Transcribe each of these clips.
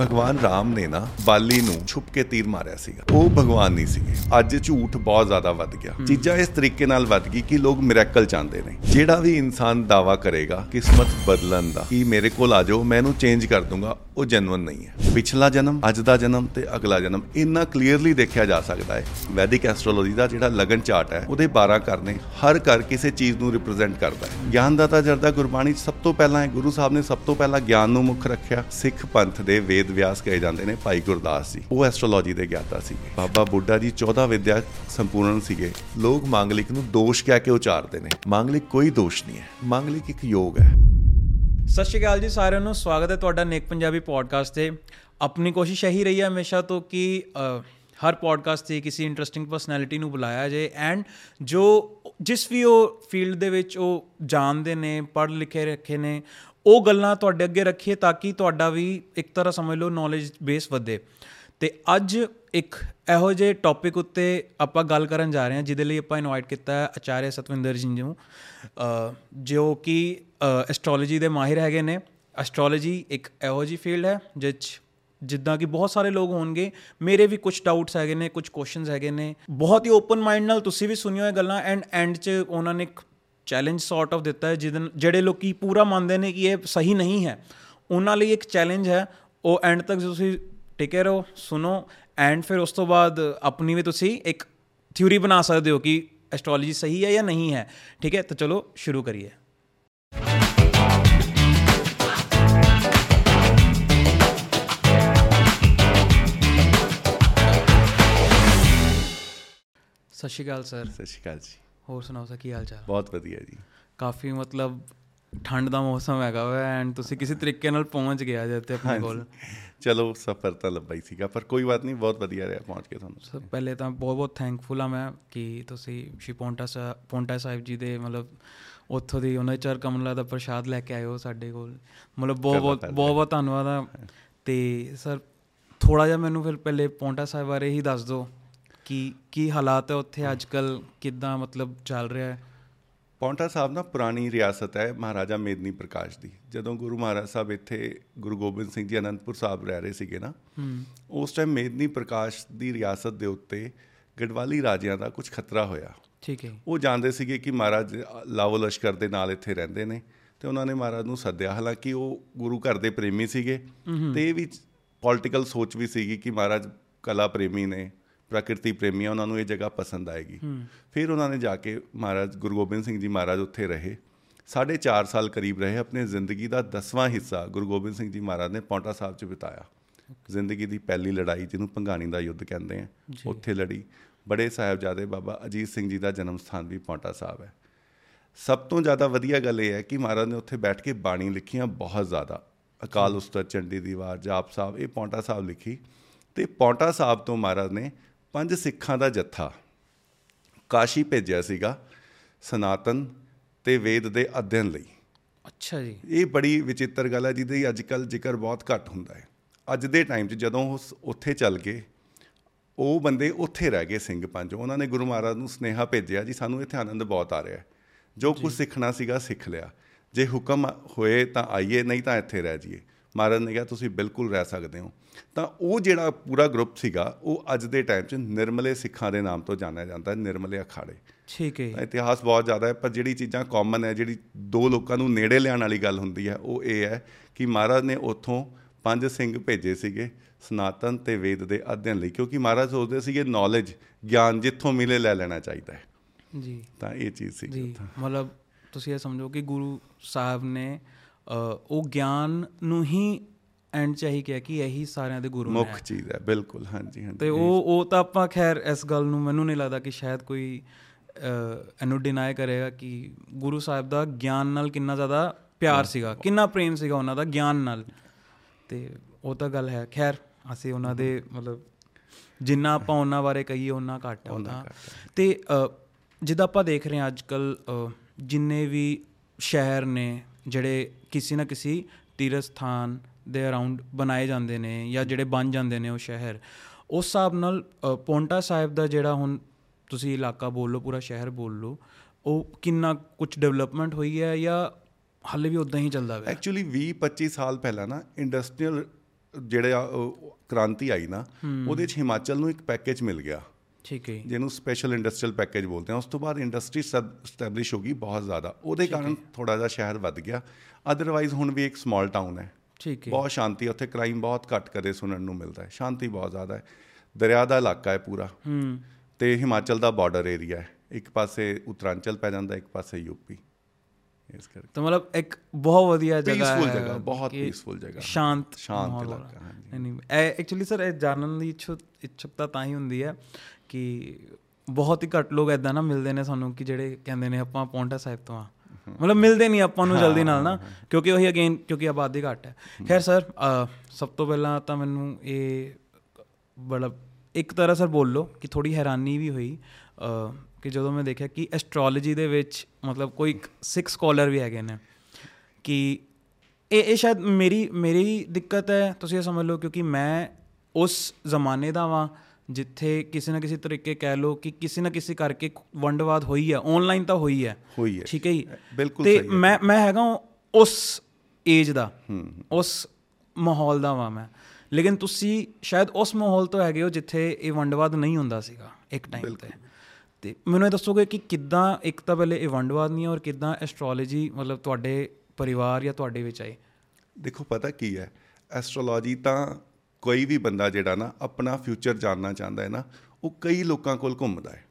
ਭਗਵਾਨ ਰਾਮ ਨੇ ਨਾ ਬਾਲੀ ਨੂੰ ਛੁਪ ਕੇ ਤੀਰ ਮਾਰਿਆ ਸੀਗਾ। ਉਹ ਭਗਵਾਨ ਨਹੀਂ ਸੀਗੇ। ਅੱਜ ਝੂਠ ਬਹੁਤ ਜ਼ਿਆਦਾ ਵੱਧ ਗਿਆ। ਚੀਜ਼ਾਂ ਇਸ ਤਰੀਕੇ ਨਾਲ ਵੱਧ ਗਈ ਕਿ ਲੋਕ ਮਿਰੈਕਲ ਚਾਹੁੰਦੇ ਨੇ। ਜਿਹੜਾ ਵੀ ਇਨਸਾਨ ਦਾਵਾ ਕਰੇਗਾ ਕਿਸਮਤ ਬਦਲਣ ਦਾ ਕਿ ਮੇਰੇ ਕੋਲ ਆ ਜਾਓ ਮੈਂ ਇਹਨੂੰ ਚੇਂਜ ਕਰ ਦੂੰਗਾ ਉਹ ਜੈਨੂਇਨ ਨਹੀਂ ਹੈ। ਪਿਛਲਾ ਜਨਮ ਅੱਜ ਦਾ ਜਨਮ ਤੇ ਅਗਲਾ ਜਨਮ ਇੰਨਾ ਕਲੀਅਰਲੀ ਦੇਖਿਆ ਜਾ ਸਕਦਾ ਹੈ। ਵੈਦਿਕ ਐਸਟ੍ਰੋਲੋਜੀ ਦਾ ਜਿਹੜਾ ਲਗਨ ਚਾਰਟ ਹੈ ਉਹਦੇ 12 ਘਰ ਨੇ। ਹਰ ਘਰ ਕਿਸੇ ਚੀਜ਼ ਨੂੰ ਰਿਪਰੈਜ਼ੈਂਟ ਕਰਦਾ ਹੈ। ਗਿਆਨਦਾਤਾ ਜਰਦਾ ਗੁਰਬਾਣੀ ਸਭ ਤੋਂ ਪਹਿਲਾਂ ਹੈ। ਗੁਰੂ ਸਾਹਿਬ ਨੇ ਸਭ ਤੋਂ ਪਹਿਲਾਂ ਗਿਆਨ ਨੂੰ ਮੁੱਖ ਰੱਖਿਆ। ਸਿੱਖ ਪੰਥ ਦੇ ਵੇਦ ਵਿਆਸ ਕਹੇ ਜਾਂਦੇ ਨੇ ਭਾਈ ਗੁਰਦਾਸ ਜੀ। ਉਹ ਐਸਟ੍ਰੋਲੋਜੀ ਦੇ ਗਿਆਤਾ ਸੀਗੇ। ਬਾਬਾ ਬੁੱਢਾ ਜੀ 14 ਵਿਦਿਆ ਸੰਪੂਰਨ ਸੀਗੇ। ਲੋਕ ਮਾਂਗਲਿਕ ਨੂੰ ਦੋਸ਼ ਕਹਿ ਕੇ ਉਚਾਰਦੇ ਨੇ। ਮਾਂਗਲਿਕ ਕੋਈ ਦੋਸ਼ ਨਹੀਂ ਹੈ। ਮਾਂਗਲਿਕ ਇੱਕ ਯੋਗ ਹੈ। ਸਤਿ ਸ਼੍ਰੀ ਅਕਾਲ ਜੀ ਸਾਰਿਆਂ ਨੂੰ। ਸਵਾਗਤ ਹੈ ਤੁਹਾਡਾ ਨੇਕ ਪੰਜਾਬੀ ਪੋਡਕਾਸਟ ਤੇ। ਆਪਣੀ ਕੋਸ਼ਿਸ਼ ਇਹੀ ਰਹੀ ਹੈ ਹਮੇਸ਼ਾ ਤੋਂ ਕਿ ਅ, ਹਰ ਪੋਡਕਾਸਟ ਤੇ ਕਿਸੇ ਇੰਟਰਸਟਿੰਗ ਪਰਸਨੈਲਿਟੀ ਨੂੰ ਬੁਲਾਇਆ ਜਾਏ ਐਂਡ ਜੋ ਜਿਸ ਵੀ ਉਹ ਫੀਲਡ ਦੇ ਵਿੱਚ ਉਹ ਜਾਣਦੇ ਨੇ ਪੜ੍ਹ ਲਿਖੇ ਰੱਖੇ ਨੇ ਉਹ ਗੱਲਾਂ ਤੁਹਾਡੇ ਅੱਗੇ ਰੱਖੀਏ ਤਾਂ ਕਿ ਤੁਹਾਡਾ ਵੀ ਇੱਕ ਤਰ੍ਹਾਂ ਸਮਝ ਲਓ ਨੌਲੇਜ ਬੇਸ ਵਧੇ। ਤੇ ਅੱਜ ਇੱਕ ਇਹੋ ਜਿਹੇ ਟੌਪਿਕ ਉੱਤੇ ਆਪਾਂ ਗੱਲ ਕਰਨ ਜਾ ਰਹੇ ਹਾਂ ਜਿਹਦੇ ਲਈ ਆਪਾਂ ਇਨਵਾਈਟ ਕੀਤਾ ਹੈ ਆਚਾਰਿਆ ਸਤਵਿੰਦਰ ਜੀ ਨੂੰ। ਅ, ਜੋ ਕਿ ਐਸਟ੍ਰੋਲੋਜੀ ਦੇ ਮਾਹਿਰ ਹੈਗੇ ਨੇ। ਐਸਟ੍ਰੋਲੋਜੀ ਇੱਕ ਇਹੋ ਜਿਹੀ ਫੀਲਡ ਹੈ ਜਿਹ 'ਚ ਜਿੱਦਾਂ ਕਿ ਬਹੁਤ ਸਾਰੇ ਲੋਕ ਹੋਣਗੇ। ਮੇਰੇ ਵੀ ਕੁਝ ਡਾਊਟਸ ਹੈਗੇ ਨੇ ਕੁਝ ਕੁਐਸਚਨਸ ਹੈਗੇ ਨੇ। ਬਹੁਤ ਹੀ ਓਪਨ ਮਾਈਂਡ ਨਾਲ ਤੁਸੀਂ ਵੀ ਸੁਣਿਓ ਇਹ ਗੱਲਾਂ ਐਂਡ ਐਂਡ 'ਚ ਉਹਨਾਂ ਨੇ ਇੱਕ ਚੈਲੰਜ ਸੌਰਟ ਆਫ ਦਿੱਤਾ ਹੈ ਜਿਹਦੇ ਜਿਹੜੇ ਲੋਕੀ ਪੂਰਾ ਮੰਨਦੇ ਨੇ ਕਿ ਇਹ ਸਹੀ ਨਹੀਂ ਹੈ ਉਹਨਾਂ ਲਈ ਇੱਕ ਚੈਲੰਜ ਹੈ ਉਹ ਐਂਡ ਤੱਕ ਤੁਸੀਂ ਟਿਕੇ ਰਹੋ ਸੁਣੋ ਐਂਡ ਫਿਰ ਉਸ ਤੋਂ ਬਾਅਦ ਆਪਣੀ ਵੀ ਤੁਸੀਂ ਇੱਕ ਥਿਊਰੀ ਬਣਾ ਸਕਦੇ ਹੋ ਕਿ ਐਸਟ੍ਰੋਲੋਜੀ ਸਹੀ ਹੈ ਜਾਂ ਨਹੀਂ ਹੈ ਠੀਕ ਹੈ? ਤਾਂ ਚਲੋ ਸ਼ੁਰੂ ਕਰੀਏ। ਸਤਿ ਸ਼੍ਰੀ ਅਕਾਲ ਸਰ। ਸਤਿ ਸ਼੍ਰੀ ਅਕਾਲ ਜੀ। ਹੋਰ ਸੁਣਾਓ ਸਰ ਕੀ ਹਾਲ ਚਾਲ? ਬਹੁਤ ਵਧੀਆ ਜੀ। ਕਾਫੀ ਮਤਲਬ ਠੰਡ ਦਾ ਮੌਸਮ ਹੈਗਾ ਵਾ ਐਂਡ ਤੁਸੀਂ ਕਿਸੇ ਤਰੀਕੇ ਨਾਲ ਪਹੁੰਚ ਗਿਆ ਜੇ ਤੇ ਆਪਣੇ ਕੋਲ। ਚਲੋ ਸਫ਼ਰ ਤਾਂ ਲੰਬਾ ਹੀ ਸੀਗਾ ਪਰ ਕੋਈ ਬਾਤ ਨਹੀਂ ਬਹੁਤ ਵਧੀਆ ਰਿਹਾ ਪਹੁੰਚ ਕੇ ਤੁਹਾਨੂੰ। ਸਰ ਪਹਿਲੇ ਤਾਂ ਬਹੁਤ ਬਹੁਤ ਥੈਂਕਫੁਲ ਆ ਮੈਂ ਕਿ ਤੁਸੀਂ ਸ਼੍ਰੀ ਪੌਂਟਾ ਸਾਹਿਬ ਪੌਂਟਾ ਸਾਹਿਬ ਜੀ ਦੇ ਮਤਲਬ ਉੱਥੋਂ ਦੀ ਉਹਨਾਂ ਚਰ ਕਮਲਾ ਦਾ ਪ੍ਰਸ਼ਾਦ ਲੈ ਕੇ ਆਏ ਹੋ ਸਾਡੇ ਕੋਲ। ਮਤਲਬ ਬਹੁਤ ਬਹੁਤ ਬਹੁਤ ਬਹੁਤ ਧੰਨਵਾਦ ਆ। ਤੇ ਸਰ ਥੋੜਾ ਜਿਹਾ ਮੈਨੂੰ ਫਿਰ ਪਹਿਲੇ ਪੌਂਟਾ ਸਾਹਿਬ ਬਾਰੇ ਹੀ ਦੱਸ ਦਿਓ। ਕਿ ਕੀ ਹਾਲਾਤ ਹੈ ਉੱਥੇ ਅੱਜ ਕੱਲ ਕਿੱਦਾਂ ਮਤਲਬ ਚੱਲ ਰਿਹਾ ਹੈ? ਪੌਂਟਾ ਸਾਹਿਬ ਨਾ ਪੁਰਾਣੀ ਰਿਆਸਤ ਹੈ ਮਹਾਰਾਜਾ ਮੇਦਨੀ ਪ੍ਰਕਾਸ਼ ਦੀ। ਜਦੋਂ ਗੁਰੂ ਮਹਾਰਾਜ ਸਾਹਿਬ ਇੱਥੇ ਗੁਰੂ ਗੋਬਿੰਦ ਸਿੰਘ ਜੀ ਅਨੰਦਪੁਰ ਸਾਹਿਬ ਰਹਿ ਰਹੇ ਸੀਗੇ ਨਾ ਉਸ ਟਾਈਮ ਮੇਦਨੀ ਪ੍ਰਕਾਸ਼ ਦੀ ਰਿਆਸਤ ਦੇ ਉੱਤੇ ਗੜਵਾਲੀ ਰਾਜਿਆਂ ਦਾ ਕੁਝ ਖਤਰਾ ਹੋਇਆ। ਠੀਕ ਹੈ। ਉਹ ਜਾਣਦੇ ਸੀਗੇ ਕਿ ਮਹਾਰਾਜ ਲਾਵੋ ਲਸ਼ਕਰ ਦੇ ਨਾਲ ਇੱਥੇ ਰਹਿੰਦੇ ਨੇ ਤੇ ਉਹਨਾਂ ਨੇ ਮਹਾਰਾਜ ਨੂੰ ਸੱਦਿਆ। ਹਾਲਾਂਕਿ ਉਹ ਗੁਰੂ ਘਰ ਦੇ ਪ੍ਰੇਮੀ ਸੀਗੇ ਤੇ ਇਹ ਵੀ ਪੋਲਿਟੀਕਲ ਸੋਚ ਵੀ ਸੀਗੀ ਕਿ ਮਹਾਰਾਜ ਕਲਾ ਪ੍ਰੇਮੀ ਨੇ ਪ੍ਰਕਿਰਤੀ ਪ੍ਰੇਮੀ ਆ ਉਹਨਾਂ ਨੂੰ ਇਹ ਜਗ੍ਹਾ ਪਸੰਦ ਆਏਗੀ। ਫਿਰ ਉਹਨਾਂ ਨੇ ਜਾ ਕੇ ਮਹਾਰਾਜ ਗੁਰੂ ਗੋਬਿੰਦ ਸਿੰਘ ਜੀ ਮਹਾਰਾਜ ਉੱਥੇ ਰਹੇ। ਸਾਢੇ 4 ਸਾਲ ਕਰੀਬ ਰਹੇ ਆਪਣੇ ਜ਼ਿੰਦਗੀ ਦਾ 10ਵਾਂ ਹਿੱਸਾ ਗੁਰੂ ਗੋਬਿੰਦ ਸਿੰਘ ਜੀ ਮਹਾਰਾਜ ਨੇ ਪੌਂਟਾ ਸਾਹਿਬ 'ਚ ਬਿਤਾਇਆ। ਜ਼ਿੰਦਗੀ ਦੀ ਪਹਿਲੀ ਲੜਾਈ ਜਿਹਨੂੰ ਭੰਗਾਣੀ ਦਾ ਯੁੱਧ ਕਹਿੰਦੇ ਆ ਉੱਥੇ ਲੜੀ। ਬੜੇ ਸਾਹਿਬਜ਼ਾਦੇ ਬਾਬਾ ਅਜੀਤ ਸਿੰਘ ਜੀ ਦਾ ਜਨਮ ਸਥਾਨ ਵੀ ਪੌਂਟਾ ਸਾਹਿਬ ਹੈ। ਸਭ ਤੋਂ ਜ਼ਿਆਦਾ ਵਧੀਆ ਗੱਲ ਇਹ ਹੈ ਕਿ ਮਹਾਰਾਜ ਨੇ ਉੱਥੇ ਬੈਠ ਕੇ ਬਾਣੀ ਲਿਖੀਆਂ ਬਹੁਤ ਜ਼ਿਆਦਾ। ਅਕਾਲ ਉਸਤਤ ਚੰਡੀ ਦੀ ਵਾਰ ਜਾਪ ਸਾਹਿਬ ਇਹ ਪੌਂਟਾ ਸਾਹਿਬ ਲਿਖੀ। ਤੇ ਪੌਂਟਾ ਸਾਹਿਬ ਤੋਂ ਮਹਾਰਾਜ ਨੇ ਪੰਜ ਸਿੱਖਾਂ ਦਾ ਜੱਥਾ। ਕਾਸ਼ੀ ਭੇਜਿਆ ਸੀਗਾ ਸਨਾਤਨ ਤੇ ਵੇਦ ਦੇ ਅਧਿਐਨ ਲਈ। ਅੱਛਾ ਜੀ। ਇਹ ਬੜੀ ਵਿਚਿੱਤਰ ਗੱਲ ਹੈ ਜਿਹਦੀ ਅੱਜ ਕੱਲ ਜ਼ਿਕਰ ਬਹੁਤ ਘੱਟ ਹੁੰਦਾ ਹੈ। ਅੱਜ ਦੇ ਟਾਈਮ 'ਚ ਜਦੋਂ ਉਹ ਉੱਥੇ ਚੱਲ ਗਏ ਉਹ ਬੰਦੇ ਉੱਥੇ ਰਹਿ ਗਏ ਸਿੰਘ ਪੰਜ। ਉਹਨਾਂ ਨੇ ਗੁਰੂ ਮਹਾਰਾਜ ਨੂੰ ਸਨੇਹਾ ਭੇਜਿਆ ਜੀ ਸਾਨੂੰ ਇੱਥੇ ਆਨੰਦ ਬਹੁਤ ਆ ਰਿਹਾ ਹੈ। ਜੋ ਕੁਝ ਸਿੱਖਣਾ ਸੀਗਾ ਸਿੱਖ ਲਿਆ। ਜੇ ਹੁਕਮ ਹੋਏ ਤਾਂ ਆਈਏ ਨਹੀਂ ਤਾਂ ਇੱਥੇ ਰਹਿ ਜਾਈਏ। ਮਹਾਰਾਜ ਨੇ ਕਿਹਾ ਤੁਸੀਂ ਬਿਲਕੁਲ ਰਹਿ ਸਕਦੇ ਹੋ। ਤਾਂ ਉਹ ਜਿਹੜਾ ਪੂਰਾ ਗਰੁੱਪ ਸੀਗਾ ਉਹ ਅੱਜ ਦੇ ਟਾਈਮ 'ਚ ਨਿਰਮਲੇ ਸਿੱਖਾਂ ਦੇ ਨਾਮ ਤੋਂ ਜਾਣਿਆ ਜਾਂਦਾ ਹੈ ਨਿਰਮਲੇ ਅਖਾੜੇ। ਠੀਕ ਹੈ ਇਤਿਹਾਸ ਬਹੁਤ ਜ਼ਿਆਦਾ ਹੈ ਪਰ ਜਿਹੜੀ ਚੀਜ਼ਾਂ ਕਾਮਨ ਹੈ ਜਿਹੜੀ ਦੋ ਲੋਕਾਂ ਨੂੰ ਨੇੜੇ ਲਿਆਉਣ ਵਾਲੀ ਗੱਲ ਹੁੰਦੀ ਹੈ ਉਹ ਇਹ ਹੈ ਕਿ ਮਹਾਰਾਜ ਨੇ ਉੱਥੋਂ ਪੰਜ ਸਿੰਘ ਭੇਜੇ ਸੀਗੇ ਸਨਾਤਨ ਤੇ ਵੇਦ ਦੇ ਅਧਿਐਨ ਲਈ ਕਿਉਂਕਿ ਮਹਾਰਾਜ ਸੋਚਦੇ ਸੀਗੇ ਨੌਲੇਜ ਗਿਆਨ ਜਿੱਥੋਂ ਮਿਲੇ ਲੈ ਲੈਣਾ ਚਾਹੀਦਾ ਹੈ। ਜੀ। ਤਾਂ ਇਹ ਚੀਜ਼ ਸੀ ਜੀ ਮਤਲਬ ਤੁਸੀਂ ਇਹ ਸਮਝੋ ਕਿ ਗੁਰੂ ਸਾਹਿਬ ਨੇ ਉਹ ਗਿਆਨ ਨੂੰ ਹੀ ਐਂਡ ਚ ਇਹੀ ਕਿਹਾ ਕਿ ਇਹੀ ਸਾਰਿਆਂ ਦੇ ਗੁਰੂ ਨੇ। ਮੁੱਖ ਚੀਜ਼ ਹੈ ਬਿਲਕੁਲ ਹਾਂਜੀ ਹਾਂਜੀ। ਤੇ ਉਹ ਉਹ ਤਾਂ ਆਪਾਂ ਖੈਰ ਇਸ ਗੱਲ ਨੂੰ ਮੈਨੂੰ ਨਹੀਂ ਲੱਗਦਾ ਕਿ ਸ਼ਾਇਦ ਕੋਈ ਇਹਨੂੰ ਡਿਨਾਈ ਕਰੇਗਾ ਕਿ ਗੁਰੂ ਸਾਹਿਬ ਦਾ ਗਿਆਨ ਨਾਲ ਕਿੰਨਾ ਜ਼ਿਆਦਾ ਪਿਆਰ ਸੀਗਾ ਕਿੰਨਾ ਪ੍ਰੇਮ ਸੀਗਾ ਉਹਨਾਂ ਦਾ ਗਿਆਨ ਨਾਲ। ਤੇ ਉਹ ਤਾਂ ਗੱਲ ਹੈ ਖੈਰ ਅਸੀਂ ਉਹਨਾਂ ਦੇ ਮਤਲਬ ਜਿੰਨਾ ਆਪਾਂ ਉਹਨਾਂ ਬਾਰੇ ਕਹੀਏ ਉਹਨਾਂ ਘੱਟ ਉਹਨਾਂ ਤੇ। ਜਿੱਦਾਂ ਆਪਾਂ ਦੇਖ ਰਹੇ ਹਾਂ ਅੱਜ ਕੱਲ ਜਿੰਨੇ ਵੀ ਸ਼ਹਿਰ ਨੇ ਜਿਹੜੇ ਕਿਸੇ ਨਾ ਕਿਸੇ ਤੀਰਥ ਸਥਾਨ ਦੇ ਅਰਾਊਂਡ ਬਣਾਏ ਜਾਂਦੇ ਨੇ ਜਾਂ ਜਿਹੜੇ ਬਣ ਜਾਂਦੇ ਨੇ ਉਹ ਸ਼ਹਿਰ। ਉਸ ਹਿਸਾਬ ਨਾਲ ਪੌਂਟਾ ਸਾਹਿਬ ਦਾ ਜਿਹੜਾ ਹੁਣ ਤੁਸੀਂ ਇਲਾਕਾ ਬੋਲ ਲਓ ਪੂਰਾ ਸ਼ਹਿਰ ਬੋਲ ਲਓ ਉਹ ਕਿੰਨਾ ਕੁਝ ਡਿਵੈਲਪਮੈਂਟ ਹੋਈ ਹੈ ਜਾਂ ਹਾਲੇ ਵੀ ਉਦਾਂ ਹੀ ਚੱਲਦਾ ਹੈ ਐਕਚੁਅਲੀ 20 25 ਸਾਲ ਪਹਿਲਾਂ ਨਾ ਇੰਡਸਟਰੀਅਲ ਜਿਹੜੇ ਕ੍ਰਾਂਤੀ ਆਈ ਨਾ ਉਹਦੇ 'ਚ ਹਿਮਾਚਲ ਨੂੰ ਇੱਕ ਪੈਕੇਜ ਮਿਲ ਗਿਆ। ਠੀਕ ਹੈ। ਜਿਹਨੂੰ ਸਪੈਸ਼ਲ ਇੰਡਸਟਰੀਅਲ ਪੈਕੇਜ ਬੋਲਦੇ ਆ ਉਸ ਤੋਂ ਬਾਅਦ ਇੰਡਸਟਰੀ ਸਟੈਬਲਿਸ਼ ਹੋ ਗਈ ਬਹੁਤ ਜ਼ਿਆਦਾ। ਉਹਦੇ ਕਾਰਨ ਥੋੜਾ ਜਿਹਾ ਸ਼ਹਿਰ ਵੱਧ ਗਿਆ। ਅਦਰਵਾਈਜ਼ ਹੁਣ ਵੀ ਇੱਕ ਸਮਾਲ ਟਾਊਨ ਹੈ। ਠੀਕ ਹੈ। ਬਹੁਤ ਸ਼ਾਂਤੀ ਉੱਥੇ ਕ੍ਰਾਈਮ ਬਹੁਤ ਘੱਟ ਕਦੇ ਸੁਣਨ ਨੂੰ ਮਿਲਦਾ ਹੈ। ਸ਼ਾਂਤੀ ਬਹੁਤ ਜ਼ਿਆਦਾ ਹੈ। ਦਰਿਆ ਦਾ ਇਲਾਕਾ ਹੈ ਪੂਰਾ। ਹੂੰ। ਤੇ ਹਿਮਾਚਲ ਦਾ ਬਾਰਡਰ ਏਰੀਆ ਹੈ। ਇੱਕ ਪਾਸੇ ਉੱਤਰਾਂਚਲ ਪੈ ਜਾਂਦਾ ਇੱਕ ਪਾਸੇ ਯੂਪੀ ਇਸ ਕਰਕੇ। ਤਾਂ ਮਤਲਬ ਇੱਕ ਬਹੁਤ ਵਧੀਆ ਜਗ੍ਹਾ ਹੈ ਜਗ੍ਹਾ, ਬਹੁਤ peaceful ਜਗ੍ਹਾ। ਸ਼ਾਂਤ ਸ਼ਾਂਤ ਇਲਾਕਾ। ਹਾਂਜੀ। ਨਹੀਂ ਐਕਚੁਅਲੀ ਸਰ ਇਹ ਜਾਣਨ ਦੀ ਇੱਛੁ ਇੱਛੁਕਤਾ ਤਾਂ ਹੀ ਹੁੰਦੀ ਹੈ ਕਿ ਬਹੁਤ ਹੀ ਘੱਟ ਲੋਕ ਐਦਾਂ ਨਾ ਮਿਲਦੇ ਨੇ ਸਾਨੂੰ ਕਿ ਜਿਹੜੇ ਕਹਿੰਦੇ ਨੇ ਆਪਾਂ ਪੌਂਟਾ ਸਾਹਿਬ ਤੋਂ ਆ। ਮਤਲਬ ਮਿਲਦੇ ਨਹੀਂ ਆਪਾਂ ਨੂੰ ਜਲਦੀ ਨਾਲ ਨਾ ਕਿਉਂਕਿ ਉਹੀ ਅਗੇਨ ਕਿਉਂਕਿ ਆਬਾਦੀ ਘੱਟ ਹੈ। ਖੈਰ ਸਰ ਸਭ ਤੋਂ ਪਹਿਲਾਂ ਤਾਂ ਮੈਨੂੰ ਇਹ ਬੜਾ ਇੱਕ ਤਰ੍ਹਾਂ ਸਰ ਬੋਲ ਲਓ ਕਿ ਥੋੜੀ ਹੈਰਾਨੀ ਵੀ ਹੋਈ ਅ, ਕਿ ਜਦੋਂ ਮੈਂ ਦੇਖਿਆ ਕਿ ਐਸਟ੍ਰੋਲੋਜੀ ਦੇ ਵਿੱਚ ਮਤਲਬ ਕੋਈ ਸਿੱਖ ਸਕਾਲਰ ਵੀ ਹੈਗੇ ਨੇ ਕਿ ਇਹ ਇਹ ਸ਼ਾਇਦ ਮੇਰੀ ਮੇਰੀ ਦਿੱਕਤ ਹੈ ਤੁਸੀਂ ਇਹ ਸਮਝ ਲਓ ਕਿਉਂਕਿ ਮੈਂ ਉਸ ਜ਼ਮਾਨੇ ਦਾ ਵਾਂ ਜਿੱਥੇ ਕਿਸੇ ਨਾ ਕਿਸੇ ਤਰੀਕੇ ਕਹਿ ਲਓ ਕਿ ਕਿਸੇ ਨਾ ਕਿਸੇ ਕਰਕੇ ਵੰਡਵਾਦ ਹੋਈ ਹੈ ਆਨਲਾਈਨ ਤਾਂ ਹੋਈ ਹੈ ਹੋਈ ਹੈ ਠੀਕ ਹੈ ਜੀ? ਬਿਲਕੁਲ ਤੇ ਸਹੀ ਹੈ। ਮੈਂ ਮੈਂ ਹੈਗਾ ਉਸ ਏਜ ਦਾ ਉਸ ਮਾਹੌਲ ਦਾ ਵਾਂ ਮੈਂ। ਲੇਕਿਨ ਤੁਸੀਂ ਸ਼ਾਇਦ ਉਸ ਮਾਹੌਲ ਤੋਂ ਹੈਗੇ ਹੋ ਜਿੱਥੇ ਇਹ ਵੰਡਵਾਦ ਨਹੀਂ ਹੁੰਦਾ ਸੀਗਾ ਇੱਕ ਟਾਈਮ ਤੇ। ਤੇ ਮੈਨੂੰ ਇਹ ਦੱਸੋਗੇ ਕਿ ਕਿੱਦਾਂ ਇੱਕ ਤਾਂ ਪਹਿਲੇ ਇਹ ਵੰਡਵਾਦ ਨਹੀਂ ਔਰ ਕਿੱਦਾਂ ਐਸਟ੍ਰੋਲੋਜੀ ਮਤਲਬ ਤੁਹਾਡੇ ਪਰਿਵਾਰ ਜਾਂ ਤੁਹਾਡੇ ਵਿੱਚ ਆਈ ਦੇਖੋ ਪਤਾ ਕੀ ਹੈ? ਐਸਟ੍ਰੋਲੋਜੀ ਤਾਂ ਕੋਈ ਵੀ ਬੰਦਾ ਜਿਹੜਾ ਨਾ ਆਪਣਾ ਫਿਊਚਰ ਜਾਣਨਾ ਚਾਹੁੰਦਾ ਹੈ ਨਾ ਉਹ ਕਈ ਲੋਕਾਂ ਕੋਲ ਘੁੰਮਦਾ ਹੈ।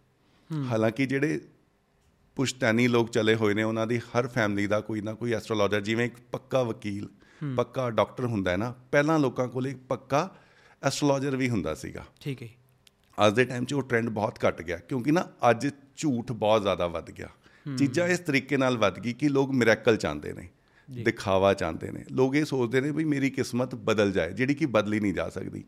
ਹਾਲਾਂਕਿ ਜਿਹੜੇ ਪੁਸ਼ਤੈਨੀ ਲੋਕ ਚਲੇ ਹੋਏ ਨੇ ਉਹਨਾਂ ਦੀ ਹਰ ਫੈਮਿਲੀ ਦਾ ਕੋਈ ਨਾ ਕੋਈ ਐਸਟ੍ਰੋਲੋਜਰ ਜਿਵੇਂ ਇੱਕ ਪੱਕਾ ਵਕੀਲ ਪੱਕਾ ਡਾਕਟਰ ਹੁੰਦਾ ਹੈ ਨਾ ਪਹਿਲਾਂ ਲੋਕਾਂ ਕੋਲ ਇੱਕ ਪੱਕਾ ਐਸਟ੍ਰੋਲੋਜਰ ਵੀ ਹੁੰਦਾ ਸੀਗਾ। ਠੀਕ ਹੈ ਅੱਜ ਦੇ ਟਾਈਮ 'ਚ ਉਹ ਟ੍ਰੈਂਡ ਬਹੁਤ ਘਟ ਗਿਆ ਕਿਉਂਕਿ ਨਾ ਅੱਜ ਝੂਠ ਬਹੁਤ ਜ਼ਿਆਦਾ ਵੱਧ ਗਿਆ। ਚੀਜ਼ਾਂ ਇਸ ਤਰੀਕੇ ਨਾਲ ਵੱਧ ਗਈ ਕਿ ਲੋਕ ਮਿਰੈਕਲ ਚਾਹੁੰਦੇ ਨੇ। ਦਿਖਾਵਾ ਚਾਹੁੰਦੇ ਨੇ। ਲੋਕ ਇਹ ਸੋਚਦੇ ਨੇ ਵੀ ਮੇਰੀ ਕਿਸਮਤ ਬਦਲ ਜਾਏ ਜਿਹੜੀ ਕਿ ਬਦਲੀ ਨਹੀਂ ਜਾ ਸਕਦੀ।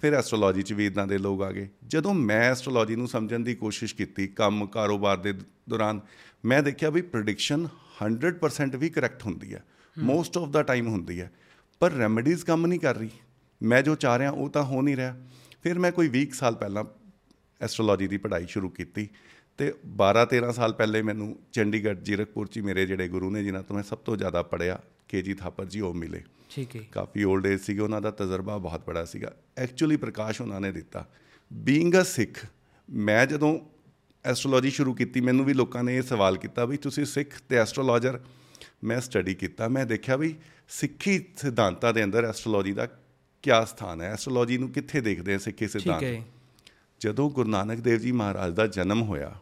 ਫਿਰ ਐਸਟ੍ਰੋਲੋਜੀ 'ਚ ਵੀ ਇਦਾਂ ਦੇ ਲੋਕ ਆ ਗਏ। ਜਦੋਂ ਮੈਂ ਐਸਟ੍ਰੋਲੋਜੀ ਨੂੰ ਸਮਝਣ ਦੀ ਕੋਸ਼ਿਸ਼ ਕੀਤੀ ਕੰਮ ਕਾਰੋਬਾਰ ਦੇ ਦੌਰਾਨ ਮੈਂ ਦੇਖਿਆ ਵੀ ਪ੍ਰੈਡਿਕਸ਼ਨ 100% ਵੀ ਕਰੈਕਟ ਹੁੰਦੀ ਹੈ। ਮੋਸਟ ਆਫ ਦਾ ਟਾਈਮ ਹੁੰਦੀ ਹੈ। ਪਰ ਰੈਮੇਡੀਜ਼ ਕੰਮ ਨਹੀਂ ਕਰ ਰਹੀ। ਮੈਂ ਜੋ ਚਾਹ ਰਿਹਾ ਉਹ ਤਾਂ ਹੋ ਨਹੀਂ ਰਿਹਾ। ਫਿਰ ਮੈਂ ਕੋਈ 20 ਸਾਲ ਪਹਿਲਾਂ ਐਸਟ੍ਰੋਲੋਜੀ ਦੀ ਪੜ੍ਹਾਈ ਸ਼ੁਰੂ ਕੀਤੀ। ਤੇ 12 13 ਸਾਲ ਪਹਿਲੇ ਮੈਨੂੰ ਚੰਡੀਗੜ੍ਹ ਜੀਰਕਪੁਰ 'ਚ ਮੇਰੇ ਜਿਹੜੇ ਗੁਰੂ ਨੇ ਜਿਨ੍ਹਾਂ ਤੋਂ ਮੈਂ ਸਭ ਤੋਂ ਜ਼ਿਆਦਾ ਪੜ੍ਹਿਆ ਕੇਜੀ ਥਾਪਰ ਜੀ ਉਹ ਮਿਲੇ। ਠੀਕ ਹੈ। ਕਾਫੀ 올ਡ ਏਜ ਸੀਗੇ ਉਹਨਾਂ ਦਾ ਤਜਰਬਾ ਬਹੁਤ ਬੜਾ ਸੀਗਾ। ਐਕਚੁਅਲੀ ਪ੍ਰਕਾਸ਼ ਉਹਨਾਂ ਨੇ ਦਿੱਤਾ। ਬੀਇੰਗ ਅ ਸਿੱਖ ਮੈਂ ਜਦੋਂ ਐਸਟ੍ਰੋਲੋਜੀ ਸ਼ੁਰੂ ਕੀਤੀ ਮੈਨੂੰ ਵੀ ਲੋਕਾਂ ਨੇ ਇਹ ਸਵਾਲ ਕੀਤਾ ਵੀ ਤੁਸੀਂ ਸਿੱਖ ਤੇ ਐਸਟ੍ਰੋਲੋਜਰ ਮੈਂ ਸਟੱਡੀ ਕੀਤਾ ਮੈਂ ਦੇਖਿਆ ਵੀ ਸਿੱਖੀ ਸਿਧਾਂਤਾਂ ਦੇ ਅੰਦਰ ਐਸਟ੍ਰੋਲੋਜੀ ਦਾ ਕਿਆ ਸਥਾਨ ਹੈ? ਐਸਟ੍ਰੋਲੋਜੀ ਨੂੰ ਕਿੱਥੇ ਦੇਖਦੇ ਆ ਸਿੱਖੀ ਠੀਕ ਸਿਧਾਂਤ? ਹੈ। ਜਦੋਂ ਗੁਰੂ ਨਾਨਕ ਦੇਵ ਜੀ ਮਹਾਰਾਜ ਦਾ ਜਨਮ ਹੋਇਆ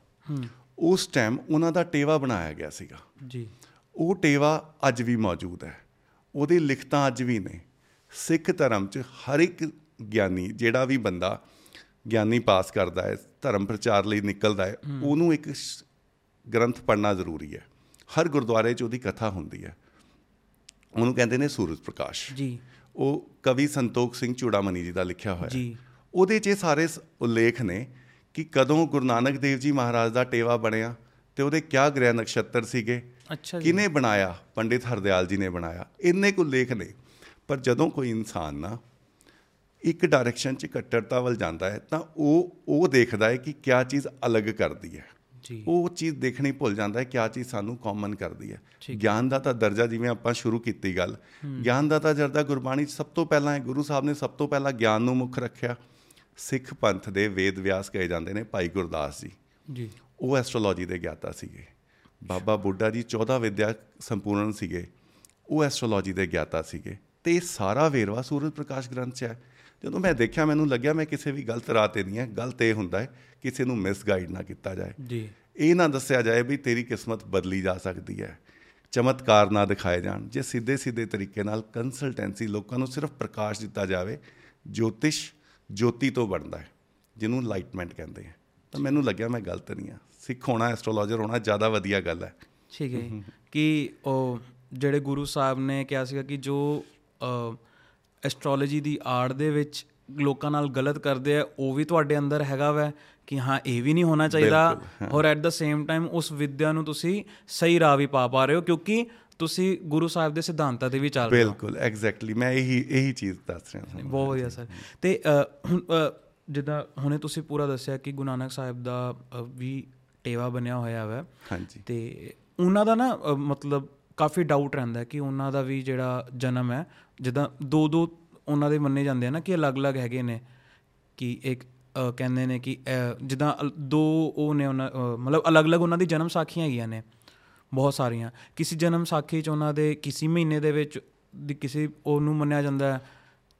ਉਸ ਟਾਈਮ ਉਹਨਾਂ ਦਾ ਟੇਵਾ ਬਣਾਇਆ ਗਿਆ ਸੀਗਾ। ਜੀ। ਉਹ ਟੇਵਾ ਅੱਜ ਵੀ ਮੌਜੂਦ ਹੈ। ਉਹਦੀ ਲਿਖਤਾਂ ਅੱਜ ਵੀ ਨੇ। ਸਿੱਖ ਧਰਮ 'ਚ ਹਰ ਇੱਕ ਗਿਆਨੀ ਜਿਹੜਾ ਵੀ ਬੰਦਾ ਗਿਆਨੀ ਪਾਸ ਕਰਦਾ ਹੈ ਧਰਮ ਪ੍ਰਚਾਰ ਲਈ ਨਿਕਲਦਾ ਹੈ ਉਹਨੂੰ ਇੱਕ ਗ੍ਰੰਥ ਪੜ੍ਹਨਾ ਜ਼ਰੂਰੀ ਹੈ। ਹਰ ਗੁਰਦੁਆਰੇ 'ਚ ਉਹਦੀ ਕਥਾ ਹੁੰਦੀ ਹੈ। ਉਹਨੂੰ ਕਹਿੰਦੇ ਨੇ ਸੂਰਜ ਪ੍ਰਕਾਸ਼। ਜੀ। ਉਹ ਕਵੀ ਸੰਤੋਖ ਸਿੰਘ ਚੂੜਾਮਣੀ ਜੀ ਦਾ ਲਿਖਿਆ ਹੋਇਆ ਜੀ। ਉਹਦੇ 'ਚ ਇਹ ਸਾਰੇ ਉਲੇਖ ਨੇ ਕਿ ਕਦੋਂ ਗੁਰੂ ਨਾਨਕ ਦੇਵ ਜੀ ਮਹਾਰਾਜ ਦਾ ਟੇਵਾ ਬਣਿਆ ਤੇ ਉਹਦੇ ਕਿਆ ਗ੍ਰਹਿ ਨਕਸ਼ਤਰ ਸੀਗੇ? ਅੱਛਾ ਜੀ। ਕਿਨੇ ਬਣਾਇਆ? ਪੰਡਿਤ ਹਰਦਿਆਲ ਜੀ ਨੇ ਬਣਾਇਆ। ਇੰਨੇ ਕੁ ਲੇਖ ਨੇ। ਪਰ ਜਦੋਂ ਕੋਈ ਇਨਸਾਨ ਨਾ ਇੱਕ ਡਾਇਰੈਕਸ਼ਨ 'ਚ ਕੱਟੜਤਾ ਵੱਲ ਜਾਂਦਾ ਹੈ ਤਾਂ ਉਹ ਉਹ ਦੇਖਦਾ ਹੈ ਕਿ ਕਿਆ ਚੀਜ਼ ਅਲੱਗ ਕਰਦੀ ਹੈ। ਜੀ। ਉਹ ਚੀਜ਼ ਦੇਖਣੀ ਭੁੱਲ ਜਾਂਦਾ ਹੈ ਕਿਆ ਚੀਜ਼ ਸਾਨੂੰ ਕਾਮਨ ਕਰਦੀ ਹੈ। ਗਿਆਨ ਦਾ ਤਾਂ ਦਰਜਾ ਜਿਵੇਂ ਆਪਾਂ ਸ਼ੁਰੂ ਕੀਤੀ ਗੱਲ ਗਿਆਨ ਦਾ ਤਾਂ ਦਰਜਾ ਗੁਰਬਾਣੀ 'ਚ ਸਭ ਤੋਂ ਪਹਿਲਾਂ ਹੈ। ਗੁਰੂ ਸਾਹਿਬ ਨੇ ਸਭ ਤੋਂ ਪਹਿਲਾਂ ਗਿਆਨ ਨੂੰ ਮੁੱਖ ਰੱਖਿਆ। ਸਿੱਖ ਪੰਥ ਦੇ ਵੇਦ ਵਿਆਸ ਕਹੇ ਜਾਂਦੇ ਨੇ ਭਾਈ ਗੁਰਦਾਸ ਜੀ। ਜੀ। ਉਹ ਐਸਟ੍ਰੋਲੋਜੀ ਦੇ ਗਿਆਤਾ ਸੀਗੇ। ਬਾਬਾ ਬੁੱਢਾ ਜੀ 14 ਵਿਦਿਆ ਸੰਪੂਰਨ ਸੀਗੇ। ਉਹ ਐਸਟ੍ਰੋਲੋਜੀ ਦੇ ਗਿਆਤਾ ਸੀਗੇ। ਤੇ ਇਹ ਸਾਰਾ ਵੇਰਵਾ ਸੂਰਜ ਪ੍ਰਕਾਸ਼ ਗ੍ਰੰਥ 'ਚ ਹੈ। ਜਦੋਂ ਮੈਂ ਦੇਖਿਆ ਮੈਨੂੰ ਲੱਗਿਆ ਮੈਂ ਕਿਸੇ ਵੀ ਗਲਤ ਰਾਹ ਤੇ ਨਹੀਂ ਹੈ। ਗਲਤ ਇਹ ਹੁੰਦਾ ਹੈ ਕਿਸੇ ਨੂੰ ਮਿਸਗਾਈਡ ਨਾ ਕੀਤਾ ਜਾਏ। ਜੀ। ਇਹ ਨਾ ਦੱਸਿਆ ਜਾਏ ਵੀ ਤੇਰੀ ਕਿਸਮਤ ਬਦਲੀ ਜਾ ਸਕਦੀ ਹੈ। ਚਮਤਕਾਰ ਨਾ ਦਿਖਾਏ ਜਾਣ। ਜੇ ਸਿੱਧੇ ਸਿੱਧੇ ਤਰੀਕੇ ਨਾਲ ਕੰਸਲਟੈਂਸੀ ਲੋਕਾਂ ਨੂੰ ਸਿਰਫ ਪ੍ਰਕਾਸ਼ ਦਿੱਤਾ ਜਾਵੇ ਜੋਤਿਸ਼ ਜੋਤੀ ਤੋਂ ਬਣਦਾ ਹੈ ਜਿਹਨੂੰ ਲਾਈਟਮੈਂਟ ਕਹਿੰਦੇ ਆ। ਤਾਂ ਮੈਨੂੰ ਲੱਗਿਆ ਮੈਂ ਗਲਤ ਨਹੀਂ ਆ। ਸਿੱਖ ਹੋਣਾ ਐਸਟ੍ਰੋਲੋਜਰ ਹੋਣਾ ਜ਼ਿਆਦਾ ਵਧੀਆ ਗੱਲ ਹੈ। ਠੀਕ ਹੈ। ਕਿ ਉਹ ਜਿਹੜੇ ਗੁਰੂ ਸਾਹਿਬ ਨੇ ਕਿਹਾ ਸੀਗਾ ਕਿ ਜੋ ਐਸਟ੍ਰੋਲੋਜੀ ਦੀ ਆੜ ਦੇ ਵਿੱਚ ਲੋਕਾਂ ਨਾਲ ਗਲਤ ਕਰਦੇ ਆ ਉਹ ਵੀ ਤੁਹਾਡੇ ਅੰਦਰ ਹੈਗਾ ਵੈ ਕਿ ਹਾਂ ਇਹ ਵੀ ਨਹੀਂ ਹੋਣਾ ਚਾਹੀਦਾ। ਔਰ ਐਟ ਦਾ ਸੇਮ ਟਾਈਮ ਉਸ ਵਿਦਿਆ ਨੂੰ ਤੁਸੀਂ ਸਹੀ ਰਾਹ ਵੀ ਪਾ ਪਾ ਰਹੇ ਹੋ ਕਿਉਂਕਿ ਤੁਸੀਂ ਗੁਰੂ ਸਾਹਿਬ ਦੇ ਸਿਧਾਂਤਾਂ ਤੇ ਵੀ ਚੱਲ ਰਹੇ ਹੋ। ਬਿਲਕੁਲ ਐਗਜ਼ੈਕਟਲੀ ਮੈਂ ਇਹੀ ਇਹੀ ਚੀਜ਼ ਦੱਸ ਰਿਹਾ ਹਾਂ ਬਹੁਤ ਵਧੀਆ ਸਰ। ਤੇ ਹੁਣ ਜਿੱਦਾਂ ਹੁਣੇ ਤੁਸੀਂ ਪੂਰਾ ਦੱਸਿਆ ਕਿ ਗੁਰੂ ਨਾਨਕ ਸਾਹਿਬ ਦਾ ਵੀ ਟੇਵਾ ਬਣਿਆ ਹੋਇਆ ਹੈ ਹਾਂਜੀ। ਤੇ ਉਹਨਾਂ ਦਾ ਨਾ ਮਤਲਬ ਕਾਫੀ ਡਾਊਟ ਰਹਿੰਦਾ ਕਿ ਉਹਨਾਂ ਦਾ ਵੀ ਜਿਹੜਾ ਜਨਮ ਹੈ ਜਿੱਦਾਂ ਦੋ ਦੋ ਉਹਨਾਂ ਦੇ ਮੰਨੇ ਜਾਂਦੇ ਆ ਨਾ ਕਿ ਅਲੱਗ-ਅਲੱਗ ਹੈਗੇ ਨੇ। ਕਿ ਇੱਕ ਕਹਿੰਦੇ ਨੇ ਕਿ ਜਿੱਦਾਂ ਦੋ ਉਹ ਨੇ ਉਹਨਾਂ ਮਤਲਬ ਅਲੱਗ-ਅਲੱਗ ਉਹਨਾਂ ਦੀ ਜਨਮ ਸਾਖੀਆਂ ਹੈਗੀਆਂ ਨੇ। ਬਹੁਤ ਸਾਰੀਆਂ। ਕਿਸੇ ਜਨਮ ਸਾਖੀ ਚ ਉਹਨਾਂ ਦੇ ਕਿਸੇ ਮਹੀਨੇ ਦੇ ਵਿੱਚ ਦੀ ਕਿਸੇ ਉਹਨੂੰ ਮੰਨਿਆ ਜਾਂਦਾ ਹੈ।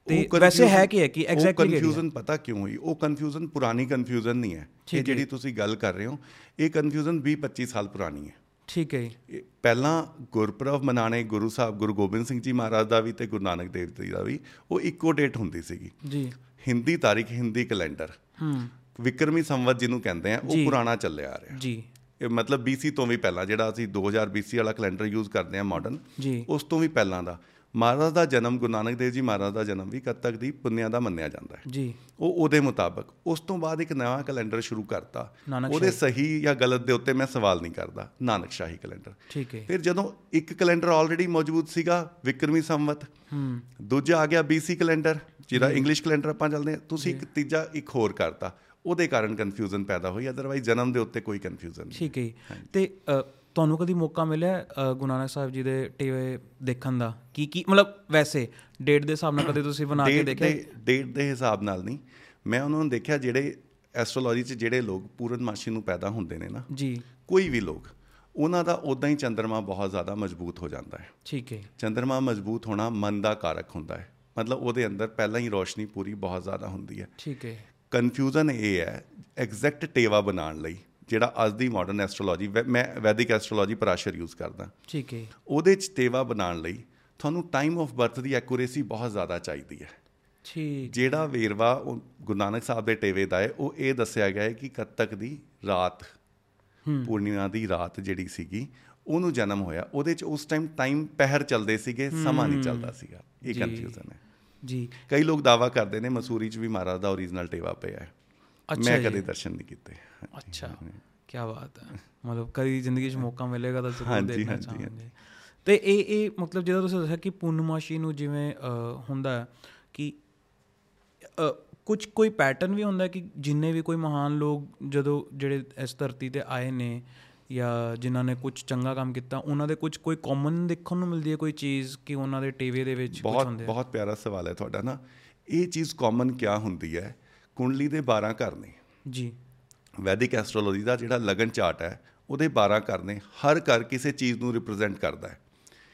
ਤੇ ਵੈਸੇ ਹੈ ਕੀ ਹੈ ਕਿ ਐਗਜ਼ੈਕਟਲੀ ਕਨਫਿਊਜ਼ਨ ਪਤਾ ਕਿਉਂ ਹੋਈ? ਉਹ ਕਨਫਿਊਜ਼ਨ ਪੁਰਾਣੀ ਕਨਫਿਊਜ਼ਨ ਨਹੀਂ ਹੈ। ਇਹ ਜਿਹੜੀ ਤੁਸੀਂ ਗੱਲ ਕਰ ਰਹੇ ਹੋ ਇਹ ਕਨਫਿਊਜ਼ਨ 20 25 ਸਾਲ ਪੁਰਾਣੀ ਹੈ। ਠੀਕ ਹੈ ਪਹਿਲਾਂ ਗੁਰਪੁਰਬ ਮਨਾਣੇ ਗੁਰੂ ਸਾਹਿਬ ਗੁਰੂ ਗੋਬਿੰਦ ਸਿੰਘ ਜੀ ਮਹਾਰਾਜ ਦਾ ਵੀ ਤੇ ਗੁਰੂ ਨਾਨਕ ਦੇਵ ਜੀ ਦਾ ਵੀ ਉਹ ਇੱਕੋ ਡੇਟ ਹੁੰਦੀ ਸੀਗੀ। ਜੀ। ਹਿੰਦੀ ਤਾਰੀਖ ਹਿੰਦੀ ਕੈਲੰਡਰ ਹੂੰ। ਵਿਕਰਮੀ ਸੰਵਤ ਜਿਹਨੂੰ ਕਹਿੰਦੇ ਆ ਉਹ। ਪੁਰਾਣਾ ਚੱਲਿਆ ਆ ਰਿਹਾ। ਜੀ। ਮਤਲਬ BC ਤੋਂ ਵੀ ਪਹਿਲਾਂ ਜਿਹੜਾ ਅਸੀਂ 2000 BC ਵਾਲਾ ਕੈਲੰਡਰ ਯੂਜ਼ ਕਰਦੇ ਆ ਮਾਡਰਨ ਉਸ ਤੋਂ ਵੀ ਪਹਿਲਾਂ ਦਾ। ਮਹਾਰਾਜ ਦਾ ਜਨਮ ਗੁਰੂ ਨਾਨਕ ਦੇਵ ਜੀ ਮਹਾਰਾਜ ਦਾ ਜਨਮ ਵੀ ਕੱਤਕ ਦੀ ਪੁੰਨਿਆ ਦਾ ਮੰਨਿਆ ਜਾਂਦਾ ਹੈ। ਜੀ। ਉਹ ਉਹਦੇ ਮੁਤਾਬਕ ਉਸ ਤੋਂ ਬਾਅਦ ਇੱਕ ਨਵਾਂ ਕੈਲੰਡਰ ਸ਼ੁਰੂ ਕਰਤਾ। ਉਹਦੇ ਸਹੀ। ਜਾਂ ਗਲਤ ਦੇ ਉੱਤੇ ਮੈਂ ਸਵਾਲ ਨਹੀਂ ਕਰਦਾ। ਨਾਨਕ ਸ਼ਾਹੀ ਕੈਲੰਡਰ ਠੀਕ ਹੈ। ਫਿਰ ਜਦੋਂ ਇੱਕ ਕੈਲੰਡਰ ਆਲਰੇਡੀ ਮੌਜੂਦ ਸੀਗਾ ਵਿਕਰਮੀ ਸੰਵਤ। ਹੂੰ। ਦੂਜਾ ਆ ਗਿਆ BC ਕੈਲੰਡਰ ਜਿਹਦਾ ਇੰਗਲਿਸ਼ ਕੈਲੰਡਰ ਆਪਾਂ ਚੱਲਦੇ ਹਾਂ। ਤੁਸੀਂ ਇੱਕ ਤੀਜਾ ਇੱਕ ਹੋਰ ਕਰਤਾ। ਉਹਦੇ ਕਾਰਨ ਕਨਫਿਊਜ਼ਨ ਪੈਦਾ ਹੋਈ ਅਦਰਵਾਈਜ਼ ਜਨਮ ਦੇ ਉੱਤੇ ਕੋਈ ਕਨਫਿਊਜ਼ਨ ਨਹੀਂ। ਠੀਕ ਹੈ। ਤੇ ਤੁਹਾਨੂੰ ਕਦੀ ਮੌਕਾ ਮਿਲਿਆ ਗੁਰੂ ਨਾਨਕ ਸਾਹਿਬ ਜੀ ਦੇ ਟੀਵੇ ਦੇਖਣ ਦਾ? ਕੀ ਕੀ ਮਤਲਬ ਵੈਸੇ ਡੇਟ ਦੇ ਹਿਸਾਬ ਨਾਲ ਕਦੇ ਤੁਸੀਂ ਬਣਾ ਕੇ ਦੇਖਿਆ? ਡੇਟ ਦੇ ਹਿਸਾਬ ਨਾਲ ਨਹੀਂ। ਮੈਂ ਉਹਨਾਂ ਨੂੰ ਦੇਖਿਆ ਜਿਹੜੇ ਐਸਟ੍ਰੋਲੋਜੀ 'ਚ ਜਿਹੜੇ ਲੋਕ ਪੂਰਨਮਾਸ਼ੀ ਨੂੰ ਪੈਦਾ ਹੁੰਦੇ ਨੇ ਨਾ ਜੀ। ਕੋਈ ਵੀ ਲੋਕ ਉਹਨਾਂ ਦਾ ਉਦਾਂ ਹੀ ਚੰ드ਰਮਾ ਬਹੁਤ ਜ਼ਿਆਦਾ ਮਜ਼ਬੂਤ ਹੋ ਜਾਂਦਾ ਹੈ। ਠੀਕ ਹੈ। ਚੰ드ਰਮਾ ਮਜ਼ਬੂਤ ਹੋਣਾ ਮਨ ਦਾ ਕਾਰਕ ਹੁੰਦਾ ਹੈ। ਮਤਲਬ ਉਹਦੇ ਅੰਦਰ ਪਹਿਲਾਂ ਹੀ ਰੋਸ਼ਨੀ ਪੂਰੀ ਬਹੁਤ ਜ਼ਿਆਦਾ ਹੁੰਦੀ ਹੈ। ਠੀਕ ਹੈ। ਕਨਫਿਊਜ਼ਨ ਇਹ ਹੈ ਐਗਜ਼ੈਕਟ ਟੇਵਾ ਬਣਾਉਣ ਲਈ ਜਿਹੜਾ ਅੱਜ ਦੀ ਮਾਡਰਨ ਐਸਟ੍ਰੋਲੋਜੀ ਮੈਂ ਵੈਦਿਕ ਐਸਟ੍ਰੋਲੋਜੀ ਪਰਾਸ਼ਰ ਯੂਜ਼ ਕਰਦਾ। ਠੀਕ ਹੈ। ਉਹਦੇ 'ਚ ਟੇਵਾ ਬਣਾਉਣ ਲਈ ਤੁਹਾਨੂੰ ਟਾਈਮ ਆਫ ਬਰਥ ਦੀ ਐਕੂਰੇਸੀ ਬਹੁਤ ਜ਼ਿਆਦਾ ਚਾਹੀਦੀ ਹੈ। ਠੀਕ। ਜਿਹੜਾ ਵੇਰਵਾ ਉਹ ਗੁਰੂ ਨਾਨਕ ਸਾਹਿਬ ਦੇ ਟੇਵੇ ਦਾ ਹੈ ਉਹ ਇਹ ਦੱਸਿਆ ਗਿਆ ਹੈ ਕਿ ਕੱਤਕ ਦੀ ਰਾਤ ਪੂਰਨਿਮਾ ਦੀ ਰਾਤ ਜਿਹੜੀ ਸੀਗੀ ਉਹਨੂੰ ਜਨਮ ਹੋਇਆ। ਉਹਦੇ 'ਚ ਉਸ ਟਾਈਮ ਟਾਈਮ ਪਹਿਰ ਚੱਲਦੇ ਸੀਗੇ ਸਮਾਂ ਨਹੀਂ ਚੱਲਦਾ ਸੀਗਾ। ਇਹ। ਕਨਫਿਊਜ਼ਨ ਹੈ। ਜੀ। ਕਈ ਲੋਕ ਦਾਵਾ ਕਰਦੇ ਨੇ ਮਸੂਰੀ 'ਚ ਵੀ ਮਹਾਰਾਜ ਦਾ ਓਰੀਜਨਲ ਟੇਵਾ ਪਿਆ ਹੈ। ਅੱਛਾ ਮੈਂ। ਕਦੇ ਦਰਸ਼ਨ ਨਹੀਂ ਕੀਤੇ। ਅੱਛਾ ਕੀ ਬਾਤ ਹੈ। ਮਤਲਬ ਕਦੀ ਜ਼ਿੰਦਗੀ 'ਚ ਮੌਕਾ ਮਿਲੇਗਾ ਤਾਂ ਜ਼ਰੂਰ ਦੇਖਣਾ ਚਾਹਾਂਗੇ। ਤੇ ਇਹ ਇਹ ਮਤਲਬ ਜਦੋਂ ਤੁਸੀਂ ਦੱਸਿਆ ਕਿ ਪੂਰਨਮਾਸ਼ੀ ਨੂੰ ਜਿਵੇਂ ਹੁੰਦਾ ਹੈ ਕਿ ਕੁਝ ਕੋਈ ਪੈਟਰਨ ਵੀ ਹੁੰਦਾ ਹੈ ਕਿ ਜਿੰਨੇ ਵੀ ਕੋਈ ਮਹਾਨ ਲੋਕ ਜਦੋਂ ਜਿਹੜੇ ਇਸ ਧਰਤੀ ਤੇ ਆਏ ਨੇ ਜਾਂ ਜਿਨ੍ਹਾਂ ਨੇ ਕੁਝ ਚੰਗਾ ਕੰਮ ਕੀਤਾ ਉਹਨਾਂ ਦੇ ਕੁਝ ਕੋਈ ਕਾਮਨ ਦੇਖਣ ਨੂੰ ਮਿਲਦੀ ਹੈ ਕੋਈ ਚੀਜ਼ ਕਿ ਉਹਨਾਂ ਦੇ ਟੀਵੇ ਦੇ ਵਿੱਚ ਕੁਝ ਬਹੁਤ ਹੁੰਦੇ ਆ? ਬਹੁਤ ਪਿਆਰਾ ਸਵਾਲ ਹੈ ਤੁਹਾਡਾ ਨਾ। ਇਹ ਚੀਜ਼ ਕਾਮਨ ਕਿਆ ਹੁੰਦੀ ਹੈ? ਕੁੰਡਲੀ ਦੇ 12 ਘਰ ਨੇ। ਜੀ। ਵੈਦਿਕ ਐਸਟ੍ਰੋਲੋਜੀ ਦਾ ਜਿਹੜਾ ਲਗਨ ਚਾਰਟ ਹੈ ਉਹਦੇ 12 ਘਰ ਨੇ। ਹਰ ਘਰ ਕਿਸੇ ਚੀਜ਼ ਨੂੰ ਰਿਪਰੈਜ਼ੈਂਟ ਕਰਦਾ ਹੈ।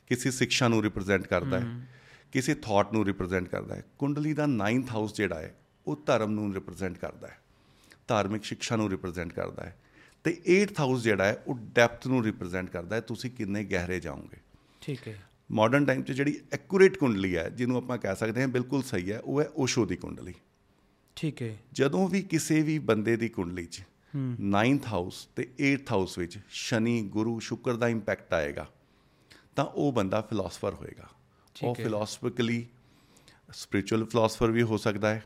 ਕਿਸੇ ਸਿੱਖਿਆ ਨੂੰ ਰਿਪਰੈਜ਼ੈਂਟ ਕਰਦਾ ਹੈ। ਕਿਸੇ ਥਾਟ ਨੂੰ ਰਿਪਰੈਜ਼ੈਂਟ ਕਰਦਾ ਹੈ। ਕੁੰਡਲੀ ਦਾ 9th ਹਾਊਸ ਜਿਹੜਾ ਹੈ ਉਹ ਧਰਮ ਨੂੰ ਰਿਪਰੈਜ਼ੈਂਟ ਕਰਦਾ ਹੈ। ਧਾਰਮਿਕ ਸਿੱਖਿਆ ਨੂੰ ਰਿਪਰੈਜ਼ੈਂਟ ਕਰਦਾ ਹੈ। ਤੇ 8th ਹਾਊਸ ਜਿਹੜਾ ਹੈ ਉਹ ਡੈਪਥ ਨੂੰ ਰਿਪਰੈਜ਼ੈਂਟ ਕਰਦਾ ਹੈ ਤੁਸੀਂ ਕਿੰਨੇ ਗਹਿਰੇ ਜਾਓਗੇ। ਠੀਕ ਹੈ। ਮਾਡਰਨ ਟਾਈਮ 'ਚ ਜਿਹੜੀ ਐਕੂਰੇਟ ਕੁੰਡਲੀ ਹੈ ਜਿਹਨੂੰ ਆਪਾਂ ਕਹਿ ਸਕਦੇ ਹਾਂ ਬਿਲਕੁਲ ਸਹੀ ਹੈ ਉਹ ਹੈ ਓਸ਼ੋ ਦੀ ਕੁੰਡਲੀ। ਠੀਕ ਹੈ। ਜਦੋਂ ਵੀ ਕਿਸੇ ਵੀ ਬੰਦੇ ਦੀ ਕੁੰਡਲੀ 'ਚ 9th ਹਾਊਸ ਤੇ 8th ਹਾਊਸ ਵਿੱਚ ਸ਼ਨੀ ਗੁਰੂ ਸ਼ੁਕਰ ਦਾ ਇੰਪੈਕਟ ਆਏਗਾ ਤਾਂ ਉਹ ਬੰਦਾ ਫਿਲਾਸਫਰ ਹੋਏਗਾ। ਉਹ ਫਿਲਾਸਫਿਕਲੀ ਸਪਿਰਚੁਅਲ ਫਿਲਾਸਫਰ ਵੀ ਹੋ ਸਕਦਾ ਹੈ।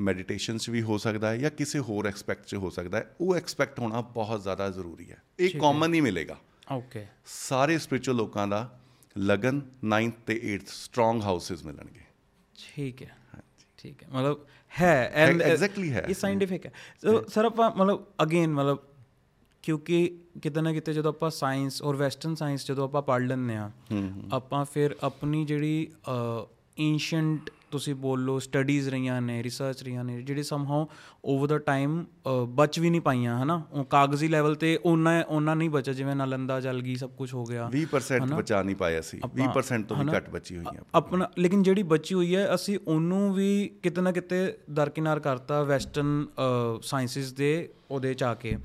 ਮੈਡੀਟੇਸ਼ਨ 'ਚ ਵੀ ਹੋ ਸਕਦਾ ਹੈ ਜਾਂ ਕਿਸੇ ਹੋਰ ਐਕਸਪੈਕਟ 'ਚ ਹੋ ਸਕਦਾ ਹੈ ਉਹ ਐਕਸਪੈਕਟ ਹੋਣਾ ਬਹੁਤ ਜ਼ਿਆਦਾ ਜ਼ਰੂਰੀ ਹੈ। ਇਹ ਕਾਮਨ ਨਹੀਂ ਮਿਲੇਗਾ। ਓਕੇ ਸਾਰੇ ਸਪਿਰਚੁਅਲ ਲੋਕਾਂ ਦਾ ਲਗਨ 9th ਤੇ 8th ਸਟਰੋਂਗ ਹਾਊਸਸ ਮਿਲਣਗੇ। ਠੀਕ ਹੈ। ਠੀਕ ਹੈ। ਮਤਲਬ ਹੈ uh, exactly ਹੈ। ਇਹ ਸਾਇੰਟਿਫਿਕ ਹੈ। ਸੋ ਸਰ ਆਪਾਂ ਮਤਲਬ ਅਗੇਨ ਮਤਲਬ ਕਿਉਂਕਿ ਕਿਤੇ ਨਾ ਕਿਤੇ ਜਦੋਂ ਆਪਾਂ ਸਾਇੰਸ ਔਰ ਵੈਸਟਰਨ ਸਾਇੰਸ ਜਦੋਂ ਆਪਾਂ ਪੜ੍ਹ ਲੈਂਦੇ ਆ ਆਪਾਂ ਫਿਰ ਆਪਣੀ ਜਿਹੜੀ ਐਂਸ਼ੀਅੰਟ ਤੁਸੀਂ ਬੋਲ ਸਟੱਡੀਜ਼ ਰਹੀਆਂ ਨੇ ਰਿਸਰਚ ਰਹੀਆਂ ਨੇ ਜਿਹੜੀ ਸਮਹਾਉ ਓਵਰ ਦਾ ਟਾਈਮ ਬਚ ਵੀ ਨਹੀਂ ਪਾਈਆਂ ਹਨਾ? ਉਹ ਕਾਗਜ਼ੀ ਲੈਵਲ ਤੇ ਉਹਨਾਂ ਉਹਨਾਂ ਨਹੀਂ ਬਚਿਆ ਜਿਵੇਂ ਨਾਲੰਦਾ ਜਲ ਗਈ ਸਭ ਕੁਝ ਹੋ ਗਿਆ 20% ਬਚਾ ਨਹੀਂ ਪਾਇਆ ਸੀ। 20% ਤੋਂ ਵੀ ਘੱਟ ਬਚੀ ਹੋਈਆਂ ਆਪਣਾ ਲੇਕਿਨ ਜਿਹੜੀ ਬਚੀ ਹੋਈ ਹੈ ਅਸੀਂ ਉਹਨੂੰ ਵੀ ਕਿਤੇ ਨਾ ਕਿਤੇ ਦਰਕਿਨਾਰ ਕਰਤਾ ਵੈਸਟਰਨ ਸਾਇੰਸਿਸ ਦੇ ਉਹਦੇ ਚ ਆ ਕੇ।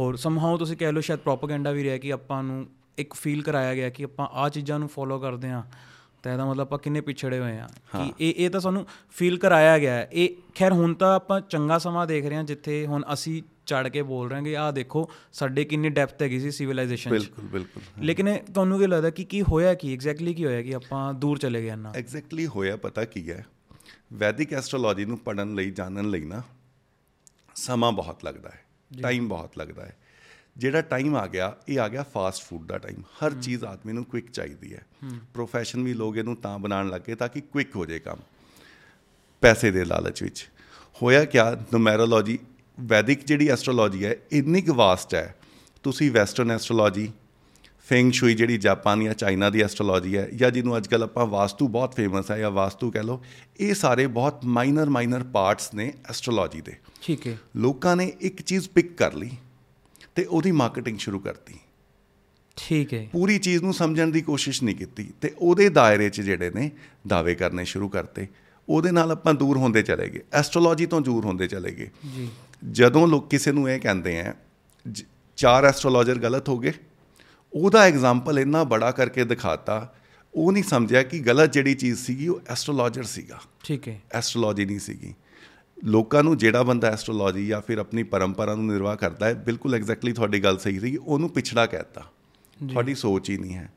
ਹੋਰ ਸਮਹਾਉ ਤੁਸੀਂ ਕਹਿ ਲਓ ਸ਼ਾਇਦ ਪ੍ਰੋਪਾਗੈਂਡਾ ਵੀ ਰਿਹਾ ਕਿ ਆਪਾਂ ਨੂੰ ਇੱਕ ਫੀਲ ਕਰਾਇਆ ਗਿਆ ਕਿ ਆਪਾਂ ਆ ਚੀਜ਼ਾਂ ਨੂੰ ਫੋਲੋ ਕਰਦੇ ਹਾਂ। ਤਾਂ ਇਹਦਾ ਮਤਲਬ ਆਪਾਂ ਕਿੰਨੇ ਪਿਛੜੇ ਹੋਏ ਆ ਕਿ ਇਹ ਇਹ ਤਾਂ ਸਾਨੂੰ ਫੀਲ ਕਰਾਇਆ ਗਿਆ ਹੈ। ਇਹ ਖੈਰ ਹੁਣ ਤਾਂ ਆਪਾਂ ਚੰਗਾ ਸਮਾਂ ਦੇਖ ਰਹੇ ਹਾਂ ਜਿੱਥੇ ਹੁਣ ਅਸੀਂ ਚੜ ਕੇ ਬੋਲ ਰਹੇ ਹਾਂ ਕਿ ਆਹ ਦੇਖੋ ਸਾਡੇ ਕਿੰਨੀ ਡੈਪਥ ਹੈਗੀ ਸੀ ਸਿਵਲਾਈਜੇਸ਼ਨ 'ਚ। ਬਿਲਕੁਲ ਬਿਲਕੁਲ। ਲੇਕਿਨ ਤੁਹਾਨੂੰ ਕੀ ਲੱਗਦਾ ਕਿ ਕੀ ਹੋਇਆ ਕੀ? ਐਗਜ਼ੈਕਟਲੀ ਕੀ ਹੋਇਆ ਕਿ ਆਪਾਂ ਦੂਰ ਚਲੇ ਗਏ ਨਾ ਐਗਜ਼ੈਕਟਲੀ ਹੋਇਆ ਪਤਾ ਕੀ ਹੈ? ਵੈਦਿਕ ਐਸਟ੍ਰੋਲੋਜੀ ਨੂੰ ਪੜਨ ਲਈ ਜਾਣਨ ਲਈ ਨਾ ਸਮਾਂ ਬਹੁਤ ਲੱਗਦਾ ਹੈ। ਟਾਈਮ ਬਹੁਤ ਲੱਗਦਾ ਹੈ। ਜਿਹੜਾ ਟਾਈਮ ਆ ਗਿਆ ਇਹ ਆ ਗਿਆ ਫਾਸਟ ਫੂਡ ਦਾ ਟਾਈਮ ਹਰ ਚੀਜ਼ ਆਦਮੀ ਨੂੰ ਕੁਇਕ ਚਾਹੀਦੀ ਹੈ। ਪ੍ਰੋਫੈਸ਼ਨ ਵੀ ਲੋਕ ਇਹਨੂੰ ਤਾਂ ਬਣਾਉਣ ਲੱਗੇ ਤਾਂ ਕਿ ਕੁਇਕ ਹੋ ਜਾਏ ਕੰਮ। ਪੈਸੇ ਦੇ ਲਾਲਚ ਵਿੱਚ। ਹੋਇਆ ਕਿਆ? ਨੂਮੈਰੋਲੋਜੀ ਵੈਦਿਕ ਜਿਹੜੀ ਐਸਟ੍ਰੋਲੋਜੀ ਹੈ ਇੰਨੀ ਕੁ ਵਾਸਟ ਹੈ। ਤੁਸੀਂ ਵੈਸਟਰਨ ਐਸਟ੍ਰੋਲੋਜੀ ਫੇਂਗ ਸ਼ੂਈ ਜਿਹੜੀ ਜਾਪਾਨ ਜਾਂ ਚਾਈਨਾ ਦੀ ਐਸਟ੍ਰੋਲੋਜੀ ਹੈ ਜਾਂ ਜਿਹਨੂੰ ਅੱਜਕੱਲ ਆਪਾਂ ਵਾਸਤੂ ਬਹੁਤ ਫੇਮਸ ਹੈ ਜਾਂ ਵਾਸਤੂ ਕਹਿ ਲਓ ਇਹ ਸਾਰੇ ਬਹੁਤ ਮਾਈਨਰ ਮਾਈਨਰ ਪਾਰਟਸ ਨੇ ਐਸਟ੍ਰੋਲੋਜੀ ਦੇ। ਠੀਕ ਹੈ। ਲੋਕਾਂ ਨੇ ਇੱਕ ਚੀਜ਼ ਪਿਕ ਕਰ ਲਈ। ਤੇ ਉਹਦੀ ਮਾਰਕੀਟਿੰਗ ਸ਼ੁਰੂ ਕਰਤੀ। ਠੀਕ ਹੈ। ਪੂਰੀ ਚੀਜ਼ ਨੂੰ ਸਮਝਣ ਦੀ ਕੋਸ਼ਿਸ਼ ਨਹੀਂ ਕੀਤੀ ਤੇ ਉਹਦੇ ਦਾਇਰੇ 'ਚ ਜਿਹੜੇ ਨੇ ਦਾਅਵੇ ਕਰਨੇ ਸ਼ੁਰੂ ਕਰਤੇ। ਉਹਦੇ ਨਾਲ ਆਪਾਂ ਦੂਰ ਹੁੰਦੇ ਚਲੇ ਗਏ। ਐਸਟ੍ਰੋਲੋਜੀ ਤੋਂ ਦੂਰ ਹੁੰਦੇ ਚਲੇ ਗਏ। ਜੀ। ਜਦੋਂ ਲੋਕ ਕਿਸੇ ਨੂੰ ਇਹ ਕਹਿੰਦੇ ਆ ਚਾਰ ਐਸਟ੍ਰੋਲੋਜਰ ਗਲਤ ਹੋ ਗਏ। ਉਹਦਾ ਐਗਜ਼ਾਮਪਲ ਇੰਨਾ ਬੜਾ ਕਰਕੇ ਦਿਖਾਤਾ ਉਹ ਨਹੀਂ ਸਮਝਿਆ ਕਿ ਗਲਤ ਜਿਹੜੀ ਚੀਜ਼ ਸੀਗੀ ਉਹ ਐਸਟ੍ਰੋਲੋਜਰ ਸੀਗਾ। ਠੀਕ ਹੈ। ਐਸਟ੍ਰੋਲੋਜੀ ਨਹੀਂ ਸੀਗੀ। ਲੋਕਾਂ ਨੂੰ ਜਿਹੜਾ ਬੰਦਾ ਐਸਟ੍ਰੋਲੋਜੀ ਜਾਂ ਫਿਰ ਆਪਣੀ ਪਰੰਪਰਾ ਨੂੰ ਨਿਰਵਾਹ ਕਰਦਾ ਹੈ ਬਿਲਕੁਲ ਐਗਜ਼ੈਕਟਲੀ ਤੁਹਾਡੀ ਗੱਲ ਸਹੀ ਸੀ ਉਹਨੂੰ ਪਿਛੜਾ ਕਹਿਤਾ। ਤੁਹਾਡੀ ਸੋਚ ਹੀ ਨਹੀਂ ਹੈ।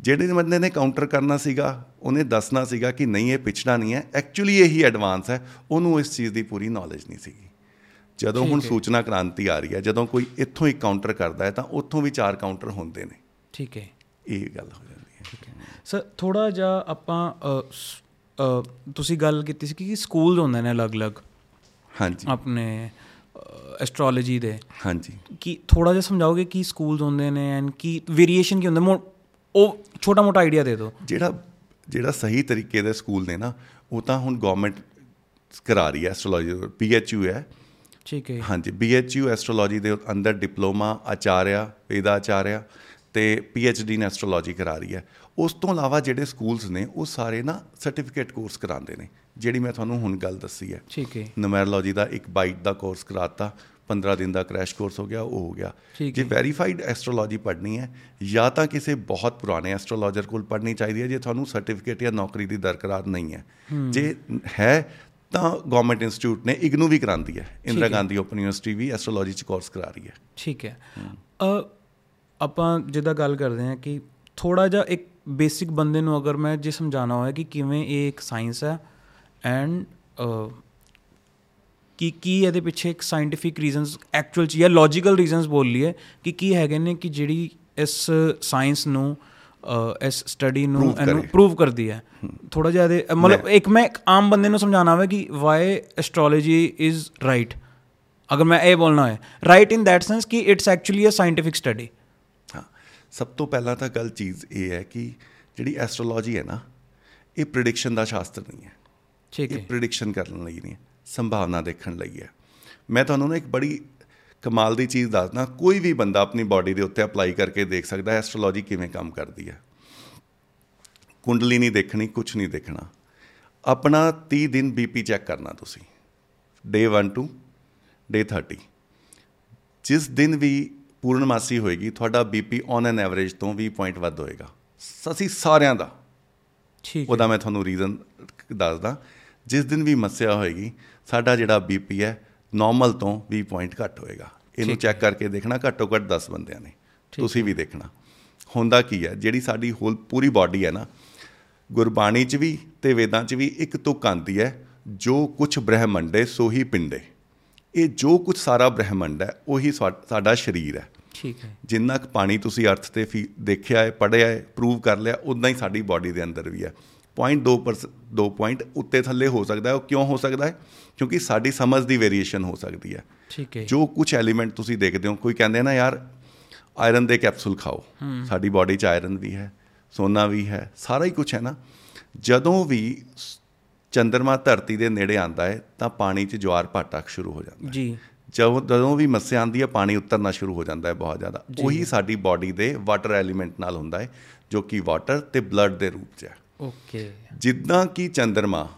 ਜਿਹੜੇ ਬੰਦੇ ਨੇ ਕਾਊਂਟਰ ਕਰਨਾ ਸੀਗਾ ਉਹਨੇ ਦੱਸਣਾ ਸੀਗਾ ਕਿ ਨਹੀਂ ਇਹ ਪਿਛੜਾ ਨਹੀਂ ਹੈ ਐਕਚੁਅਲੀ ਇਹੀ ਐਡਵਾਂਸ ਹੈ ਉਹਨੂੰ ਇਸ ਚੀਜ਼ ਦੀ ਪੂਰੀ ਨੌਲੇਜ ਨਹੀਂ ਸੀਗੀ। ਜਦੋਂ ਹੁਣ ਸੂਚਨਾ ਕ੍ਰਾਂਤੀ ਆ ਰਹੀ ਹੈ ਜਦੋਂ ਕੋਈ ਇੱਥੋਂ ਇੱਕ ਕਾਊਂਟਰ ਕਰਦਾ ਹੈ ਤਾਂ ਉੱਥੋਂ ਵੀ ਚਾਰ ਕਾਊਂਟਰ ਹੁੰਦੇ ਨੇ। ਠੀਕ ਹੈ। ਇਹ ਗੱਲ ਹੋ ਜਾਂਦੀ ਹੈ। ਸਰ ਥੋੜਾ ਜਿਹਾ ਆਪਾਂ ਤੁਸੀਂ ਗੱਲ ਕੀਤੀ ਸੀ ਕਿ ਸਕੂਲ ਹੁੰਦੇ ਨੇ ਅਲੱਗ-ਅਲੱਗ। ਹਾਂਜੀ। ਆਪਣੇ ਐਸਟ੍ਰੋਲੋਜੀ ਦੇ। ਹਾਂਜੀ। ਕੀ ਥੋੜਾ ਜਿਹਾ ਸਮਝਾਓਗੇ ਕੀ ਸਕੂਲਸ ਹੁੰਦੇ ਨੇ ਐਂਡ ਕੀ ਵੇਰੀਏਸ਼ਨ ਕੀ ਹੁੰਦਾ? ਉਹ ਛੋਟਾ ਮੋਟਾ ਆਈਡੀਆ ਦੇ ਦਿਓ। ਜਿਹੜਾ ਜਿਹੜਾ ਸਹੀ ਤਰੀਕੇ ਦੇ ਸਕੂਲ ਨੇ ਨਾ ਉਹ ਤਾਂ ਹੁਣ ਗਵਰਨਮੈਂਟ ਕਰਾ ਰਹੀ ਹੈ ਐਸਟ੍ਰੋਲੋਜੀ ਪੀਐਚਯੂ ਹੈ। ਠੀਕ ਹੈ। ਹਾਂਜੀ ਬੀਐਚਯੂ ਐਸਟ੍ਰੋਲੋਜੀ ਦੇ ਅੰਦਰ ਡਿਪਲੋਮਾ ਆਚਾਰਿਆ ਵੇਦਾ ਆਚਾਰਿਆ ਤੇ ਪੀਐਚਡੀ ਇਨ ਐਸਟ੍ਰੋਲੋਜੀ ਕਰਾ ਰਹੀ ਹੈ। ਉਸ ਤੋਂ ਇਲਾਵਾ ਜਿਹੜੇ ਸਕੂਲਸ ਨੇ ਉਹ ਸਾਰੇ ਨਾ ਸਰਟੀਫਿਕੇਟ ਕੋਰਸ ਕਰਾਉਂਦੇ ਨੇ। ਜਿਹੜੀ ਮੈਂ ਤੁਹਾਨੂੰ ਹੁਣ ਗੱਲ ਦੱਸੀ ਹੈ। ਠੀਕ ਹੈ। ਨੁਮੈਰੋਲੋਜੀ ਦਾ ਇੱਕ ਬਾਈਟ ਦਾ ਕੋਰਸ ਕਰਾਤਾ 15 ਦਿਨ ਦਾ ਕ੍ਰੈਸ਼ ਕੋਰਸ ਹੋ ਗਿਆ ਉਹ ਹੋ ਗਿਆ। ਜੇ ਵੈਰੀਫਾਈਡ ਐਸਟ੍ਰੋਲੋਜੀ ਪੜ੍ਹਨੀ ਹੈ ਜਾਂ ਤਾਂ ਕਿਸੇ ਬਹੁਤ ਪੁਰਾਣੇ ਐਸਟ੍ਰੋਲੋਜਰ ਕੋਲ ਪੜ੍ਹਨੀ ਚਾਹੀਦੀ ਹੈ ਜੇ ਤੁਹਾਨੂੰ ਸਰਟੀਫਿਕੇਟ ਜਾਂ ਨੌਕਰੀ ਦੀ ਦਰਕਾਰ ਨਹੀਂ ਹੈ। ਜੇ ਹੈ ਤਾਂ ਗਵਰਨਮੈਂਟ ਇੰਸਟੀਚਿਊਟ ਨੇ ਇਗਨੂ ਵੀ ਕਰਾਉਂਦੀ ਹੈ। ਇੰਦਰਾ ਗਾਂਧੀ ਓਪਨ ਯੂਨੀਵਰਸਿਟੀ ਵੀ ਐਸਟ੍ਰੋਲੋਜੀ ਚ ਕੋਰਸ ਕਰਾ ਰਹੀ ਹੈ। ਠੀਕ ਹੈ। ਅ ਆਪਾਂ ਜਿੱਦਾਂ ਗੱਲ ਕਰਦੇ ਹਾਂ ਕਿ ਥੋੜਾ ਜਿਹਾ ਇੱਕ ਬੇਸਿਕ ਬੰਦੇ ਨੂੰ ਅਗਰ ਮੈਂ ਜੇ ਸਮਝਾਣਾ ਹੋਇਆ ਕਿ ਕਿਵੇਂ ਇਹ ਇੱਕ ਸਾਇੰਸ ਹੈ ਐਂਡ ਕੀ ਕੀ ਇਹਦੇ ਪਿੱਛੇ ਇੱਕ ਸਾਇੰਟੀਫਿਕ ਰੀਜ਼ਨਸ ਐਕਚੁਅਲ ਚ ਜਾਂ ਲੌਜੀਕਲ ਰੀਜ਼ਨਸ ਬੋਲ ਲਈਏ ਕਿ ਕੀ ਹੈਗੇ ਨੇ ਕਿ ਜਿਹੜੀ ਇਸ ਸਾਇੰਸ ਨੂੰ ਇਸ ਸਟੱਡੀ ਨੂੰ ਇਹਨੂੰ। ਪ੍ਰੂਵ ਕਰਦੀ ਹੈ। ਥੋੜਾ ਜਿਹਾ ਇਹਦੇ ਮਤਲਬ ਇੱਕ ਮੈਂ ਇੱਕ ਆਮ ਬੰਦੇ ਨੂੰ ਸਮਝਾਣਾ ਹੋਵੇ ਕਿ ਵਾਈ ਐਸਟ੍ਰੋਲੋਜੀ ਇਜ਼ ਰਾਈਟ ਅਗਰ ਮੈਂ ਇਹ ਬੋਲਣਾ ਹੈ ਰਾਈਟ ਇਨ ਦੈਟ ਸੈਂਸ ਕਿ it's actually a scientific study ਹਾਂ ਸਭ ਤੋਂ ਪਹਿਲਾਂ ਤਾਂ ਗੱਲ ਚੀਜ਼ ਇਹ ਹੈ ਕਿ ਜਿਹੜੀ ਐਸਟ੍ਰੋਲੋਜੀ ਹੈ ਨਾ ਇਹ ਪ੍ਰਿਡਿਕਸ਼ਨ ਦਾ ਸ਼ਾਸਤਰ ਨਹੀਂ ਹੈ। ਠੀਕ ਹੈ। ਪ੍ਰਿਡਿਕਸ਼ਨ ਕਰਨ ਲਈ ਨਹੀਂ ਸੰਭਾਵਨਾ ਦੇਖਣ ਲਈ ਹੈ। ਮੈਂ ਤੁਹਾਨੂੰ ਨਾ ਇੱਕ ਬੜੀ ਕਮਾਲ ਦੀ ਚੀਜ਼ ਦੱਸਦਾ ਕੋਈ ਵੀ ਬੰਦਾ ਆਪਣੀ ਬਾਡੀ ਦੇ ਉੱਤੇ ਅਪਲਾਈ ਕਰਕੇ ਦੇਖ ਸਕਦਾ ਹੈ ਐਸਟ੍ਰੋਲੋਜੀ ਕਿਵੇਂ ਕੰਮ ਕਰਦੀ ਹੈ। ਕੁੰਡਲੀ ਨਹੀਂ ਦੇਖਣੀ ਕੁਝ ਨਹੀਂ ਦੇਖਣਾ। ਆਪਣਾ 30 ਦਿਨ ਬੀਪੀ ਚੈੱਕ ਕਰਨਾ ਤੁਸੀਂ। ਡੇ 1 ਟੂ ਡੇ 30 ਜਿਸ ਦਿਨ ਵੀ ਪੂਰਨਮਾਸੀ ਹੋਏਗੀ ਤੁਹਾਡਾ ਬੀਪੀ ਔਨ ਐਨ ਐਵਰੇਜ ਤੋਂ 20 ਪੁਆਇੰਟ ਵੱਧ ਹੋਏਗਾ। ਅਸੀਂ ਸਾਰਿਆਂ ਦਾ। ਠੀਕ ਉਹਦਾ ਮੈਂ ਤੁਹਾਨੂੰ ਰੀਜ਼ਨ ਦੱਸਦਾ। ਜਿਸ ਦਿਨ ਵੀ ਮੱਸਿਆ ਹੋਏਗੀ ਸਾਡਾ ਜਿਹੜਾ ਬੀਪੀ ਹੈ ਨਾਰਮਲ ਤੋਂ 20 ਪੁਆਇੰਟ ਘੱਟ ਹੋਏਗਾ। ਇਹਨੂੰ ਚੈੱਕ ਕਰਕੇ ਦੇਖਣਾ ਘੱਟੋ ਘੱਟ 10 ਬੰਦਿਆਂ ਨੇ। ਤੁਸੀਂ ਵੀ ਦੇਖਣਾ। ਹੁੰਦਾ ਕੀ ਹੈ ਜਿਹੜੀ ਸਾਡੀ ਹੋਲ ਪੂਰੀ ਬਾਡੀ ਹੈ ਨਾ ਗੁਰਬਾਣੀ 'ਚ ਵੀ ਤੇ ਵੇਦਾਂ 'ਚ ਵੀ ਇੱਕ ਤੁਕ ਆਂਦੀ ਹੈ ਜੋ ਕੁਛ ਬ੍ਰਹਮੰਡੇ ਸੋ ਹੀ ਪਿੰਡੇ ਇਹ ਜੋ ਕੁਛ ਸਾਰਾ ਬ੍ਰਹਮੰਡ ਹੈ ਉਹੀ ਸਾਡਾ ਸਰੀਰ ਹੈ। ਠੀਕ ਹੈ। ਜਿੰਨਾ ਕੁ ਪਾਣੀ ਤੁਸੀਂ ਅਰਥ ਤੇ ਦੇਖਿਆ ਹੈ ਪੜਿਆ ਹੈ ਪ੍ਰੂਵ ਕਰ ਲਿਆ ਉਦਾਂ ਹੀ ਸਾਡੀ ਬਾਡੀ ਦੇ ਅੰਦਰ ਵੀ ਹੈ। 0.2% 2 ਪੁਆਇੰਟ ਉੱਤੇ ਥੱਲੇ ਹੋ ਸਕਦਾ ਹੈ। ਉਹ ਕਿਉਂ ਹੋ ਸਕਦਾ ਹੈ? ਕਿਉਂਕਿ ਸਾਡੀ ਸਮਝ ਦੀ ਵੇਰੀਏਸ਼ਨ ਹੋ ਸਕਦੀ ਹੈ। ਠੀਕ ਹੈ ਜੋ। ਕੁਝ ਐਲੀਮੈਂਟ ਤੁਸੀਂ ਦੇਖਦੇ ਹੋ ਕੋਈ ਕਹਿੰਦੇ ਨਾ ਯਾਰ ਆਇਰਨ ਦੇ ਕੈਪਸੂਲ ਖਾਓ। ਸਾਡੀ ਬਾਡੀ 'ਚ ਆਇਰਨ ਵੀ ਹੈ ਸੋਨਾ ਵੀ ਹੈ ਸਾਰਾ ਹੀ ਕੁਝ ਹੈ ਨਾ। ਜਦੋਂ ਵੀ ਸ- ਚੰ드ਰਮਾ ਧਰਤੀ ਦੇ ਨੇੜੇ ਆਂਦਾ ਹੈ ਤਾਂ ਪਾਣੀ 'ਚ ਜਵਾਰ ਭਾਟਾ ਸ਼ੁਰੂ ਹੋ ਜਾਂਦਾ ਹੈ। ਜੀ। ਜਦੋਂ ਜਦੋਂ ਵੀ ਮੱਸਿਆ ਆਉਂਦੀ ਹੈ ਪਾਣੀ ਉਤਰਨਾ ਸ਼ੁਰੂ ਹੋ ਜਾਂਦਾ ਹੈ ਬਹੁਤ ਜ਼ਿਆਦਾ। ਉਹੀ ਸਾਡੀ ਬਾਡੀ ਦੇ ਵਾਟਰ ਐਲੀਮੈਂਟ ਨਾਲ ਹੁੰਦਾ ਹੈ ਜੋ ਕਿ ਵਾਟਰ ਤੇ ਬਲੱਡ ਦੇ ਰੂਪ 'ਚ ਹੈ। ਓਕੇ ਜਿੱਦਾਂ ਕਿ ਚੰ드ਰਮਾ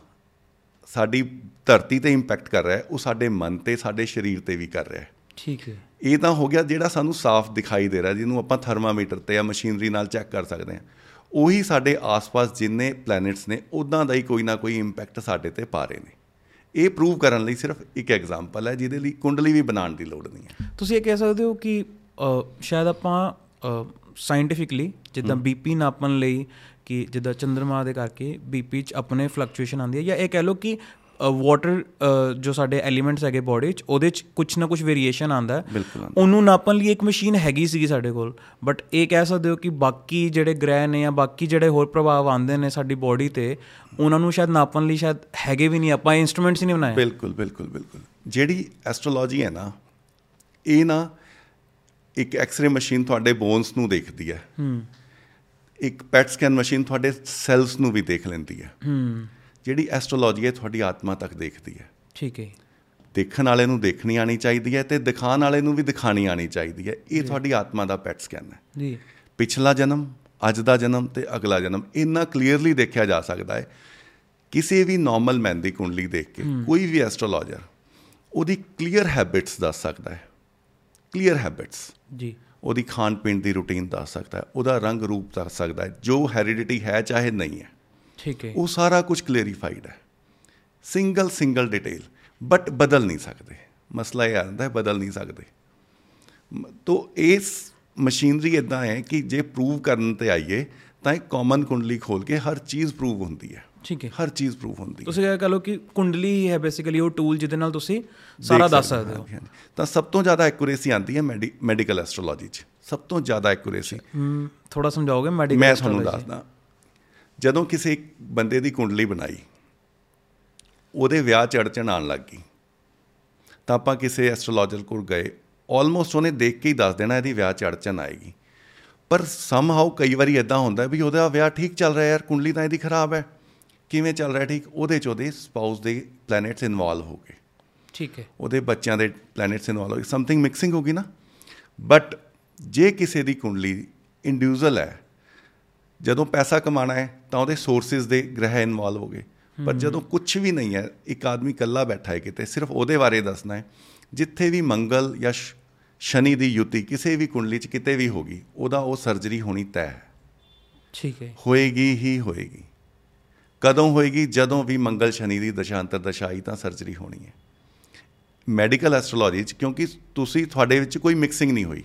ਸਾਡੀ ਧਰਤੀ ਤੇ ਇੰਪੈਕਟ ਕਰ ਰਿਹਾ ਹੈ ਉਹ ਸਾਡੇ ਮਨ ਤੇ ਸਾਡੇ ਸਰੀਰ ਤੇ ਵੀ ਕਰ ਰਿਹਾ ਹੈ। ਠੀਕ ਹੈ। ਇਹ ਤਾਂ ਹੋ ਗਿਆ ਜਿਹੜਾ ਸਾਨੂੰ ਸਾਫ਼ ਦਿਖਾਈ ਦੇ ਰਿਹਾ ਜਿਹਨੂੰ ਆਪਾਂ ਥਰਮਾਮੀਟਰ ਤੇ ਜਾਂ ਮਸ਼ੀਨਰੀ ਨਾਲ ਚੈੱਕ ਕਰ ਸਕਦੇ ਹਾਂ। ਉਹੀ ਸਾਡੇ ਆਸ-ਪਾਸ ਜਿੰਨੇ ਪਲੈਨਟਸ ਨੇ ਉਦਾਂ ਦਾ ਹੀ ਕੋਈ ਨਾ ਕੋਈ ਇੰਪੈਕਟ ਸਾਡੇ ਤੇ ਪਾ ਰਹੇ ਨੇ। ਇਹ ਪ੍ਰੂਵ ਕਰਨ ਲਈ ਸਿਰਫ ਇੱਕ ਐਗਜ਼ਾਮਪਲ ਹੈ ਜਿਹਦੇ ਲਈ ਕੁੰਡਲੀ ਵੀ ਬਣਾਉਣ ਦੀ ਲੋੜ ਨਹੀਂ ਹੈ। ਤੁਸੀਂ ਇਹ ਕਹਿ ਸਕਦੇ ਹੋ ਕਿ ਸ਼ਾਇਦ ਆਪਾਂ ਸਾਇੰਟੀਫਿਕਲੀ ਜਿੱਦਾਂ ਬੀਪੀ ਨਾਪਣ ਲਈ ਕਿ ਜਿੱਦਾਂ ਚੰ드ਰਮਾ ਦੇ ਕਰਕੇ ਬੀਪੀ ਚ ਆਪਣੇ ਫਲਕਚੁਏਸ਼ਨ ਆਉਂਦੀ ਹੈ ਜਾਂ ਇਹ ਕਹਿ ਲਓ ਕਿ ਵਾਟਰ ਜੋ ਸਾਡੇ ਐਲੀਮੈਂਟਸ ਹੈਗੇ ਬਾਡੀ ਚ ਉਹਦੇ ਚ ਕੁਝ ਨਾ ਕੁਝ ਵੇਰੀਏਸ਼ਨ ਆਂਦਾ। ਉਹਨੂੰ ਨਾਪਣ ਲਈ ਇੱਕ ਮਸ਼ੀਨ ਹੈਗੀ ਸੀਗੀ ਸਾਡੇ ਕੋਲ। ਬਟ ਇਹ ਕਹਿ ਸਕਦੇ ਹੋ ਕਿ ਬਾਕੀ ਜਿਹੜੇ ਗ੍ਰਹਿ ਨੇ ਜਾਂ ਬਾਕੀ ਜਿਹੜੇ ਹੋਰ ਪ੍ਰਭਾਵ ਆਉਂਦੇ ਨੇ ਸਾਡੀ ਬਾਡੀ ਤੇ ਉਹਨਾਂ ਨੂੰ ਸ਼ਾਇਦ ਨਾਪਣ ਲਈ ਸ਼ਾਇਦ ਹੈਗੇ ਵੀ ਨਹੀਂ। ਆਪਾਂ ਇਨਸਟਰੂਮੈਂਟਸ ਹੀ ਨਹੀਂ ਬਣਾਏ। ਬਿਲਕੁਲ ਬਿਲਕੁਲ ਬਿਲਕੁਲ। ਜਿਹੜੀ ਐਸਟ੍ਰੋਲੋਜੀ ਹੈ ਨਾ ਇਹ ਨਾ ਇੱਕ ਐਕਸ-ਰੇ ਮਸ਼ੀਨ ਤੁਹਾਡੇ ਬੋਨਸ ਨੂੰ ਦੇਖਦੀ ਹੈ। ਹੂੰ। ਇੱਕ ਪੈਟ ਸਕੈਨ ਮਸ਼ੀਨ ਤੁਹਾਡੇ ਸੈਲਸ ਨੂੰ ਵੀ ਦੇਖ ਲੈਂਦੀ ਹੈ। ਹੂੰ। ਜਿਹੜੀ ਐਸਟ੍ਰੋਲੋਜੀ ਹੈ ਤੁਹਾਡੀ ਆਤਮਾ ਤੱਕ ਦੇਖਦੀ ਹੈ। ਠੀਕ ਹੈ। ਦੇਖਣ ਵਾਲੇ ਨੂੰ ਦੇਖਣੀ ਆਣੀ ਚਾਹੀਦੀ ਹੈ ਤੇ ਦਿਖਾਉਣ ਵਾਲੇ ਨੂੰ ਵੀ ਦਿਖਾਣੀ ਆਣੀ ਚਾਹੀਦੀ ਹੈ। ਇਹ ਤੁਹਾਡੀ ਆਤਮਾ ਦਾ ਪੈਟ ਸਕੈਨ ਹੈ। ਜੀ। ਪਿਛਲਾ ਜਨਮ ਅੱਜ ਦਾ ਜਨਮ ਤੇ ਅਗਲਾ ਜਨਮ ਇੰਨਾ ਕਲੀਅਰਲੀ ਦੇਖਿਆ ਜਾ ਸਕਦਾ ਹੈ। ਕਿਸੇ ਵੀ ਨਾਰਮਲ ਮੈਨ ਦੀ ਕੁੰਡਲੀ ਦੇਖ ਕੇ ਕੋਈ ਵੀ ਐਸਟ੍ਰੋਲੋਜਰ ਉਹਦੀ ਕਲੀਅਰ ਹੈਬਿਟਸ ਦੱਸ ਸਕਦਾ ਹੈ। ਕਲੀਅਰ ਹੈਬਿਟਸ ਜੀ। ਉਹਦੀ ਖਾਣ ਪੀਣ ਦੀ ਰੁਟੀਨ ਦੱਸ ਸਕਦਾ ਹੈ ਉਹਦਾ ਰੰਗ ਰੂਪ ਦੱਸ ਸਕਦਾ ਹੈ ਜੋ ਹੈਰੀਡਿਟੀ ਹੈ ਚਾਹੇ ਨਹੀਂ ਹੈ। ਠੀਕ ਹੈ। ਉਹ ਸਾਰਾ ਕੁਝ ਕਲੀਅਰੀਫਾਈਡ ਹੈ। ਸਿੰਗਲ ਸਿੰਗਲ ਡਿਟੇਲ ਬਟ ਬਦਲ ਨਹੀਂ ਸਕਦੇ। ਮਸਲਾ ਇਹ ਆਉਂਦਾ ਹੈ ਬਦਲ ਨਹੀਂ ਸਕਦੇ। ਤੋ ਇਸ ਮਸ਼ੀਨਰੀ ਇਦਾਂ ਹੈ ਕਿ ਜੇ ਪ੍ਰੂਵ ਕਰਨ ਤੇ ਆਈਏ ਤਾਂ ਇੱਕ ਕਾਮਨ ਕੁੰਡਲੀ ਖੋਲ ਕੇ ਹਰ ਚੀਜ਼ ਪ੍ਰੂਵ ਹੁੰਦੀ ਹੈ। ਠੀਕ ਹੈ। ਹਰ ਚੀਜ਼ ਪ੍ਰੂਵ ਹੁੰਦੀ ਹੈ। ਤੁਸੀਂ ਇਹ ਕਹ ਲਓ ਕਿ ਕੁੰਡਲੀ ਹੀ ਹੈ ਬੇਸਿਕਲੀ ਉਹ ਟੂਲ ਜਿਹਦੇ ਨਾਲ ਤੁਸੀਂ ਸਾਰਾ ਦੱਸ ਸਕਦੇ ਹੋ। ਤਾਂ ਸਭ ਤੋਂ ਜ਼ਿਆਦਾ ਐਕੂਰੇਸੀ ਆਉਂਦੀ ਹੈ ਮੈਡੀਕਲ ਐਸਟ੍ਰੋਲੋਜੀ 'ਚ। ਸਭ ਤੋਂ ਜ਼ਿਆਦਾ ਐਕੂਰੇਸੀ ਥੋੜਾ ਸਮਝਾਓਗੇ ਮੈਡੀਕਲ ਮੈਂ ਤੁਹਾਨੂੰ ਦੱਸਦਾ। ਜਦੋਂ ਕਿਸੇ ਬੰਦੇ ਦੀ ਕੁੰਡਲੀ ਬਣਾਈ ਉਹਦੇ ਵਿਆਹ 'ਚ ਅੜਚਣ ਆਉਣ ਲੱਗ ਗਈ ਤਾਂ ਆਪਾਂ ਕਿਸੇ ਐਸਟ੍ਰੋਲੋਜਰ ਕੋਲ ਗਏ ਆਲਮੋਸਟ ਉਹਨੇ ਦੇਖ ਕੇ ਹੀ ਦੱਸ ਦੇਣਾ ਇਹਦੀ ਵਿਆਹ 'ਚ ਅੜਚਣ ਆਏਗੀ। ਪਰ ਸਮਹਾਉ ਕਈ ਵਾਰੀ ਇਦਾਂ ਹੁੰਦਾ ਵੀ ਉਹਦਾ ਵਿਆਹ ਠੀਕ ਚੱਲ ਰਿਹਾ ਯਾਰ ਕੁੰਡਲੀ ਤਾਂ ਇਹਦੀ ਖਰਾਬ ਹੈ। ਕਿਵੇਂ ਚੱਲ ਰਿਹਾ ਠੀਕ ਉਹਦੇ 'ਚ ਉਹਦੇ ਸਪਾਊਸ ਦੇ ਪਲੈਨੇਟਸ ਇਨਵੋਲਵ ਹੋ ਗਏ। ਠੀਕ ਹੈ। ਉਹਦੇ ਬੱਚਿਆਂ ਦੇ ਪਲੈਨੇਟਸ ਇਨਵੋਲਵ ਹੋ ਗਏ। ਸਮਥਿੰਗ ਮਿਕਸਿੰਗ ਹੋ ਗਈ ਨਾ। ਬਟ ਜੇ ਕਿਸੇ ਦੀ ਕੁੰਡਲੀ ਇੰਡੀਵਿਜੂਅਲ ਹੈ ਜਦੋਂ ਪੈਸਾ ਕਮਾਣਾ ਹੈ ਤਾਂ ਉਹਦੇ ਸੋਰਸਸ ਦੇ ਗ੍ਰਹਿ ਇਨਵੋਲਵ ਹੋ ਗਏ। ਪਰ ਜਦੋਂ ਕੁਝ ਵੀ ਨਹੀਂ ਹੈ ਇੱਕ ਆਦਮੀ ਇਕੱਲਾ ਬੈਠਾ ਹੈ ਕਿਤੇ ਸਿਰਫ ਉਹਦੇ ਬਾਰੇ ਦੱਸਣਾ ਹੈ। ਜਿੱਥੇ ਵੀ ਮੰਗਲ ਜਾਂ ਸ਼ਨੀ ਦੀ ਯੁਤੀ ਕਿਸੇ ਵੀ ਕੁੰਡਲੀ 'ਚ ਕਿਤੇ ਵੀ ਹੋਗੀ ਉਹਦਾ ਉਹ ਸਰਜਰੀ ਹੋਣੀ ਤੈਅ ਹੈ। ਠੀਕ ਹੈ। ਹੋਏਗੀ ਹੀ ਹੋਏਗੀ। ਕਦੋਂ ਹੋਏਗੀ? ਜਦੋਂ ਵੀ ਮੰਗਲ ਸ਼ਨੀ ਦੀ ਦਸ਼ਾਂਤਰ ਦਸ਼ਾ ਆਈ ਤਾਂ ਸਰਜਰੀ ਹੋਣੀ ਹੈ। ਮੈਡੀਕਲ ਐਸਟ੍ਰੋਲੋਜੀ ਚ ਕਿਉਂਕਿ ਤੁਸੀਂ ਤੁਹਾਡੇ ਵਿੱਚ ਕੋਈ ਮਿਕਸਿੰਗ ਨਹੀਂ ਹੋਈ।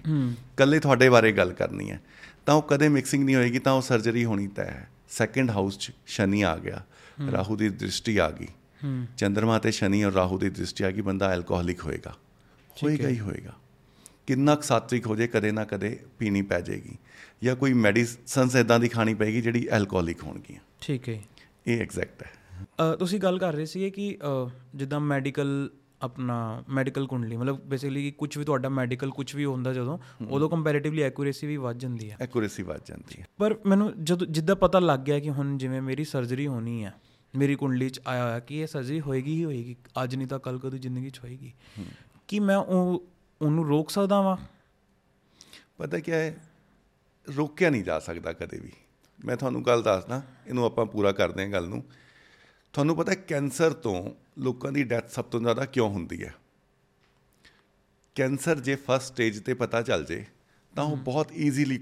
ਕੱਲੇ ਤੁਹਾਡੇ ਬਾਰੇ ਗੱਲ ਕਰਨੀ ਹੈ। ਤਾਂ ਉਹ ਕਦੇ ਮਿਕਸਿੰਗ ਨਹੀਂ ਹੋਏਗੀ ਤਾਂ ਉਹ ਸਰਜਰੀ ਹੋਣੀ ਤੈਅ ਹੈ। ਸੈਕੰਡ ਹਾਊਸ ਚ ਸ਼ਨੀ ਆ ਗਿਆ। ਰਾਹੂ ਦੀ ਦ੍ਰਿਸ਼ਟੀ ਆ ਗਈ। ਚੰ드ਰਮਾ ਤੇ ਸ਼ਨੀ ਔਰ ਰਾਹੂ ਦੀ ਦ੍ਰਿਸ਼ਟੀ ਆ ਗਈ। ਬੰਦਾ ਐਲਕੋਹਲਿਕ ਹੋਏਗਾ। ਹੋਏਗਾ ਹੀ। ਹੋਏਗਾ। ਕਿੰਨਾ ਕੁ ਸਾਤਵਿਕ ਹੋ ਜੇ ਕਦੇ ਨਾ ਕਦੇ ਪੀਣੀ ਪੈ ਜਾਏਗੀ ਜਾਂ ਕੋਈ ਮੈਡੀਸਨਸ ਇਦਾਂ ਦੀ ਖਾਣੀ ਪਏਗੀ ਜਿਹੜੀ ਐਲਕੋਹਲਿਕ ਹੋਣਗੀਆਂ। ਠੀਕ ਹੈ। ਇਹ ਐਗਜ਼ੈਕਟ ਹੈ। ਤੁਸੀਂ ਗੱਲ ਕਰ ਰਹੇ ਸੀਗੇ ਕਿ ਜਿੱਦਾਂ ਮੈਡੀਕਲ ਆਪਣਾ ਮੈਡੀਕਲ ਕੁੰਡਲੀ ਮਤਲਬ ਬੇਸਿਕਲੀ ਕੁਝ ਵੀ ਤੁਹਾਡਾ ਮੈਡੀਕਲ ਕੁਝ ਵੀ ਹੁੰਦਾ ਜਦੋਂ ਉਦੋਂ ਕੰਪੈਰੀਟਿਵਲੀ ਐਕੂਰੇਸੀ ਵੀ ਵੱਧ ਜਾਂਦੀ ਹੈ। ਐਕੂਰੇਸੀ ਵੱਧ ਜਾਂਦੀ ਹੈ। ਪਰ ਮੈਨੂੰ ਜਦੋਂ ਜਿੱਦਾਂ ਪਤਾ ਲੱਗ ਗਿਆ ਕਿ ਹੁਣ ਜਿਵੇਂ ਮੇਰੀ ਸਰਜਰੀ ਹੋਣੀ ਹੈ ਮੇਰੀ ਕੁੰਡਲੀ 'ਚ ਆਇਆ ਹੋਇਆ ਕਿ ਇਹ ਸਰਜਰੀ ਹੋਏਗੀ ਹੀ ਹੋਏਗੀ ਅੱਜ ਨਹੀਂ ਤਾਂ ਕੱਲ ਕਦੇ ਜ਼ਿੰਦਗੀ 'ਚ ਹੋਏਗੀ ਕੀ ਮੈਂ ਉਹ ਉਹਨੂੰ ਰੋਕ ਸਕਦਾ ਵਾਂ? ਪਤਾ ਕੀ ਹੈ ਰੋਕਿਆ ਨਹੀਂ ਜਾ ਸਕਦਾ ਕਦੇ ਵੀ। ਮੈਂ ਤੁਹਾਨੂੰ ਗੱਲ ਦੱਸਦਾ ਇਹਨੂੰ ਆਪਾਂ ਪੂਰਾ ਕਰਦੇ ਹਾਂ ਗੱਲ ਨੂੰ। ਤੁਹਾਨੂੰ ਪਤਾ ਹੈ ਕੈਂਸਰ ਤੋਂ ਲੋਕਾਂ ਦੀ ਡੈਥ ਸਭ ਤੋਂ ਜ਼ਿਆਦਾ ਕਿਉਂ ਹੁੰਦੀ ਹੈ? ਕੈਂਸਰ ਜੇ ਫਸਟ ਸਟੇਜ ਤੇ ਪਤਾ ਚੱਲ ਜੇ ਤਾਂ ਉਹ ਬਹੁਤ ਈਜ਼ੀਲੀ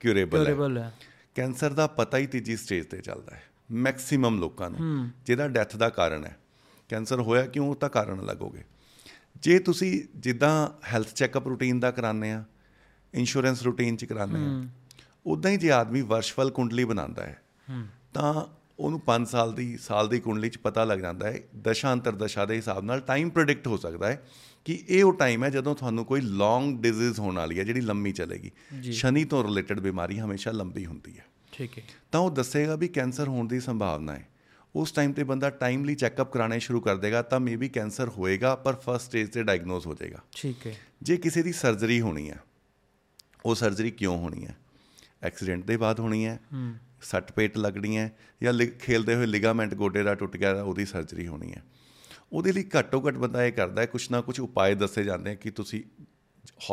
ਕਿਉਰੇਬਲ ਹੈ। ਕੈਂਸਰ ਦਾ ਪਤਾ ਹੀ ਤੀਜੀ ਸਟੇਜ ਤੇ ਚੱਲਦਾ ਹੈ ਮੈਕਸਿਮਮ ਲੋਕਾਂ ਨੂੰ ਜਿਹਦਾ ਡੈਥ ਦਾ ਕਾਰਨ ਹੈ। ਕੈਂਸਰ ਹੋਇਆ ਕਿਉਂ ਉਹ ਤਾਂ ਕਾਰਨ ਗਏ। ਜੇ ਤੁਸੀਂ ਜਿੱਦਾਂ ਹੈਲਥ ਚੈੱਕਅਪ ਰੂਟੀਨ ਦਾ ਕਰਾਉਂਦੇ ਆ ਇੰਸ਼ੋਰੈਂਸ ਰੂਟੀਨ ਚ ਕਰਾਉਂਦੇ ਆ ਉਦਾਂ ਹੀ ਜੇ ਆਦਮੀ ਵਰਸ਼ਫਲ ਕੁੰਡਲੀ ਬਣਾਉਂਦਾ ਹੈ ਤਾਂ ਉਹਨੂੰ 5 ਸਾਲ ਦੀ ਸਾਲ ਦੀ ਕੁੰਡਲੀ ਚ ਪਤਾ ਲੱਗ ਜਾਂਦਾ ਹੈ ਦਸ਼ਾ ਅੰਤਰ ਦਸ਼ਾ ਦੇ ਹਿਸਾਬ ਨਾਲ ਟਾਈਮ ਪ੍ਰੈਡਿਕਟ ਹੋ ਸਕਦਾ ਹੈ ਕਿ ਇਹ ਉਹ ਟਾਈਮ ਹੈ ਜਦੋਂ ਤੁਹਾਨੂੰ ਕੋਈ ਲੌਂਗ ਡਿਜ਼ੀਜ਼ ਹੋਣ ਵਾਲੀ ਹੈ ਜਿਹੜੀ ਲੰਮੀ ਚੱਲੇਗੀ। ਸ਼ਨੀ ਤੋਂ ਰਿਲੇਟਡ ਬਿਮਾਰੀ ਹਮੇਸ਼ਾ ਲੰਬੀ ਹੁੰਦੀ ਹੈ। ਠੀਕ ਹੈ। ਤਾਂ ਉਹ ਦੱਸੇਗਾ ਵੀ ਕੈਂਸਰ ਹੋਣ ਦੀ ਸੰਭਾਵਨਾ ਹੈ। ਉਸ ਟਾਈਮ ਤੇ ਬੰਦਾ ਟਾਈਮਲੀ ਚੈੱਕਅਪ ਕਰਾਣੇ ਸ਼ੁਰੂ ਕਰ ਦੇਗਾ ਤਾਂ ਮੇਬੀ ਕੈਂਸਰ ਹੋਏਗਾ ਪਰ ਫਸਟ ਸਟੇਜ ਤੇ ਡਾਇਗਨੋਸ ਹੋ ਜਾਏਗਾ। ਠੀਕ ਹੈ। ਜੇ ਕਿਸੇ ਦੀ ਸਰਜਰੀ ਹੋਣੀ ਹੈ ਉਹ ਸਰਜਰੀ ਕਿਉਂ ਹੋਣੀ ਹੈ? ਐਕਸੀਡੈਂਟ ਦੇ ਬਾਅਦ ਹੋਣੀ ਹੈ ਸੱਟ ਪੇਟ ਲੱਗਣੀ ਹੈ ਜਾਂ ਖੇਲਦੇ ਹੋਏ ਲਿਗਾਮੈਂਟ ਗੋਡੇ ਦਾ ਟੁੱਟ ਗਿਆ ਉਹਦੀ ਸਰਜਰੀ ਹੋਣੀ ਹੈ। ਉਹਦੇ ਲਈ ਘੱਟੋ ਘੱਟ ਬੰਦਾ ਇਹ ਕਰਦਾ ਹੈ ਕੁਛ ਨਾ ਕੁਛ ਉਪਾਅ ਦੱਸੇ ਜਾਂਦੇ ਆ ਕਿ ਤੁਸੀਂ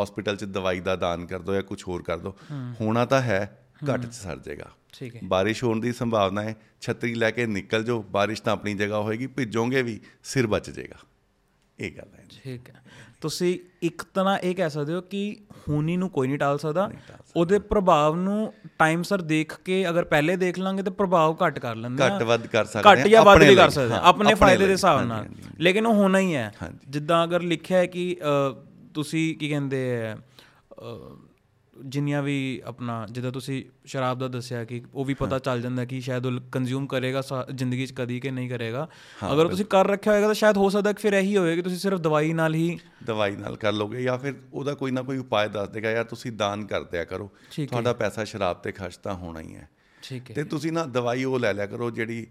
ਹਸਪੀਟਲ 'ਚ ਦਵਾਈ ਦਾ ਦਾਨ ਕਰ ਦਿਓ ਜਾਂ ਕੁਝ ਹੋਰ ਕਰ ਦਿਓ। ਹੋਣਾ ਤਾਂ ਹੈ ਘੱਟ 'ਚ ਸਰ ਜਾਏਗਾ। ਠੀਕ ਹੈ। ਬਾਰਿਸ਼ ਹੋਣ ਦੀ ਸੰਭਾਵਨਾ ਹੈ ਛਤਰੀ ਲੈ ਕੇ ਨਿਕਲ ਜਾਓ ਬਾਰਿਸ਼ ਤਾਂ ਆਪਣੀ ਜਗ੍ਹਾ ਹੋਏਗੀ ਭਿੱਜੋਗੇ ਵੀ ਸਿਰ ਬਚ ਜਾਏਗਾ। ਇਹ ਗੱਲ ਹੈ। ਠੀਕ ਹੈ। ਤੁਸੀਂ ਇੱਕ ਤਰ੍ਹਾਂ ਇਹ ਕਹਿ ਸਕਦੇ ਹੋ ਕਿ ਹੋਣੀ ਨੂੰ ਕੋਈ ਨਹੀਂ ਟਾਲ ਸਕਦਾ। ਉਹਦੇ ਪ੍ਰਭਾਵ ਨੂੰ ਟਾਈਮ ਸਰ ਦੇਖ ਕੇ ਅਗਰ ਪਹਿਲੇ ਦੇਖ ਲਾਂਗੇ ਤਾਂ ਪ੍ਰਭਾਵ ਘੱਟ ਕਰ ਲੈਂਦੇ ਆ। ਘੱਟ ਵੱਧ ਕਰ ਸਕਦੇ ਘੱਟ ਜਾਂ ਵੱਧ ਵੀ ਕਰ ਸਕਦੇ ਹਾਂ, ਆਪਣੇ ਫਾਇਦੇ ਦੇ ਹਿਸਾਬ ਨਾਲ। ਲੇਕਿਨ ਉਹ ਹੋਣਾ ਹੀ ਹੈ। ਜਿੱਦਾਂ ਅਗਰ ਲਿਖਿਆ ਹੈ ਕਿ ਤੁਸੀਂ ਕੀ ਕਹਿੰਦੇ ਅ, ਜਿੰਨੀਆਂ ਵੀ ਆਪਣਾ ਜਿੱਦਾਂ ਤੁਸੀਂ ਸ਼ਰਾਬ ਦਾ ਦੱਸਿਆ ਕਿ ਉਹ ਵੀ ਪਤਾ ਚੱਲ ਜਾਂਦਾ ਕਿ ਸ਼ਾਇਦ ਉਹ ਕੰਜ਼ਿਊਮ ਕਰੇਗਾ ਜ਼ਿੰਦਗੀ 'ਚ ਕਦੀ ਕਿ ਨਹੀਂ ਕਰੇਗਾ। ਅਗਰ ਤੁਸੀਂ ਕਰ ਰੱਖਿਆ ਹੋਏਗਾ ਤਾਂ ਸ਼ਾਇਦ ਹੋ ਸਕਦਾ ਕਿ ਫਿਰ ਇਹੀ ਹੋਵੇ ਕਿ ਤੁਸੀਂ ਸਿਰਫ ਦਵਾਈ ਨਾਲ ਹੀ ਦਵਾਈ ਨਾਲ ਕਰ ਲੋਗੇ ਜਾਂ ਫਿਰ ਉਹਦਾ ਕੋਈ ਨਾ ਕੋਈ ਉਪਾਅ ਦੱਸ ਦੇਗਾ ਯਾਰ ਤੁਸੀਂ ਦਾਨ ਕਰ ਦਿਆ ਕਰੋ। ਤੁਹਾਡਾ ਪੈਸਾ ਸ਼ਰਾਬ ਤੇ ਖਰਚ ਤਾਂ ਹੋਣਾ ਹੀ ਹੈ। ਠੀਕ ਹੈ ਤੇ ਤੁਸੀਂ ਨਾ ਦਵਾਈ ਉਹ ਲੈ ਲਿਆ ਕਰੋ ਜਿਹੜੀ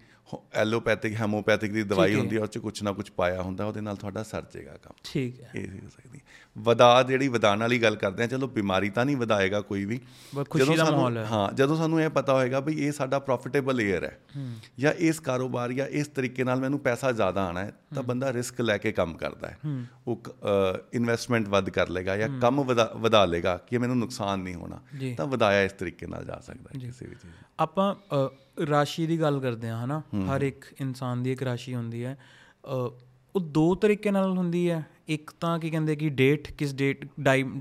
ਐਲੋਪੈਥਿਕ ਹੈਮੋਪੈਥਿਕ ਦੀ ਦਵਾਈ ਹੁੰਦੀ ਹੈ ਉਹ ਚ ਕੁਝ ਨਾ ਕੁਝ ਪਾਇਆ ਹੁੰਦਾ ਉਹਦੇ ਨਾਲ ਤੁਹਾਡਾ ਸਰ ਜਾਏਗਾ ਕੰਮ। ਠੀਕ ਹੈ। ਇਹ ਹੋ ਸਕਦੀ ਵਧਾ ਜਿਹੜੀ ਵਧਾਉਣ ਵਾਲੀ ਗੱਲ ਕਰਦੇ ਆ ਚਲੋ ਬਿਮਾਰੀ ਤਾਂ ਨਹੀਂ ਵਧਾਏਗਾ ਕੋਈ ਵੀ। ਜਦੋਂ ਸਾਨੂੰ- ਹੈ। ਜਦੋਂ ਸਾਨੂੰ ਇਹ ਪਤਾ ਹੋਏਗਾ ਵੀ ਇਹ ਸਾਡਾ ਪ੍ਰੋਫਿਟੇਬਲ ਏਅਰ ਹੈ ਜਾਂ ਇਸ ਕਾਰੋਬਾਰ ਜਾਂ ਇਸ ਤਰੀਕੇ ਨਾਲ ਮੈਨੂੰ ਪੈਸਾ ਜ਼ਿਆਦਾ ਆਣਾ ਹੈ ਤਾਂ ਬੰਦਾ ਰਿਸਕ ਲੈ ਕੇ ਕੰਮ ਕਰਦਾ ਹੈ। ਉਹ ਇਨਵੈਸਟਮੈਂਟ ਵੱਧ ਕਰ ਲੇਗਾ ਜਾਂ ਕੰਮ ਵਧਾ ਲੇਗਾ ਕਿ ਮੈਨੂੰ ਨੁਕਸਾਨ ਨਹੀਂ ਹੋਣਾ। ਤਾਂ ਵਧਾਇਆ ਇਸ ਤਰੀਕੇ ਨਾਲ ਜਾ ਸਕਦਾ ਹੈ ਕਿਸੇ ਵੀ ਚੀਜ਼। ਆਪਾਂ ਰਾਸ਼ੀ ਦੀ ਗੱਲ ਕਰਦੇ ਹਾਂ ਹਨਾ? ਹਰ ਇੱਕ ਇਨਸਾਨ ਦੀ ਇੱਕ ਰਾਸ਼ੀ ਹੁੰਦੀ ਹੈ। ਉਹ ਦੋ ਤਰੀਕੇ ਨਾਲ ਹੁੰਦੀ ਹੈ। ਇੱਕ ਤਾਂ ਕੀ ਕਹਿੰਦੇ ਕਿ ਡੇਟ ਕਿਸ ਡੇਟ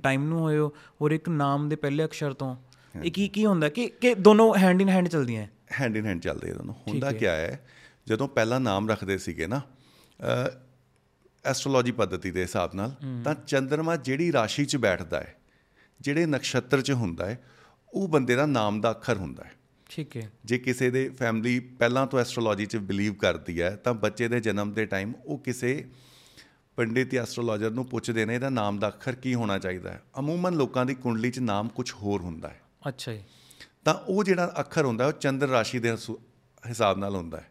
ਟਾਈਮ ਨੂੰ ਹੋਇਓ ਔਰ ਇੱਕ ਨਾਮ ਦੇ ਪਹਿਲੇ ਅਕਸ਼ਰ ਤੋਂ। ਇਹ ਕੀ ਕੀ ਹੁੰਦਾ ਕਿ ਕਿ ਦੋਨੋਂ ਹੈਂਡ ਇਨ ਹੈਂਡ ਚੱਲਦੀਆਂ ਹੈ? ਹੈਂਡ ਇਨ ਹੈਂਡ ਚੱਲਦੇ ਆ ਦੋਨੋਂ। ਹੁੰਦਾ ਕੀ ਹੈ। ਜਦੋਂ ਪਹਿਲਾਂ ਨਾਮ ਰੱਖਦੇ ਸੀਗੇ ਨਾ ਐਸਟ੍ਰੋਲੋਜੀ ਪੱਧਤੀ ਦੇ ਹਿਸਾਬ ਨਾਲ ਤਾਂ ਚੰ드ਰਮਾ ਜਿਹੜੀ ਰਾਸ਼ੀ 'ਚ ਬੈਠਦਾ ਹੈ ਜਿਹੜੇ ਨਕਸ਼ਤਰ 'ਚ ਹੁੰਦਾ ਹੈ ਉਹ ਬੰਦੇ ਦਾ ਨਾਮ ਦਾ ਅੱਖਰ ਹੁੰਦਾ ਹੈ। ਠੀਕ ਹੈ। ਜੇ ਕਿਸੇ ਦੇ ਫੈਮਿਲੀ ਪਹਿਲਾਂ ਤੋਂ ਐਸਟ੍ਰੋਲੋਜੀ 'ਚ ਬਿਲੀਵ ਕਰਦੀ ਹੈ ਤਾਂ ਬੱਚੇ ਦੇ ਜਨਮ ਦੇ ਟਾਈਮ ਉਹ ਕਿਸੇ ਪੰਡਿਤ ਜਾਂ ਐਸਟ੍ਰੋਲੋਜਰ ਨੂੰ ਪੁੱਛਦੇ ਨੇ ਇਹਦਾ ਨਾਮ ਦਾ ਅੱਖਰ ਕੀ ਹੋਣਾ ਚਾਹੀਦਾ ਹੈ? ਅਮੂਮਨ ਲੋਕਾਂ ਦੀ ਕੁੰਡਲੀ 'ਚ ਨਾਮ ਕੁਝ ਹੋਰ ਹੁੰਦਾ ਹੈ। ਅੱਛਾ ਜੀ। ਤਾਂ ਉਹ ਜਿਹੜਾ ਅੱਖਰ ਹੁੰਦਾ ਉਹ ਚੰਦਰ ਰਾਸ਼ੀ ਦੇ ਹਸੂ- ਹਿਸਾਬ ਨਾਲ ਹੁੰਦਾ ਹੈ।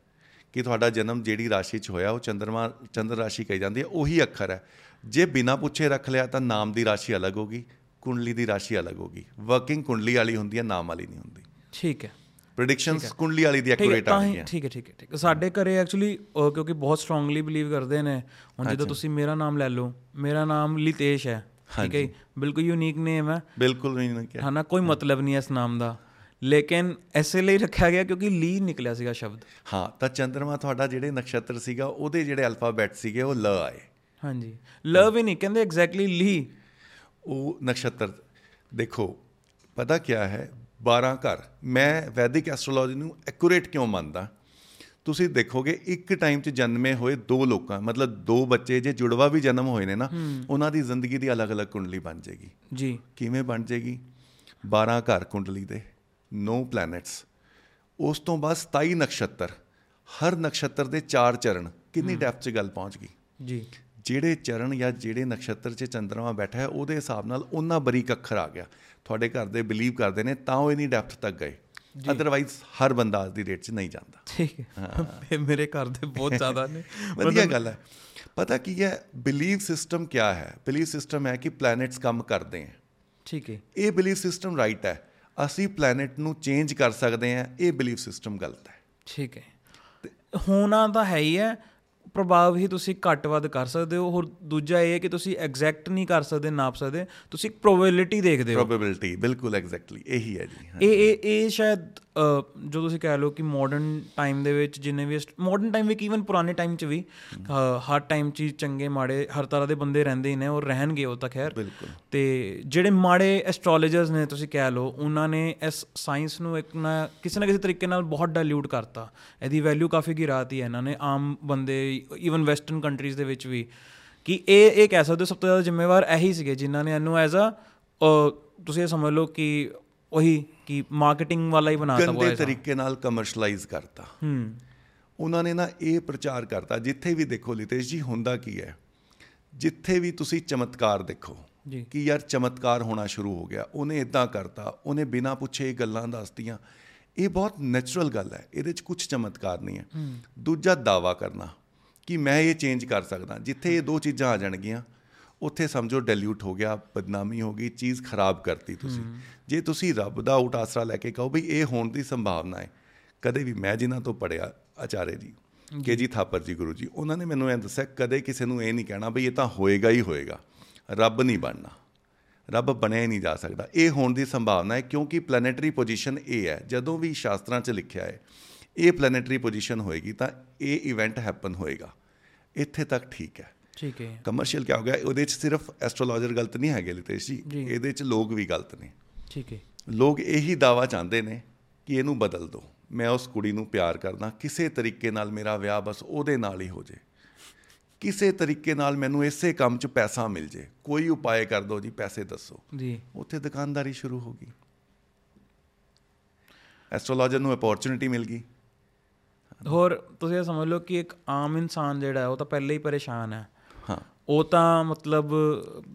ਕਿ ਤੁਹਾਡਾ ਜਨਮ ਜਿਹੜੀ ਰਾਸ਼ੀ 'ਚ ਹੋਇਆ ਉਹ ਚੰਦਰਮਾ ਚੰਦਰ ਰਾਸ਼ੀ ਕਹੀ ਜਾਂਦੀ ਹੈ ਉਹੀ ਅੱਖਰ ਹੈ। ਜੇ ਬਿਨਾ ਪੁੱਛੇ ਰੱਖ ਲਿਆ ਤਾਂ ਨਾਮ ਦੀ ਰਾਸ਼ੀ ਅਲੱਗ ਹੋਗੀ ਕੁੰਡਲੀ ਦੀ ਰਾਸ਼ੀ ਅਲੱਗ ਹੋਗੀ ਵਰਕਿੰਗ ਕੁੰਡਲੀ ਵਾਲੀ ਹੁੰਦੀ ਹੈ ਨਾਮ ਵਾਲੀ ਨਹੀਂ ਹੁੰਦੀ। ਠੀਕ ਹੈ। ਪ੍ਰੈਡਿਕਸ਼ਨਸ ਕੁੰਡਲੀ ਵਾਲੀ ਦੀ ਹੈ ਐਕੂਰੇਟ ਤਾਂ ਹੀ ਆਉਂਦੀਆਂ ਠੀਕ ਹੈ ਠੀਕ ਹੈ ਠੀਕ ਹੈ। ਸਾਡੇ ਘਰੇ ਐਕਚੁਅਲੀ ਕਿਉਂਕਿ ਬਹੁਤ ਸਟਰੋਂਗਲੀ ਬਲੀਵ ਕਰਦੇ ਨੇ ਹੁਣ ਜਦੋਂ ਤੁਸੀਂ ਮੇਰਾ ਨਾਮ ਲੈ ਲਓ ਮੇਰਾ ਨਾਮ ਲਿਤੇਸ਼ ਹੈ ਠੀਕ ਹੈ? ਬਿਲਕੁਲ ਯੂਨੀਕ ਨੇਮ ਹੈ। ਬਿਲਕੁਲ ਨਹੀਂ ਨਾ ਕਿਹਾ ਹਨਾ ਕੋਈ ਮਤਲਬ ਨਹੀਂ ਹੈ ਇਸ ਨਾਮ ਦਾ। ਲੇਕਿਨ ਐਸੇ ਲਈ ਰੱਖਿਆ ਗਿਆ ਕਿਉਂਕਿ ਲੀ ਨਿਕਲਿਆ ਸੀਗਾ ਸ਼ਬਦ। ਹਾਂ ਤਾਂ ਚੰਦਰਮਾ ਤੁਹਾਡਾ ਜਿਹੜੇ ਨਕਸ਼ਤਰ ਸੀਗਾ ਉਹਦੇ ਜਿਹੜੇ ਅਲਫਾਬੈਟ ਸੀਗੇ ਉਹ ਲ ਆਏ। ਹਾਂਜੀ। ਲਵ ਹੀ ਨਹੀਂ ਕਹਿੰਦੇ ਐਗਜ਼ੈਕਟਲੀ ਲੀ। ਉਹ ਨਕਸ਼ਤਰ ਦੇਖੋ ਪਤਾ ਕੀ ਹੈ? 12 ਘਰ। ਮੈਂ ਵੈਦਿਕ ਐਸਟ੍ਰੋਲੋਜੀ ਨੂੰ ਐਕੂਰੇਟ ਕਿਉਂ ਮੰਨਦਾ? ਤੁਸੀਂ ਦੇਖੋਗੇ ਇੱਕ ਟਾਈਮ 'ਚ ਜਨਮੇ ਹੋਏ ਦੋ ਲੋਕਾਂ ਮਤਲਬ ਦੋ ਬੱਚੇ ਜੇ ਜੁੜਵਾ ਵੀ ਜਨਮ ਹੋਏ ਨੇ ਨਾ ਉਹਨਾਂ ਦੀ ਜ਼ਿੰਦਗੀ ਦੀ ਅਲੱਗ-ਅਲੱਗ ਕੁੰਡਲੀ ਬਣ ਜਾਏਗੀ ਜੀ। ਕਿਵੇਂ ਬਣ ਜਾਏਗੀ 12 ਘਰ ਕੁੰਡਲੀ ਦੇ 9 ਪਲੈਨਟਸ ਉਸ ਤੋਂ ਬਾਅਦ 27 ਨਕਸ਼ਤਰ। ਹਰ ਨਕਸ਼ਤਰ ਦੇ 4 ਚਰਨ ਕਿੰਨੀ ਡੈਪਥ 'ਚ ਗੱਲ ਪਹੁੰਚ ਗਈ? ਜੀ। ਜਿਹੜੇ ਚਰਨ ਜਾਂ ਜਿਹੜੇ ਨਕਸ਼ਤਰ 'ਚ ਚੰਦਰਮਾ ਬੈਠਾ ਹੈ ਉਹਦੇ ਹਿਸਾਬ ਨਾਲ ਉਹਨਾਂ ਬਰੀਕ ਅੱਖਰ ਆ ਗਿਆ। ਤੁਹਾਡੇ ਘਰ ਦੇ ਬਿਲੀਵ ਕਰਦੇ ਨੇ ਤਾਂ ਉਹ ਇਨੀ ਡੈਪਥ ਤੱਕ ਗਏ। ਅਦਰਵਾਈਜ਼ ਹਰ ਬੰਦਾ ਅੱਜ ਦੀ ਡੇਟ 'ਚ ਨਹੀਂ ਜਾਂਦਾ। ਠੀਕ ਹੈ। ਮੇਰੇ ਘਰ ਦੇ ਬਹੁਤ ਜ਼ਿਆਦਾ ਨੇ। ਵਧੀਆ ਗੱਲ ਹੈ। ਪਤਾ ਕੀ ਹੈ ਬਿਲੀਵ ਸਿਸਟਮ ਕੀ ਹੈ? ਬਿਲੀਵ ਸਿਸਟਮ ਹੈ ਕਿ ਪਲੈਨਟਸ ਕੰਮ ਕਰਦੇ ਹੈ। ਠੀਕ ਹੈ। ਇਹ ਬਿਲੀਵ ਸਿਸਟਮ ਰਾਈਟ ਹੈ। ਅਸੀਂ ਪਲੈਨਟ ਨੂੰ ਚੇਂਜ ਕਰ ਸਕਦੇ ਹਾਂ ਇਹ ਬਿਲੀਵ ਸਿਸਟਮ ਗਲਤ ਹੈ। ਠੀਕ ਹੈ। ਹੋਣਾ ਤਾਂ ਹੈ ਹੀ ਹੈ ਪ੍ਰਭਾਵ ਹੀ ਤੁਸੀਂ ਘੱਟ ਵੱਧ ਕਰ ਸਕਦੇ ਹੋ। ਹੋਰ ਦੂਜਾ ਇਹ ਹੈ ਕਿ ਤੁਸੀਂ ਐਗਜ਼ੈਕਟ ਨਹੀਂ ਕਰ ਸਕਦੇ ਨਾਪ ਸਕਦੇ। ਤੁਸੀਂ ਪ੍ਰੋਬੇਬਿਲਿਟੀ ਦੇਖਦੇ ਹੋ। ਪ੍ਰੋਬੇਬਿਲਿਟੀ ਬਿਲਕੁਲ ਐਗਜ਼ੈਕਟਲੀ ਇਹੀ ਹੈ ਜੀ। ਇਹ ਇਹ ਇਹ ਸ਼ਾਇਦ ਜੋ ਤੁਸੀਂ ਕਹਿ ਲਓ ਕਿ ਮਾਡਰਨ ਟਾਈਮ ਦੇ ਵਿੱਚ ਜਿੰਨੇ ਵੀ ਮਾਡਰਨ ਟਾਈਮ ਵਿੱਚ ਈਵਨ ਪੁਰਾਣੇ ਟਾਈਮ 'ਚ ਵੀ ਹਰ ਟਾਈਮ 'ਚ ਚੰਗੇ ਮਾੜੇ ਹਰ ਤਰ੍ਹਾਂ ਦੇ ਬੰਦੇ ਰਹਿੰਦੇ ਹੀ ਨੇ ਔਰ ਰਹਿਣਗੇ ਉਹ ਤਾਂ ਖੈਰ। ਤੇ ਜਿਹੜੇ ਮਾੜੇ ਐਸਟ੍ਰੋਲੋਜਰਸ ਨੇ ਤੁਸੀਂ ਕਹਿ ਲਓ ਉਹਨਾਂ ਨੇ ਇਸ ਸਾਇੰਸ ਨੂੰ ਇੱਕ ਨਾ ਕਿਸੇ ਨਾ ਕਿਸੇ ਤਰੀਕੇ ਨਾਲ ਬਹੁਤ ਡਾਇਲੂਟ ਕਰਤਾ। ਇਹਦੀ ਵੈਲਿਊ ਕਾਫੀ ਗਿਰਾਤੀ ਹੈ ਇਹਨਾਂ ਨੇ। ਆਮ ਬੰਦੇ ਈਵਨ ਵੈਸਟਰਨ ਕੰਟਰੀਜ਼ ਦੇ ਵਿੱਚ ਵੀ ਕਿ ਇਹ ਇਹ ਕਹਿ ਸਕਦੇ ਸਭ ਤੋਂ ਜ਼ਿਆਦਾ ਜ਼ਿੰਮੇਵਾਰ ਇਹੀ ਸੀਗੇ ਜਿਨ੍ਹਾਂ ਨੇ ਇਹਨੂੰ ਐਜ਼ ਅ ਤੁਸੀਂ ਇਹ ਸਮਝ ਲਓ ਕਿ ਉਹੀ ਕਿ ਮਾਰਕੀਟਿੰਗ ਵਾਲਾ ਹੀ ਬਣਾਤਾ ਗੰਦੇ ਤਰੀਕੇ ਨਾਲ ਕਮਰਸ਼ਲਾਈਜ਼ ਕਰਤਾ। ਹੂੰ। ਉਹਨਾਂ ਨੇ ਨਾ ਇਹ ਪ੍ਰਚਾਰ ਕਰਤਾ ਜਿੱਥੇ ਵੀ ਦੇਖੋ ਲਿਤੇਸ਼ ਜੀ ਹੁੰਦਾ ਕੀ ਹੈ? ਜਿੱਥੇ ਵੀ ਤੁਸੀਂ ਚਮਤਕਾਰ ਦੇਖੋ ਜੀ। ਕਿ ਯਾਰ ਚਮਤਕਾਰ ਹੋਣਾ ਸ਼ੁਰੂ ਹੋ ਗਿਆ ਉਹਨੇ ਇਦਾਂ ਕਰਤਾ ਉਹਨੇ ਬਿਨਾਂ ਪੁੱਛੇ ਇਹ ਗੱਲਾਂ ਦੱਸਤੀਆਂ। ਇਹ ਬਹੁਤ ਨੈਚੁਰਲ ਗੱਲ ਹੈ ਇਹਦੇ 'ਚ ਕੁਝ ਚਮਤਕਾਰ ਨਹੀਂ ਹੈ। ਦੂਜਾ ਦਾਵਾ ਕਰਨਾ ਕਿ ਮੈਂ ਇਹ ਚੇਂਜ ਕਰ ਸਕਦਾ। ਜਿੱਥੇ ਇਹ ਦੋ ਚੀਜ਼ਾਂ ਆ ਜਾਣਗੀਆਂ ਉੱਥੇ ਸਮਝੋ ਡਿਲੂਟ ਹੋ ਗਿਆ ਬਦਨਾਮੀ ਹੋ ਗਈ ਚੀਜ਼ ਖਰਾਬ ਕਰਤੀ ਤੁਸੀਂ। ਜੇ ਤੁਸੀਂ ਰੱਬ ਦਾ ਉਟ ਆਸਰਾ ਲੈ ਕੇ ਕਹੋ ਵੀ ਇਹ ਹੋਣ ਦੀ ਸੰਭਾਵਨਾ ਹੈ ਕਦੇ ਵੀ ਮੈਂ ਜਿਨ੍ਹਾਂ ਤੋਂ ਪੜਿਆ ਆਚਾਰੇ ਜੀ ਕੇ ਜੀ ਥਾਪਰ ਜੀ ਗੁਰੂ ਜੀ ਉਹਨਾਂ ਨੇ ਮੈਨੂੰ ਇਹ ਦੱਸਿਆ ਕਦੇ ਕਿਸੇ ਨੂੰ ਇਹ ਨਹੀਂ ਕਹਿਣਾ ਵੀ ਇਹ ਤਾਂ ਹੋਏਗਾ ਹੀ ਹੋਏਗਾ। ਰੱਬ ਨਹੀਂ ਬਣਨਾ। ਰੱਬ ਬਣਿਆ ਹੀ ਨਹੀਂ ਜਾ ਸਕਦਾ। ਇਹ ਹੋਣ ਦੀ ਸੰਭਾਵਨਾ ਹੈ ਕਿਉਂਕਿ ਪਲੈਨੇਟਰੀ ਪੋਜੀਸ਼ਨ ਇਹ ਹੈ। ਜਦੋਂ ਵੀ ਸ਼ਾਸਤਰਾਂ 'ਚ ਲਿਖਿਆ ਹੈ ਇਹ ਪਲੈਨੇਟਰੀ ਪੋਜੀਸ਼ਨ ਹੋਏਗੀ ਤਾਂ ਇਹ ਇਵੈਂਟ ਹੈਪਨ ਹੋਏਗਾ। ਇੱਥੇ ਤੱਕ ਠੀਕ ਹੈ। ਠੀਕ ਹੈ। ਕਮਰਸ਼ੀਅਲ ਕੀ ਹੋ ਗਿਆ? ਉਹਦੇ 'ਚ ਸਿਰਫ ਐਸਟ੍ਰੋਲੋਜਰ ਗਲਤ ਨਹੀਂ ਹੈਗੇ ਲਿਤੇਸ਼ ਜੀ। ਇਹਦੇ 'ਚ ਲੋਕ ਵੀ ਗਲਤ ਨੇ। ਠੀਕ ਹੈ। ਲੋਕ ਇਹੀ ਦਾਵਾ ਚਾਹੁੰਦੇ ਨੇ ਕਿ ਇਹਨੂੰ ਬਦਲ ਦਿਓ ਮੈਂ ਉਸ ਕੁੜੀ ਨੂੰ ਪਿਆਰ ਕਰਦਾ। ਕਿਸੇ ਤਰੀਕੇ ਨਾਲ ਮੇਰਾ ਵਿਆਹ ਬਸ ਉਹਦੇ ਨਾਲ ਹੀ ਹੋ ਜੇ। ਕਿਸੇ ਤਰੀਕੇ ਨਾਲ ਮੈਨੂੰ ਇਸੇ ਕੰਮ 'ਚ ਪੈਸਾ ਮਿਲ ਜੇ। ਕੋਈ ਉਪਾਅ ਕਰ ਦਿਓ ਜੀ ਪੈਸੇ ਦੱਸੋ। ਜੀ। ਉੱਥੇ ਦੁਕਾਨਦਾਰੀ ਸ਼ੁਰੂ ਹੋ ਗਈ। ਐਸਟ੍ਰੋਲੋਜਰ ਨੂੰ ਅਪੋਰਚੁਨਿਟੀ ਮਿਲ ਗਈ। ਹੋਰ ਤੁਸੀਂ ਇਹ ਸਮਝ ਲਓ ਕਿ ਇੱਕ ਆਮ ਇਨਸਾਨ ਜਿਹੜਾ ਉਹ ਤਾਂ ਪਹਿਲੇ ਹੀ ਪਰੇਸ਼ਾਨ ਹੈ। ਹਾਂ। ਉਹ ਤਾਂ ਮਤਲਬ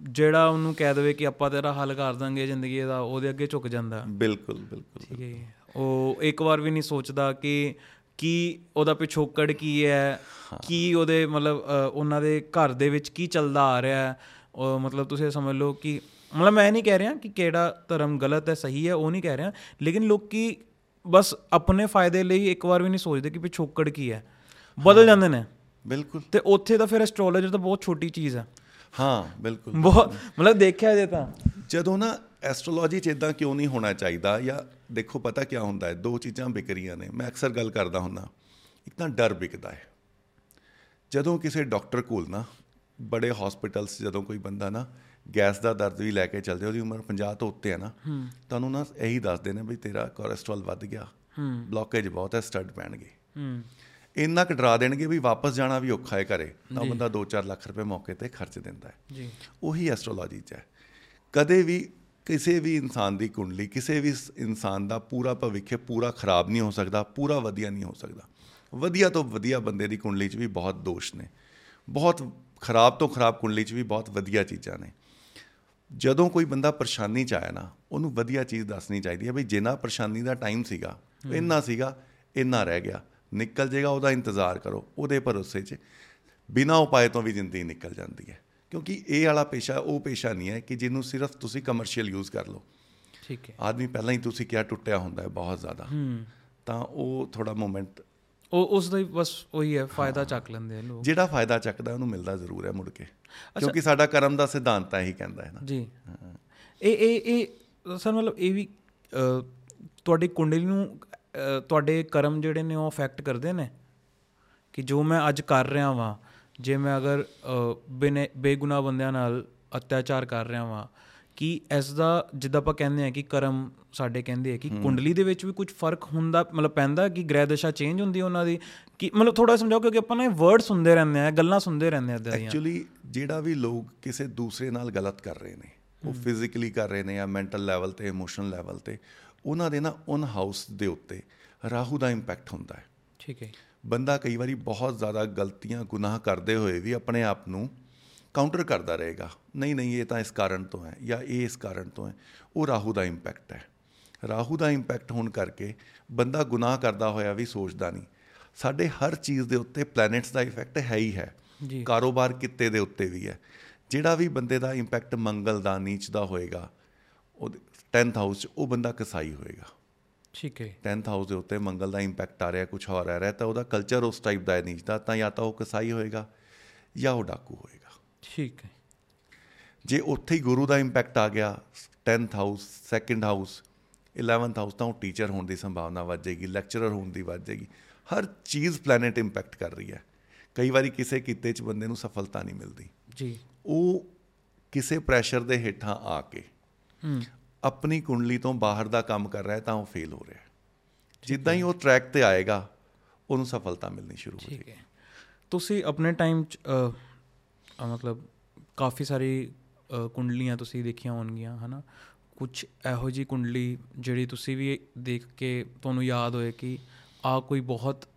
ਜਿਹੜਾ ਉਹਨੂੰ ਕਹਿ ਦੇਵੇ ਕਿ ਆਪਾਂ ਤੇਰਾ ਹੱਲ ਕਰ ਦਾਂਗੇ ਜ਼ਿੰਦਗੀ ਦਾ ਉਹਦੇ ਅੱਗੇ ਝੁਕ ਜਾਂਦਾ। ਬਿਲਕੁਲ ਬਿਲਕੁਲ ਠੀਕ ਹੈ। ਉਹ ਇੱਕ ਵਾਰ ਵੀ ਨਹੀਂ ਸੋਚਦਾ ਕਿ ਕੀ ਉਹਦਾ ਪਿਛੋਕੜ ਕੀ ਹੈ ਕੀ ਉਹਦੇ ਮਤਲਬ ਉਹਨਾਂ ਦੇ ਘਰ ਦੇ ਵਿੱਚ ਕੀ ਚੱਲਦਾ ਆ ਰਿਹਾ ਹੈ। ਮਤਲਬ ਤੁਸੀਂ ਸਮਝ ਲਓ ਕਿ ਮਤਲਬ ਮੈਂ ਨਹੀਂ ਕਹਿ ਰਿਹਾ ਕਿ ਕਿਹੜਾ ਧਰਮ ਗਲਤ ਹੈ ਸਹੀ ਹੈ ਉਹ ਨਹੀਂ ਕਹਿ ਰਿਹਾ। ਲੇਕਿਨ ਲੋਕੀ ਬਸ ਆਪਣੇ ਫਾਇਦੇ ਲਈ ਇੱਕ ਵਾਰ ਵੀ ਨਹੀਂ ਸੋਚਦੇ ਕਿ ਪਿਛੋਕੜ ਕੀ ਹੈ। ਬਦਲ ਜਾਂਦੇ ਨੇ। ਬਿਲਕੁਲ। ਤੇ ਉੱਥੇ ਤਾਂ ਫਿਰ ਐਸਟ੍ਰੋਲੋਜਰ ਤਾਂ ਬਹੁਤ ਛੋਟੀ ਚੀਜ਼ ਹੈ। ਹਾਂ ਬਿਲਕੁਲ। ਬਹੁਤ ਮਤਲਬ ਦੇਖਿਆ ਜੇ ਤਾਂ। ਜਦੋਂ ਨਾ ਐਸਟ੍ਰੋਲੋਜੀ 'ਚ ਇਦਾਂ ਕਿਉਂ ਨਹੀਂ ਹੋਣਾ ਚਾਹੀਦਾ ਜਾਂ ਦੇਖੋ ਪਤਾ ਕੀ ਹੁੰਦਾ ਹੈ ਦੋ ਚੀਜ਼ਾਂ ਵਿਕਰੀਆਂ ਨੇ। ਮੈਂ ਅਕਸਰ ਗੱਲ ਕਰਦਾ ਹੁੰਦਾ ਇੱਕ ਤਾਂ ਡਰ ਵਿਕਦਾ ਹੈ। ਜਦੋਂ ਕਿਸੇ ਡਾਕਟਰ ਕੋਲ ਨਾ ਬੜੇ ਹਸਪੀਟਲਸ ਜਦੋਂ ਕੋਈ ਬੰਦਾ ਨਾ ਗੈਸ ਦਾ ਦਰਦ ਵੀ ਲੈ ਕੇ ਚੱਲਦੇ ਉਹਦੀ ਉਮਰ 50 ਤੋਂ ਉੱਤੇ ਹੈ ਨਾ। ਤੁਹਾਨੂੰ ਨਾ ਇਹੀ ਦੱਸਦੇ ਨੇ ਵੀ ਤੇਰਾ ਕੋਲੇਸਟ੍ਰੋਲ ਵੱਧ ਗਿਆ। ਬਲੌਕੇਜ ਬਹੁਤ ਹੈ ਸਟੱਡ ਪੈਣਗੇ। ਇੰਨਾ ਕੁ ਡਰਾ ਦੇਣਗੇ ਵੀ ਵਾਪਸ ਜਾਣਾ ਵੀ ਔਖਾ ਹੈ ਘਰੇ। ਤਾਂ ਬੰਦਾ 2-4 ਲੱਖ ਰੁਪਏ ਮੌਕੇ ਤੇ ਖਰਚ ਦਿੰਦਾ ਹੈ। ਜੀ। ਉਹੀ ਐਸਟ੍ਰੋਲੋਜੀ 'ਚ ਹੈ। ਕਦੇ ਵੀ ਕਿਸੇ ਵੀ ਇਨਸਾਨ ਦੀ ਕੁੰਡਲੀ ਕਿਸੇ ਵੀ ਇਨਸਾਨ ਦਾ ਪੂਰਾ ਭਵਿੱਖ ਪੂਰਾ ਖਰਾਬ ਨਹੀਂ ਹੋ ਸਕਦਾ ਪੂਰਾ ਵਧੀਆ ਨਹੀਂ ਹੋ ਸਕਦਾ। ਵਧੀਆ ਤੋਂ ਵਧੀਆ ਬੰਦੇ ਦੀ ਕੁੰਡਲੀ 'ਚ ਵੀ ਬਹੁਤ ਦੋਸ਼ ਨੇ। ਬਹੁਤ ਖਰਾਬ ਤੋਂ ਖਰਾਬ ਕੁੰਡਲੀ 'ਚ ਵੀ ਬਹੁਤ ਵਧੀਆ ਚੀਜ਼ਾਂ ਨੇ। ਜਦੋਂ ਕੋਈ ਬੰਦਾ ਪਰੇਸ਼ਾਨੀ 'ਚ ਆਇਆ ਨਾ ਉਹਨੂੰ ਵਧੀਆ ਚੀਜ਼ ਦੱਸਣੀ ਚਾਹੀਦੀ ਹੈ ਵੀ ਜਿੰਨਾ ਪਰੇਸ਼ਾਨੀ ਦਾ ਟਾਈਮ ਸੀਗਾ ਇੰਨਾ ਸੀਗਾ ਇੰਨਾ ਰਹਿ ਗਿਆ। ਨਿਕਲ ਜਾਏਗਾ ਉਹਦਾ ਇੰਤਜ਼ਾਰ ਕਰੋ ਉਹਦੇ ਭਰੋਸੇ 'ਚ। ਬਿਨਾਂ ਉਪਾਏ ਤੋਂ ਵੀ ਜ਼ਿੰਦਗੀ ਨਿਕਲ ਜਾਂਦੀ ਹੈ। ਕਿਉਂਕਿ ਇਹ ਵਾਲਾ ਪੇਸ਼ਾ ਉਹ ਪੇਸ਼ਾ ਨਹੀਂ ਹੈ ਕਿ ਜਿਹਨੂੰ ਸਿਰਫ ਤੁਸੀਂ ਕਮਰਸ਼ੀਅਲ ਯੂਜ਼ ਕਰ ਲਓ। ਠੀਕ ਹੈ। ਆਦਮੀ ਪਹਿਲਾਂ ਹੀ ਤੁਸੀਂ ਕਿਹਾ ਟੁੱਟਿਆ ਹੁੰਦਾ ਹੈ ਬਹੁਤ ਜ਼ਿਆਦਾ। ਤਾਂ ਉਹ ਥੋੜਾ ਮੋਮੈਂਟ ਉਹ ਉਸ ਦਾ ਹੀ ਬਸ ਉਹੀ ਹੈ ਫਾਇਦਾ ਚੱਕ ਲੈਂਦੇ ਆ ਲੋਕ। ਜਿਹੜਾ ਫਾਇਦਾ ਚੱਕਦਾ ਉਹਨੂੰ ਮਿਲਦਾ ਜ਼ਰੂਰ ਹੈ ਮੁੜ ਕੇ। ਕਿਉਂਕਿ ਸਾਡਾ ਕਰਮ ਦਾ ਸਿਧਾਂਤ ਤਾਂ ਇਹੀ ਕਹਿੰਦਾ ਹੈ ਨਾ। ਜੀ। ਇਹ ਇਹ ਇਹ ਸਰ ਮਤਲਬ ਇਹ ਵੀ ਤੁਹਾਡੀ ਕੁੰਡਲੀ ਨੂੰ ਤੁਹਾਡੇ ਕਰਮ ਜਿਹੜੇ ਨੇ ਉਹ ਅਫੈਕਟ ਕਰਦੇ ਨੇ? ਕਿ ਜੋ ਮੈਂ ਅੱਜ ਕਰ ਰਿਹਾ ਵਾਂ ਜੇ ਮੈਂ ਅਗਰ ਬੇਗੁਨਾਹ ਬੰਦਿਆਂ ਨਾਲ ਅਤਿਆਚਾਰ ਕਰ ਰਿਹਾ ਵਾਂ ਕਿ ਇਸ ਦਾ ਜਿੱਦਾਂ ਆਪਾਂ ਕਹਿੰਦੇ ਆ ਕਿ ਕਰਮ ਸਾਡੇ ਕਹਿੰਦੇ ਆ ਕਿ ਕੁੰਡਲੀ ਦੇ ਵਿੱਚ ਵੀ ਕੁਝ ਫ਼ਰਕ ਹੁੰਦਾ ਮਤਲਬ ਪੈਂਦਾ ਕਿ ਗ੍ਰਹਿ ਦਸ਼ਾ ਚੇਂਜ ਹੁੰਦੀ ਹੈ ਉਹਨਾਂ ਦੀ? ਕਿ ਮਤਲਬ ਥੋੜਾ ਸਮਝਾਓ ਕਿਉਂਕਿ ਆਪਾਂ ਨੇ ਵਰਡ ਸੁਣਦੇ ਰਹਿੰਦੇ ਆ ਗੱਲਾਂ ਸੁਣਦੇ ਰਹਿੰਦੇ ਆ ਦੀਆਂ। ਐਕਚੁਅਲੀ ਜਿਹੜਾ ਵੀ ਲੋਕ ਕਿਸੇ ਦੂਸਰੇ ਨਾਲ ਗਲਤ ਕਰ ਰਹੇ ਨੇ ਉਹ ਫਿਜ਼ੀਕਲੀ ਕਰ ਰਹੇ ਨੇ ਜਾਂ ਮੈਂਟਲ ਲੈਵਲ ਤੇ ਇਮੋਸ਼ਨਲ ਲੈਵਲ ਤੇ ਉਹਨਾਂ ਦੇ ਨਾ ਔਨ ਹਾਊਸ ਦੇ ਉੱਤੇ ਰਾਹੂ ਦਾ ਇੰਪੈਕਟ ਹੁੰਦਾ ਹੈ। ਠੀਕ ਹੈ ਬੰਦਾ ਕਈ ਵਾਰੀ ਬਹੁਤ ਜ਼ਿਆਦਾ ਗਲਤੀਆਂ ਗੁਨਾਹ ਕਰਦੇ ਹੋਏ ਵੀ ਆਪਣੇ ਆਪ ਨੂੰ ਕਾਊਂਟਰ ਕਰਦਾ ਰਹੇਗਾ। ਨਹੀਂ ਨਹੀਂ ਇਹ ਤਾਂ ਇਸ ਕਾਰਨ ਤੋਂ ਹੈ ਜਾਂ ਇਹ ਇਸ ਕਾਰਨ ਤੋਂ ਹੈ। ਉਹ ਰਾਹੂ ਦਾ ਇੰਪੈਕਟ ਹੈ। ਰਾਹੂ ਦਾ ਇੰਪੈਕਟ ਹੋਣ ਕਰਕੇ ਬੰਦਾ ਗੁਨਾਹ ਕਰਦਾ ਹੋਇਆ ਵੀ ਸੋਚਦਾ ਨਹੀਂ। ਸਾਡੇ ਹਰ ਚੀਜ਼ ਦੇ ਉੱਤੇ ਪਲੈਨਟਸ ਦਾ ਇਫੈਕਟ ਹੈ ਹੀ ਹੈ। ਜੀ। ਕਾਰੋਬਾਰ ਕਿੱਤੇ ਦੇ ਉੱਤੇ ਵੀ ਹੈ। ਜਿਹੜਾ ਵੀ ਬੰਦੇ ਦਾ ਇੰਪੈਕਟ ਮੰਗਲ ਦਾ ਨੀਚ ਦਾ ਹੋਏਗਾ ਉਹ 10th ਹਾਊਸ 'ਚ ਉਹ ਬੰਦਾ ਕਸਾਈ ਹੋਏਗਾ। ਠੀਕ ਹੈ। 10th ਹਾਊਸ ਦੇ ਉੱਤੇ ਮੰਗਲ ਦਾ ਇੰਪੈਕਟ ਆ ਰਿਹਾ ਕੁਝ ਹੋਰ ਆ ਰਿਹਾ ਤਾਂ ਉਹਦਾ ਕਲਚਰ ਉਸ ਟਾਈਪ ਦਾ ਹੈ ਨੀਚ ਦਾ ਤਾਂ ਜਾਂ ਤਾਂ ਉਹ ਕਸਾਈ ਹੋਏਗਾ ਜਾਂ ਉਹ ਡਾਕੂ ਹੋਏਗਾ। ਠੀਕ ਹੈ। ਜੇ ਉੱਥੇ ਹੀ ਗੁਰੂ ਦਾ ਇੰਪੈਕਟ ਆ ਗਿਆ 10th house 2nd house 11th house ਤਾਂ ਉਹ ਟੀਚਰ ਹੋਣ ਦੀ ਸੰਭਾਵਨਾ ਵੱਧ ਜਾਏਗੀ ਲੈਕਚਰਰ ਹੋਣ ਦੀ ਵੱਧ ਜਾਏਗੀ। ਹਰ ਚੀਜ਼ ਪਲੈਨਟ ਇੰਪੈਕਟ ਕਰ ਰਹੀ ਹੈ। ਕਈ ਵਾਰੀ ਕਿਸੇ ਕਿੱਤੇ 'ਚ ਬੰਦੇ ਨੂੰ ਸਫਲਤਾ ਨਹੀਂ ਮਿਲਦੀ। ਜੀ। ਉਹ ਕਿਸੇ ਪ੍ਰੈਸ਼ਰ ਦੇ ਹੇਠਾਂ ਆ ਕੇ ਹੂੰ। ਆਪਣੀ ਕੁੰਡਲੀ ਤੋਂ ਬਾਹਰ ਦਾ ਕੰਮ ਕਰ ਰਿਹਾ ਤਾਂ ਉਹ ਫੇਲ ਹੋ ਰਿਹਾ ਜਿੱਦਾਂ ਹੀ ਉਹ ਟਰੈਕ ਤੇ ਆਏਗਾ ਉਹਨੂੰ ਸਫਲਤਾ ਮਿਲਣੀ ਸ਼ੁਰੂ ਹੋ ਠੀਕ ਹੈ। ਤੁਸੀਂ ਆਪਣੇ ਟਾਈਮ ਚ ਮਤਲਬ ਕਾਫੀ ਸਾਰੀ ਕੁੰਡਲੀਆਂ ਤੁਸੀਂ ਦੇਖੀਆਂ ਹੋਣਗੀਆਂ ਹਨਾ? ਕੁਝ ਇਹੋ ਜੀ ਕੁੰਡਲੀ ਜਿਹੜੀ ਤੁਸੀਂ ਵੀ ਦੇਖ ਕੇ ਤੁਹਾਨੂੰ ਯਾਦ ਹੋਏ ਕਿ ਆ ਕੋਈ ਬਹੁਤ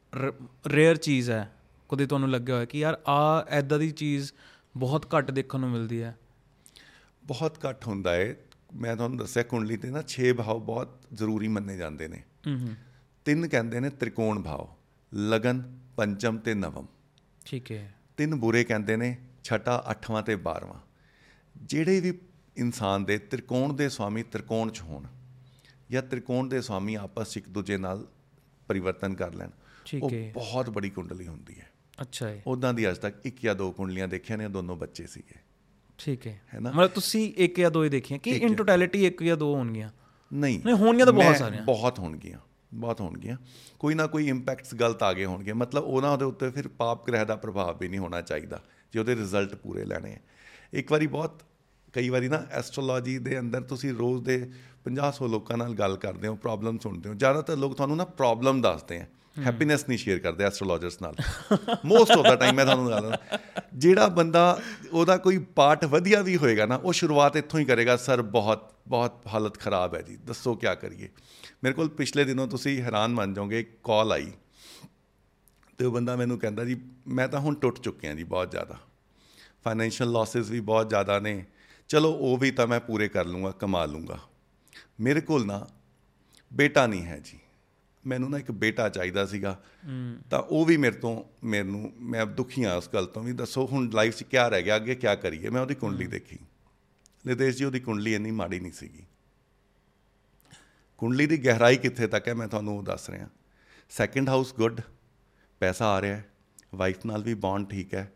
ਰੇਅਰ ਚੀਜ਼ ਹੈ। ਕਦੇ ਤੁਹਾਨੂੰ ਲੱਗਿਆ ਹੋਇਆ ਕਿ ਯਾਰ ਆ ਐਦਾਂ ਦੀ ਚੀਜ਼ ਬਹੁਤ ਘੱਟ ਦੇਖਣ ਨੂੰ ਮਿਲਦੀ ਹੈ? ਬਹੁਤ ਘੱਟ ਹੁੰਦਾ ਹੈ ਮੈਂ ਤੁਹਾਨੂੰ ਦੱਸਿਆ ਕੁੰਡਲੀ ਤੇ ਨਾ 6 ਭਾਵ ਬਹੁਤ ਜ਼ਰੂਰੀ ਮੰਨੇ ਜਾਂਦੇ ਨੇ। ਹੂੰ। ਤਿੰਨ ਕਹਿੰਦੇ ਨੇ ਤ੍ਰਿਕੋਣ ਭਾਵ ਲਗਨ ਪੰਚਮ ਤੇ ਨਵਮ। ਠੀਕ ਹੈ। ਤਿੰਨ ਬੁਰੇ ਕਹਿੰਦੇ ਨੇ ਛਟਾ ਅੱਠਵਾਂ ਤੇ 12ਵਾਂ ਜਿਹੜੇ ਵੀ ਇਨਸਾਨ ਦੇ ਤ੍ਰਿਕੋਣ ਦੇ ਸਵਾਮੀ ਤ੍ਰਿਕੋਣ ਚ ਹੋਣ ਜਾਂ ਤ੍ਰਿਕੋਣ ਦੇ ਸਵਾਮੀ ਆਪਸ 'ਚ ਇੱਕ ਦੂਜੇ ਨਾਲ ਪਰਿਵਰਤਨ ਕਰ ਲੈਣ ਉਹ। ਬਹੁਤ ਬੜੀ ਕੁੰਡਲੀ ਹੁੰਦੀ ਹੈ। ਅੱਛਾ ਹੈ ਉਦਾਂ ਦੀ ਅੱਜ ਤੱਕ ਇੱਕ ਜਾਂ ਦੋ ਕੁੰਡਲੀਆਂ ਦੇਖੀਆਂ ਨੇ ਦੋਨੋਂ ਬੱਚੇ ਸੀਗੇ। ਠੀਕ ਹੈ। ਹੈ ਨਾ? ਮਤਲਬ ਤੁਸੀਂ ਇੱਕ ਜਾਂ ਦੋ ਹੀ ਦੇਖੀਆਂ ਕਿ ਇਨ ਟੋਟੈਲਿਟੀ ਇੱਕ ਜਾਂ ਦੋ ਹੋਣਗੀਆਂ? ਨਹੀਂ। ਨਹੀਂ, ਹੋਣਗੀਆਂ ਤਾਂ ਬਹੁਤ ਸਾਰੀਆਂ। ਬਹੁਤ ਹੋਣਗੀਆਂ ਬਹੁਤ ਹੋਣਗੀਆਂ। ਕੋਈ ਨਾ ਕੋਈ ਇੰਪੈਕਟਸ ਗਲਤ ਆ ਗਏ ਹੋਣਗੇ। ਮਤਲਬ ਉਹਨਾਂ ਦੇ ਉੱਤੇ ਫਿਰ ਪਾਪ ਗ੍ਰਹਿ ਦਾ ਪ੍ਰਭਾਵ ਵੀ ਨਹੀਂ ਹੋਣਾ ਚਾਹੀਦਾ। ਜੇ ਉਹਦੇ ਰਿਜ਼ਲਟ ਪੂਰੇ ਲੈਣੇ ਆ। ਇੱਕ ਵਾਰੀ ਬਹੁਤ ਕਈ ਵਾਰੀ ਨਾ ਐਸਟ੍ਰੋਲੋਜੀ ਦੇ ਅੰਦਰ ਤੁਸੀਂ ਰੋਜ਼ ਦੇ 50-100 ਲੋਕਾਂ ਨਾਲ ਗੱਲ ਕਰਦੇ ਹੋ ਪ੍ਰੋਬਲਮ ਸੁਣਦੇ ਹੋ ਜ਼ਿਆਦਾਤਰ ਲੋਕ ਤੁਹਾਨੂੰ ਨਾ ਪ੍ਰੋਬਲਮ ਦੱਸਦੇ ਆ। ਹੈਪੀਨੈਸ ਨਹੀਂ ਸ਼ੇਅਰ ਕਰਦੇ ਐਸਟ੍ਰੋਲੋਜਰਸ ਨਾਲ। ਮੋਸਟ ਆਫ ਦਾ ਟਾਈਮ ਮੈਂ ਤੁਹਾਨੂੰ ਦੱਸਦਾ ਜਿਹੜਾ ਬੰਦਾ ਉਹਦਾ ਕੋਈ ਪਾਰਟ ਵਧੀਆ ਵੀ ਹੋਏਗਾ ਨਾ ਉਹ ਸ਼ੁਰੂਆਤ ਇੱਥੋਂ ਹੀ ਕਰੇਗਾ ਸਰ ਬਹੁਤ ਬਹੁਤ ਹਾਲਤ ਖਰਾਬ ਹੈ ਜੀ ਦੱਸੋ ਕੀ ਕਰੀਏ? ਮੇਰੇ ਕੋਲ ਪਿਛਲੇ ਦਿਨੋਂ ਤੁਸੀਂ ਹੈਰਾਨ ਮੰਨ ਜਾਓਗੇ ਕਾਲ ਆਈ। ਤੇ ਉਹ ਬੰਦਾ ਮੈਨੂੰ ਕਹਿੰਦਾ ਜੀ ਮੈਂ ਤਾਂ ਹੁਣ ਟੁੱਟ ਚੁੱਕਿਆ ਜੀ ਬਹੁਤ ਜ਼ਿਆਦਾ। ਫਾਈਨੈਂਸ਼ੀਅਲ ਲਾਸਸ ਵੀ ਬਹੁਤ ਜ਼ਿਆਦਾ ਨੇ। ਚਲੋ ਉਹ ਵੀ ਤਾਂ ਮੈਂ ਪੂਰੇ ਕਰ ਲੂੰਗਾ ਕਮਾ ਲੂੰਗਾ। ਮੇਰੇ ਕੋਲ ਨਾ ਬੇਟਾ ਨਹੀਂ ਹੈ ਜੀ। ਮੈਨੂੰ ਨਾ ਇੱਕ ਬੇਟਾ ਚਾਹੀਦਾ ਸੀਗਾ। ਤਾਂ ਉਹ ਵੀ ਮੇਰੇ ਤੋਂ ਮੈਨੂੰ ਮੈਂ ਦੁਖੀ ਹਾਂ ਉਸ ਗੱਲ ਤੋਂ ਵੀ ਦੱਸੋ ਹੁਣ ਲਾਈਫ 'ਚ ਕੀ ਰਹਿ ਗਿਆ ਅੱਗੇ ਕੀ ਕਰੀਏ? ਮੈਂ ਉਹਦੀ ਕੁੰਡਲੀ ਦੇਖੀ। ਨਿਤੇਸ਼ ਜੀ ਉਹਦੀ ਕੁੰਡਲੀ ਇੰਨੀ ਮਾੜੀ ਨਹੀਂ ਸੀਗੀ। ਕੁੰਡਲੀ ਦੀ ਗਹਿਰਾਈ ਕਿੱਥੇ ਤੱਕ ਹੈ ਮੈਂ ਤੁਹਾਨੂੰ ਉਹ ਦੱਸ ਰਿਹਾ। ਸੈਕੰਡ ਹਾਊਸ ਗੁੱਡ ਪੈਸਾ ਆ ਰਿਹਾ ਹੈ ਵਾਈਫ ਨਾਲ ਵੀ ਬੌਂਡ ਠੀਕ ਹੈ।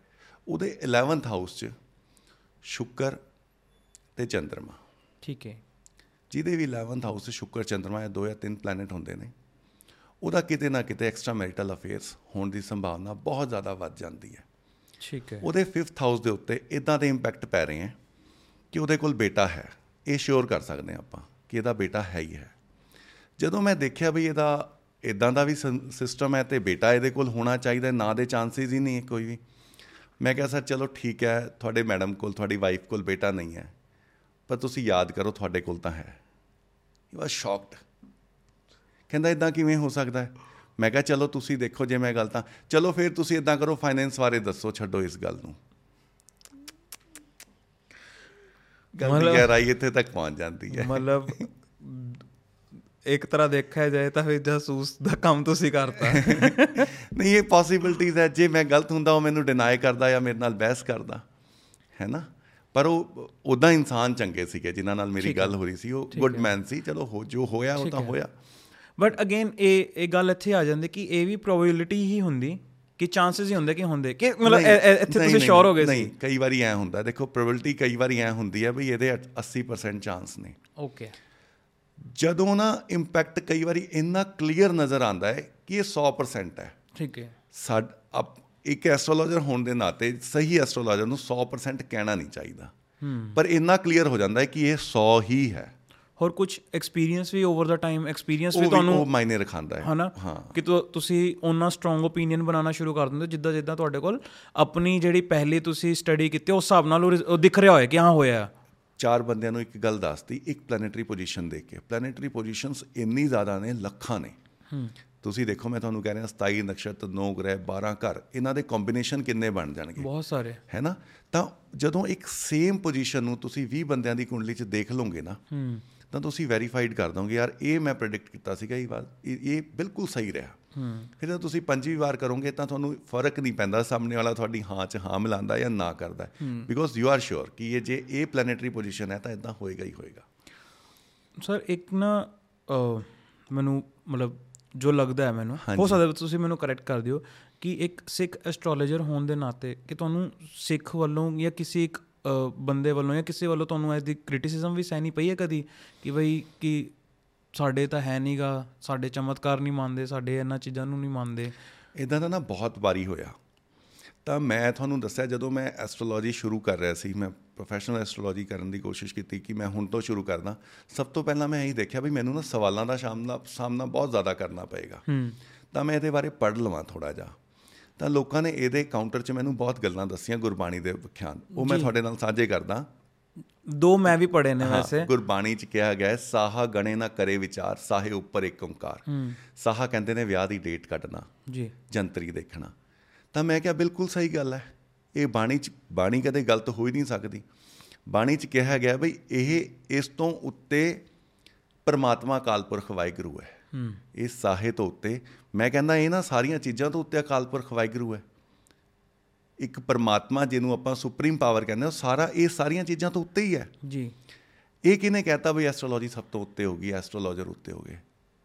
ਉਹਦੇ 11th ਹਾਊਸ 'ਚ ਸ਼ੁੱਕਰ ਤੇ ਚੰ드ਰਮਾ ਠੀਕ ਹੈ। ਜਿਹਦੇ ਵੀ 11th ਹਾਊਸ 'ਚ ਸ਼ੁੱਕਰ ਚੰ드ਰਮਾ ਇਹ ਦੋ ਜਾਂ ਤਿੰਨ ਪਲੈਨਟ ਹੁੰਦੇ ਨੇ ਉਹਦਾ ਕਿਤੇ ਨਾ ਕਿਤੇ ਐਕਸਟਰਾ ਮੈਰਿਟਲ ਅਫੇਅਰਸ ਹੋਣ ਦੀ ਸੰਭਾਵਨਾ ਬਹੁਤ ਜ਼ਿਆਦਾ ਵੱਧ ਜਾਂਦੀ ਹੈ। ਠੀਕ ਹੈ। ਉਹਦੇ 5th ਹਾਊਸ ਦੇ ਉੱਤੇ ਇਦਾਂ ਦੇ ਇੰਪੈਕਟ ਪੈ ਰਹੇ ਹੈ ਕਿ ਉਹਦੇ ਕੋਲ ਬੇਟਾ ਹੈ। ਇਹ ਸ਼ੋਰ ਕਰ ਸਕਦੇ ਆਪਾਂ ਕਿ ਇਹਦਾ ਬੇਟਾ ਹੈ ਹੀ ਹੈ। ਜਦੋਂ ਮੈਂ ਦੇਖਿਆ ਵੀ ਇਹਦਾ ਇਦਾਂ ਦਾ ਵੀ ਸਿਸਟਮ ਹੈ ਤੇ ਬੇਟਾ ਇਹਦੇ ਕੋਲ ਹੋਣਾ ਚਾਹੀਦਾ ਨਾ ਦੇ ਚਾਂਸਸ ਹੀ ਨਹੀਂ ਹੈ ਕੋਈ ਵੀ। ਮੈਂ ਕਿਹਾ ਸਰ ਚਲੋ ਠੀਕ ਹੈ ਤੁਹਾਡੇ ਮੈਡਮ ਕੋਲ ਤੁਹਾਡੀ ਵਾਈਫ ਕੋਲ ਬੇਟਾ ਨਹੀਂ ਹੈ ਪਰ ਤੁਸੀਂ ਯਾਦ ਕਰੋ ਤੁਹਾਡੇ ਕੋਲ ਤਾਂ ਹੈ। ਹੀ ਵਾਸ ਸ਼ੌਕਡ ਕਹਿੰਦਾ ਇਦਾਂ ਕਿਵੇਂ ਹੋ ਸਕਦਾ ਹੈ? ਮੈਂ ਕਿਹਾ ਚਲੋ ਤੁਸੀਂ ਦੇਖੋ ਜੇ ਮੈਂ ਗੱਲ ਤਾਂ ਚਲੋ ਫਿਰ ਤੁਸੀਂ ਇਦਾਂ ਕਰੋ ਫਾਈਨੈਂਸ ਬਾਰੇ ਦੱਸੋ ਛੱਡੋ ਇਸ ਗੱਲ ਨੂੰ। ਗੱਲ ਦੀ ਗਹਿਰਾਈ ਇੱਥੇ ਤੱਕ ਪਹੁੰਚ ਜਾਂਦੀ ਹੈ। ਮਤਲਬ ਇੱਕ ਤਰ੍ਹਾਂ ਦੇਖਿਆ ਜਾਏ ਤਾਂ ਫਿਰ ਜਾਸੂਸ ਦਾ ਕੰਮ ਤੁਸੀਂ ਕਰਤਾ। ਨਹੀਂ ਇਹ ਪੋਸਿਬਿਲਟੀਜ਼ ਹੈ। ਜੇ ਮੈਂ ਗਲਤ ਹੁੰਦਾ ਉਹ ਮੈਨੂੰ ਡਿਨਾਈ ਕਰਦਾ ਜਾਂ ਮੇਰੇ ਨਾਲ ਬਹਿਸ ਕਰਦਾ ਹੈ ਨਾ? ਪਰ ਉਹ ਉਦਾਂ ਇਨਸਾਨ ਚੰਗੇ ਸੀਗੇ ਜਿਨ੍ਹਾਂ ਨਾਲ ਮੇਰੀ ਗੱਲ ਹੋ। ਰਹੀ ਸੀ। ਉਹ ਗੁੱਡ ਮੈਨ ਸੀ। ਚਲੋ ਹੋ ਜੋ ਹੋਇਆ ਉਹ ਤਾਂ ਹੋਇਆ। ਬਟ ਅਗੇਨ ਇਹ ਇਹ ਗੱਲ ਇੱਥੇ ਆ ਜਾਂਦੀ ਕਿ ਇਹ ਵੀ ਪ੍ਰੋਬੇਬਿਲਿਟੀ ਹੀ ਹੁੰਦੀ ਕਿ ਚਾਂਸਸ ਹੀ ਹੁੰਦੇ ਕਿ ਹੁੰਦੇ। ਕਿ ਮਤਲਬ ਇੱਥੇ ਤੁਸੀਂ ਸ਼ੋਰ ਹੋ ਗਏ ਸੀ। ਨਹੀਂ ਕਈ ਵਾਰੀ ਐ ਹੁੰਦਾ। ਦੇਖੋ ਪ੍ਰੋਬੇਬਿਲਿਟੀ ਕਈ ਵਾਰੀ ਐ ਹੁੰਦੀ ਹੈ ਵੀ ਇਹਦੇ 80% ਚਾਂਸ ਨੇ। ਓਕੇ ਜਦੋਂ ਨਾ ਇੰਪੈਕਟ ਕਈ ਵਾਰੀ ਇੰਨਾ ਕਲੀਅਰ ਨਜ਼ਰ ਆਉਂਦਾ ਹੈ ਕਿ ਇਹ 100% ਹੈ। ਠੀਕ ਹੈ। ਸਾਡ ਇੱਕ ਐਸਟ੍ਰੋਲੋਜਰ ਹੋਣ ਦੇ ਨਾਤੇ ਸਹੀ ਐਸਟ੍ਰੋਲੋਜਰ ਨੂੰ 100% ਕਹਿਣਾ ਨਹੀਂ ਚਾਹੀਦਾ। ਪਰ ਇੰਨਾ ਕਲੀਅਰ ਹੋ ਜਾਂਦਾ ਹੈ ਕਿ ਇਹ 100 ਹੀ ਹੈ। ਹੋਰ ਕੁਝ ਐਕਸਪੀਰੀਅੰਸ ਵੀ ਓਵਰ ਦਾ ਟਾਈਮ ਐਕਸਪੀਰੀਅੰਸ ਵੀ ਤੁਹਾਨੂੰ ਉਹ ਮਾਇਨੇ ਰਖਾਂਦਾ ਹੈ। ਹਨਾ? ਕਿ ਤੁਸੀਂ ਉਹਨਾਂ ਸਟਰੋਂਗ ਓਪੀਨੀਅਨ ਬਣਾਉਣਾ ਸ਼ੁਰੂ ਕਰ ਦਿੰਦੇ ਜਿੱਦਾਂ ਜਿੱਦਾਂ ਤੁਹਾਡੇ ਕੋਲ ਆਪਣੀ ਜਿਹੜੀ ਪਹਿਲੀ ਤੁਸੀਂ ਸਟੱਡੀ ਕੀਤੀ ਉਸ ਹਿਸਾਬ ਨਾਲ ਉਹ ਦਿਖ ਰਿਹਾ ਹੋਇਆ ਕਿ ਹਾਂ ਹੋਇਆ। ਚਾਰ ਬੰਦਿਆਂ ਨੂੰ ਇੱਕ ਗੱਲ ਦੱਸਤੀ ਇੱਕ ਪਲੈਨੇਟਰੀ ਪੋਜੀਸ਼ਨ ਦੇਖ ਕੇ। ਪਲੈਨੇਟਰੀ ਪੋਜੀਸ਼ਨਸ ਇੰਨੀ ਜ਼ਿਆਦਾ ਨੇ ਲੱਖਾਂ ਨੇ। ਤੁਸੀਂ ਦੇਖੋ ਮੈਂ ਤੁਹਾਨੂੰ ਕਹਿ ਰਿਹਾ 27 ਨਕਸ਼ਤਰ 9 ਗ੍ਰਹਿ 12 ਘਰ ਇਹਨਾਂ ਦੇ ਕੰਬੀਨੇਸ਼ਨ ਕਿੰਨੇ ਬਣ ਜਾਣਗੇ? ਬਹੁਤ ਸਾਰੇ। ਹੈ ਨਾ? ਤਾਂ ਜਦੋਂ ਇੱਕ ਸੇਮ ਪੋਜੀਸ਼ਨ ਨੂੰ ਤੁਸੀਂ 20 ਬੰਦਿਆਂ ਦੀ ਕੁੰਡਲੀ 'ਚ ਦੇਖ ਲਓਗੇ ਨਾ ਤਾਂ ਤੁਸੀਂ ਵੈਰੀਫਾਈਡ ਕਰ ਦੋਗੇ ਯਾਰ ਇਹ ਮੈਂ ਪ੍ਰੈਡਿਕਟ ਕੀਤਾ ਸੀਗਾ ਇਹ ਵਾਰ ਇਹ ਬਿਲਕੁਲ ਸਹੀ ਰਿਹਾ। ਫਿਰ ਜਦੋਂ ਤੁਸੀਂ ਪੰਜਵੀਂ ਵਾਰ ਕਰੋਗੇ ਤਾਂ ਤੁਹਾਨੂੰ ਫ਼ਰਕ ਨਹੀਂ ਪੈਂਦਾ ਸਾਹਮਣੇ ਵਾਲਾ ਤੁਹਾਡੀ ਹਾਂ 'ਚ ਹਾਂ ਮਿਲਾਉਂਦਾ ਜਾਂ ਨਾ ਕਰਦਾ। ਬਿਕੋਜ਼ ਯੂ ਆਰ ਸ਼ੋਰ ਕਿ ਇਹ ਜੇ ਇਹ ਪਲੈਨੇਟਰੀ ਪੋਜੀਸ਼ਨ ਹੈ ਤਾਂ ਇਦਾਂ ਹੋਏਗਾ ਹੀ ਹੋਏਗਾ। ਸਰ ਇੱਕ ਨਾ ਮੈਨੂੰ ਮਤਲਬ ਜੋ ਲੱਗਦਾ ਹੈ ਮੈਨੂੰ ਹੋ ਸਕਦਾ ਤੁਸੀਂ ਮੈਨੂੰ ਕਰੈਕਟ ਕਰ ਦਿਓ ਕਿ ਇੱਕ ਸਿੱਖ ਐਸਟ੍ਰੋਲੋਜਰ ਹੋਣ ਦੇ ਨਾਤੇ ਕਿ ਤੁਹਾਨੂੰ ਸਿੱਖ ਵੱਲੋਂ ਜਾਂ ਕਿਸੇ ਇੱਕ ਬੰਦੇ ਵੱਲੋਂ ਜਾਂ ਕਿਸੇ ਵੱਲੋਂ ਤੁਹਾਨੂੰ ਇਸ ਦੀ ਕ੍ਰਿਟਿਸਿਜ਼ਮ ਵੀ ਸਹਿਣੀ ਪਈ ਹੈ ਕਦੀ? ਕਿ ਬਈ ਕਿ ਸਾਡੇ ਤਾਂ ਹੈ ਨਹੀਂਗਾ ਸਾਡੇ ਚਮਤਕਾਰ ਨਹੀਂ ਮੰਨਦੇ ਸਾਡੇ ਇਹਨਾਂ ਚੀਜ਼ਾਂ ਨੂੰ ਨਹੀਂ ਮੰਨਦੇ? ਇਦਾਂ ਦਾ ਨਾ ਬਹੁਤ ਵਾਰੀ ਹੋਇਆ। ਤਾਂ ਮੈਂ ਤੁਹਾਨੂੰ ਦੱਸਿਆ ਜਦੋਂ ਮੈਂ ਐਸਟ੍ਰੋਲੋਜੀ ਸ਼ੁਰੂ ਕਰ ਰਿਹਾ ਸੀ ਮੈਂ ਪ੍ਰੋਫੈਸ਼ਨਲ ਐਸਟ੍ਰੋਲੋਜੀ ਕਰਨ ਦੀ ਕੋਸ਼ਿਸ਼ ਕੀਤੀ ਕਿ ਮੈਂ ਹੁਣ ਤੋਂ ਸ਼ੁਰੂ ਕਰਦਾ। ਸਭ ਤੋਂ ਪਹਿਲਾਂ ਮੈਂ ਇਹ ਦੇਖਿਆ ਵੀ ਮੈਨੂੰ ਨਾ ਸਵਾਲਾਂ ਦਾ ਸਾਹਮਣਾ ਸਾਹਮਣਾ ਬਹੁਤ ਜ਼ਿਆਦਾ ਕਰਨਾ ਪਏਗਾ। ਤਾਂ ਮੈਂ ਇਹਦੇ ਬਾਰੇ ਪੜ੍ਹ ਲਵਾਂ ਥੋੜਾ ਜਿਹਾ। ਤਾਂ ਲੋਕਾਂ ਨੇ ਇਹਦੇ ਕਾਊਂਟਰ 'ਚ ਮੈਨੂੰ ਬਹੁਤ ਗੱਲਾਂ ਦੱਸੀਆਂ ਗੁਰਬਾਣੀ ਦੇ ਵਿਖਿਆਨ। ਉਹ ਮੈਂ ਤੁਹਾਡੇ ਨਾਲ ਸਾਂਝੇ ਕਰਦਾ। ਦੋ ਮੈਂ ਵੀ ਪੜ੍ਹੇ ਨੇ ਵੈਸੇ। ਗੁਰਬਾਣੀ 'ਚ ਕਿਹਾ ਗਿਆ ਸਾਹਾ ਗਣੇ ਨਾ ਕਰੇ ਵਿਚਾਰ ਸਾਹੇ ਉੱਪਰ ਇੱਕ ਓੰਕਾਰ। ਸਾਹਾ ਕਹਿੰਦੇ ਨੇ ਵਿਆਹ ਦੀ ਡੇਟ ਕੱਢਣਾ ਜੀ। ਜੰਤਰੀ ਦੇਖਣਾ। ਤਾਂ ਮੈਂ ਕਿਹਾ ਬਿਲਕੁਲ ਸਹੀ ਗੱਲ ਹੈ। ਇਹ ਬਾਣੀ 'ਚ ਬਾਣੀ ਕਦੇ ਗਲਤ ਹੋ ਹੀ ਨਹੀਂ ਸਕਦੀ। ਬਾਣੀ 'ਚ ਕਿਹਾ ਗਿਆ ਬਈ ਇਹ ਇਸ ਤੋਂ ਉੱਤੇ ਪਰਮਾਤਮਾ ਕਾਲਪੁਰਖ ਵਾਹਿਗੁਰੂ ਹੈ। ਇਹ ਸਾਹੇ ਤੋਂ ਉੱਤੇ ਮੈਂ ਕਹਿੰਦਾ ਇਹ ਨਾ ਸਾਰੀਆਂ ਚੀਜ਼ਾਂ ਤੋਂ ਉੱਤੇ ਅਕਾਲ ਪੁਰਖ ਵਾਹਿਗੁਰੂ ਹੈ। ਇੱਕ ਪਰਮਾਤਮਾ ਜਿਹਨੂੰ ਆਪਾਂ ਸੁਪਰੀਮ ਪਾਵਰ ਕਹਿੰਦੇ ਉਹ ਸਾਰਾ ਇਹ ਸਾਰੀਆਂ ਚੀਜ਼ਾਂ ਤੋਂ ਉੱਤੇ ਹੀ ਹੈ। ਜੀ। ਇਹ ਕਿਹਨੇ ਕਹਤਾ ਵੀ ਐਸਟ੍ਰੋਲੋਜੀ ਸਭ ਤੋਂ ਉੱਤੇ ਹੋਗੀ ਐਸਟ੍ਰੋਲੋਜਰ ਉੱਤੇ ਹੋ ਗਏ।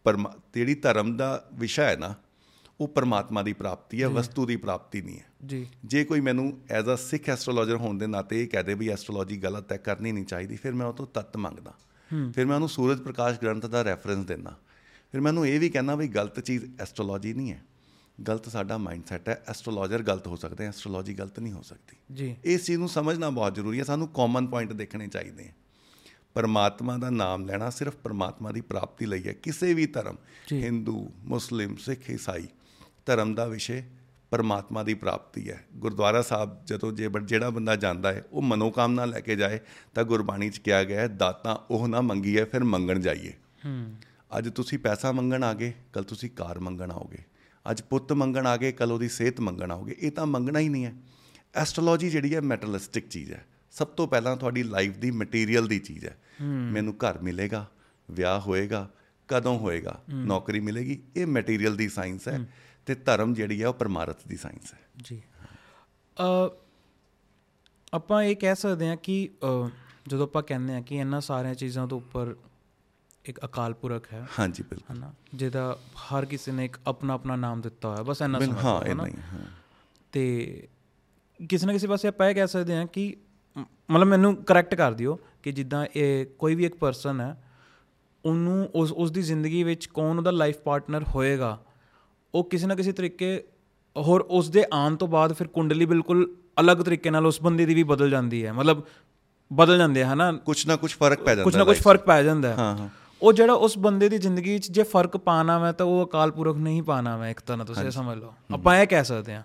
ਪਰ ਜਿਹੜੀ ਧਰਮ ਦਾ ਵਿਸ਼ਾ ਹੈ ਨਾ ਉਹ ਪਰਮਾਤਮਾ ਦੀ ਪ੍ਰਾਪਤੀ ਹੈ ਵਸਤੂ ਦੀ ਪ੍ਰਾਪਤੀ ਨਹੀਂ ਹੈ। ਜੀ। ਜੇ ਕੋਈ ਮੈਨੂੰ ਐਜ਼ ਅ ਸਿੱਖ ਐਸਟ੍ਰੋਲੋਜਰ ਹੋਣ ਦੇ ਨਾਤੇ ਇਹ ਕਹਦੇ ਵੀ ਐਸਟ੍ਰੋਲੋਜੀ ਗਲਤ ਹੈ ਕਰਨੀ ਨਹੀਂ ਚਾਹੀਦੀ ਫਿਰ ਮੈਂ ਉਹ ਤੋਂ ਤੱਤ ਮੰਗਦਾ। ਫਿਰ ਮੈਂ ਉਹਨੂੰ ਸੂਰਜ ਪ੍ਰਕਾਸ਼ ਗ੍ਰੰਥ ਦਾ ਰੈਫਰੈਂਸ ਦਿੰਦਾ। ਫਿਰ ਮੈਨੂੰ ਇਹ ਵੀ ਕਹਿਣਾ ਵੀ ਗਲਤ ਚੀਜ਼ ਐਸਟ੍ਰੋਲੋਜੀ ਨਹੀਂ ਹੈ। ਗਲਤ ਸਾਡਾ ਮਾਈਂਡਸੈਟ ਹੈ। ਐਸਟ੍ਰੋਲੋਜਰ ਗਲਤ ਹੋ ਸਕਦੇ ਹੈ। ਐਸਟ੍ਰੋਲੋਜੀ ਗਲਤ ਨਹੀਂ ਹੋ ਸਕਦੀ। ਜੀ। ਇਸ ਚੀਜ਼ ਨੂੰ ਸਮਝਣਾ ਬਹੁਤ ਜ਼ਰੂਰੀ ਹੈ। ਸਾਨੂੰ ਕਾਮਨ ਪੁਆਇੰਟ ਦੇਖਣੇ ਚਾਹੀਦੇ ਹੈ। ਪਰਮਾਤਮਾ ਦਾ ਨਾਮ ਲੈਣਾ ਸਿਰਫ ਪਰਮਾਤਮਾ ਦੀ ਪ੍ਰਾਪਤੀ ਲਈ ਹੈ। ਕਿਸੇ ਵੀ ਧਰਮ ਹਿੰਦੂ ਮੁਸਲਿਮ ਸਿੱਖ ਈਸਾਈ ਧਰਮ ਦਾ ਵਿਸ਼ੇ ਪਰਮਾਤਮਾ ਦੀ ਪ੍ਰਾਪਤੀ ਹੈ। ਗੁਰਦੁਆਰਾ ਸਾਹਿਬ ਜਦੋਂ ਜੇ ਜਿਹੜਾ ਬੰਦਾ ਜਾਂਦਾ ਹੈ ਉਹ ਮਨੋਕਾਮਨਾ ਲੈ ਕੇ ਜਾਏ ਤਾਂ ਗੁਰਬਾਣੀ 'ਚ ਕਿਹਾ ਗਿਆ ਹੈ ਦਾਤਾ ਉਹ ਨਾ ਮੰਗੀਏ ਫਿਰ ਮੰਗਣ ਜਾਈਏ। ਹੂੰ। ਅੱਜ ਤੁਸੀਂ ਪੈਸਾ ਮੰਗਣ ਆ ਗਏ ਕੱਲ ਤੁਸੀਂ ਕਾਰ ਮੰਗਣ ਆਓਗੇ। ਅੱਜ ਪੁੱਤ ਮੰਗਣ ਆ ਗਏ ਕੱਲ ਉਹਦੀ ਸਿਹਤ ਮੰਗਣ ਆਓਗੇ। ਇਹ ਤਾਂ ਮੰਗਣਾ ਹੀ ਨਹੀਂ ਹੈ। ਐਸਟ੍ਰੋਲੋਜੀ ਜਿਹੜੀ ਹੈ ਮੈਟਰਲਿਸਟਿਕ ਚੀਜ਼ ਹੈ। ਸਭ ਤੋਂ ਪਹਿਲਾਂ ਤੁਹਾਡੀ ਲਾਈਫ ਦੀ ਮਟੀਰੀਅਲ ਦੀ ਚੀਜ਼ ਹੈ। ਮੈਨੂੰ ਘਰ ਮਿਲੇਗਾ ਵਿਆਹ ਹੋਏਗਾ ਕਦੋਂ ਹੋਏਗਾ ਨੌਕਰੀ ਮਿਲੇਗੀ ਇਹ ਮਟੀਰੀਅਲ ਦੀ ਸਾਇੰਸ ਹੈ ਤੇ ਧਰਮ ਜਿਹੜੀ ਹੈ ਉਹ ਪਰਮਾਰਥ ਦੀ ਸਾਇੰਸ ਹੈ। ਜੀ। ਅ ਆਪਾਂ ਇਹ ਕਹਿ ਸਕਦੇ ਹਾਂ ਕਿ ਜਦੋਂ ਆਪਾਂ ਕਹਿੰਦੇ ਹਾਂ ਕਿ ਇਹਨਾਂ ਸਾਰੀਆਂ ਚੀਜ਼ਾਂ ਤੋਂ ਉੱਪਰ ਇੱਕ ਅਕਾਲ ਪੁਰਖ ਹੈ ਹਾਂਜੀ ਬਿਲਕੁਲ। ਹਨਾ? ਜਿਹਦਾ ਹਰ ਕਿਸੇ ਨੇ ਇੱਕ ਆਪਣਾ ਆਪਣਾ ਨਾਮ ਦਿੱਤਾ ਹੋਇਆ ਬਸ ਇੰਨਾ ਸਮਝ ਹਾਂ? ਨਹੀਂ ਹਾਂ ਤੇ ਕਿਸੇ ਨਾ ਕਿਸੇ ਪਾਸੇ ਆਪਾਂ ਇਹ ਕਹਿ ਸਕਦੇ ਹਾਂ ਕਿ ਮਤਲਬ ਮੈਨੂੰ ਕਰੈਕਟ ਕਰ ਦਿਓ ਕਿ ਜਿੱਦਾਂ ਇਹ ਕੋਈ ਵੀ ਇੱਕ ਪਰਸਨ ਹੈ ਉਹਨੂੰ ਉਸ ਉਸ ਦੀ ਜ਼ਿੰਦਗੀ ਵਿੱਚ ਕੌਣ ਉਹਦਾ ਲਾਈਫ ਪਾਰਟਨਰ ਹੋਏਗਾ ਉਹ ਕਿਸੇ ਨਾ ਕਿਸੇ ਤਰੀਕੇ ਹੋਰ ਉਸ ਦੇ ਆਉਣ ਤੋਂ ਬਾਅਦ ਫਿਰ ਕੁੰਡਲੀ ਬਿਲਕੁਲ ਅਲੱਗ ਤਰੀਕੇ ਨਾਲ ਉਸ ਬੰਦੇ ਦੀ ਵੀ ਬਦਲ ਜਾਂਦੀ ਹੈ ਮਤਲਬ ਬਦਲ ਜਾਂਦੇ ਹਨਾ? ਕੁਛ ਨਾ ਕੁਛ ਫ਼ਰਕ ਪੈ ਜਾਂਦਾ ਕੁਝ ਨਾ ਕੁਝ। ਫ਼ਰਕ ਪੈ ਜਾਂਦਾ ਹਾਂ ਹਾਂ। ਉਹ ਜਿਹੜਾ ਉਸ ਬੰਦੇ ਦੀ ਜ਼ਿੰਦਗੀ ਵਿੱਚ ਜੇ ਫ਼ਰਕ ਪਾਣਾ ਮੈਂ ਤਾਂ ਉਹ ਅਕਾਲ ਪੁਰਖ ਨਹੀਂ ਪਾਣਾ ਮੈਂ ਇੱਕ ਤਰ੍ਹਾਂ ਤੁਸੀਂ ਸਮਝ ਲਓ। ਆਪਾਂ ਇਹ ਕਹਿ ਸਕਦੇ ਹਾਂ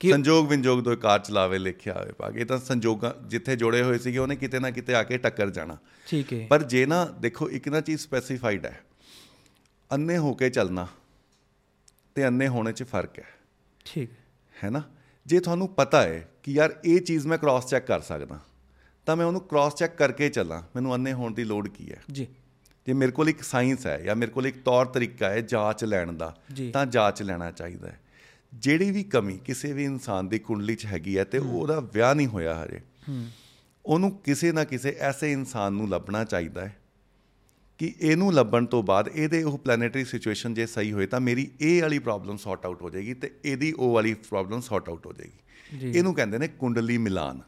ਕਿ ਸੰਜੋਗ ਵਿੰਜੋਗ ਦੋ ਕਾਰ ਚਲਾਵੇ ਲਿਖਿਆ ਹੋਵੇ ਭਾਗ ਇਹ ਤਾਂ ਸੰਜੋਗਾਂ ਜਿੱਥੇ ਜੁੜੇ ਹੋਏ ਸੀਗੇ ਉਹਨੇ ਕਿਤੇ ਨਾ ਕਿਤੇ ਆ ਕੇ ਟੱਕਰ ਜਾਣਾ। ਠੀਕ ਹੈ। ਪਰ ਜੇ ਨਾ ਦੇਖੋ ਇੱਕ ਨਾ ਚੀਜ਼ ਸਪੈਸੀਫਾਈਡ ਹੈ। ਅੰਨੇ ਹੋ ਕੇ ਚੱਲਣਾ ਤੇ ਅੰਨੇ ਹੋਣੇ 'ਚ ਫ਼ਰਕ ਹੈ। ਠੀਕ। ਹੈ ਹੈ ਨਾ? ਜੇ ਤੁਹਾਨੂੰ ਪਤਾ ਹੈ ਕਿ ਯਾਰ ਇਹ ਚੀਜ਼ ਮੈਂ ਕ੍ਰਾਸ ਚੈੱਕ ਕਰ ਸਕਦਾ ਤਾਂ ਮੈਂ ਉਹਨੂੰ ਕ੍ਰਾਸ ਚੈੱਕ ਕਰਕੇ ਚੱਲਾਂ। ਮੈਨੂੰ ਅੰਨੇ ਹੋਣ ਦੀ ਲੋੜ ਕੀ ਹੈ? ਜੀ। ਜੇ ਮੇਰੇ ਕੋਲ ਇੱਕ ਸਾਇੰਸ ਹੈ ਜਾਂ ਮੇਰੇ ਕੋਲ ਇੱਕ ਤੌਰ ਤਰੀਕਾ ਹੈ ਜਾਂਚ ਲੈਣ ਦਾ। ਤਾਂ ਜਾਂਚ ਲੈਣਾ ਚਾਹੀਦਾ ਹੈ। ਜਿਹੜੀ ਵੀ ਕਮੀ ਕਿਸੇ ਵੀ ਇਨਸਾਨ ਦੀ ਕੁੰਡਲੀ 'ਚ ਹੈਗੀ ਹੈ ਤੇ ਉਹਦਾ ਵਿਆਹ ਨਹੀਂ ਹੋਇਆ ਹਜੇ ਉਹਨੂੰ ਕਿਸੇ ਨਾ ਕਿਸੇ ਐਸੇ ਇਨਸਾਨ ਨੂੰ ਲੱਭਣਾ ਚਾਹੀਦਾ ਹੈ ਕਿ ਇਹਨੂੰ ਲੱਭਣ ਤੋਂ ਬਾਅਦ ਇਹਦੇ ਉਹ ਪਲੈਨੇਟਰੀ ਸਿਚੁਏਸ਼ਨ ਜੇ ਸਹੀ ਹੋਏ ਤਾਂ ਮੇਰੀ ਇਹ ਵਾਲੀ ਪ੍ਰੋਬਲਮ ਸੌਰਟ ਆਊਟ ਹੋ ਜਾਏਗੀ ਤੇ ਇਹਦੀ ਉਹ ਵਾਲੀ ਪ੍ਰੋਬਲਮ ਸੌਰਟ ਆਊਟ ਹੋ ਜਾਏਗੀ। ਇਹਨੂੰ ਕਹਿੰਦੇ ਨੇ ਕੁੰਡਲੀ ਮਿਲਾਨ।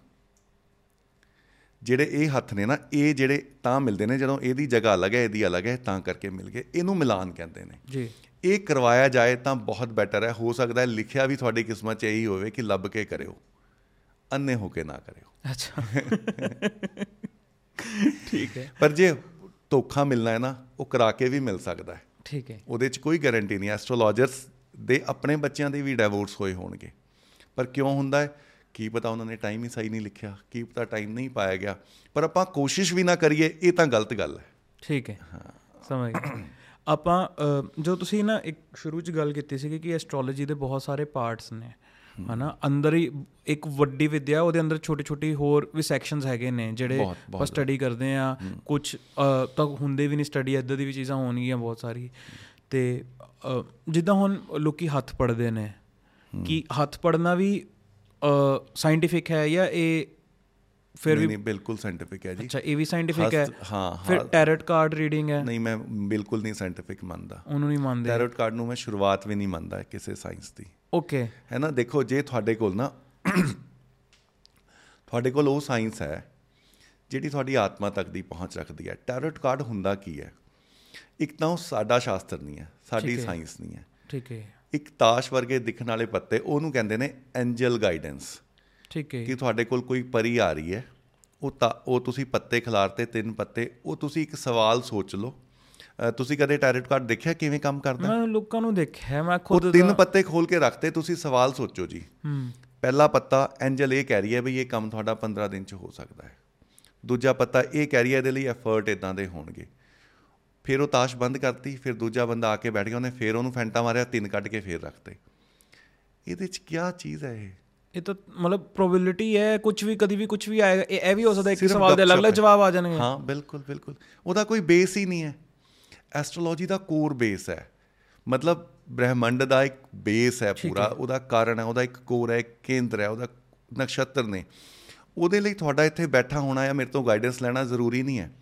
ਜਿਹੜੇ ਇਹ ਹੱਥ ਨੇ ਨਾ ਇਹ ਜਿਹੜੇ ਤਾਂ ਮਿਲਦੇ ਨੇ ਜਦੋਂ ਇਹਦੀ ਜਗ੍ਹਾ ਅਲੱਗ ਹੈ ਇਹਦੀ ਅਲੱਗ ਹੈ ਤਾਂ ਕਰਕੇ ਮਿਲ ਗਏ। ਇਹਨੂੰ ਮਿਲਾਨ ਕਹਿੰਦੇ ਨੇ। ਜੀ। ਇਹ ਕਰਵਾਇਆ ਜਾਏ ਤਾਂ ਬਹੁਤ ਬੈਟਰ ਹੈ। ਹੋ ਸਕਦਾ ਹੈ ਲਿਖਿਆ ਵੀ ਤੁਹਾਡੀ ਕਿਸਮਤ 'ਚ ਇਹੀ ਹੋਵੇ ਕਿ ਲੱਭ ਕੇ ਕਰਿਓ। ਅੰਨੇ ਹੋ ਕੇ ਨਾ ਕਰਿਓ। ਅੱਛਾ। ਠੀਕ ਹੈ। ਪਰ ਜੇ ਧੋਖਾ ਮਿਲਣਾ ਹੈ ਨਾ ਉਹ ਕਰਾ ਕੇ ਵੀ ਮਿਲ ਸਕਦਾ ਹੈ। ਠੀਕ ਹੈ। ਉਹਦੇ 'ਚ ਕੋਈ ਗਾਰੰਟੀ ਨਹੀਂ ਐਸਟ੍ਰੋਲੋਜਰਸ ਦੇ ਆਪਣੇ ਬੱਚਿਆਂ ਦੇ ਵੀ ਡਿਵੋਰਸ ਹੋਏ ਹੋਣਗੇ। ਪਰ ਕਿਉਂ ਹੁੰਦਾ ਹੈ? ਕੀ ਪਤਾ ਉਹਨਾਂ ਨੇ ਟਾਈਮ ਹੀ ਸਹੀ ਨਹੀਂ ਲਿਖਿਆ ਕੀ ਪਤਾ ਟਾਈਮ ਨਹੀਂ ਪਾਇਆ ਗਿਆ। ਪਰ ਆਪਾਂ ਕੋਸ਼ਿਸ਼ ਵੀ ਨਾ ਕਰੀਏ ਇਹ ਤਾਂ ਗਲਤ ਗੱਲ ਹੈ। ਠੀਕ ਹੈ। ਸਮਝ ਗਿਆ ਆਪਾਂ ਜੋ ਤੁਸੀਂ ਨਾ ਇੱਕ ਸ਼ੁਰੂ 'ਚ ਗੱਲ ਕੀਤੀ ਸੀ ਕਿ ਐਸਟ੍ਰੋਲੋਜੀ ਦੇ ਬਹੁਤ ਸਾਰੇ ਪਾਰਟਸ ਨੇ ਹਨਾ? ਅੰਦਰ ਹੀ ਇੱਕ ਵੱਡੀ ਵਿਦਿਆ ਉਹਦੇ ਅੰਦਰ ਛੋਟੇ ਛੋਟੀ ਹੋਰ ਵੀ ਸੈਕਸ਼ਨਸ ਹੈਗੇ ਨੇ ਜਿਹੜੇ ਆਪਾਂ ਸਟੱਡੀ ਕਰਦੇ ਆ ਕੁਝ ਤਾਂ ਹੁੰਦੇ ਵੀ ਨਹੀਂ ਸਟੱਡੀ ਇੱਦਾਂ ਦੀ ਵੀ ਚੀਜ਼ਾਂ ਹੋਣਗੀਆਂ ਬਹੁਤ ਸਾਰੀ ਤੇ ਜਿੱਦਾਂ ਹੁਣ ਲੋਕੀ ਹੱਥ ਪੜਦੇ ਨੇ ਕਿ ਹੱਥ ਪੜਨਾ ਵੀ ਸਾਇੰਟਿਫਿਕ ਹੈ ਜਾਂ ਇਹ ਫਿਰ ਵੀ ਨਹੀਂ ਬਿਲਕੁਲ ਸਾਇੰਟਿਫਿਕ ਹੈ ਜੀ। ਅੱਛਾ ਇਹ ਵੀ ਸਾਇੰਟਿਫਿਕ ਹੈ। ਹਾਂ, ਫਿਰ। ਟੈਰਟ ਕਾਰਡ ਰੀਡਿੰਗ ਹੈ। ਨਹੀਂ ਮੈਂ ਬਿਲਕੁਲ ਨਹੀਂ ਸਾਇੰਟਿਫਿਕ ਮੰਨਦਾ। ਉਹਨੂੰ ਨਹੀਂ ਮੰਨਦੇ। ਟੈਰੋਟ ਕਾਰਡ ਨੂੰ ਮੈਂ ਸ਼ੁਰੂਆਤ ਵੀ ਨਹੀਂ ਮੰਨਦਾ ਕਿਸੇ ਸਾਇੰਸ ਦੀ। ਓਕੇ ਹੈ ਨਾ? ਦੇਖੋ ਜੇ ਤੁਹਾਡੇ ਕੋਲ ਨਾ ਤੁਹਾਡੇ ਕੋਲ ਉਹ ਸਾਇੰਸ ਹੈ ਜਿਹੜੀ ਤੁਹਾਡੀ ਆਤਮਾ ਤੱਕ ਦੀ ਪਹੁੰਚ ਰੱਖਦੀ ਹੈ। ਟੈਰੋਟ ਕਾਰਡ ਹੁੰਦਾ ਕੀ ਹੈ? ਇੱਕ ਤਾਂ ਉਹ ਸਾਡਾ ਸ਼ਾਸਤਰ ਨਹੀਂ ਹੈ ਸਾਡੀ। ਸਾਇੰਸ ਨਹੀਂ ਹੈ। ਠੀਕ ਹੈ। ਇੱਕ ਤਾਸ਼ ਵਰਗੇ ਦਿਖਣ ਵਾਲੇ ਪੱਤੇ ਉਹਨੂੰ ਕਹਿੰਦੇ ਨੇ ਐਂਜਲ ਗਾਈਡੈਂਸ। ਠੀਕ ਹੈ ਕਿ ਤੁਹਾਡੇ ਕੋਲ ਕੋਈ ਪਰੀ ਆ ਰਹੀ ਹੈ ਉਹ ਤਾਂ ਉਹ ਤੁਸੀਂ ਪੱਤੇ ਖਿਲਾਰਤੇ ਤਿੰਨ ਪੱਤੇ ਉਹ ਤੁਸੀਂ ਇੱਕ ਸਵਾਲ ਸੋਚ ਲਓ। ਤੁਸੀਂ ਕਦੇ ਟੈਰੋਟ ਕਾਰਡ ਦੇਖਿਆ ਕਿਵੇਂ ਕੰਮ ਕਰਦਾ? ਮੈਂ ਲੋਕਾਂ ਨੂੰ ਦੇਖਿਆ ਮੈਂ ਉਹ ਖੁਦ ਤਿੰਨ ਦਾ- ਪੱਤੇ ਖੋਲ ਕੇ ਰੱਖਤੇ ਤੁਸੀਂ ਸਵਾਲ ਸੋਚੋ ਜੀ। ਹੂੰ। ਪਹਿਲਾ ਪੱਤਾ ਐਂਜਲ ਇਹ ਕਹਿ ਰਹੀ ਹੈ ਵੀ ਇਹ ਕੰਮ ਤੁਹਾਡਾ 15 ਦਿਨ ਚ ਹੋ ਸਕਦਾ ਹੈ। ਦੂਜਾ ਪੱਤਾ ਇਹ ਕਹਿ ਰਹੀ ਹੈ ਇਹਦੇ ਲਈ ਐਫਰਟ ਇਦਾਂ ਦੇ ਹੋਣਗੇ। ਫਿਰ ਉਹ ਤਾਸ਼ ਬੰਦ ਕਰਤੀ ਫਿਰ ਦੂਜਾ ਬੰਦਾ ਆ ਕੇ ਬੈਠ ਗਿਆ ਉਹਨੇ ਫਿਰ ਉਹਨੂੰ ਫੈਂਟਾ ਮਾਰਿਆ ਤਿੰਨ ਕੱਢ ਕੇ ਫਿਰ ਰੱਖਤੇ। ਇਹਦੇ ਚ ਕੀ ਚੀਜ਼ ਹੈ ਇਹ? ਇਹ ਤਾਂ ਮਤਲਬ ਪ੍ਰੋਬੇਬਿਲਿਟੀ ਹੈ ਕੁਝ ਵੀ ਕਦੀ ਵੀ ਕੁਝ ਵੀ ਆਏਗਾ ਇਹ ਇਹ ਵੀ ਹੋ ਸਕਦਾ ਇੱਕ ਸਵਾਲ ਦੇ ਅਲੱਗ-ਅਲੱਗ। ਜਵਾਬ ਆ ਜਾਣਗੇ। ਹਾਂ ਬਿਲਕੁਲ ਬਿਲਕੁਲ। ਉਹਦਾ ਕੋਈ ਬੇਸ ਹੀ ਨਹੀਂ ਹੈ। ਐਸਟ੍ਰੋਲੋਜੀ ਦਾ ਕੋਰ ਬੇਸ ਹੈ। ਮਤਲਬ ਬ੍ਰਹਿਮੰਡ ਦਾ ਇੱਕ ਬੇਸ ਹੈ ਪੂਰਾ ਉਹਦਾ ਕਾਰਨ ਹੈ ਉਹਦਾ ਇੱਕ ਕੋਰ ਹੈ ਕੇਂਦਰ ਹੈ ਉਹਦਾ ਨਕਸ਼ਤਰ ਨੇ। ਉਹਦੇ ਲਈ ਤੁਹਾਡਾ ਇੱਥੇ ਬੈਠਾ ਹੋਣਾ ਜਾਂ ਮੇਰੇ ਤੋਂ ਗਾਈਡੈਂਸ ਲੈਣਾ ਜ਼ਰੂਰੀ ਨਹੀਂ ਹੈ।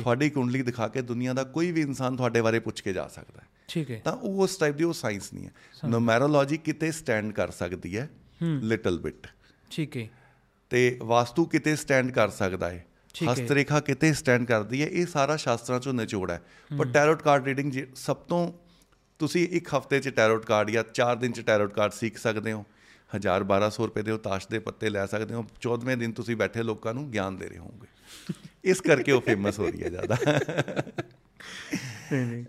ਤੁਹਾਡੀ ਕੁੰਡਲੀ ਦਿਖਾ ਕੇ ਦੁਨੀਆ ਦਾ ਕੋਈ ਵੀ ਇਨਸਾਨ ਤੁਹਾਡੇ ਬਾਰੇ ਪੁੱਛ ਕੇ ਜਾ ਸਕਦਾ ਹੈ। ਠੀਕ ਹੈ। ਤਾਂ ਉਹ ਉਸ ਟਾਈਪ ਦੀ ਉਹ ਸਾਇੰਸ ਨਹੀਂ ਹੈ। ਨੂਮੈਰੋਲੋਜੀ ਕਿਤੇ ਸਟੈਂਡ ਕਰ ਸਕਦੀ ਹੈ ਲਿਟਲ ਬਿਟ ਠੀਕ ਹੈ। ਤੇ ਵਾਸਤੂ ਕਿਤੇ ਸਟੈਂਡ ਕਰ ਸਕਦਾ ਹੈ। ਹਸਤ ਰੇਖਾ ਕਿਤੇ ਸਟੈਂਡ ਕਰਦੀ ਹੈ ਇਹ ਸਾਰਾ ਸ਼ਾਸਤਰਾਂ ਚੋਂ ਨਿਚੋੜ ਹੈ। ਪਰ ਟੈਰੋਟ ਕਾਰਡ ਰੀਡਿੰਗ ਸਭ ਤੋਂ ਤੁਸੀਂ ਇੱਕ ਹਫ਼ਤੇ 'ਚ ਟੈਰੋਟ ਕਾਰਡ ਜਾਂ 4 ਦਿਨ 'ਚ ਟੈਰੋਟ ਕਾਰਡ ਸਿੱਖ ਸਕਦੇ ਹੋ 1000 1200 ਰੁਪਏ ਦੇ ਉਹ ਤਾਸ਼ ਦੇ ਪੱਤੇ ਲੈ ਸਕਦੇ ਹੋ 14ਵੇਂ ਦਿਨ ਤੁਸੀਂ ਬੈਠੇ ਲੋਕਾਂ ਨੂੰ ਗਿਆਨ ਦੇ ਰਹੇ ਹੋਵੋਗੇ। ਇਸ ਕਰਕੇ ਉਹ ਫੇਮਸ ਹੋ ਰਹੀ ਹੈ ਜ਼ਿਆਦਾ। ਨਹੀਂ ਨਹੀਂ।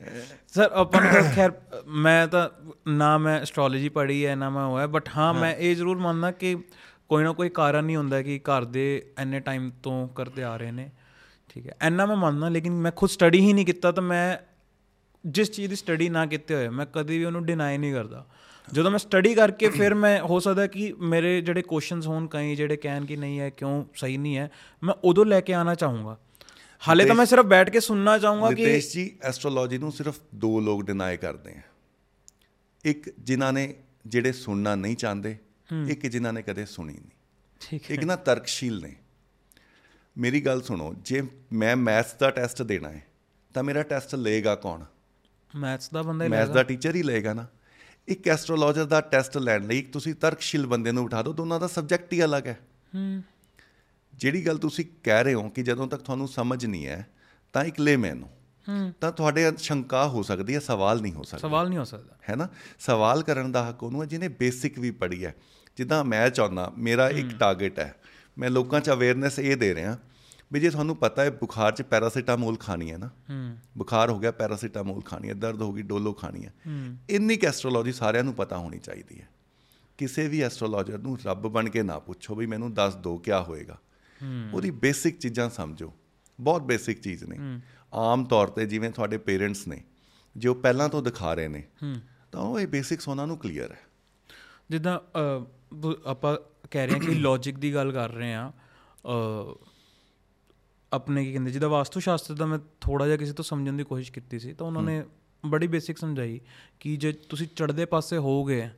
ਸਰ, ਆਪਾਂ ਨੂੰ ਤਾਂ ਖੈਰ, ਮੈਂ ਤਾਂ ਨਾ ਮੈਂ ਐਸਟ੍ਰੋਲੋਜੀ ਪੜ੍ਹੀ ਹੈ, ਨਾ ਮੈਂ ਹੋਇਆ ਬਟ ਹਾਂ, ਮੈਂ ਇਹ ਜ਼ਰੂਰ ਮੰਨਦਾ ਕਿ ਕੋਈ ਨਾ ਕੋਈ ਕਾਰਨ ਨਹੀਂ ਹੁੰਦਾ ਕਿ ਘਰ ਦੇ ਐਨੇ ਟਾਈਮ ਤੋਂ ਕਰਦੇ ਆ ਰਹੇ ਨੇ। ਠੀਕ ਹੈ ਐਨਾ ਮੈਂ ਮੰਨਦਾ, ਲੇਕਿਨ ਮੈਂ ਖੁਦ ਸਟੱਡੀ ਹੀ ਨਹੀਂ ਕੀਤਾ ਤਾਂ ਮੈਂ ਜਿਸ ਚੀਜ਼ ਦੀ ਸਟੱਡੀ ਨਾ ਕੀਤੇ ਹੋਏ, ਮੈਂ ਕਦੇ ਵੀ ਉਹਨੂੰ ਡਿਨਾਈ ਨਹੀਂ ਕਰਦਾ। ਜਦੋਂ ਮੈਂ ਸਟੱਡੀ ਕਰਕੇ ਫਿਰ ਮੈਂ ਹੋ ਸਕਦਾ ਕਿ ਮੇਰੇ ਜਿਹੜੇ ਕੁਐਸਚਨਸ ਹੋਣ ਕਈ ਜਿਹੜੇ ਕਹਿਣ ਕਿ ਨਹੀਂ ਹੈ ਕਿਉਂ ਸਹੀ ਨਹੀਂ ਹੈ ਮੈਂ ਉਦੋਂ ਲੈ ਕੇ ਆਣਾ ਚਾਹੂੰਗਾ। ਹਾਲੇ ਤਾਂ ਮੈਂ ਸਿਰਫ ਬੈਠ ਕੇ ਸੁਣਨਾ ਚਾਹੂੰਗਾ ਕਿ ਨਿਤੇਸ਼ ਜੀ ਐਸਟ੍ਰੋਲੋਜੀ ਨੂੰ ਸਿਰਫ ਦੋ ਲੋਕ ਡਿਨਾਈ ਕਰਦੇ ਆ। ਇੱਕ ਜਿਨ੍ਹਾਂ ਨੇ ਜਿਹੜੇ ਸੁਣਨਾ ਨਹੀਂ ਚਾਹੁੰਦੇ ਇੱਕ ਜਿਨ੍ਹਾਂ ਨੇ ਕਦੇ ਸੁਣੀ ਨਹੀਂ। ਠੀਕ ਇੱਕ ਨਾ ਤਰਕਸ਼ੀਲ ਨੇ। ਮੇਰੀ ਗੱਲ ਸੁਣੋ ਜੇ ਮੈਂ ਮੈਥਸ ਦਾ ਟੈਸਟ ਦੇਣਾ ਹੈ ਤਾਂ ਮੇਰਾ ਟੈਸਟ ਲਏਗਾ ਕੌਣ? ਮੈਥਸ ਦਾ ਬੰਦਾ ਹੀ ਮੈਥਸ ਲੱਗਦਾ ਦਾ ਟੀਚਰ ਹੀ ਲਏਗਾ ਨਾ। ਇੱਕ ਐਸਟ੍ਰੋਲੋਜਰ ਦਾ ਟੈਸਟ ਲੈਣ ਲਈ ਤੁਸੀਂ ਤਰਕਸ਼ੀਲ ਬੰਦੇ ਨੂੰ ਬਿਠਾ ਦਿਓ ਦੋਨਾਂ ਦਾ ਸਬਜੈਕਟ ਹੀ ਅਲੱਗ ਹੈ। ਹੂੰ। ਜਿਹੜੀ ਗੱਲ ਤੁਸੀਂ ਕਹਿ ਰਹੇ ਹੋ ਕਿ ਜਦੋਂ ਤੱਕ ਤੁਹਾਨੂੰ ਸਮਝ ਨਹੀਂ ਹੈ ਤਾਂ ਇੱਕ ਲੇਮੈਨ ਹੋ। ਤਾਂ ਤੁਹਾਡੇ ਸ਼ੰਕਾ ਹੋ ਸਕਦੀ ਹੈ ਸਵਾਲ ਨਹੀਂ ਹੋ ਸਕਦਾ। ਸਵਾਲ ਨਹੀਂ ਹੋ ਸਕਦਾ। ਹੈ ਨਾ? ਸਵਾਲ ਕਰਨ ਦਾ ਹੱਕ ਉਹਨੂੰ ਹੈ ਜਿਹਨੇ ਬੇਸਿਕ ਵੀ ਪੜ੍ਹੀ ਹੈ। ਜਿੱਦਾਂ ਮੈਂ ਚਾਹੁੰਦਾ ਮੇਰਾ ਇੱਕ ਟਾਰਗੇਟ ਹੈ। ਮੈਂ ਲੋਕਾਂ 'ਚ ਅਵੇਅਰਨੈਸ ਇਹ ਦੇ ਰਿਹਾ ਵੀ ਜੇ ਤੁਹਾਨੂੰ ਪਤਾ ਹੈ ਬੁਖਾਰ 'ਚ ਪੈਰਾਸੀਟਾਮੋਲ ਖਾਣੀ ਹੈ ਨਾ ਹੂੰ। ਬੁਖਾਰ ਹੋ ਗਿਆ ਪੈਰਾਸੀਟਾਮੋਲ ਖਾਣੀ ਹੈ ਦਰਦ ਹੋ ਗਈ ਡੋਲੋ ਖਾਣੀ ਹੈ। ਇੰਨੀ ਕੁ ਐਸਟ੍ਰੋਲੋਜੀ ਸਾਰਿਆਂ ਨੂੰ ਪਤਾ ਹੋਣੀ ਚਾਹੀਦੀ ਹੈ। ਕਿਸੇ ਵੀ ਐਸਟ੍ਰੋਲੋਜਰ ਨੂੰ ਰੱਬ ਬਣ ਕੇ ਨਾ ਪੁੱਛੋ ਵੀ ਮੈਨੂੰ ਦੱਸ ਦਿਓ ਕੀ ਹੋਏਗਾ। ਉਹਦੀ ਬੇਸਿਕ ਚੀਜ਼ਾਂ ਸਮਝੋ। ਬਹੁਤ ਬੇਸਿਕ ਚੀਜ਼ ਨੇ। ਆਮ ਤੌਰ ਤੇ ਜਿਵੇਂ ਤੁਹਾਡੇ ਪੇਰੈਂਟਸ ਨੇ ਜੋ ਪਹਿਲਾਂ ਤੋਂ ਦਿਖਾ ਰਹੇ ਨੇ ਤਾਂ ਉਹ ਇਹ ਬੇਸਿਕਸ ਉਹਨਾਂ ਨੂੰ ਕਲੀਅਰ ਹੈ। ਜਿੱਦਾਂ ਆਪਾਂ ਕਹਿ ਰਹੇ ਹਾਂ ਕਿ ਲੌਜੀਕ ਦੀ ਗੱਲ ਕਰ ਰਹੇ ਹਾਂ ਆਪਣੇ ਕੀ ਕਹਿੰਦੇ ਜਿਹਦਾ ਵਾਸਤੂ ਸ਼ਾਸਤਰ ਦਾ ਮੈਂ ਥੋੜਾ ਜਿਹਾ ਕਿਸੇ ਤੋਂ ਸਮਝਣ ਦੀ ਕੋਸ਼ਿਸ਼ ਕੀਤੀ ਸੀ ਤਾਂ ਉਹਨਾਂ ਨੇ ਬੜੀ ਬੇਸਿਕ ਸਮਝਾਈ ਕਿ ਜੇ ਤੁਸੀਂ ਚੜ੍ਹਦੇ ਪਾਸੇ ਹੋਵੋਗੇ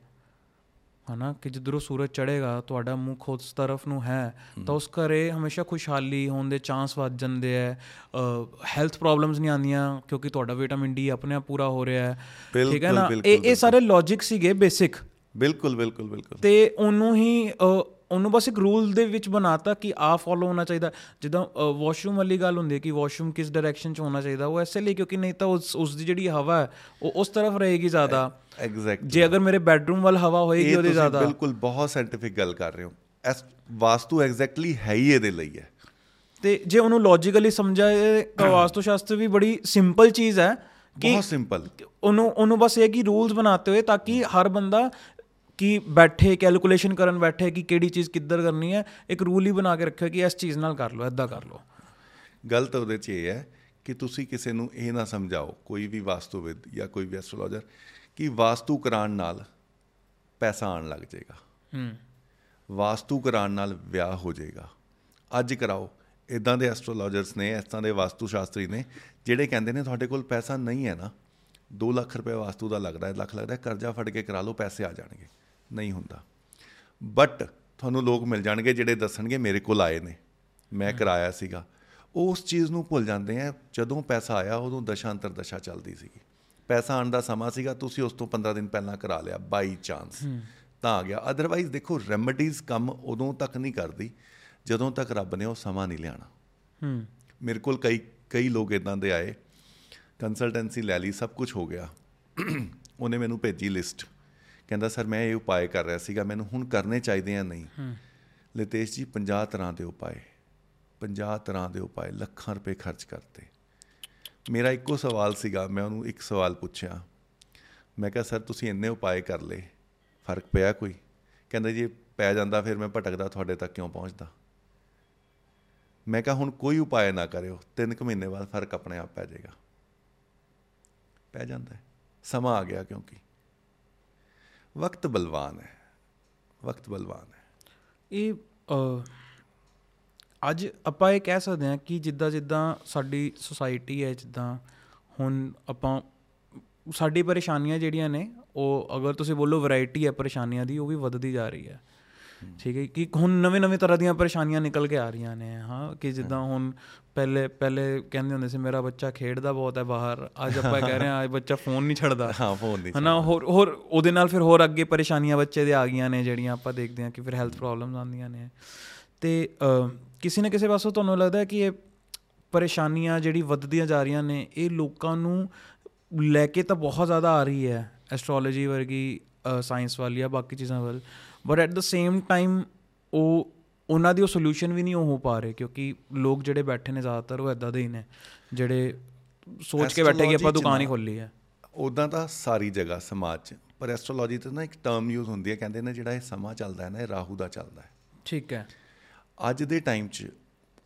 ਹਨਾ ਕਿ ਜਿੱਧਰੋਂ ਸੂਰਜ ਚੜ੍ਹੇਗਾ ਤੁਹਾਡਾ ਮੁੱਖ ਉਸ ਤਰਫ ਨੂੰ ਹੈ ਤਾਂ ਉਸ ਘਰੇ ਹਮੇਸ਼ਾ ਖੁਸ਼ਹਾਲੀ ਹੋਣ ਦੇ ਚਾਂਸ ਵੱਧ ਜਾਂਦੇ ਹੈ ਹੈਲਥ ਪ੍ਰੋਬਲਮਸ ਨਹੀਂ ਆਉਂਦੀਆਂ ਕਿਉਂਕਿ ਤੁਹਾਡਾ ਵਿਟਾਮਿਨ ਡੀ ਆਪਣੇ ਆਪ ਪੂਰਾ ਹੋ ਰਿਹਾ ਹੈ ਠੀਕ ਹੈ ਨਾ? ਇਹ ਇਹ ਸਾਰੇ ਲੌਜੀਕ ਸੀਗੇ ਬੇਸਿਕ ਬਿਲਕੁਲ ਬਿਲਕੁਲ ਬਿਲਕੁਲ। ਤੇ ਉਹਨੂੰ ਹੀ ਉਹਨੂੰ ਬਸ ਇੱਕ ਰੂਲ ਦੇ ਵਿੱਚ ਬਣਾਤਾ ਕਿ ਆ ਫੋਲੋ ਹੋਣਾ ਚਾਹੀਦਾ। ਜਿੱਦਾਂ ਵਾਸ਼ਰੂਮ ਵਾਲੀ ਗੱਲ ਹੁੰਦੀ ਹੈ ਕਿ ਵਾਸ਼ਰੂਮ ਕਿਸ ਡਾਇਰੈਕਸ਼ਨ 'ਚ ਹੋਣਾ ਚਾਹੀਦਾ ਉਹ ਐਸੇ ਲਈ ਕਿਉਂਕਿ ਨਹੀਂ ਤਾਂ ਉਸ ਉਸ ਦੀ ਜਿਹੜੀ ਹਵਾ ਹੈ ਉਹ ਉਸ ਤਰਫ ਰਹੇਗੀ ਜ਼ਿਆਦਾ। ਐਗਜ਼ੈਕਟ ਜੇ ਅਗਰ ਮੇਰੇ ਬੈਡਰੂਮ ਵੱਲ ਹਵਾ ਹੋਏਗੀ ਉਹਦੇ ਤੁਸੀਂ ਜ਼ਿਆਦਾ। ਬਿਲਕੁਲ ਬਹੁਤ ਸਾਇੰਟੀਫਿਕ ਗੱਲ ਕਰ ਰਹੇ ਹੋ। ਐਸ ਵਾਸਤੂ ਐਗਜ਼ੈਕਟਲੀ ਹੈ ਹੀ ਇਹਦੇ ਲਈ ਹੈ। ਤੇ ਜੇ ਉਹਨੂੰ ਲੌਜੀਕਲੀ ਸਮਝਾਏ ਤਾਂ ਵਾਸਤੂ ਸ਼ਾਸਤਰ ਵੀ ਬੜੀ ਸਿੰਪਲ ਚੀਜ਼ ਹੈ ਕਿ ਬਹੁਤ ਸਿੰਪਲ ਉਹਨੂੰ ਉਹਨੂੰ ਬਸ ਇਹ ਕਿ ਰੂਲਸ ਬਣਾਤੇ ਹੋਏ ਤਾਂ ਕਿ ਹਰ ਬੰਦਾ ਕਿ ਬੈਠੇ ਕੈਲਕੂਲੇਸ਼ਨ ਕਰਨ ਬੈਠੇ ਕਿ ਕਿਹੜੀ ਚੀਜ਼ ਕਿੱਧਰ ਕਰਨੀ ਹੈ ਇੱਕ ਰੂਲ ਹੀ ਬਣਾ ਕੇ ਰੱਖਿਓ ਕਿ ਇਸ ਚੀਜ਼ ਨਾਲ ਕਰ ਲਓ ਐਦਾਂ ਕਰ ਲਓ। ਗਲਤ ਉਹਦੇ 'ਚ ਇਹ ਹੈ ਕਿ ਤੁਸੀਂ ਕਿਸੇ ਨੂੰ ਇਹ ਨਾ ਸਮਝਾਓ ਕੋਈ ਵੀ ਵਾਸਤੂਵਿਦ ਜਾਂ ਕੋਈ ਵੀ ਐਸਟ੍ਰੋਲੋਜਰ ਕਿ ਵਾਸਤੂ ਕਰਾਉਣ ਨਾਲ ਪੈਸਾ ਆਉਣ ਲੱਗ ਜਾਏਗਾ। ਹੂੰ। ਵਾਸਤੂ ਕਰਾਉਣ ਨਾਲ ਵਿਆਹ ਹੋ ਜਾਏਗਾ। ਅੱਜ ਕਰਾਓ ਇਦਾਂ ਦੇ ਐਸਟ੍ਰੋਲੋਜਰਸ ਨੇ ਇਸ ਤਰ੍ਹਾਂ ਦੇ ਵਾਸਤੂ ਸ਼ਾਸਤਰੀ ਨੇ ਜਿਹੜੇ ਕਹਿੰਦੇ ਨੇ ਤੁਹਾਡੇ ਕੋਲ ਪੈਸਾ ਨਹੀਂ ਹੈ ਨਾ 2 ਲੱਖ ਰੁਪਏ ਵਾਸਤੂ ਦਾ ਲੱਗਦਾ ਹੈ ਲੱਖ ਲੱਗਦਾ ਹੈ ਕਰਜ਼ਾ ਫੜ ਕੇ ਕਰਾ ਲਓ ਪੈਸੇ ਆ ਜਾਣਗੇ। ਨਹੀਂ ਹੁੰਦਾ। ਬਟ ਤੁਹਾਨੂੰ ਲੋਕ ਮਿਲ ਜਾਣਗੇ ਜਿਹੜੇ ਦੱਸਣਗੇ ਮੇਰੇ ਕੋਲ ਆਏ ਨੇ। ਮੈਂ ਕਰਾਇਆ ਸੀਗਾ। ਉਸ ਚੀਜ਼ ਨੂੰ ਭੁੱਲ ਜਾਂਦੇ ਆ। ਜਦੋਂ ਪੈਸਾ ਆਇਆ ਉਦੋਂ ਦਸ਼ਾ ਅੰਤਰ ਦਸ਼ਾ ਚੱਲਦੀ ਸੀਗੀ। ਪੈਸਾ ਆਉਣ ਦਾ ਸਮਾਂ ਸੀਗਾ ਤੁਸੀਂ ਉਸ ਤੋਂ 15 ਦਿਨ ਪਹਿਲਾਂ ਕਰਾ ਲਿਆ ਬਾਈ ਚਾਂਸ ਤਾਂ ਆ ਗਿਆ। ਅਦਰਵਾਈਜ਼ ਦੇਖੋ ਰੈਮਡੀਜ਼ ਕੰਮ ਉਦੋਂ ਤੱਕ ਨਹੀਂ ਕਰਦੀ ਜਦੋਂ ਤੱਕ ਰੱਬ ਨੇ ਉਹ ਸਮਾਂ ਨਹੀਂ ਲਿਆਣਾ ਹੂੰ ਮੇਰੇ ਕੋਲ ਕਈ ਕਈ ਲੋਕ ਇਦਾਂ ਦੇ ਆਏ। ਕੰਸਲਟੈਂਸੀ ਲੈ ਲਈ ਸਭ ਕੁਝ ਹੋ ਗਿਆ। ਉਹਨੇ ਮੈਨੂੰ ਭੇਜੀ ਲਿਸਟ ਕਹਿੰਦਾ ਸਰ ਮੈਂ ਇਹ ਉਪਾਅ ਕਰ ਰਿਹਾ ਸੀਗਾ ਮੈਨੂੰ ਹੁਣ ਕਰਨੇ ਚਾਹੀਦੇ ਆ ਨਹੀਂ। ਲਿਤੇਸ਼ ਜੀ 50 ਤਰ੍ਹਾਂ ਦੇ ਉਪਾਅ 50 ਤਰ੍ਹਾਂ ਦੇ ਉਪਾਅ ਲੱਖਾਂ ਰੁਪਏ ਖਰਚ ਕਰਤੇ। ਮੇਰਾ ਇੱਕੋ ਸਵਾਲ ਸੀਗਾ ਮੈਂ ਉਹਨੂੰ ਇੱਕ ਸਵਾਲ ਪੁੱਛਿਆ। ਮੈਂ ਕਿਹਾ ਸਰ ਤੁਸੀਂ ਇੰਨੇ ਉਪਾਅ ਕਰ ਲਏ ਫ਼ਰਕ ਪਿਆ ਕੋਈ? ਕਹਿੰਦਾ ਜੀ ਪੈ ਜਾਂਦਾ ਫਿਰ ਮੈਂ ਭਟਕਦਾ ਤੁਹਾਡੇ ਤੱਕ ਕਿਉਂ ਪਹੁੰਚਦਾ? ਮੈਂ ਕਿਹਾ ਹੁਣ ਕੋਈ ਉਪਾਅ ਨਾ ਕਰਿਓ ਤਿੰਨ ਕੁ ਮਹੀਨੇ ਬਾਅਦ ਫ਼ਰਕ ਆਪਣੇ ਆਪ ਪੈ ਜਾਏਗਾ। ਪੈ ਜਾਂਦਾ ਹੈ। ਸਮਾਂ ਆ ਗਿਆ ਕਿਉਂਕਿ। ਵਕਤ ਬਲਵਾਨ ਹੈ ਵਕਤ ਬਲਵਾਨ ਹੈ। ਇਹ ਅੱਜ ਆਪਾਂ ਇਹ ਕਹਿ ਸਕਦੇ ਹਾਂ ਕਿ ਜਿੱਦਾਂ ਜਿੱਦਾਂ ਸਾਡੀ ਸੁਸਾਇਟੀ ਹੈ ਜਿੱਦਾਂ ਹੁਣ ਆਪਾਂ ਸਾਡੀ ਪਰੇਸ਼ਾਨੀਆਂ ਜਿਹੜੀਆਂ ਨੇ ਉਹ ਅਗਰ ਤੁਸੀਂ ਬੋਲੋ ਵੈਰਾਈਟੀ ਹੈ ਪਰੇਸ਼ਾਨੀਆਂ ਦੀ ਉਹ ਵੀ ਵੱਧਦੀ ਜਾ ਰਹੀ ਹੈ। ਠੀਕ ਹੈ ਕਿ ਹੁਣ ਨਵੇਂ ਨਵੇਂ ਤਰ੍ਹਾਂ ਦੀਆਂ ਪਰੇਸ਼ਾਨੀਆਂ ਨਿਕਲ ਕੇ ਆ ਰਹੀਆਂ ਨੇ ਹਾਂ ਕਿ ਜਿੱਦਾਂ ਹੁਣ ਪਹਿਲੇ ਪਹਿਲੇ ਕਹਿੰਦੇ ਹੁੰਦੇ ਸੀ ਮੇਰਾ ਬੱਚਾ ਖੇਡਦਾ ਬਹੁਤ ਹੈ ਬਾਹਰ। ਅੱਜ ਆਪਾਂ ਕਹਿ ਰਹੇ ਹਾਂ ਅੱਜ ਬੱਚਾ ਫੋਨ ਨਹੀਂ ਛੱਡਦਾ। ਹਾਂ ਫੋਨ ਨਹੀਂ ਹਨਾ ਹੋਰ ਹੋਰ ਉਹਦੇ ਨਾਲ ਫਿਰ ਹੋਰ ਅੱਗੇ ਪਰੇਸ਼ਾਨੀਆਂ ਬੱਚੇ ਦੇ ਆ ਗਈਆਂ ਨੇ ਜਿਹੜੀਆਂ ਆਪਾਂ ਦੇਖਦੇ ਹਾਂ ਕਿ ਫਿਰ ਹੈਲਥ ਪ੍ਰੋਬਲਮਸ ਆਉਂਦੀਆਂ ਨੇ। ਤੇ ਕਿਸੇ ਨਾ ਕਿਸੇ ਪਾਸੋਂ ਤੁਹਾਨੂੰ ਲੱਗਦਾ ਹੈ ਕਿ ਇਹ ਪਰੇਸ਼ਾਨੀਆਂ ਜਿਹੜੀ ਵੱਧਦੀਆਂ ਜਾ ਰਹੀਆਂ ਨੇ ਇਹ ਲੋਕਾਂ ਨੂੰ ਲੈ ਕੇ ਤਾਂ ਬਹੁਤ ਜ਼ਿਆਦਾ ਆ ਰਹੀ ਹੈ ਐਸਟ੍ਰੋਲੋਜੀ ਵਰਗੀ ਸਾਇੰਸ ਵਾਲੀ ਆ ਬਾਕੀ ਚੀਜ਼ਾਂ ਵੱਲ। But at the same time ਉਹ ਉਹਨਾਂ ਦੀ ਉਹ ਸੋਲੂਸ਼ਨ ਵੀ ਨਹੀਂ ਉਹ ਹੋ ਪਾ ਰਹੇ ਕਿਉਂਕਿ ਲੋਕ ਜਿਹੜੇ ਬੈਠੇ ਨੇ ਜ਼ਿਆਦਾਤਰ ਉਹ ਇਦਾਂ ਦੇ ਹੀ ਨੇ ਜਿਹੜੇ ਸੋਚ ਕੇ ਬੈਠੇ ਕਿ ਆਪਾਂ ਦੁਕਾਨ ਹੀ ਖੋਲੀ ਹੈ। ਉਦਾਂ ਤਾਂ ਸਾਰੀ ਜਗ੍ਹਾ ਸਮਾਜ 'ਚ ਪਰ ਐਸਟ੍ਰੋਲੋਜੀ ਤੇ ਨਾ ਇੱਕ ਟਰਮ ਯੂਜ਼ ਹੁੰਦੀ ਹੈ ਕਹਿੰਦੇ ਨੇ ਜਿਹੜਾ ਇਹ ਸਮਾਂ ਚੱਲਦਾ ਹੈ ਨਾ ਇਹ ਰਾਹੂ ਦਾ ਚੱਲਦਾ ਹੈ। ਠੀਕ ਹੈ। ਅੱਜ ਦੇ ਟਾਈਮ 'ਚ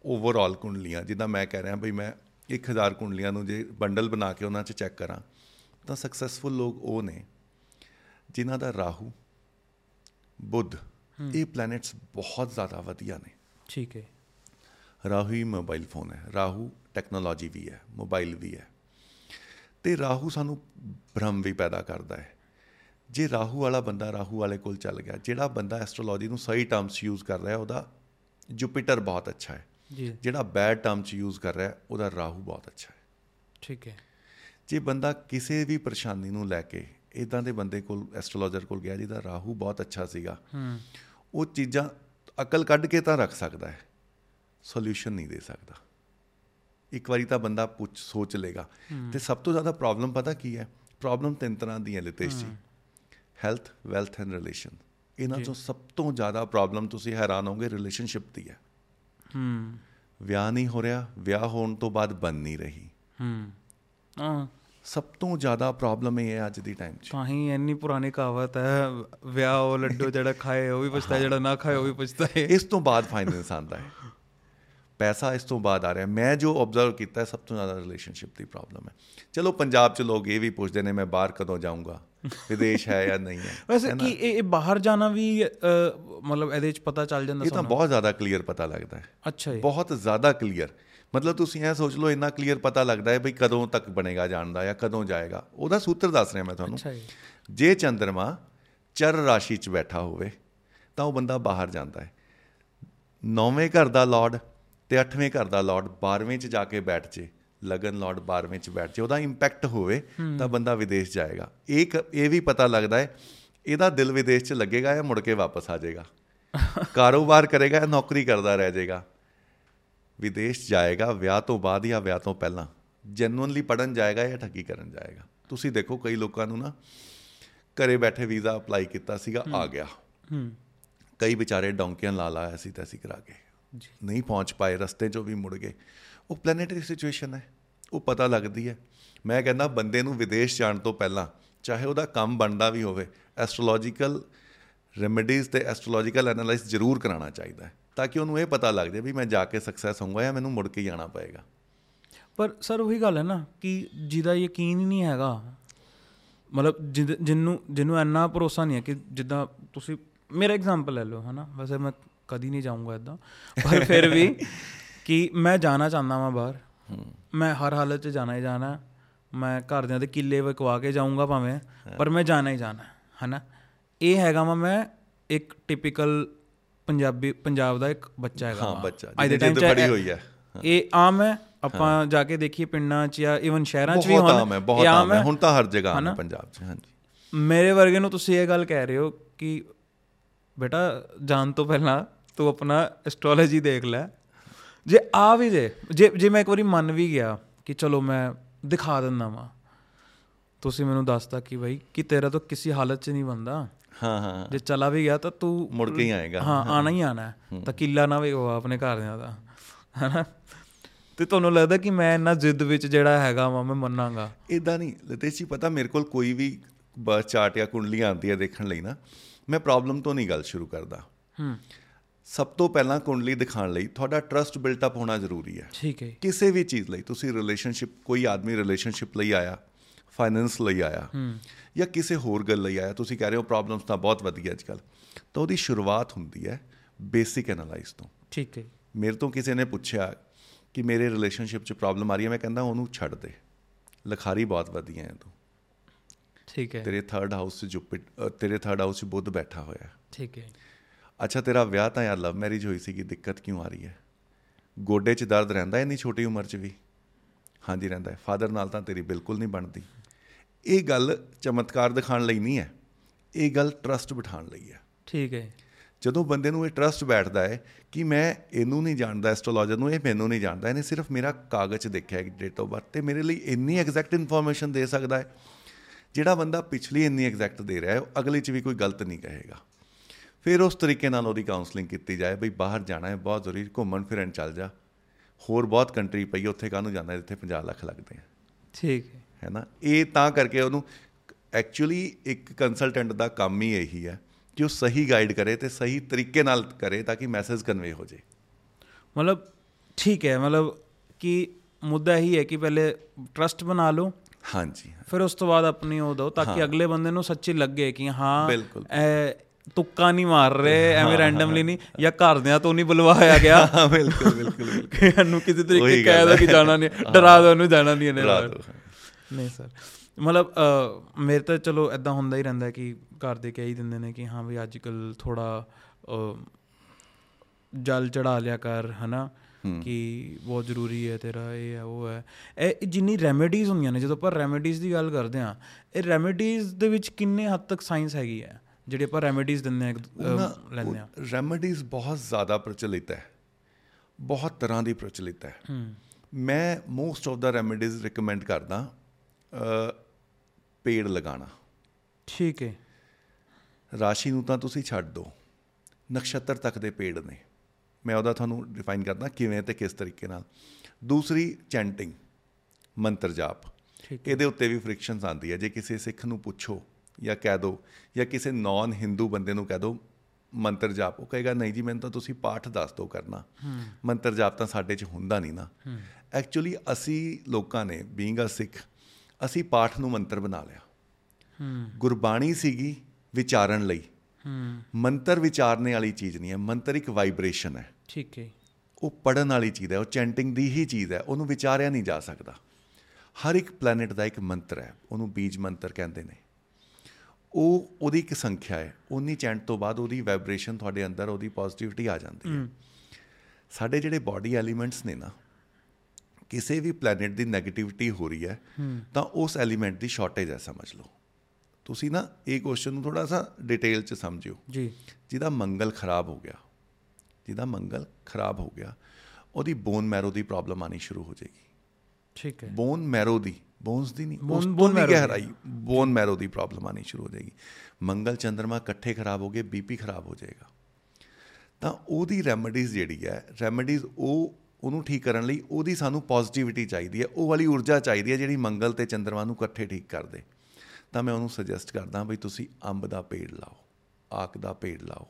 ਓਵਰਆਲ ਕੁੰਡਲੀਆਂ ਜਿੱਦਾਂ ਮੈਂ ਕਹਿ ਰਿਹਾ ਬਈ ਮੈਂ 1000 ਕੁੰਡਲੀਆਂ ਨੂੰ ਜੇ ਬੰਡਲ ਬਣਾ ਕੇ ਉਹਨਾਂ 'ਚ ਚੈੱਕ ਕਰਾਂ ਤਾਂ ਸਕਸੈਸਫੁਲ ਲੋਕ ਉਹ ਨੇ ਜਿਨ੍ਹਾਂ ਦਾ ਰਾਹੂ ਬੁੱਧ ਇਹ ਪਲੈਨਟਸ ਬਹੁਤ ਜ਼ਿਆਦਾ ਵਧੀਆ ਨੇ। ਠੀਕ ਹੈ। ਰਾਹੂ ਹੀ ਮੋਬਾਈਲ ਫੋਨ ਹੈ। ਰਾਹੂ ਟੈਕਨੋਲੋਜੀ ਵੀ ਹੈ ਮੋਬਾਈਲ ਵੀ ਹੈ। ਤੇ ਰਾਹੂ ਸਾਨੂੰ ਭ੍ਰਮ ਵੀ ਪੈਦਾ ਕਰਦਾ ਹੈ। ਜੇ ਰਾਹੂ ਵਾਲਾ ਬੰਦਾ ਰਾਹੂ ਵਾਲੇ ਕੋਲ ਚੱਲ ਗਿਆ ਜਿਹੜਾ ਬੰਦਾ ਐਸਟ੍ਰੋਲੋਜੀ ਨੂੰ ਸਹੀ ਟਰਮਸ ਯੂਜ਼ ਕਰ ਰਿਹਾ ਉਹਦਾ ਜੁਪੀਟਰ ਬਹੁਤ ਅੱਛਾ ਹੈ। ਜੀ। ਜਿਹੜਾ ਬੈਡ ਟਰਮਸ ਯੂਜ਼ ਕਰ ਰਿਹਾ ਉਹਦਾ ਰਾਹੂ ਬਹੁਤ ਅੱਛਾ ਹੈ। ਠੀਕ ਹੈ। ਜੇ ਬੰਦਾ ਕਿਸੇ ਵੀ ਪਰੇਸ਼ਾਨੀ ਨੂੰ ਲੈ ਕੇ ਇਦਾਂ ਦੇ ਬੰਦੇ ਕੋਲ ਐਸਟ੍ਰੋਲੋਜਰ ਕੋਲ ਗਿਆ ਜਿਹਦਾ ਰਾਹੂ ਬਹੁਤ ਅੱਛਾ ਸੀਗਾ ਹੂੰ। ਉਹ ਚੀਜ਼ਾਂ ਅਕਲ ਕੱਢ ਕੇ ਤਾਂ ਰੱਖ ਸਕਦਾ ਹੈ। ਸੋਲੂਸ਼ਨ ਨਹੀਂ ਦੇ ਸਕਦਾ। ਇੱਕ ਵਾਰੀ ਤਾਂ ਬੰਦਾ ਪੁੱਛ ਸੋਚ ਲੇਗਾ ਤੇ ਸਭ ਤੋਂ ਜ਼ਿਆਦਾ ਪ੍ਰੋਬਲਮ ਪਤਾ ਕੀ ਹੈ? ਪ੍ਰੋਬਲਮ ਤਿੰਨ ਤਰ੍ਹਾਂ ਦੀ ਹੈ ਲਿਤੇਸ਼ ਜੀ। ਹੈਲਥ ਵੈਲਥ ਐਂਡ ਰਿਲੇਸ਼ਨ ਇਹਨਾਂ ਚੋਂ ਸਭ ਤੋਂ ਜ਼ਿਆਦਾ ਪ੍ਰੋਬਲਮ ਤੁਸੀਂ ਹੈਰਾਨ ਹੋਗੇ ਰਿਲੇਸ਼ਨਸ਼ਿਪ ਦੀ ਹੈ। ਹੂੰ। ਵਿਆਹ ਨਹੀਂ ਹੋ ਰਿਹਾ ਵਿਆਹ ਹੋਣ ਤੋਂ ਬਾਅਦ ਬਣ ਨਹੀਂ ਰਹੀ। ਹੂੰ। ਹਾਂ। ਸਭ ਤੋਂ ਜ਼ਿਆਦਾ ਪ੍ਰੋਬਲਮ ਇਹ ਹੈ ਅੱਜ ਦੀ ਟਾਈਮ 'ਚ। ਤਾਂ ਹੀ ਇੰਨੀ ਪੁਰਾਣੀ ਕਹਾਵਤ ਹੈ ਵਿਆਹ ਉਹ ਲੱਡੂ ਜਿਹੜਾ ਖਾਏ ਉਹ ਵੀ ਪੁੱਛਦਾ ਜਿਹੜਾ ਨਾ ਖਾਏ ਉਹ ਵੀ ਪੁੱਛਦਾ ਹੈ। ਇਸ ਤੋਂ ਬਾਅਦ ਫਾਈਨੈਂਸ ਆਉਂਦਾ ਹੈ। ਪੈਸਾ ਇਸ ਤੋਂ ਬਾਅਦ ਆ ਰਿਹਾ। ਮੈਂ ਜੋ ਆਬਜ਼ਰਵ ਕੀਤਾ ਹੈ ਸਭ ਤੋਂ ਜ਼ਿਆਦਾ ਰਿਲੇਸ਼ਨਸ਼ਿਪ ਦੀ ਪ੍ਰੋਬਲਮ ਹੈ। ਚਲੋ ਪੰਜਾਬ 'ਚ ਲੋਕ ਇਹ ਵੀ ਪੁੱਛਦੇ ਨੇ ਮੈਂ ਬਾਹਰ ਕਦੋਂ ਜਾਊਂਗਾ? ਵਿਦੇਸ਼ ਹੈ ਜਾਂ ਨਹੀਂ ਹੈ? ਵੈਸੇ ਕੀ ਇਹ ਇਹ ਬਾਹਰ ਜਾਣਾ ਵੀ ਮਤਲਬ ਇਹਦੇ ਵਿੱਚ ਪਤਾ ਚੱਲ ਜਾਂਦਾ ਇਹ ਤਾਂ ਬਹੁਤ ਜ਼ਿਆਦਾ ਕਲੀਅਰ ਪਤਾ ਲੱਗਦਾ ਹੈ। ਅੱਛਾ ਜੀ। ਬਹੁਤ ਜ਼ਿਆਦਾ ਕਲੀਅਰ ਮਤਲਬ ਤੁਸੀਂ ਇਹ ਸੋਚ ਲਓ ਇੰਨਾ ਕਲੀਅਰ ਪਤਾ ਲੱਗਦਾ ਹੈ ਬਈ ਕਦੋਂ ਤੱਕ ਬਣੇਗਾ ਜਾਣ ਦਾ ਜਾਂ ਕਦੋਂ ਜਾਏਗਾ। ਉਹਦਾ ਸੂਤਰ ਦੱਸ ਰਿਹਾ ਮੈਂ ਤੁਹਾਨੂੰ। ਜੀ। ਜੇ ਚੰ드ਰਮਾ ਚਰ ਰਾਸ਼ੀ 'ਚ ਬੈਠਾ ਹੋਵੇ ਤਾਂ ਉਹ ਬੰਦਾ ਬਾਹਰ ਜਾਂਦਾ ਹੈ। ਨੌਵੇਂ ਘਰ ਦਾ ਲਾਰਡ ਤੇ ਅੱਠਵੇਂ ਘਰ ਦਾ ਲਾਰਡ 12ਵੇਂ 'ਚ ਜਾ ਕੇ ਬੈਠ ਜੇ ਲਗਨ ਲਾਰਡ 12ਵੇਂ 'ਚ ਬੈਠ ਜੇ ਉਹਦਾ ਇੰਪੈਕਟ ਹੋਵੇ ਤਾਂ ਬੰਦਾ ਵਿਦੇਸ਼ ਜਾਏਗਾ। ਇੱਕ ਇਹ ਵੀ ਪਤਾ ਲੱਗਦਾ ਹੈ ਇਹਦਾ ਦਿਲ ਵਿਦੇਸ਼ 'ਚ ਲੱਗੇਗਾ ਜਾਂ ਮੁੜ ਕੇ ਵਾਪਸ ਆ ਜਾਏਗਾ। ਕਾਰੋਬਾਰ ਕਰੇਗਾ ਜਾਂ ਨੌਕਰੀ ਕਰਦਾ ਰਹਿ ਜਾਏਗਾ। ਵਿਦੇਸ਼ ਜਾਏਗਾ ਵਿਆਹ ਤੋਂ ਬਾਅਦ ਜਾਂ ਵਿਆਹ ਤੋਂ ਪਹਿਲਾਂ? ਜੈਨੂਇਨਲੀ ਪੜਨ ਜਾਏਗਾ ਜਾਂ ਠੱਗੀ ਕਰਨ ਜਾਏਗਾ? ਤੁਸੀਂ ਦੇਖੋ ਕਈ ਲੋਕਾਂ ਨੂੰ ਨਾ ਘਰੇ ਬੈਠੇ ਵੀਜ਼ਾ ਅਪਲਾਈ ਕੀਤਾ ਸੀਗਾ ਆ ਗਿਆ। ਹੂੰ। ਕਈ ਵਿਚਾਰੇ ਡੌਂਕੀਆਂ ਲਾ ਲਾਇਆ ਸੀ ਤਾਂ ਅਸੀਂ ਕਰਾ ਕੇ। ਜੀ। ਨਹੀਂ ਪਹੁੰਚ ਪਾਏ ਰਸਤੇ 'ਚੋਂ ਵੀ ਮੁੜ ਗਏ। ਉਹ ਪਲੈਨੇਟਰੀ ਸਿਚੁਏਸ਼ਨ ਹੈ। ਉਹ ਪਤਾ ਲੱਗਦੀ ਹੈ। ਮੈਂ ਕਹਿੰਦਾ ਬੰਦੇ ਨੂੰ ਵਿਦੇਸ਼ ਜਾਣ ਤੋਂ ਪਹਿਲਾਂ ਚਾਹੇ ਉਹਦਾ ਕੰਮ ਬਣਦਾ ਵੀ ਹੋਵੇ ਐਸਟ੍ਰੋਲੋਜੀਕਲ ਰੈਮੇਡੀਜ਼ ਤੇ ਐਸਟ੍ਰੋਲੋਜੀਕਲ ਐਨਾਲਾਈਜ਼ ਜ਼ਰੂਰ ਕਰਾਉਣਾ ਚਾਹੀਦਾ ਹੈ। ਤਾਂ ਕਿ ਉਹਨੂੰ ਇਹ ਪਤਾ ਲੱਗ ਜਾਏ ਵੀ ਮੈਂ ਜਾ ਕੇ ਸਕਸੈਸ ਹੋਊਂਗਾ ਜਾਂ ਮੈਨੂੰ ਮੁੜ ਕੇ ਆਉਣਾ ਪਏਗਾ। ਪਰ ਸਰ ਉਹੀ ਗੱਲ ਹੈ ਨਾ ਕਿ ਜਿਹਦਾ ਯਕੀਨ ਹੀ ਨਹੀਂ ਹੈਗਾ। ਮਤਲਬ ਜਿਹਨੂੰ ਜਿਹਨੂੰ ਇੰਨਾ ਭਰੋਸਾ ਨਹੀਂ ਹੈ ਕਿ ਜਿੱਦਾਂ ਤੁਸੀਂ ਮੇਰਾ ਐਗਜ਼ਾਮਪਲ ਲੈ ਲਓ ਹਨਾ? ਵੈਸੇ ਮੈਂ ਕਦੀ ਨਹੀਂ ਜਾਊਂਗਾ ਇਦਾਂ। ਪਰ ਫਿਰ ਵੀ ਕਿ ਮੈਂ ਜਾਣਾ ਚਾਹੁੰਦਾ ਵਾਂ ਬਾਹਰ। ਮੈਂ ਹਰ ਹਾਲਤ 'ਚ ਜਾਣਾ ਹੀ ਜਾਣਾ। ਮੈਂ ਘਰਦਿਆਂ ਦੇ ਕਿੱਲੇ ਵਿਕਵਾ ਕੇ ਜਾਊਂਗਾ ਭਾਵੇਂ। ਪਰ ਮੈਂ ਜਾਣਾ ਹੀ ਜਾਣਾ ਹਨਾ? ਇਹ ਹੈਗਾ ਮੈਂ ਇੱਕ ਟਿਪੀਕਲ ਪੰਜਾਬੀ ਪੰਜਾਬ ਦਾ ਇੱਕ ਬੱਚਾ ਹੈਗਾ ਹਾਂ। ਬੱਚਾ, ਅੱਜ ਦੇ time 'ਚ ਇਹ- ਹੋਈ ਹੈ। ਇਹ ਆਮ ਹੈ। ਆਪਾਂ ਜਾ ਕੇ ਦੇਖੀਏ ਪਿੰਡਾਂ 'ਚ ਜਾਂ ਇਵਨ ਸ਼ਹਿਰਾਂ 'ਚ ਵੀ ਹੁਣ ਆਮ ਹੈ ਬਹੁਤ ਆਮ ਹੈ। ਹੁਣ ਤਾਂ ਹਰ ਜਗ੍ਹਾ ਆਮ ਹੈ? ਪੰਜਾਬ 'ਚ ਹਾਂਜੀ। ਮੇਰੇ ਵਰਗੇ ਨੂੰ ਤੁਸੀਂ ਇਹ ਗੱਲ ਕਹਿ ਰਹੇ ਹੋ ਕਿ ਬੇਟਾ ਜਾਣ ਤੋਂ ਪਹਿਲਾਂ ਤੂੰ ਆਪਣਾ ਐਸਟ੍ਰੋਲੋਜੀ ਦੇਖ ਲੈ। ਜੇ ਆ ਵੀ ਜੇ ਜੇ ਜੇ ਮੈਂ ਇੱਕ ਵਾਰੀ ਮੰਨ ਵੀ ਗਿਆ ਕਿ ਚਲੋ ਮੈਂ ਦਿਖਾ ਦਿੰਦਾ ਵਾਂ ਤੁਸੀਂ ਮੈਨੂੰ ਦੱਸਤਾ ਕਿ ਭਾਈ ਕਿ ਤੇਰਾ ਤਾਂ ਕਿਸੇ ਹਾਲਤ 'ਚ ਨਹੀਂ ਬੰਦਾ ਹਾਂ ਹਾਂ ਜੇ ਚਲਾ ਵੀ ਗਿਆ ਤਾਂ ਤੂੰ ਮੁੜ ਕੇ ਹੀ ਆਏਗਾ। ਹਾਂ ਆਣਾ ਹੀ ਆਣਾ। ਤਾਂ ਕਿੱਲਾ ਨਾ ਵੀ ਹੋਆ ਆਪਣੇ ਘਰਦਿਆਂ ਦਾ ਹਨਾ? ਤੇ ਤੁਹਾਨੂੰ ਲੱਗਦਾ ਕਿ ਮੈਂ ਇੰਨਾ ਜ਼ਿੱਦ ਵਿੱਚ ਜਿਹੜਾ ਹੈਗਾ ਵਾ ਮੈਂ ਮੰਨਾਂਗਾ? ਇਦਾਂ ਨਹੀਂ ਲਤੇਸ਼ ਜੀ ਪਤਾ ਮੇਰੇ ਕੋਲ ਕੋਈ ਵੀ ਚਾਰਟ ਜਾਂ ਕੁੰਡਲੀ ਆਉਂਦੀ ਹੈ ਦੇਖਣ ਲਈ ਨਾ ਮੈਂ ਪ੍ਰੋਬਲਮ ਤੋਂ ਨਹੀਂ ਗੱਲ ਸ਼ੁਰੂ ਕਰਦਾ। ਹੂੰ। ਸਭ ਤੋਂ ਪਹਿਲਾਂ ਕੁੰਡਲੀ ਦਿਖਾਉਣ ਲਈ ਤੁਹਾਡਾ ਟਰਸਟ ਬਿਲਟ ਅਪ ਹੋਣਾ ਜ਼ਰੂਰੀ ਹੈ। ਠੀਕ ਹੈ ਕਿਸੇ ਵੀ ਚੀਜ਼ ਲਈ ਤੁਸੀਂ ਰਿਲੇਸ਼ਨਸ਼ਿਪ ਕੋਈ ਆਦਮੀ ਰਿਲੇਸ਼ਨਸ਼ਿਪ ਲਈ ਆਇਆ ਫਾਈਨੈਂਸ ਲਈ ਆਇਆ। ਜਾਂ ਕਿਸੇ ਹੋਰ ਗੱਲ ਲਈ ਆਇਆ। ਤੁਸੀਂ ਕਹਿ ਰਹੇ ਹੋ ਪ੍ਰੋਬਲਮਸ ਤਾਂ ਬਹੁਤ ਵਧੀਆ ਅੱਜ ਕੱਲ ਤਾਂ ਉਹਦੀ ਸ਼ੁਰੂਆਤ ਹੁੰਦੀ ਹੈ ਬੇਸਿਕ ਐਨਾਲਾਈਜ਼ ਤੋਂ। ਠੀਕ ਹੈ। ਮੇਰੇ ਤੋਂ ਕਿਸੇ ਨੇ ਪੁੱਛਿਆ ਕਿ ਮੇਰੇ ਰਿਲੇਸ਼ਨਸ਼ਿਪ 'ਚ ਪ੍ਰੋਬਲਮ ਆ ਰਹੀ ਹੈ ਮੈਂ ਕਹਿੰਦਾ ਉਹਨੂੰ ਛੱਡ ਦੇ। ਲਖਾਰੀ ਬਹੁਤ ਵਧੀਆ ਹੈ ਤੂੰ। ਠੀਕ ਹੈ। ਤੇਰੇ ਥਰਡ ਹਾਊਸ 'ਚ ਜੁਪਿਟ ਤੇਰੇ ਥਰਡ ਹਾਊਸ 'ਚ ਬੁੱਧ ਬੈਠਾ ਹੋਇਆ ਹੈ। ਠੀਕ ਹੈ। ਅੱਛਾ ਤੇਰਾ ਵਿਆਹ ਤਾਂ ਯਾਰ ਲਵ ਮੈਰਿਜ ਹੋਈ ਸੀਗੀ ਦਿੱਕਤ ਕਿਉਂ ਆ ਰਹੀ ਹੈ? ਗੋਡੇ 'ਚ ਦਰਦ ਰਹਿੰਦਾ ਇੰਨੀ ਛੋਟੀ ਉਮਰ 'ਚ ਵੀ? ਹਾਂਜੀ ਰਹਿੰਦਾ ਹੈ। ਫਾਦਰ ਨਾਲ ਤਾਂ ਤੇਰੀ ਬਿਲਕੁਲ ਨਹੀਂ ਬਣਦੀ। ਇਹ ਗੱਲ ਚਮਤਕਾਰ ਦਿਖਾਉਣ ਲਈ ਨਹੀਂ ਹੈ। ਇਹ ਗੱਲ ਟਰਸਟ ਬਿਠਾਉਣ ਲਈ ਹੈ। ਠੀਕ ਹੈ। ਜਦੋਂ ਬੰਦੇ ਨੂੰ ਇਹ ਟਰਸਟ ਬੈਠਦਾ ਹੈ ਕਿ ਮੈਂ ਇਹਨੂੰ ਨਹੀਂ ਜਾਣਦਾ ਐਸਟ੍ਰੋਲੋਜਰ ਨੂੰ ਇਹ ਮੈਨੂੰ ਨਹੀਂ ਜਾਣਦਾ ਇਹਨੇ ਸਿਰਫ ਮੇਰਾ ਕਾਗਜ਼ ਦੇਖਿਆ ਡੇਟ ਆਫ ਬਰਥ ਤੇ ਮੇਰੇ ਲਈ ਇੰਨੀ ਐਗਜ਼ੈਕਟ ਇਨਫੋਰਮੇਸ਼ਨ ਦੇ ਸਕਦਾ ਹੈ। ਜਿਹੜਾ ਬੰਦਾ ਪਿਛਲੀ ਇੰਨੀ ਐਗਜ਼ੈਕਟ ਦੇ ਰਿਹਾ ਹੈ ਉਹ ਅਗਲੀ 'ਚ ਵੀ ਕੋਈ ਗਲਤ ਨਹੀਂ ਕਹੇਗਾ। ਫਿਰ ਉਸ ਤਰੀਕੇ ਨਾਲ ਉਹਦੀ ਕਾਉਂਸਲਿੰਗ ਕੀਤੀ ਜਾਏ ਬਈ ਬਾਹਰ ਜਾਣਾ ਹੈ ਬਹੁਤ ਜ਼ਰੂਰੀ ਘੁੰਮਣ ਫਿਰਨ ਚੱਲ ਜਾ। ਹੋਰ ਬਹੁਤ ਕੰਟਰੀ ਪਈ ਉੱਥੇ ਕਾਹਨੂੰ ਜਾਣਾ ਜਿੱਥੇ 50 ਲੱਖ ਲੱਗਦੇ ਆ। ਠੀਕ ਹੈ। ਹੈ ਨਾ ਇਹ ਤਾਂ ਕਰਕੇ ਉਹਨੂੰ ਐਕਚੁਅਲੀ ਇੱਕ ਕੰਸਲਟੈਂਟ ਦਾ ਕੰਮ ਹੀ ਇਹੀ ਹੈ ਕਿ ਉਹ ਸਹੀ ਗਾਈਡ ਕਰੇ ਤੇ ਸਹੀ ਤਰੀਕੇ ਨਾਲ ਕਰੇ ਤਾਂ ਕਿ ਮੈਸੇਜ ਕਨਵੇ ਹੋ ਜੇ ਮਤਲਬ ਠੀਕ ਹੈ ਮਤਲਬ ਕਿ ਮੁੱਦਾ ਇਹੀ ਹੈ ਕਿ ਪਹਿਲੇ ਟਰਸਟ ਬਣਾ ਲਓ ਹਾਂਜੀ ਫਿਰ ਉਸ ਤੋਂ ਬਾਅਦ ਆਪਣੀ ਉਹ ਦਿਓ ਤਾਂ ਕਿ ਅਗਲੇ ਬੰਦੇ ਨੂੰ ਸੱਚੀ ਲੱਗੇ ਕਿ ਹਾਂ। ਇਹ ਤੁੱਕਾ ਨਹੀਂ ਮਾਰ ਰਹੇ ਐਵੇਂ ਰੈਂਡਮਲੀ ਨਹੀਂ ਜਾਂ ਘਰਦਿਆਂ ਤੋਂ ਨਹੀਂ ਬੁਲਵਾਇਆ ਗਿਆ। ਹਾਂ ਬਿਲਕੁਲ ਬਿਲਕੁਲ ਬਿਲਕੁਲ। ਇਹਨੂੰ ਕਿਸੇ ਤਰੀਕੇ ਕਹਿ ਦੋ ਕਿ ਜਾਣਾ ਨਹੀਂ ਡਰਾ ਦੋ ਇਹਨੂੰ ਜਾਣਾ ਨਹੀਂ ਇਹਨੇ। ਨਹੀਂ ਸਰ। ਮਤਲਬ ਮੇਰੇ ਤਾਂ ਚਲੋ ਐਦਾਂ ਹੁੰਦਾ ਹੀ ਰਹਿੰਦਾ ਕਿ ਘਰ ਦੇ ਕਹਿ ਹੀ ਦਿੰਦੇ ਨੇ ਕਿ ਹਾਂ ਵੀ ਅੱਜ ਕੱਲ ਥੋੜਾ ਜਲ ਚੜਾ ਲਿਆ ਕਰ ਹਨਾ? ਕਿ ਬਹੁਤ ਜ਼ਰੂਰੀ ਹੈ ਤੇਰਾ ਇਹ ਹੈ ਉਹ ਹੈ। ਇਹ ਜਿੰਨੀ ਰੈਮੇਡੀਜ਼ ਹੁੰਦੀਆਂ ਨੇ ਜਦੋਂ ਆਪਾਂ ਰੈਮੇਡੀਜ਼ ਦੀ ਗੱਲ ਕਰਦੇ ਹਾਂ ਇਹ ਰੈਮੇਡੀਜ਼ ਦੇ ਵਿੱਚ ਕਿੰਨੇ ਹੱਦ ਤੱਕ ਸਾਇੰਸ ਹੈਗੀ ਹੈ? ਜਿਹੜੇ ਆਪਾਂ ਰੈਮੇਡੀਜ਼ ਦਿੰਦੇ ਆ ਲੈਂਦੇ ਆ ਰੈਮੇਡੀਜ਼ ਬਹੁਤ ਜ਼ਿਆਦਾ ਪ੍ਰਚਲਿਤ ਹੈ। ਬਹੁਤ ਤਰ੍ਹਾਂ ਦੀ ਪ੍ਰਚਲਿਤ ਹੈ। ਮੈਂ most of the remedies recommend ਕਰਦਾ ਪੇੜ ਲਗਾਉਣਾ। ਠੀਕ ਹੈ। ਰਾਸ਼ੀ ਨੂੰ ਤਾਂ ਤੁਸੀਂ ਛੱਡ ਦਿਓ ਨਕਸ਼ਤਰ ਤੱਕ ਦੇ ਪੇੜ ਨੇ। ਮੈਂ ਉਹਦਾ ਤੁਹਾਨੂੰ ਡਿਫਾਈਨ ਕਰਦਾ ਕਿਵੇਂ ਤੇ ਕਿਸ ਤਰੀਕੇ ਨਾਲ। ਦੂਸਰੀ ਚੈਂਟਿੰਗ ਮੰਤਰ ਜਾਪ। ਇਹਦੇ ਉੱਤੇ ਵੀ ਫ੍ਰਿਕਸ਼ਨਸ ਆਉਂਦੀ ਹੈ। ਜੇ ਕਿਸੇ ਸਿੱਖ ਨੂੰ ਪੁੱਛੋ ਜਾਂ ਕਹਿ ਦਿਓ ਜਾਂ ਕਿਸੇ ਨਾਨ ਹਿੰਦੂ ਬੰਦੇ ਨੂੰ ਕਹਿ ਦਿਓ ਮੰਤਰ ਜਾਪ ਉਹ ਕਹੇਗਾ ਨਹੀਂ ਜੀ ਮੈਨੂੰ ਤਾਂ ਤੁਸੀਂ ਪਾਠ ਦੱਸ ਦਿਓ ਕਰਨਾ। ਮੰਤਰ ਜਾਪ ਤਾਂ ਸਾਡੇ 'ਚ ਹੁੰਦਾ ਨਹੀਂ ਨਾ। ਐਕਚੁਅਲੀ ਅਸੀਂ ਲੋਕਾਂ ਨੇ ਬੀਇੰਗ ਅ ਸਿੱਖ ਅਸੀਂ ਪਾਠ ਨੂੰ ਮੰਤਰ ਬਣਾ ਲਿਆ। ਹੂੰ। ਗੁਰਬਾਣੀ ਸੀਗੀ ਵਿਚਾਰਨ ਲਈ। ਹੂੰ। ਮੰਤਰ ਵਿਚਾਰਨੇ ਵਾਲੀ ਚੀਜ਼ ਨਹੀਂ ਹੈ ਮੰਤਰ ਇੱਕ ਵਾਈਬ੍ਰੇਸ਼ਨ ਹੈ। ਠੀਕ ਹੈ। ਉਹ ਪੜਨ ਵਾਲੀ ਚੀਜ਼ ਹੈ ਉਹ ਚੈਂਟਿੰਗ ਦੀ ਹੀ ਚੀਜ਼ ਹੈ ਉਹਨੂੰ ਵਿਚਾਰਿਆ ਨਹੀਂ ਜਾ ਸਕਦਾ। ਹਰ ਇੱਕ ਪਲੈਨਟ ਦਾ ਇੱਕ ਮੰਤਰ ਹੈ ਉਹਨੂੰ ਬੀਜ ਮੰਤਰ ਕਹਿੰਦੇ ਨੇ। ਉਹ ਉਹਦੀ ਇੱਕ ਸੰਖਿਆ ਹੈ ਉਨੀ ਚੈਂਟ ਤੋਂ ਬਾਅਦ ਉਹਦੀ ਵਾਈਬ੍ਰੇਸ਼ਨ ਤੁਹਾਡੇ ਅੰਦਰ ਉਹਦੀ ਪੋਜ਼ਿਟਿਵਿਟੀ ਆ ਜਾਂਦੀ ਹੈ। ਸਾਡੇ ਜਿਹੜੇ ਬਾਡੀ ਐਲੀਮੈਂਟਸ ਨੇ ਨਾ ਕਿਸੇ ਵੀ ਪਲੈਨਟ ਦੀ 네ਗੇਟਿਵਿਟੀ ਹੋ ਰਹੀ ਹੈ ਤਾਂ ਉਸ ਐਲੀਮੈਂਟ ਦੀ ਸ਼ਾਰਟੇਜ ਹੈ ਸਮਝ ਲਓ। ਤੁਸੀਂ ਨਾ ਇਹ ਕੁਐਸਚਨ ਨੂੰ ਥੋੜਾ ਸਾ ਡਿਟੇਲ ਚ ਸਮਝਿਓ। ਜੀ। ਜਿਹਦਾ ਮੰਗਲ ਖਰਾਬ ਹੋ ਗਿਆ ਜਿਹਦਾ ਮੰਗਲ ਖਰਾਬ ਹੋ ਗਿਆ ਉਹਦੀ ਬੋਨ ਮੈਰੋ ਦੀ ਪ੍ਰੋਬਲਮ ਆਣੀ ਸ਼ੁਰੂ ਹੋ ਜਾਏਗੀ। ਠੀਕ ਹੈ। ਬੋਨ ਮੈਰੋ ਦੀ ਬੋਨਸ ਦੀ ਨਹੀਂ ਉਸ ਤੋਂ ਵੀ। ਗਹਿਰਾਈ ਬੋਨ ਮੈਰੋ ਦੀ ਪ੍ਰੋਬਲਮ ਆਣੀ ਸ਼ੁਰੂ ਹੋ ਜਾਏਗੀ। ਮੰਗਲ ਚੰਦਰਮਾ ਇਕੱਠੇ ਖਰਾਬ ਹੋ ਗਏ ਬੀਪੀ ਖਰਾਬ ਹੋ ਜਾਏਗਾ। ਤਾਂ ਉਹਦੀ ਰੈਮੇਡੀਜ਼ ਜਿਹੜੀ ਹੈ ਰੈਮੇਡੀਜ਼ ਉਹ ਉਹਨੂੰ ਠੀਕ ਕਰਨ ਲਈ ਉਹਦੀ ਸਾਨੂੰ ਪੋਜ਼ਿਟਿਵਿਟੀ ਚਾਹੀਦੀ ਹੈ, ਉਹ ਵਾਲੀ ਊਰਜਾ ਚਾਹੀਦੀ ਹੈ ਜਿਹੜੀ ਮੰਗਲ ਤੇ ਚੰਦਰਮਾ ਨੂੰ ਇਕੱਠੇ ਠੀਕ ਕਰ ਦੇ ਤਾਂ ਮੈਂ ਉਹਨੂੰ ਸੁਜੈਸਟ ਕਰਦਾ ਬਈ ਤੁਸੀਂ ਅੰਬ ਦਾ ਪੇੜ ਲਾਓ, ਆਕ ਦਾ ਪੇੜ ਲਾਓ,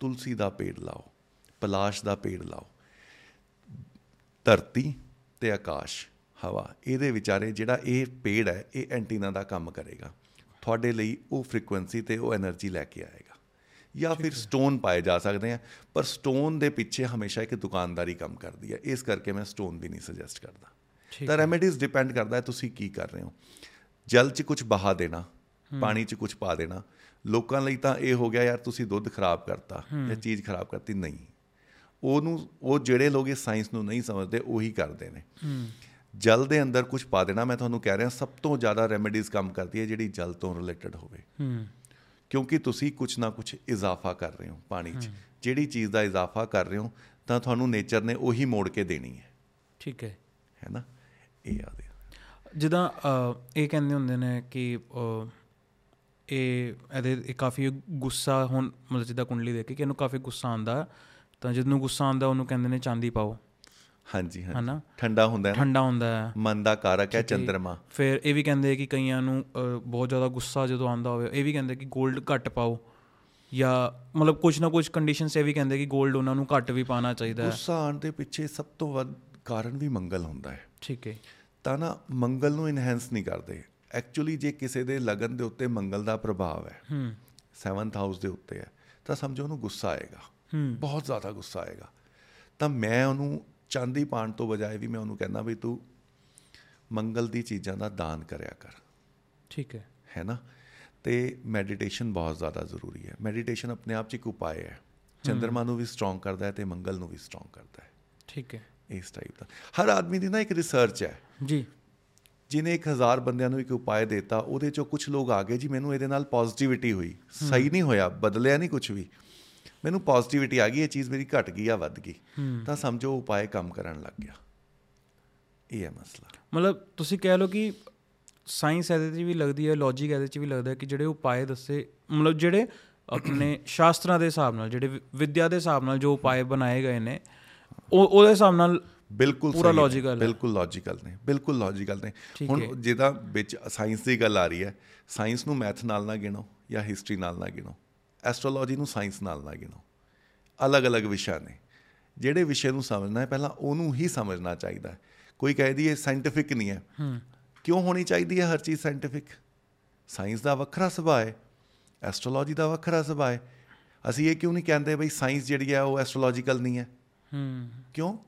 ਤੁਲਸੀ ਦਾ ਪੇੜ ਲਾਓ, ਪਲਾਸ਼ ਦਾ ਪੇੜ ਲਾਓ। ਧਰਤੀ ਤੇ ਆਕਾਸ਼, ਹਵਾ, ਇਹਦੇ ਵਿਚਾਰੇ ਜਿਹੜਾ ਇਹ ਪੇੜ ਹੈ, ਇਹ ਐਂਟੀਨਾ ਦਾ ਕੰਮ ਕਰੇਗਾ। ਤੁਹਾਡੇ ਲਈ ਉਹ ਫ੍ਰੀਕੁਐਂਸੀ ਤੇ ਉਹ એનર્ਜੀ ਲੈ ਕੇ ਆਏਗਾ। ਜਾਂ ਫਿਰ ਸਟੋਨ ਪਾਏ ਜਾ ਸਕਦੇ ਆ ਪਰ ਸਟੋਨ ਦੇ ਪਿੱਛੇ ਹਮੇਸ਼ਾ ਇੱਕ ਦੁਕਾਨਦਾਰੀ ਕੰਮ ਕਰਦੀ ਹੈ ਇਸ ਕਰਕੇ ਮੈਂ ਸਟੋਨ ਵੀ ਨਹੀਂ ਸੁਜੈਸਟ ਕਰਦਾ। ਤਾਂ ਰੈਮੇਡੀਜ਼ ਡਿਪੈਂਡ ਕਰਦਾ ਹੈ ਤੁਸੀਂ ਕੀ ਕਰ ਰਹੇ ਹੋ। ਜਲ 'ਚ ਕੁਝ ਬਹਾ ਦੇਣਾ ਪਾਣੀ 'ਚ ਕੁਝ ਪਾ ਦੇਣਾ। ਲੋਕਾਂ ਲਈ ਤਾਂ ਇਹ ਹੋ ਗਿਆ ਯਾਰ ਤੁਸੀਂ ਦੁੱਧ ਖਰਾਬ ਕਰਤਾ ਜਾਂ ਚੀਜ਼ ਖਰਾਬ ਕਰਤੀ ਨਹੀਂ। ਉਹਨੂੰ ਉਹ ਜਿਹੜੇ ਲੋਕ ਇਹ ਸਾਇੰਸ ਨੂੰ ਨਹੀਂ ਸਮਝਦੇ ਉਹੀ ਕਰਦੇ ਨੇ। ਜਲ ਦੇ ਅੰਦਰ ਕੁਝ ਪਾ ਦੇਣਾ ਮੈਂ ਤੁਹਾਨੂੰ ਕਹਿ ਰਿਹਾ ਸਭ ਤੋਂ ਜ਼ਿਆਦਾ ਰੈਮੇਡੀਜ਼ ਕੰਮ ਕਰਦੀ ਹੈ ਜਿਹੜੀ ਜਲ ਤੋਂ ਰਿਲੇਟਡ ਹੋਵੇ। ਕਿਉਂਕਿ ਤੁਸੀਂ ਕੁਝ ਨਾ ਕੁਝ ਇਜ਼ਾਫਾ ਕਰ ਰਹੇ ਹੋ ਪਾਣੀ 'ਚ। ਜਿਹੜੀ ਚੀਜ਼ ਦਾ ਇਜ਼ਾਫਾ ਕਰ ਰਹੇ ਹੋ ਤਾਂ ਤੁਹਾਨੂੰ ਨੇਚਰ ਨੇ ਉਹੀ ਮੋੜ ਕੇ ਦੇਣੀ ਹੈ। ਠੀਕ ਹੈ। ਹੈ ਨਾ? ਇਹ ਯਾਦ ਹੈ। ਜਿੱਦਾਂ ਇਹ ਕਹਿੰਦੇ ਹੁੰਦੇ ਨੇ ਕਿ ਇਹ ਇਹਦੇ ਇਹ ਕਾਫੀ ਗੁੱਸਾ ਹੁਣ ਮਤਲਬ ਜਿੱਦਾਂ ਕੁੰਡਲੀ ਦੇਖ ਕੇ ਕਿ ਇਹਨੂੰ ਕਾਫੀ ਗੁੱਸਾ ਆਉਂਦਾ ਤਾਂ ਜਦੋਂ ਗੁੱਸਾ ਆਉਂਦਾ ਉਹਨੂੰ ਕਹਿੰਦੇ ਨੇ ਚਾਂਦੀ ਪਾਓ। ਹਾਂਜੀ ਹਾਂਜੀ। ਹਨਾ? ਠੰਡਾ ਹੁੰਦਾ ਹੈ ਠੰਡਾ ਹੁੰਦਾ ਹੈ। ਮਨ ਦਾ ਕਾਰਕ ਹੈ ਚੰਦਰਮਾ। ਫਿਰ ਇਹ ਵੀ ਕਹਿੰਦੇ ਕਿ ਕਈਆਂ ਨੂੰ ਬਹੁਤ ਜ਼ਿਆਦਾ ਗੁੱਸਾ ਜਦੋਂ ਆਉਂਦਾ ਹੋਵੇ ਇਹ ਵੀ ਕਹਿੰਦੇ ਕਿ 골ਡ ਘੱਟ ਪਾਓ। ਜਾਂ ਮਤਲਬ ਕੁਝ ਨਾ ਕੁਝ ਕੰਡੀਸ਼ਨਸ ਇਹ ਵੀ ਕਹਿੰਦੇ ਕਿ 골ਡ ਉਹਨਾਂ ਨੂੰ ਘੱਟ ਵੀ ਪਾਣਾ ਚਾਹੀਦਾ ਹੈ। ਗੁੱਸਾ ਆਉਣ ਦੇ ਪਿੱਛੇ ਸਭ ਤੋਂ ਵੱਧ ਕਾਰਨ ਵੀ ਮੰਗਲ ਹੁੰਦਾ ਹੈ। ਠੀਕ ਹੈ। ਤਾਂ ਨਾ ਮੰਗਲ ਨੂੰ ਇਨਹੈਂਸ ਨਹੀਂ ਕਰਦੇ। ਐਕਚੁਅਲੀ ਜੇ ਕਿਸੇ ਦੇ ਲਗਨ ਦੇ ਉੱਤੇ ਮੰਗਲ ਦਾ ਪ੍ਰਭਾਵ ਹੈ ਹੂੰ। 7th ਹਾਊਸ ਦੇ ਉੱਤੇ ਹੈ ਤਾਂ ਸਮਝੋ ਉਹਨੂੰ ਗੁੱਸਾ ਆਏਗਾ। ਹੂੰ। ਬਹੁਤ ਜ਼ਿਆਦਾ ਗੁੱਸਾ ਆਏਗਾ। ਤਾਂ ਮੈਂ ਉਹਨੂੰ ਚਾਂਦੀ ਪਾਣ ਤੋਂ ਬਜਾਏ ਵੀ ਮੈਂ ਉਹਨੂੰ ਕਹਿੰਦਾ ਵੀ ਤੂੰ ਮੰਗਲ ਦੀ ਚੀਜ਼ਾਂ ਦਾ ਦਾਨ ਕਰਿਆ ਕਰ। ਠੀਕ ਹੈ। ਹੈ ਨਾ? ਤੇ ਮੈਡੀਟੇਸ਼ਨ ਬਹੁਤ ਜ਼ਿਆਦਾ ਜ਼ਰੂਰੀ ਹੈ। ਮੈਡੀਟੇਸ਼ਨ ਆਪਣੇ ਆਪ 'ਚ ਇੱਕ ਉਪਾਅ ਹੈ। ਚੰਦਰਮਾ ਨੂੰ ਵੀ ਸਟਰੋਂਗ ਕਰਦਾ ਹੈ ਤੇ ਮੰਗਲ ਨੂੰ ਵੀ ਸਟਰੋਂਗ ਕਰਦਾ ਹੈ। ਠੀਕ ਹੈ। ਇਸ ਟਾਈਪ ਦਾ। ਹਰ ਆਦਮੀ ਦੀ ਨਾ ਇੱਕ ਰਿਸਰਚ ਹੈ। ਜੀ। ਜਿਨੇ 1000 ਬੰਦਿਆਂ ਨੂੰ ਇੱਕ ਉਪਾਅ ਦਿੱਤਾ ਉਹਦੇ ਚੋਂ ਕੁਝ ਲੋਕ ਆ ਗਏ ਜੀ ਮੈਨੂੰ ਇਹਦੇ ਨਾਲ ਪੋਜ਼ਿਟਿਵਿਟੀ ਹੋਈ। ਸਹੀ ਨਹੀਂ ਹੋਇਆ ਬਦਲਿਆ ਨਹੀਂ ਕੁਝ ਵੀ। ਮੈਨੂੰ ਪੋਜ਼ਿਟਿਵਿਟੀ ਆ ਗਈ ਇਹ ਚੀਜ਼ ਮੇਰੀ ਘਟ ਗਈ ਆ ਵੱਧ ਗਈ ਤਾਂ ਸਮਝੋ ਉਪਾਅ ਕੰਮ ਕਰਨ ਲੱਗ ਗਿਆ ਇਹ ਹੈ ਮਸਲਾ ਮਤਲਬ ਤੁਸੀਂ ਕਹਿ ਲਓ ਕਿ ਸਾਇੰਸ ਇਹਦੇ 'ਚ ਵੀ ਲੱਗਦੀ ਹੈ ਲੌਜੀਕ ਇਹਦੇ 'ਚ ਵੀ ਲੱਗਦਾ ਹੈ ਕਿ ਜਿਹੜੇ ਉਪਾਏ ਦੱਸੇ ਮਤਲਬ ਜਿਹੜੇ ਆਪਣੇ ਸ਼ਾਸਤਰਾਂ ਦੇ ਹਿਸਾਬ ਨਾਲ ਜਿਹੜੇ ਵਿਦਿਆ ਦੇ ਹਿਸਾਬ ਨਾਲ ਜੋ ਉਪਾਏ ਬਣਾਏ ਗਏ ਨੇ ਉਹ ਉਹਦੇ ਹਿਸਾਬ ਨਾਲ ਬਿਲਕੁਲ ਪੂਰਾ ਹੈ। ਬਿਲਕੁਲ ਲੌਜੀਕਲ ਨੇ ਬਿਲਕੁਲ ਲੌਜੀਕਲ ਨੇ ਹੁਣ। ਜਿਹਦਾ ਵਿੱਚ ਸਾਇੰਸ ਦੀ ਗੱਲ ਆ ਰਹੀ ਹੈ ਸਾਇੰਸ ਨੂੰ ਮੈਥ ਨਾਲ ਨਾ ਗਿਣੋ ਜਾਂ ਹਿਸਟਰੀ ਨਾਲ ਨਾ ਗਿਣੋ ਐਸਟ੍ਰੋਲੋਜੀ ਨੂੰ ਸਾਇੰਸ ਨਾਲ ਨਾ। ਗਿਣੋ ਅਲੱਗ-ਅਲੱਗ ਵਿਸ਼ਾ ਨੇ। ਜਿਹੜੇ ਵਿਸ਼ੇ ਨੂੰ ਸਮਝਣਾ ਹੈ ਪਹਿਲਾਂ ਉਹਨੂੰ ਹੀ ਸਮਝਣਾ ਚਾਹੀਦਾ ਹੈ। ਕੋਈ ਕਹਿ ਦੀ ਇਹ ਸਾਇੰਟੀਫਿਕ ਨਹੀਂ ਹੈ। ਕਿਉਂ ਹੋਣੀ ਚਾਹੀਦੀ ਹੈ ਹਰ ਚੀਜ਼ ਸਾਇੰਟੀਫਿਕ ਸਾਇੰਸ ਦਾ ਵੱਖਰਾ ਸੁਭਾਅ ਹੈ। ਐਸਟ੍ਰੋਲੋਜੀ ਦਾ ਵੱਖਰਾ ਸੁਭਾਅ ਹੈ। ਅਸੀਂ ਇਹ ਕਿਉਂ ਨਹੀਂ ਕਹਿੰਦੇ ਬਈ ਸਾਇੰਸ ਜਿਹੜੀ ਹੈ ਉਹ ਐਸਟ੍ਰੋਲੋਜੀਕਲ ਨਹੀਂ ਹੈ? ਹੂੰ। ਕਿਉਂ?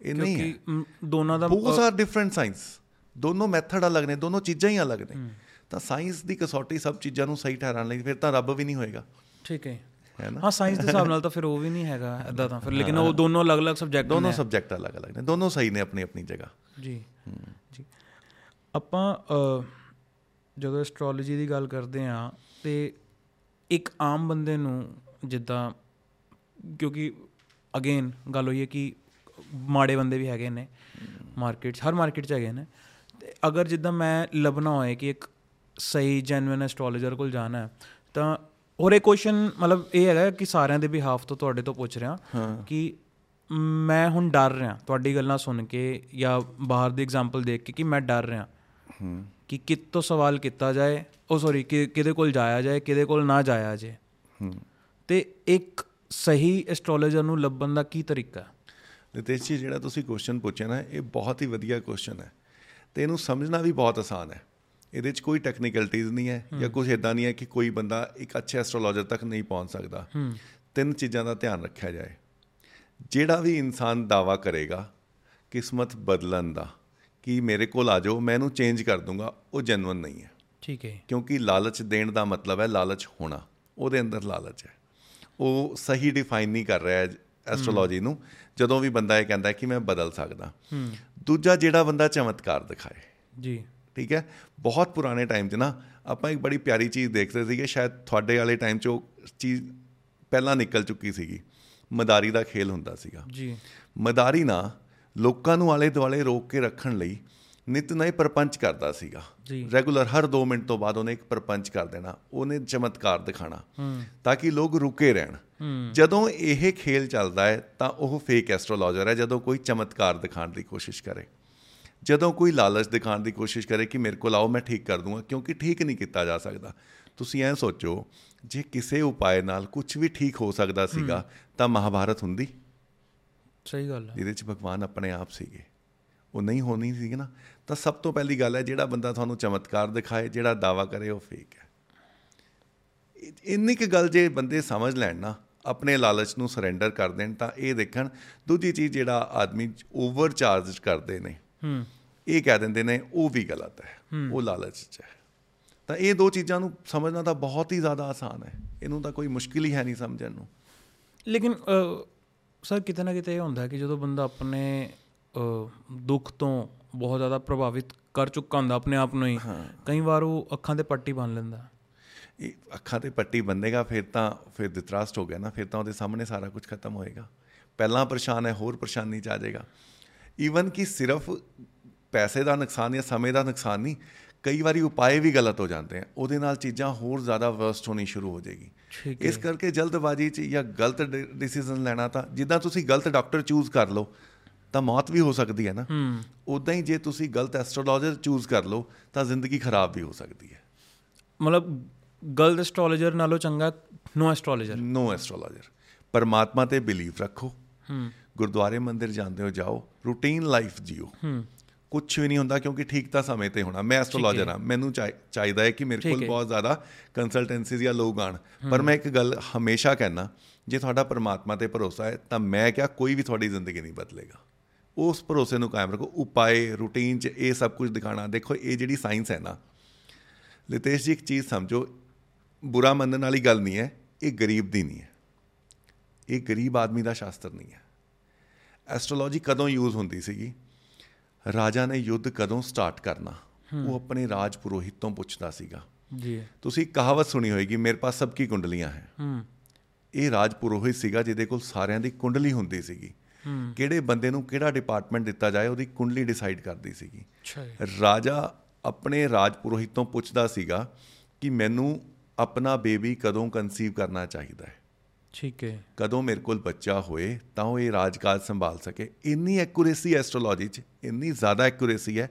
ਇਹ ਨਹੀਂ ਹੈ। ਕਿਉਂਕਿ ਦੋਨਾਂ ਦਾ ਬੋਥ ਆਰ ਡਿਫਰੈਂਟ ਸਾਇੰਸ ਦੋਨੋਂ ਮੈਥਡ ਅਲੱਗ ਨੇ ਦੋਨੋਂ ਚੀਜ਼ਾਂ ਹੀ ਅਲੱਗ ਨੇ। ਤਾਂ ਸਾਇੰਸ ਦੀ ਕਸੌਟੀ ਸਭ ਚੀਜ਼ਾਂ ਨੂੰ ਸਹੀ ਠਹਿਰਾਉਣ ਲਈ ਫਿਰ ਤਾਂ ਰੱਬ ਵੀ ਨਹੀਂ ਹੋਏਗਾ। ਠੀਕ ਹੈ। ਹੈ ਨਾ? ਸਾਇੰਸ ਦੇ ਹਿਸਾਬ ਨਾਲ ਤਾਂ ਫਿਰ ਉਹ ਵੀ ਨਹੀਂ ਹੈਗਾ ਐਦਾਂ ਤਾਂ। ਫਿਰ ਲੇਕਿਨ ਉਹ ਦੋਨੋਂ ਅਲੱਗ-ਅਲੱਗ ਸਬਜੈਕਟ ਦੋਨੋਂ ਸਬਜੈਕਟ ਅਲੱਗ ਅਲੱਗ ਨੇ ਦੋਨੋਂ ਸਹੀ ਨੇ ਆਪਣੀ ਆਪਣੀ ਜਗ੍ਹਾ। ਜੀ ਜੀ। ਆਪਾਂ ਜਦੋਂ ਐਸਟ੍ਰੋਲੋਜੀ ਦੀ ਗੱਲ ਕਰਦੇ ਆ ਤੇ ਇੱਕ ਆਮ ਬੰਦੇ ਨੂੰ ਜਿੱਦਾਂ ਕਿਉਂਕਿ ਅਗੇਨ ਗੱਲ ਹੋਈ ਹੈ ਕਿ ਮਾੜੇ ਬੰਦੇ ਵੀ ਹੈਗੇ ਨੇ ਮਾਰਕੀਟ 'ਚ ਹਰ ਮਾਰਕੀਟ 'ਚ ਹੈਗੇ ਨੇ। ਤੇ ਅਗਰ ਜਿੱਦਾਂ ਮੈਂ ਲੱਭਣਾ ਹੋਏ ਕਿ ਇੱਕ ਸਹੀ ਜੈਨੂਇਨ ਐਸਟ੍ਰੋਲੋਜਰ ਕੋਲ ਜਾਣਾ ਹੈ ਤਾਂ ਹੋਰ ਇੱਕ ਕੁਐਸਚਨ ਮਤਲਬ ਇਹ ਹੈਗਾ ਕਿ ਸਾਰਿਆਂ ਦੇ ਬਿਹਾਫ ਤੋਂ ਤੁਹਾਡੇ ਤੋਂ ਪੁੱਛ ਰਿਹਾ ਕਿ ਮੈਂ ਹੁਣ ਡਰ ਰਿਹਾ ਤੁਹਾਡੀ ਗੱਲਾਂ ਸੁਣ ਕੇ ਜਾਂ ਬਾਹਰ ਦੀ ਐਗਜ਼ਾਮਪਲ ਦੇਖ ਕੇ ਕਿ ਮੈਂ ਡਰ ਰਿਹਾ ਕਿ ਕਿੱਥੋਂ ਸਵਾਲ ਕੀਤਾ ਜਾਏ ਉਹ ਸੌਰੀ ਕਿ ਕਿਹਦੇ ਕੋਲ ਜਾਇਆ ਜਾਏ ਕਿਹਦੇ ਕੋਲ ਨਾ ਜਾਇਆ ਜਾਏ। ਤੇ ਇੱਕ ਸਹੀ ਐਸਟ੍ਰੋਲੋਜਰ ਨੂੰ ਲੱਭਣ ਦਾ ਕੀ ਤਰੀਕਾ? ਨਿਤੇਸ਼ ਜੀ ਜਿਹੜਾ ਤੁਸੀਂ ਕੁਐਸਚਨ ਪੁੱਛਿਆ ਨਾ ਇਹ ਬਹੁਤ ਹੀ ਵਧੀਆ ਕੁਐਸਚਨ ਹੈ। ਤੇ ਇਹਨੂੰ ਸਮਝਣਾ ਵੀ ਬਹੁਤ ਆਸਾਨ ਹੈ। ਇਹਦੇ 'ਚ ਕੋਈ ਟੈਕਨੀਕਲਟੀਜ਼ ਨਹੀਂ ਹੈ ਜਾਂ ਕੁਝ ਇਦਾਂ ਨਹੀਂ ਹੈ ਕਿ ਕੋਈ ਬੰਦਾ ਇੱਕ ਅੱਛੇ ਐਸਟ੍ਰੋਲੋਜਰ ਤੱਕ ਨਹੀਂ ਪਹੁੰਚ ਸਕਦਾ। ਤਿੰਨ ਚੀਜ਼ਾਂ ਦਾ ਧਿਆਨ ਰੱਖਿਆ ਜਾਏ। ਜਿਹੜਾ ਵੀ ਇਨਸਾਨ ਦਾਵਾ ਕਰੇਗਾ ਕਿਸਮਤ ਬਦਲਣ ਦਾ ਕਿ ਮੇਰੇ ਕੋਲ ਆ ਜਾਓ ਮੈਂ ਇਹਨੂੰ ਚੇਂਜ ਕਰ ਦੂੰਗਾ ਉਹ ਜੈਨੂਇਨ ਨਹੀਂ ਹੈ। ਠੀਕ ਹੈ। ਕਿਉਂਕਿ ਲਾਲਚ ਦੇਣ ਦਾ ਮਤਲਬ ਹੈ ਲਾਲਚ ਹੋਣਾ। ਉਹਦੇ ਅੰਦਰ ਲਾਲਚ ਹੈ। ਉਹ ਸਹੀ ਡਿਫਾਈਨ ਨਹੀਂ ਕਰ ਰਿਹਾ ਐਸਟ੍ਰੋਲੋਜੀ ਨੂੰ। ਜਦੋਂ ਵੀ ਬੰਦਾ ਇਹ ਕਹਿੰਦਾ ਕਿ ਮੈਂ ਬਦਲ ਸਕਦਾ। ਦੂਜਾ ਜਿਹੜਾ ਬੰਦਾ ਚਮਤਕਾਰ ਦਿਖਾਏ। ਜੀ। ਠੀਕ ਹੈ? ਬਹੁਤ ਪੁਰਾਣੇ ਟਾਈਮ 'ਚ ਨਾ ਆਪਾਂ ਇੱਕ ਬੜੀ ਪਿਆਰੀ ਚੀਜ਼ ਦੇਖਦੇ ਸੀਗੇ ਸ਼ਾਇਦ ਤੁਹਾਡੇ ਵਾਲੇ ਟਾਈਮ 'ਚ ਉਹ ਚੀਜ਼ ਪਹਿਲਾਂ ਨਿਕਲ ਚੁੱਕੀ ਸੀਗੀ। ਮਦਾਰੀ ਦਾ ਖੇਲ ਹੁੰਦਾ ਸੀਗਾ। ਜੀ। ਮਦਾਰੀ ਨਾ ਲੋਕਾਂ ਨੂੰ ਆਲੇ ਦੁਆਲੇ ਰੋਕ ਕੇ ਰੱਖਣ ਲਈ ਨਿਤ ਨਏ ਪਰਪੰਚ ਕਰਦਾ ਸੀਗਾ। ਜੀ। ਰੈਗੂਲਰ ਹਰ 2 ਮਿੰਟ ਤੋਂ ਬਾਅਦ ਉਹਨੇ ਇੱਕ ਪਰਪੰਚ ਕਰ ਦੇਣਾ ਉਹਨੇ ਚਮਤਕਾਰ ਦਿਖਾਣਾ ਤਾਂ ਕਿ ਲੋਕ ਰੁਕੇ ਰਹਿਣ। ਜਦੋਂ ਇਹ ਖੇਲ ਚੱਲਦਾ ਹੈ ਤਾਂ ਉਹ ਫੇਕ ਐਸਟ੍ਰੋਲੋਜਰ ਹੈ ਜਦੋਂ ਕੋਈ ਚਮਤਕਾਰ ਦਿਖਾਉਣ ਦੀ ਕੋਸ਼ਿਸ਼ ਕਰੇ। ਜਦੋਂ ਕੋਈ ਲਾਲਚ ਦਿਖਾਉਣ ਦੀ ਕੋਸ਼ਿਸ਼ ਕਰੇ ਕਿ ਮੇਰੇ ਕੋਲ ਆਓ ਮੈਂ ਠੀਕ ਕਰ ਦੂੰਗਾ ਕਿਉਂਕਿ ਠੀਕ ਨਹੀਂ ਕੀਤਾ ਜਾ ਸਕਦਾ। ਤੁਸੀਂ ਐਂ ਸੋਚੋ ਜੇ ਕਿਸੇ ਉਪਾਏ ਨਾਲ ਕੁਝ ਵੀ ਠੀਕ ਹੋ ਸਕਦਾ ਸੀਗਾ ਤਾਂ ਮਹਾਭਾਰਤ ਹੁੰਦੀ। ਸਹੀ ਗੱਲ ਹੈ। ਜਿਹਦੇ ਚ ਭਗਵਾਨ ਆਪਣੇ ਆਪ ਸੀਗੇ। ਉਹ ਨਹੀਂ ਹੋਣੀ ਸੀ ਨਾ। ਤਾਂ ਸਭ ਤੋਂ ਪਹਿਲੀ ਗੱਲ ਹੈ ਜਿਹੜਾ ਬੰਦਾ ਤੁਹਾਨੂੰ ਚਮਤਕਾਰ ਦਿਖਾਏ ਜਿਹੜਾ ਦਾਵਾ ਕਰੇ ਉਹ ਫੇਕ ਹੈ। ਇੰਨੀ ਕੁ ਗੱਲ ਜੇ ਬੰਦੇ ਸਮਝ ਲੈਣ ਨਾ ਆਪਣੇ ਲਾਲਚ ਨੂੰ ਸਰੈਂਡਰ ਕਰ ਦੇਣ ਤਾਂ ਇਹ ਦੇਖਣ ਦੂਜੀ ਚੀਜ਼ ਜਿਹੜਾ ਆਦਮੀ ਓਵਰ ਚਾਰਜ ਕਰਦੇ ਨੇ ਹੂੰ। ਇਹ ਕਹਿ ਦਿੰਦੇ ਨੇ ਉਹ ਵੀ ਗਲਤ ਹੈ ਉਹ ਲਾਲਚ 'ਚ ਹੈ। ਤਾਂ ਇਹ ਦੋ ਚੀਜ਼ਾਂ ਨੂੰ ਸਮਝਣਾ ਤਾਂ ਬਹੁਤ ਹੀ ਜ਼ਿਆਦਾ ਆਸਾਨ ਹੈ। ਇਹਨੂੰ ਤਾਂ ਕੋਈ ਮੁਸ਼ਕਿਲ ਹੀ ਹੈ ਨਹੀਂ ਸਮਝਣ ਨੂੰ। ਲੇਕਿਨ ਸਰ ਕਿਤੇ ਨਾ ਕਿਤੇ ਇਹ ਹੁੰਦਾ ਕਿ ਜਦੋਂ ਬੰਦਾ ਆਪਣੇ ਦੁੱਖ ਤੋਂ ਬਹੁਤ ਜ਼ਿਆਦਾ ਪ੍ਰਭਾਵਿਤ ਕਰ ਚੁੱਕਾ ਹੁੰਦਾ ਆਪਣੇ ਆਪ ਨੂੰ ਹੀ। ਕਈ ਵਾਰ ਉਹ ਅੱਖਾਂ ਤੇ ਪੱਟੀ ਬੰਨ ਲੈਂਦਾ। ਇਹ ਅੱਖਾਂ ਤੇ ਪੱਟੀ ਬੰਨੇਗਾ ਫਿਰ ਤਾਂ ਫਿਰ ਦਿਤਰਾਸਟ ਹੋ ਗਿਆ ਨਾ ਫਿਰ ਤਾਂ ਉਹਦੇ ਸਾਹਮਣੇ ਸਾਰਾ ਕੁਝ ਖਤਮ ਹੋਏਗਾ। ਪਹਿਲਾਂ ਪਰੇਸ਼ਾਨ ਹੈ ਹੋਰ ਪਰੇਸ਼ਾਨੀ ਚ ਆ ਜਾਏਗਾ। ਈਵਨ ਕਿ ਸਿਰਫ ਪੈਸੇ ਦਾ ਨੁਕਸਾਨ ਜਾਂ ਸਮੇਂ ਦਾ ਨੁਕਸਾਨ ਨਹੀਂ ਕਈ ਵਾਰੀ ਉਪਾਏ ਵੀ ਗਲਤ ਹੋ ਜਾਂਦੇ ਆ ਉਹਦੇ ਨਾਲ ਚੀਜ਼ਾਂ ਹੋਰ ਜ਼ਿਆਦਾ ਵਰਸਟ ਹੋਣੀ ਸ਼ੁਰੂ ਹੋ ਜਾਏਗੀ ਇਸ ਕਰਕੇ ਜਲਦਬਾਜ਼ੀ 'ਚ ਜਾਂ ਗਲਤ ਡਿਸੀਜਨ ਲੈਣਾ ਤਾਂ ਜਿੱਦਾਂ ਤੁਸੀਂ ਗਲਤ ਡਾਕਟਰ ਚੂਜ਼ ਕਰ ਲਓ ਤਾਂ ਮੌਤ ਵੀ ਹੋ ਸਕਦੀ ਹੈ ਨਾ ਹੂੰ ਉਦਾਂ ਹੀ ਜੇ ਤੁਸੀਂ ਗਲਤ ਐਸਟ੍ਰੋਲੋਜਰ ਚੂਜ਼ ਕਰ ਲਓ ਤਾਂ ਜ਼ਿੰਦਗੀ ਖਰਾਬ ਵੀ ਹੋ ਸਕਦੀ ਹੈ ਮਤਲਬ ਗਲਤ ਐਸਟ੍ਰੋਲੋਜਰ ਨਾਲੋਂ ਚੰਗਾ ਨੋ ਐਸਟ੍ਰੋਲੋਜਰ ਨੋ ਐਸਟ੍ਰੋਲੋਜਰ ਪਰਮਾਤਮਾ ਤੇ ਬਿਲੀਵ ਰੱਖੋ ਹੂੰ ਗੁਰਦੁਆਰੇ ਮੰਦਿਰ ਜਾਂਦੇ ਹੋ ਜਾਓ ਰੂਟੀਨ ਲਾਈਫ ਜੀਓ। ਹੂੰ। ਕੁਝ ਵੀ ਨਹੀਂ ਹੁੰਦਾ ਕਿਉਂਕਿ ਠੀਕ ਤਾਂ ਸਮੇਂ ਤੇ ਹੋਣਾ। ਮੈਂ ਐਸਟ੍ਰੋਲੋਜਰ ਹਾਂ। ਮੈਨੂੰ ਚਾਹੀ- ਚਾਹੀਦਾ ਹੈ ਕਿ ਮੇਰੇ ਕੋਲ। ਬਹੁਤ ਜ਼ਿਆਦਾ ਕੰਸਲਟੈਂਸੀਜ਼ ਜਾਂ ਲੋਕ ਆਣ ਪਰ ਮੈਂ ਇੱਕ ਗੱਲ ਹਮੇਸ਼ਾ ਕਹਿਣਾ ਜੇ ਤੁਹਾਡਾ ਪਰਮਾਤਮਾ ਤੇ ਭਰੋਸਾ ਹੈ ਤਾਂ ਮੈਂ ਕਿਹਾ ਕੋਈ ਵੀ ਤੁਹਾਡੀ ਜ਼ਿੰਦਗੀ ਨਹੀਂ ਬਦਲੇਗਾ। ਉਸ ਭਰੋਸੇ ਨੂੰ ਕਾਇਮ ਰੱਖੋ। ਉਪਾਏ ਰੂਟੀਨ 'ਚ ਇਹ ਸਭ ਕੁਝ ਦਿਖਾਣਾ ਦੇਖੋ ਇਹ ਜਿਹੜੀ ਸਾਇੰਸ ਹੈ ਨਾ ਲਿਤੇਸ਼ ਜੀ ਇੱਕ ਚੀਜ਼ ਸਮਝੋ ਬੁਰਾ ਮੰਨਣ ਵਾਲੀ ਗੱਲ ਨਹੀਂ ਹੈ ਇਹ ਗਰੀਬ ਦੀ ਨਹੀਂ ਹੈ। ਇਹ ਗਰੀਬ ਆਦਮੀ ਦਾ ਸ਼ਾਸਤਰ ਨਹੀਂ ਹੈ। ਐਸਟ੍ਰੋਲੋਜੀ ਕਦੋਂ ਯੂਜ਼ ਹੁੰਦੀ ਸੀਗੀ? ਰਾਜਾ ਨੇ ਯੁੱਧ ਕਦੋਂ ਸਟਾਰਟ ਕਰਨਾ? ਉਹ ਆਪਣੇ ਰਾਜ ਪੁਰੋਹਿਤ ਤੋਂ ਪੁੱਛਦਾ ਸੀਗਾ। ਜੀ। ਤੁਸੀਂ ਕਹਾਵਤ ਸੁਣੀ ਹੋਏਗੀ ਮੇਰੇ ਪਾਸ ਸਭ ਕੀ ਕੁੰਡਲੀਆਂ ਹੈ। ਹੂੰ। ਇਹ ਰਾਜ ਪੁਰੋਹਿਤ ਸੀਗਾ ਜਿਹਦੇ ਕੋਲ ਸਾਰਿਆਂ ਦੀ ਕੁੰਡਲੀ ਹੁੰਦੀ ਸੀਗੀ। ਕਿਹੜੇ ਬੰਦੇ ਨੂੰ ਕਿਹੜਾ ਡਿਪਾਰਟਮੈਂਟ ਦਿੱਤਾ ਜਾਏ ਉਹਦੀ ਕੁੰਡਲੀ ਡਿਸਾਈਡ ਕਰਦੀ ਸੀਗੀ। ਰਾਜਾ ਆਪਣੇ ਰਾਜ ਪੁਰੋਹਿਤ ਤੋਂ ਪੁੱਛਦਾ ਸੀਗਾ ਕਿ ਮੈਨੂੰ ਆਪਣਾ ਬੇਬੀ ਕਦੋਂ ਕਨਸੀਵ ਕਰਨਾ ਚਾਹੀਦਾ ਹੈ। ਠੀਕ ਹੈ। ਕਦੋਂ ਮੇਰੇ ਕੋਲ ਬੱਚਾ ਹੋਏ ਤਾਂ ਉਹ ਇਹ ਰਾਜਕਾਜ ਸੰਭਾਲ ਸਕੇ। ਇੰਨੀ ਐਕੂਰੇਸੀ ਐਸਟ੍ਰੋਲੋਜੀ 'ਚ ਇੰਨੀ ਜ਼ਿਆਦਾ ਐਕੂਰੇਸੀ ਹੈ।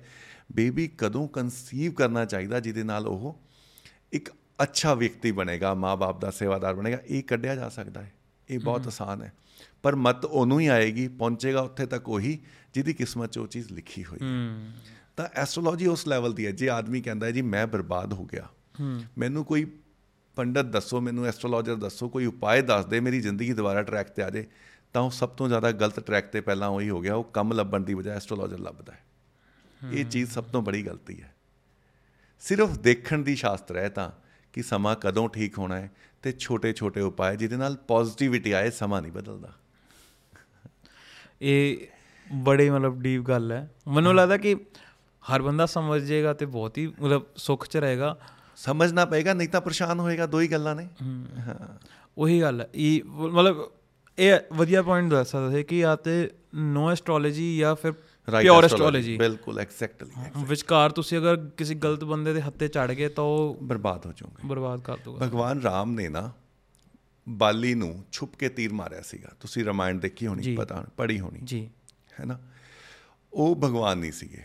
ਬੇਬੀ ਕਦੋਂ ਕਨਸੀਵ ਕਰਨਾ ਚਾਹੀਦਾ ਜਿਹਦੇ ਨਾਲ ਉਹ ਇੱਕ ਅੱਛਾ ਵਿਅਕਤੀ ਬਣੇਗਾ ਮਾਪੇ ਦਾ ਸੇਵਾਦਾਰ ਬਣੇਗਾ ਇਹ ਕੱਢਿਆ ਜਾ ਸਕਦਾ ਹੈ। ਇਹ ਬਹੁਤ ਆਸਾਨ ਹੈ। ਪਰ ਮਤ ਉਹਨੂੰ ਹੀ ਆਏਗੀ ਪਹੁੰਚੇਗਾ ਉੱਥੇ ਤੱਕ ਉਹੀ ਜਿਹਦੀ ਕਿਸਮਤ 'ਚ ਉਹ ਚੀਜ਼ ਲਿਖੀ ਹੋਈ ਹੈ। ਤਾਂ ਐਸਟ੍ਰੋਲੋਜੀ ਉਸ ਲੈਵਲ ਦੀ ਹੈ ਜੇ ਆਦਮੀ ਕਹਿੰਦਾ ਹੈ ਜੀ ਮੈਂ ਬਰਬਾਦ ਹੋ ਗਿਆ। ਮੈਨੂੰ ਕੋਈ ਪੰਡਤ ਦੱਸੋ ਮੈਨੂੰ, ਐਸਟ੍ਰੋਲੋਜਰ ਦੱਸੋ, ਕੋਈ ਉਪਾਅ ਦੱਸ ਦੇ, ਮੇਰੀ ਜ਼ਿੰਦਗੀ ਦੁਬਾਰਾ ਟਰੈਕ ਤੇ ਆ ਜਾਏ ਤਾਂ ਉਹ ਸਭ ਤੋਂ ਜ਼ਿਆਦਾ ਗਲਤ ਟਰੈਕ ਤੇ ਪਹਿਲਾਂ ਉਹੀ ਹੋ ਗਿਆ, ਉਹ ਕੰਮ ਲੱਭਣ ਦੀ ਬਜਾਏ ਐਸਟ੍ਰੋਲੋਜਰ ਲੱਭਦਾ ਹੈ। ਇਹ ਚੀਜ਼ ਸਭ ਤੋਂ ਬੜੀ ਗਲਤੀ ਹੈ। ਸਿਰਫ ਦੇਖਣ ਦੀ ਸ਼ਾਸਤਰ ਹੈ ਤਾਂ, ਕਿ ਸਮਾਂ ਕਦੋਂ ਠੀਕ ਹੋਣਾ ਹੈ ਤੇ ਛੋਟੇ-ਛੋਟੇ ਉਪਾਅ ਜਿਹਦੇ ਨਾਲ ਪੋਜ਼ਿਟਿਵਿਟੀ ਆਏ, ਸਮਾਂ ਨਹੀਂ ਬਦਲਦਾ। ਇਹ ਬੜੇ ਮਤਲਬ ਡੀਪ ਗੱਲ ਹੈ। ਮੈਨੂੰ ਲੱਗਦਾ ਕਿ ਹਰ ਬੰਦਾ ਸਮਝ ਜਾਏਗਾ ਤੇ ਬਹੁਤ ਹੀ ਮਤਲਬ ਸੁੱਖ ਚ ਰਹੇਗਾ। ਸਮਝਣਾ ਪਏਗਾ ਨਹੀਂ ਤਾਂ ਪਰੇਸ਼ਾਨ ਹੋਏਗਾ ਦੋ ਹੀ ਗੱਲਾਂ ਨੇ ਹਾਂ ਉਹੀ ਗੱਲ ਹੈ ਇਹ ਮਤਲਬ ਇਹ ਵਧੀਆ ਪੁਆਇੰਟ ਦੱਸ ਸਕਦੇ ਕਿ ਜਾਂ ਤੇ ਨੋ ਐਸਟ੍ਰੋਲੋਜੀ ਜਾਂ ਫਿਰ ਪਿਓਰ ਐਸਟ੍ਰੋਲੋਜੀ ਬਿਲਕੁਲ ਐਗਜ਼ੈਕਟਲੀ ਵਿਚਕਾਰ ਤੁਸੀਂ ਅਗਰ ਕਿਸੇ ਗਲਤ ਬੰਦੇ ਦੇ ਹੱਥੇ ਚੜ ਗਏ ਤਾਂ ਉਹ ਬਰਬਾਦ ਹੋ ਜਾਓਗੇ ਬਰਬਾਦ ਕਰ ਦੂਗਾ ਭਗਵਾਨ ਰਾਮ ਨੇ ਨਾ ਬਾਲੀ ਨੂੰ ਛੁਪ ਕੇ ਤੀਰ ਮਾਰਿਆ ਸੀਗਾ ਤੁਸੀਂ ਰਾਮਾਇਣ ਦੇਖੀ ਹੋਣੀ। ਪਤਾ ਪੜ੍ਹੀ ਹੋਣੀ ਜੀ ਹੈ ਨਾ ਉਹ ਭਗਵਾਨ ਨਹੀਂ ਸੀਗੇ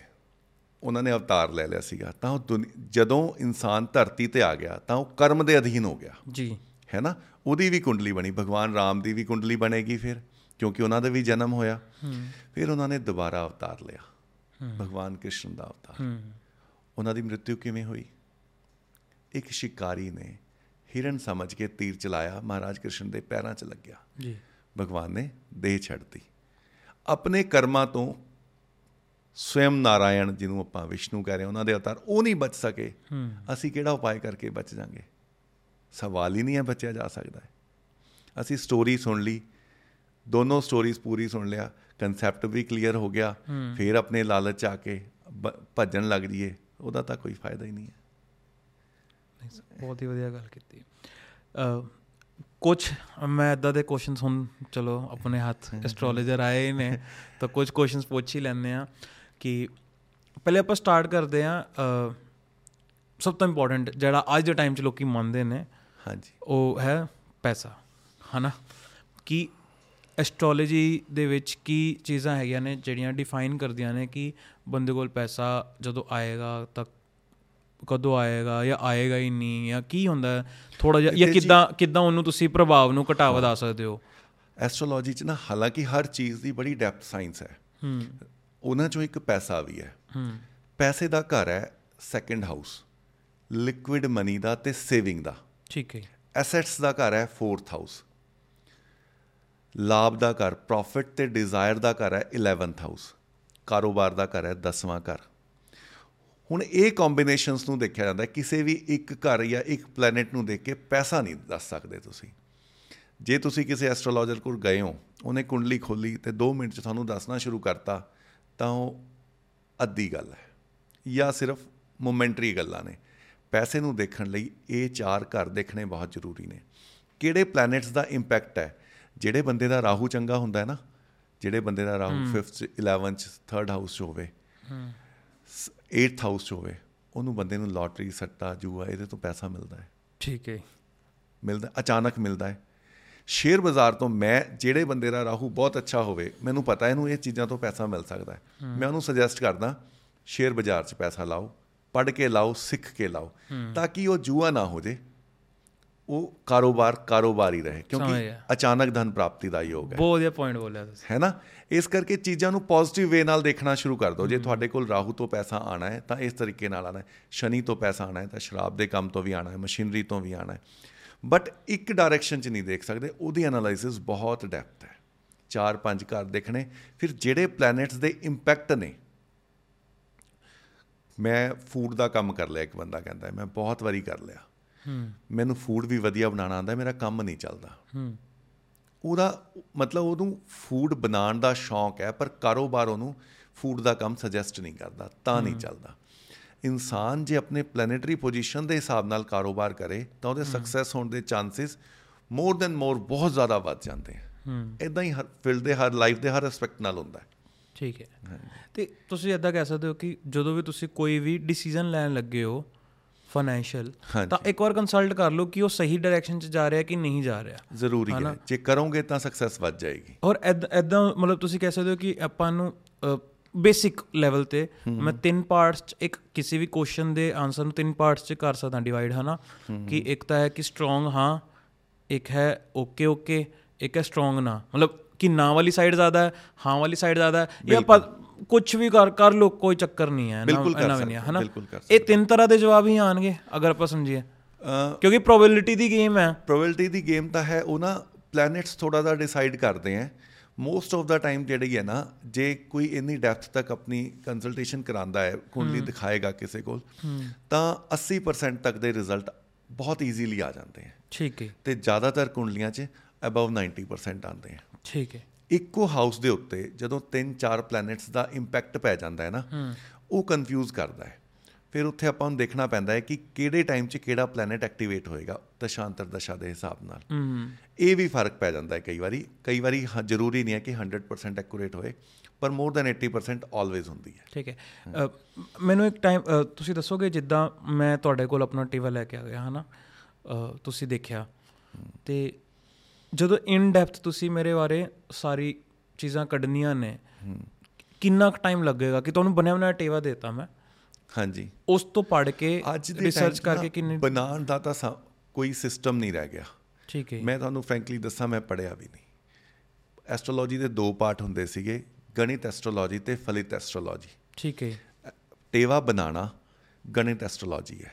ਉਹਨਾਂ ਨੇ ਅਵਤਾਰ ਲੈ ਲਿਆ ਸੀਗਾ ਤਾਂ ਉਹ ਜਦੋਂ ਇਨਸਾਨ ਧਰਤੀ ਤੇ ਆ ਗਿਆ ਤਾਂ ਉਹ ਕਰਮ ਦੇ ਅਧੀਨ ਹੋ ਗਿਆ। ਜੀ। ਹੈ ਨਾ? ਉਹਦੀ ਵੀ ਕੁੰਡਲੀ ਬਣੀ ਭਗਵਾਨ ਰਾਮ ਦੀ ਵੀ ਕੁੰਡਲੀ ਬਣੇਗੀ ਫਿਰ ਕਿਉਂਕਿ ਉਹਨਾਂ ਦਾ ਵੀ ਜਨਮ ਹੋਇਆ। ਫਿਰ ਉਹਨਾਂ ਨੇ ਦੁਬਾਰਾ ਅਵਤਾਰ ਲਿਆ ਭਗਵਾਨ ਕ੍ਰਿਸ਼ਨ ਦਾ ਅਵਤਾਰ। ਉਹਨਾਂ ਦੀ ਮ੍ਰਿਤਿੂ ਕਿਵੇਂ ਹੋਈ? ਇੱਕ ਸ਼ਿਕਾਰੀ ਨੇ ਹਿਰਨ ਸਮਝ ਕੇ ਤੀਰ ਚਲਾਇਆ ਮਹਾਰਾਜ ਕ੍ਰਿਸ਼ਨ ਦੇ ਪੈਰਾਂ 'ਚ ਲੱਗਿਆ। ਜੀ। ਭਗਵਾਨ ਨੇ ਦੇਹ ਛੱਡਤੀ। ਆਪਣੇ ਕਰਮਾਂ ਤੋਂ ਸਵਯੰ ਨਾਰਾਇਣ ਜਿਹਨੂੰ ਆਪਾਂ ਵਿਸ਼ਨੂੰ ਕਹਿ ਰਹੇ ਉਹਨਾਂ ਦੇ ਅਵਤਾਰ ਉਹ ਨਹੀਂ ਬਚ ਸਕੇ। ਅਸੀਂ ਕਿਹੜਾ ਉਪਾਅ ਕਰਕੇ ਬਚ ਜਾਾਂਗੇ? ਸਵਾਲ ਹੀ ਨਹੀਂ ਹੈ ਬਚਿਆ ਜਾ ਸਕਦਾ ਹੈ। ਅਸੀਂ ਸਟੋਰੀ ਸੁਣ ਲਈ ਦੋਨੋਂ ਸਟੋਰੀਜ਼ ਪੂਰੀ ਸੁਣ ਲਿਆ ਕਨਸੈਪਟ ਵੀ ਕਲੀਅਰ ਹੋ ਗਿਆ ਫਿਰ ਆਪਣੇ ਲਾਲਚ ਆ ਕੇ ਭੱਜਣ ਲੱਗ ਜੀਏ ਉਹਦਾ ਤਾਂ ਕੋਈ ਫਾਇਦਾ ਹੀ ਨਹੀਂ ਹੈ। ਬਹੁਤ ਹੀ ਵਧੀਆ ਗੱਲ ਕੀਤੀ। ਕੁਝ ਮੈਂ ਇਦਾਂ ਦੇ ਕੁਐਸਚਨਸ ਹੁਣ ਚਲੋ ਆਪਣੇ ਹੱਥ ਐਸਟ੍ਰੋਲੋਜਰ ਆਏ ਨੇ ਤਾਂ ਕੁਝ ਕੁਐਸਚਨਸ ਪੁੱਛ ਹੀ ਲੈਂਦੇ ਆ ਕਿ ਪਹਿਲੇ ਆਪਾਂ ਸਟਾਰਟ ਕਰਦੇ ਆ ਸਭ ਤੋਂ ਇੰਪੋਰਟੈਂਟ ਜਿਹੜਾ ਅੱਜ ਦੇ ਟਾਈਮ 'ਚ ਲੋਕੀ ਮੰਨਦੇ ਨੇ ਹਾਂਜੀ। ਉਹ ਹੈ ਪੈਸਾ ਹਨਾ? ਕਿ ਐਸਟ੍ਰੋਲੋਜੀ ਦੇ ਵਿੱਚ ਕੀ ਚੀਜ਼ਾਂ ਹੈਗੀਆਂ ਨੇ ਜਿਹੜੀਆਂ ਡਿਫਾਈਨ ਕਰਦੀਆਂ ਨੇ ਕਿ ਬੰਦੇ ਕੋਲ ਪੈਸਾ ਜਦੋਂ ਆਏਗਾ ਤਾਂ ਕਦੋਂ ਆਏਗਾ ਜਾਂ ਆਏਗਾ ਹੀ ਨਹੀਂ ਜਾਂ ਕੀ ਹੁੰਦਾ ਥੋੜਾ ਜਿਹਾ ਜਾਂ ਕਿੱਦਾਂ ਕਿੱਦਾਂ ਉਹਨੂੰ ਤੁਸੀਂ ਪ੍ਰਭਾਵ ਨੂੰ ਘਟਾ ਵਧਾ ਸਕਦੇ ਹੋ? ਐਸਟ੍ਰੋਲੋਜੀ 'ਚ ਨਾ ਹਾਲਾਂਕਿ ਹਰ ਚੀਜ਼ ਦੀ ਬੜੀ ਡੈਪਥ ਸਾਇੰਸ ਹੈ। ਹੂੰ। ਉਹਨਾਂ 'ਚੋਂ ਇੱਕ ਪੈਸਾ ਵੀ ਹੈ। ਹੂੰ। ਪੈਸੇ ਦਾ ਘਰ ਹੈ ਸੈਕੰਡ ਹਾਊਸ ਲਿਕੁਇਡ ਮਨੀ ਦਾ ਤੇ ਸੇਵਿੰਗ ਦਾ। ਠੀਕ ਹੈ ਐਸੈਟਸ ਦਾ ਘਰ ਹੈ ਫੋਰਥ ਹਾਊਸ ਲਾਭ ਦਾ ਘਰ ਪ੍ਰੋਫਿਟ ਤੇ ਡਿਜ਼ਾਇਰ ਦਾ ਘਰ ਹੈ 11th ਹਾਊਸ ਕਾਰੋਬਾਰ ਦਾ ਘਰ ਹੈ 10ਵਾਂ ਘਰ। ਹੁਣ ਇਹ ਕੰਬੀਨੇਸ਼ਨਸ ਨੂੰ ਦੇਖਿਆ ਜਾਂਦਾ ਕਿਸੇ ਵੀ ਇੱਕ ਘਰ ਜਾਂ ਇੱਕ ਪਲੈਨਟ ਨੂੰ ਦੇਖ ਕੇ ਪੈਸਾ ਨਹੀਂ ਦੱਸ ਸਕਦੇ ਤੁਸੀਂ। ਜੇ ਤੁਸੀਂ ਕਿਸੇ ਐਸਟ੍ਰੋਲੋਜਰ ਕੋਲ ਗਏ ਹੋ ਉਹਨੇ ਕੁੰਡਲੀ ਖੋਲੀ ਤੇ 2 ਮਿੰਟ ਚ ਤੁਹਾਨੂੰ ਦੱਸਣਾ ਸ਼ੁਰੂ ਕਰਤਾ ਤਾਂ ਉਹ ਅੱਧੀ ਗੱਲ ਹੈ ਜਾਂ ਸਿਰਫ ਮੋਮੈਂਟਰੀ ਗੱਲਾਂ ਨੇ। ਪੈਸੇ ਨੂੰ ਦੇਖਣ ਲਈ ਇਹ ਚਾਰ ਘਰ ਦੇਖਣੇ ਬਹੁਤ ਜ਼ਰੂਰੀ ਨੇ। ਕਿਹੜੇ ਪਲੈਨਟਸ ਦਾ ਇੰਪੈਕਟ ਹੈ? ਜਿਹੜੇ ਬੰਦੇ ਦਾ ਰਾਹੂ ਚੰਗਾ ਹੁੰਦਾ ਹੈ ਨਾ ਜਿਹੜੇ ਬੰਦੇ ਦਾ ਰਾਹੂ 5th 'ਚ 11th 'ਚ 3rd ਹਾਊਸ 'ਚ ਹੋਵੇ 8th ਹਾਊਸ 'ਚ ਹੋਵੇ ਉਹਨੂੰ ਬੰਦੇ ਨੂੰ ਲੋਟਰੀ ਸੱਟਾ ਜੂਆ ਇਹਦੇ ਤੋਂ ਪੈਸਾ ਮਿਲਦਾ ਹੈ। ਠੀਕ ਹੈ। ਮਿਲਦਾ ਅਚਾਨਕ ਮਿਲਦਾ ਹੈ। ਸ਼ੇਅਰ ਬਾਜ਼ਾਰ ਤੋਂ ਮੈਂ ਜਿਹੜੇ ਬੰਦੇ ਦਾ ਰਾਹੂ ਬਹੁਤ ਅੱਛਾ ਹੋਵੇ ਮੈਨੂੰ ਪਤਾ ਇਹਨੂੰ ਇਹ ਚੀਜ਼ਾਂ ਤੋਂ ਪੈਸਾ ਮਿਲ ਸਕਦਾ ਹੈ। ਮੈਂ ਉਹਨੂੰ ਸੁਜੈਸਟ ਕਰਦਾ ਸ਼ੇਅਰ ਬਾਜ਼ਾਰ 'ਚ ਪੈਸਾ ਲਾਓ ਪੜ੍ਹ ਕੇ ਲਾਓ ਸਿੱਖ ਕੇ ਲਾਓ ਤਾਂ ਕਿ ਉਹ ਜੂਆ ਨਾ ਹੋ ਜੇ ਉਹ ਕਾਰੋਬਾਰ ਕਾਰੋਬਾਰ ਰਹੇ ਕਿਉਂਕਿ। ਅਚਾਨਕ ਧਨ ਪ੍ਰਾਪਤੀ ਦਾ ਯੋਗ ਹੈ। ਬਹੁਤ ਵਧੀਆ ਪੁਆਇੰਟ ਬੋਲਿਆ ਤੁਸੀਂ। ਹੈ ਨਾ? ਇਸ ਕਰਕੇ ਚੀਜ਼ਾਂ ਨੂੰ ਪੋਜ਼ਿਟਿਵ ਵੇ ਨਾਲ ਦੇਖਣਾ ਸ਼ੁਰੂ ਕਰ ਦਿਓ। ਜੇ ਤੁਹਾਡੇ ਕੋਲ ਰਾਹੂ ਤੋਂ ਪੈਸਾ ਆਣਾ ਹੈ ਤਾਂ ਇਸ ਤਰੀਕੇ ਨਾਲ ਆਣਾ ਹੈ। ਸ਼ਨੀ ਤੋਂ ਪੈਸਾ ਆਣਾ ਹੈ ਤਾਂ ਸ਼ਰਾਬ ਦੇ ਕੰਮ ਤੋਂ ਵੀ ਆਣਾ ਹੈ ਮਸ਼ੀਨਰੀ ਤੋਂ ਵੀ ਆਣਾ ਹੈ। ਬਟ ਇੱਕ ਡਾਇਰੈਕਸ਼ਨ 'ਚ ਨਹੀਂ ਦੇਖ ਸਕਦੇ। ਉਹਦੀ ਐਨਾਲਾਈਸਿਸ ਬਹੁਤ ਡੈਪਥ ਹੈ। ਚਾਰ ਪੰਜ ਘਰ ਦੇਖਣੇ। ਫਿਰ ਜਿਹੜੇ ਪਲੈਨਟਸ ਦੇ ਇੰਪੈਕਟ ਨੇ ਮੈਂ ਫੂਡ ਦਾ ਕੰਮ ਕਰ ਲਿਆ ਇੱਕ ਬੰਦਾ ਕਹਿੰਦਾ ਮੈਂ ਬਹੁਤ ਵਾਰੀ ਕਰ ਲਿਆ। ਹੂੰ। ਮੈਨੂੰ ਫੂਡ ਵੀ ਵਧੀਆ ਬਣਾਉਣਾ ਆਉਂਦਾ ਮੇਰਾ ਕੰਮ ਨਹੀਂ ਚੱਲਦਾ। ਹੂੰ। ਉਹਦਾ ਮਤਲਬ ਉਹਨੂੰ ਫੂਡ ਬਣਾਉਣ ਦਾ ਸ਼ੌਂਕ ਹੈ ਪਰ ਕਾਰੋਬਾਰ ਉਹਨੂੰ ਫੂਡ ਦਾ ਕੰਮ ਸੁਜੈਸਟ ਨਹੀਂ ਕਰਦਾ ਤਾਂ ਨਹੀਂ ਚੱਲਦਾ। ਇਨਸਾਨ ਜੇ ਆਪਣੇ ਪਲੈਨੇਟਰੀ ਪੋਜੀਸ਼ਨ ਦੇ ਹਿਸਾਬ ਨਾਲ ਕਾਰੋਬਾਰ ਕਰੇ ਤਾਂ ਉਹਦੇ ਸਕਸੈਸ ਹੋਣ ਦੇ ਚਾਂਸਸ ਮੋਰ ਦੈਨ ਮੋਰ ਬਹੁਤ ਜ਼ਿਆਦਾ ਵੱਧ ਜਾਂਦੇ ਹਨ ਹੂੰ। ਇਦਾਂ ਹੀ ਹਰ ਫੀਲਡ ਦੇ ਹਰ ਲਾਈਫ ਦੇ ਹਰ ਐਸਪੈਕਟ ਨਾਲ ਹੁੰਦਾ ਹੈ। ਠੀਕ ਹੈ। ਤੇ ਤੁਸੀਂ ਇਦਾਂ ਕਹਿ ਸਕਦੇ ਹੋ ਕਿ ਜਦੋਂ ਵੀ ਤੁਸੀਂ ਕੋਈ ਵੀ ਡਿਸੀਜਨ ਲੈਣ ਲੱਗੇ ਹੋ ਫਾਈਨੈਂਸ਼ੀਅਲ। ਤਾਂ ਇੱਕ ਵਾਰ ਕੰਸਲਟ ਕਰ ਲਓ ਕਿ ਉਹ ਸਹੀ ਡਾਇਰੈਕਸ਼ਨ 'ਚ ਜਾ ਰਿਹਾ ਕਿ ਨਹੀਂ ਜਾ ਰਿਹਾ। ਜ਼ਰੂਰੀ ਹੈ ਜੇ ਕਰੋਗੇ ਤਾਂ ਸਕਸੈਸ ਵੱਧ ਜਾਏਗੀ। ਔਰ ਐਦਾਂ ਮਤਲਬ ਤੁਸੀਂ ਕਹਿ ਸਕਦੇ ਹੋ ਕਿ ਆਪਾਂ ਨੂੰ ਬੇਸਿਕ ਲੈਵਲ ਤੇ ਮੈਂ ਤਿੰਨ ਪਾਰਟਸ ਚ ਇੱਕ ਕਿਸੇ ਵੀ ਕੁਐਸਚਨ ਦੇ ਆਨਸਰ ਨੂੰ ਤਿੰਨ ਪਾਰਟਸ ਚ ਕਰ ਸਕਦਾ ਡਿਵਾਈਡ ਹਨਾ? ਕਿ ਇੱਕ ਤਾਂ ਹੈ ਕਿ ਸਟਰੋਂਗ ਹਾਂ ਇੱਕ ਹੈ ਓਕੇ ਓਕੇ ਇੱਕ ਹੈ ਸਟਰੋਂਗ ਨਾ। ਮਤਲਬ ਕਿ ਨਾ ਵਾਲੀ ਸਾਈਡ ਜ਼ਿਆਦਾ ਹੈ ਹਾਂ ਵਾਲੀ ਸਾਈਡ ਜ਼ਿਆਦਾ ਹੈ ਇਹ ਆਪਾਂ ਕੁਝ ਵੀ ਕਰ ਕਰ ਲੋ ਕੋਈ ਚੱਕਰ ਨਹੀਂ ਹੈ। ਨਾ ਨਹੀਂ ਹੈ ਕਰ ਇਹ ਤਿੰਨ ਤਰ੍ਹਾਂ ਦੇ ਜਵਾਬ ਹੀ ਆਣਗੇ ਅਗਰ ਆਪਾਂ ਸਮਝੀਏ। ਕਿਉਂਕਿ ਪ੍ਰੋਬੇਬਿਲਿਟੀ ਦੀ ਗੇਮ ਹੈ। ਪ੍ਰੋਬੇਬਿਲਿਟੀ ਦੀ ਗੇਮ ਤਾਂ ਹੈ ਉਹ ਨਾ ਪਲੈਨਟਸ ਥੋੜਾ ਜਿਹਾ ਡਿਸਾਈਡ ਕਰਦੇ ਆ ਮੋਸਟ ਆਫ ਦਾ ਟਾਈਮ ਜਿਹੜੀ ਹੈ ਨਾ ਜੇ ਕੋਈ ਇੰਨੀ ਡੈਪਥ ਤੱਕ ਆਪਣੀ ਕੰਸਲਟੇਸ਼ਨ ਕਰਾਂਦਾ ਹੈ ਕੁੰਡਲੀ ਦਿਖਾਏਗਾ ਕਿਸੇ ਕੋਲ ਤਾਂ 80% ਤੱਕ ਦੇ ਰਿਜ਼ਲਟ ਬਹੁਤ ਈਜ਼ੀਲੀ ਆ ਜਾਂਦੇ ਆ। ਠੀਕ ਹੈ। ਤੇ ਜ਼ਿਆਦਾਤਰ ਕੁੰਡਲੀਆਂ 'ਚ ਅਬਵ 90% ਆਉਂਦੇ ਆ। ਠੀਕ ਹੈ। ਇੱਕੋ ਹਾਊਸ ਦੇ ਉੱਤੇ ਜਦੋਂ 3-4 ਪਲੈਨਟਸ ਦਾ ਇੰਪੈਕਟ ਪੈ ਜਾਂਦਾ ਹੈ ਨਾ ਉਹ ਕਨਫਿਊਜ਼ ਕਰਦਾ ਹੈ। ਫਿਰ ਉੱਥੇ ਆਪਾਂ ਨੂੰ ਦੇਖਣਾ ਪੈਂਦਾ ਹੈ ਕਿ ਕਿਹੜੇ ਟਾਈਮ 'ਚ ਕਿਹੜਾ ਪਲੈਨਟ ਐਕਟੀਵੇਟ ਹੋਏਗਾ ਦਸ਼ਾਂਤਰ ਦਸ਼ਾ ਦੇ ਹਿਸਾਬ ਨਾਲ। ਇਹ ਵੀ ਫ਼ਰਕ ਪੈ ਜਾਂਦਾ ਹੈ ਕਈ ਵਾਰੀ। ਕਈ ਵਾਰੀ ਜ਼ਰੂਰੀ ਨਹੀਂ ਹੈ ਕਿ 100% ਐਕੂਰੇਟ ਹੋਏ ਪਰ ਮੋਰ ਦੈਨ 80% ਆਲਵੇਜ਼ ਹੁੰਦੀ ਹੈ। ਠੀਕ ਹੈ। ਮੈਨੂੰ ਇੱਕ ਟਾਈਮ ਤੁਸੀਂ ਦੱਸੋਗੇ ਜਿੱਦਾਂ ਮੈਂ ਤੁਹਾਡੇ ਕੋਲ ਆਪਣਾ ਟੀਵਾ ਲੈ ਕੇ ਆ ਗਿਆ ਹਨਾ? ਤੁਸੀਂ ਦੇਖਿਆ। ਤੇ ਜਦੋਂ ਇਨ ਡੈਪਥ ਤੁਸੀਂ ਮੇਰੇ ਬਾਰੇ ਸਾਰੀ ਚੀਜ਼ਾਂ ਕੱਢਣੀਆਂ ਨੇ ਕਿੰਨਾ ਕੁ ਟਾਈਮ ਲੱਗੇਗਾ? ਕਿ ਤੁਹਾਨੂੰ ਬਣਿਆ ਬਣਾਇਆ ਟੀਵਾ ਦੇਤਾ ਮੈਂ। ਹਾਂਜੀ। ਉਸ ਤੋਂ ਪੜ੍ਹ ਕੇ ਰਿਸਰਚ ਕਰਕੇ ਕਿੰਨੇ ਬਣਾਉਣ ਦਾ ਤਾਂ ਕੋਈ ਸਿਸਟਮ ਨਹੀਂ ਰਹਿ ਗਿਆ। ਠੀਕ ਹੈ। ਮੈਂ ਤੁਹਾਨੂੰ ਫ੍ਰੈਂਕਲੀ ਦੱਸਾਂ ਮੈਂ ਪੜਿਆ ਵੀ ਨਹੀਂ। ਐਸਟ੍ਰੋਲੋਜੀ ਦੇ ਦੋ ਪਾਰਟ ਹੁੰਦੇ ਸੀਗੇ ਗਣਿਤ ਐਸਟ੍ਰੋਲੋਜੀ ਤੇ ਫਲਿਤ ਐਸਟ੍ਰੋਲੋਜੀ ਠੀਕ ਹੈ। ਟੇਵਾ ਬਣਾਉਣਾ ਗਣਿਤ ਐਸਟ੍ਰੋਲੋਜੀ ਹੈ।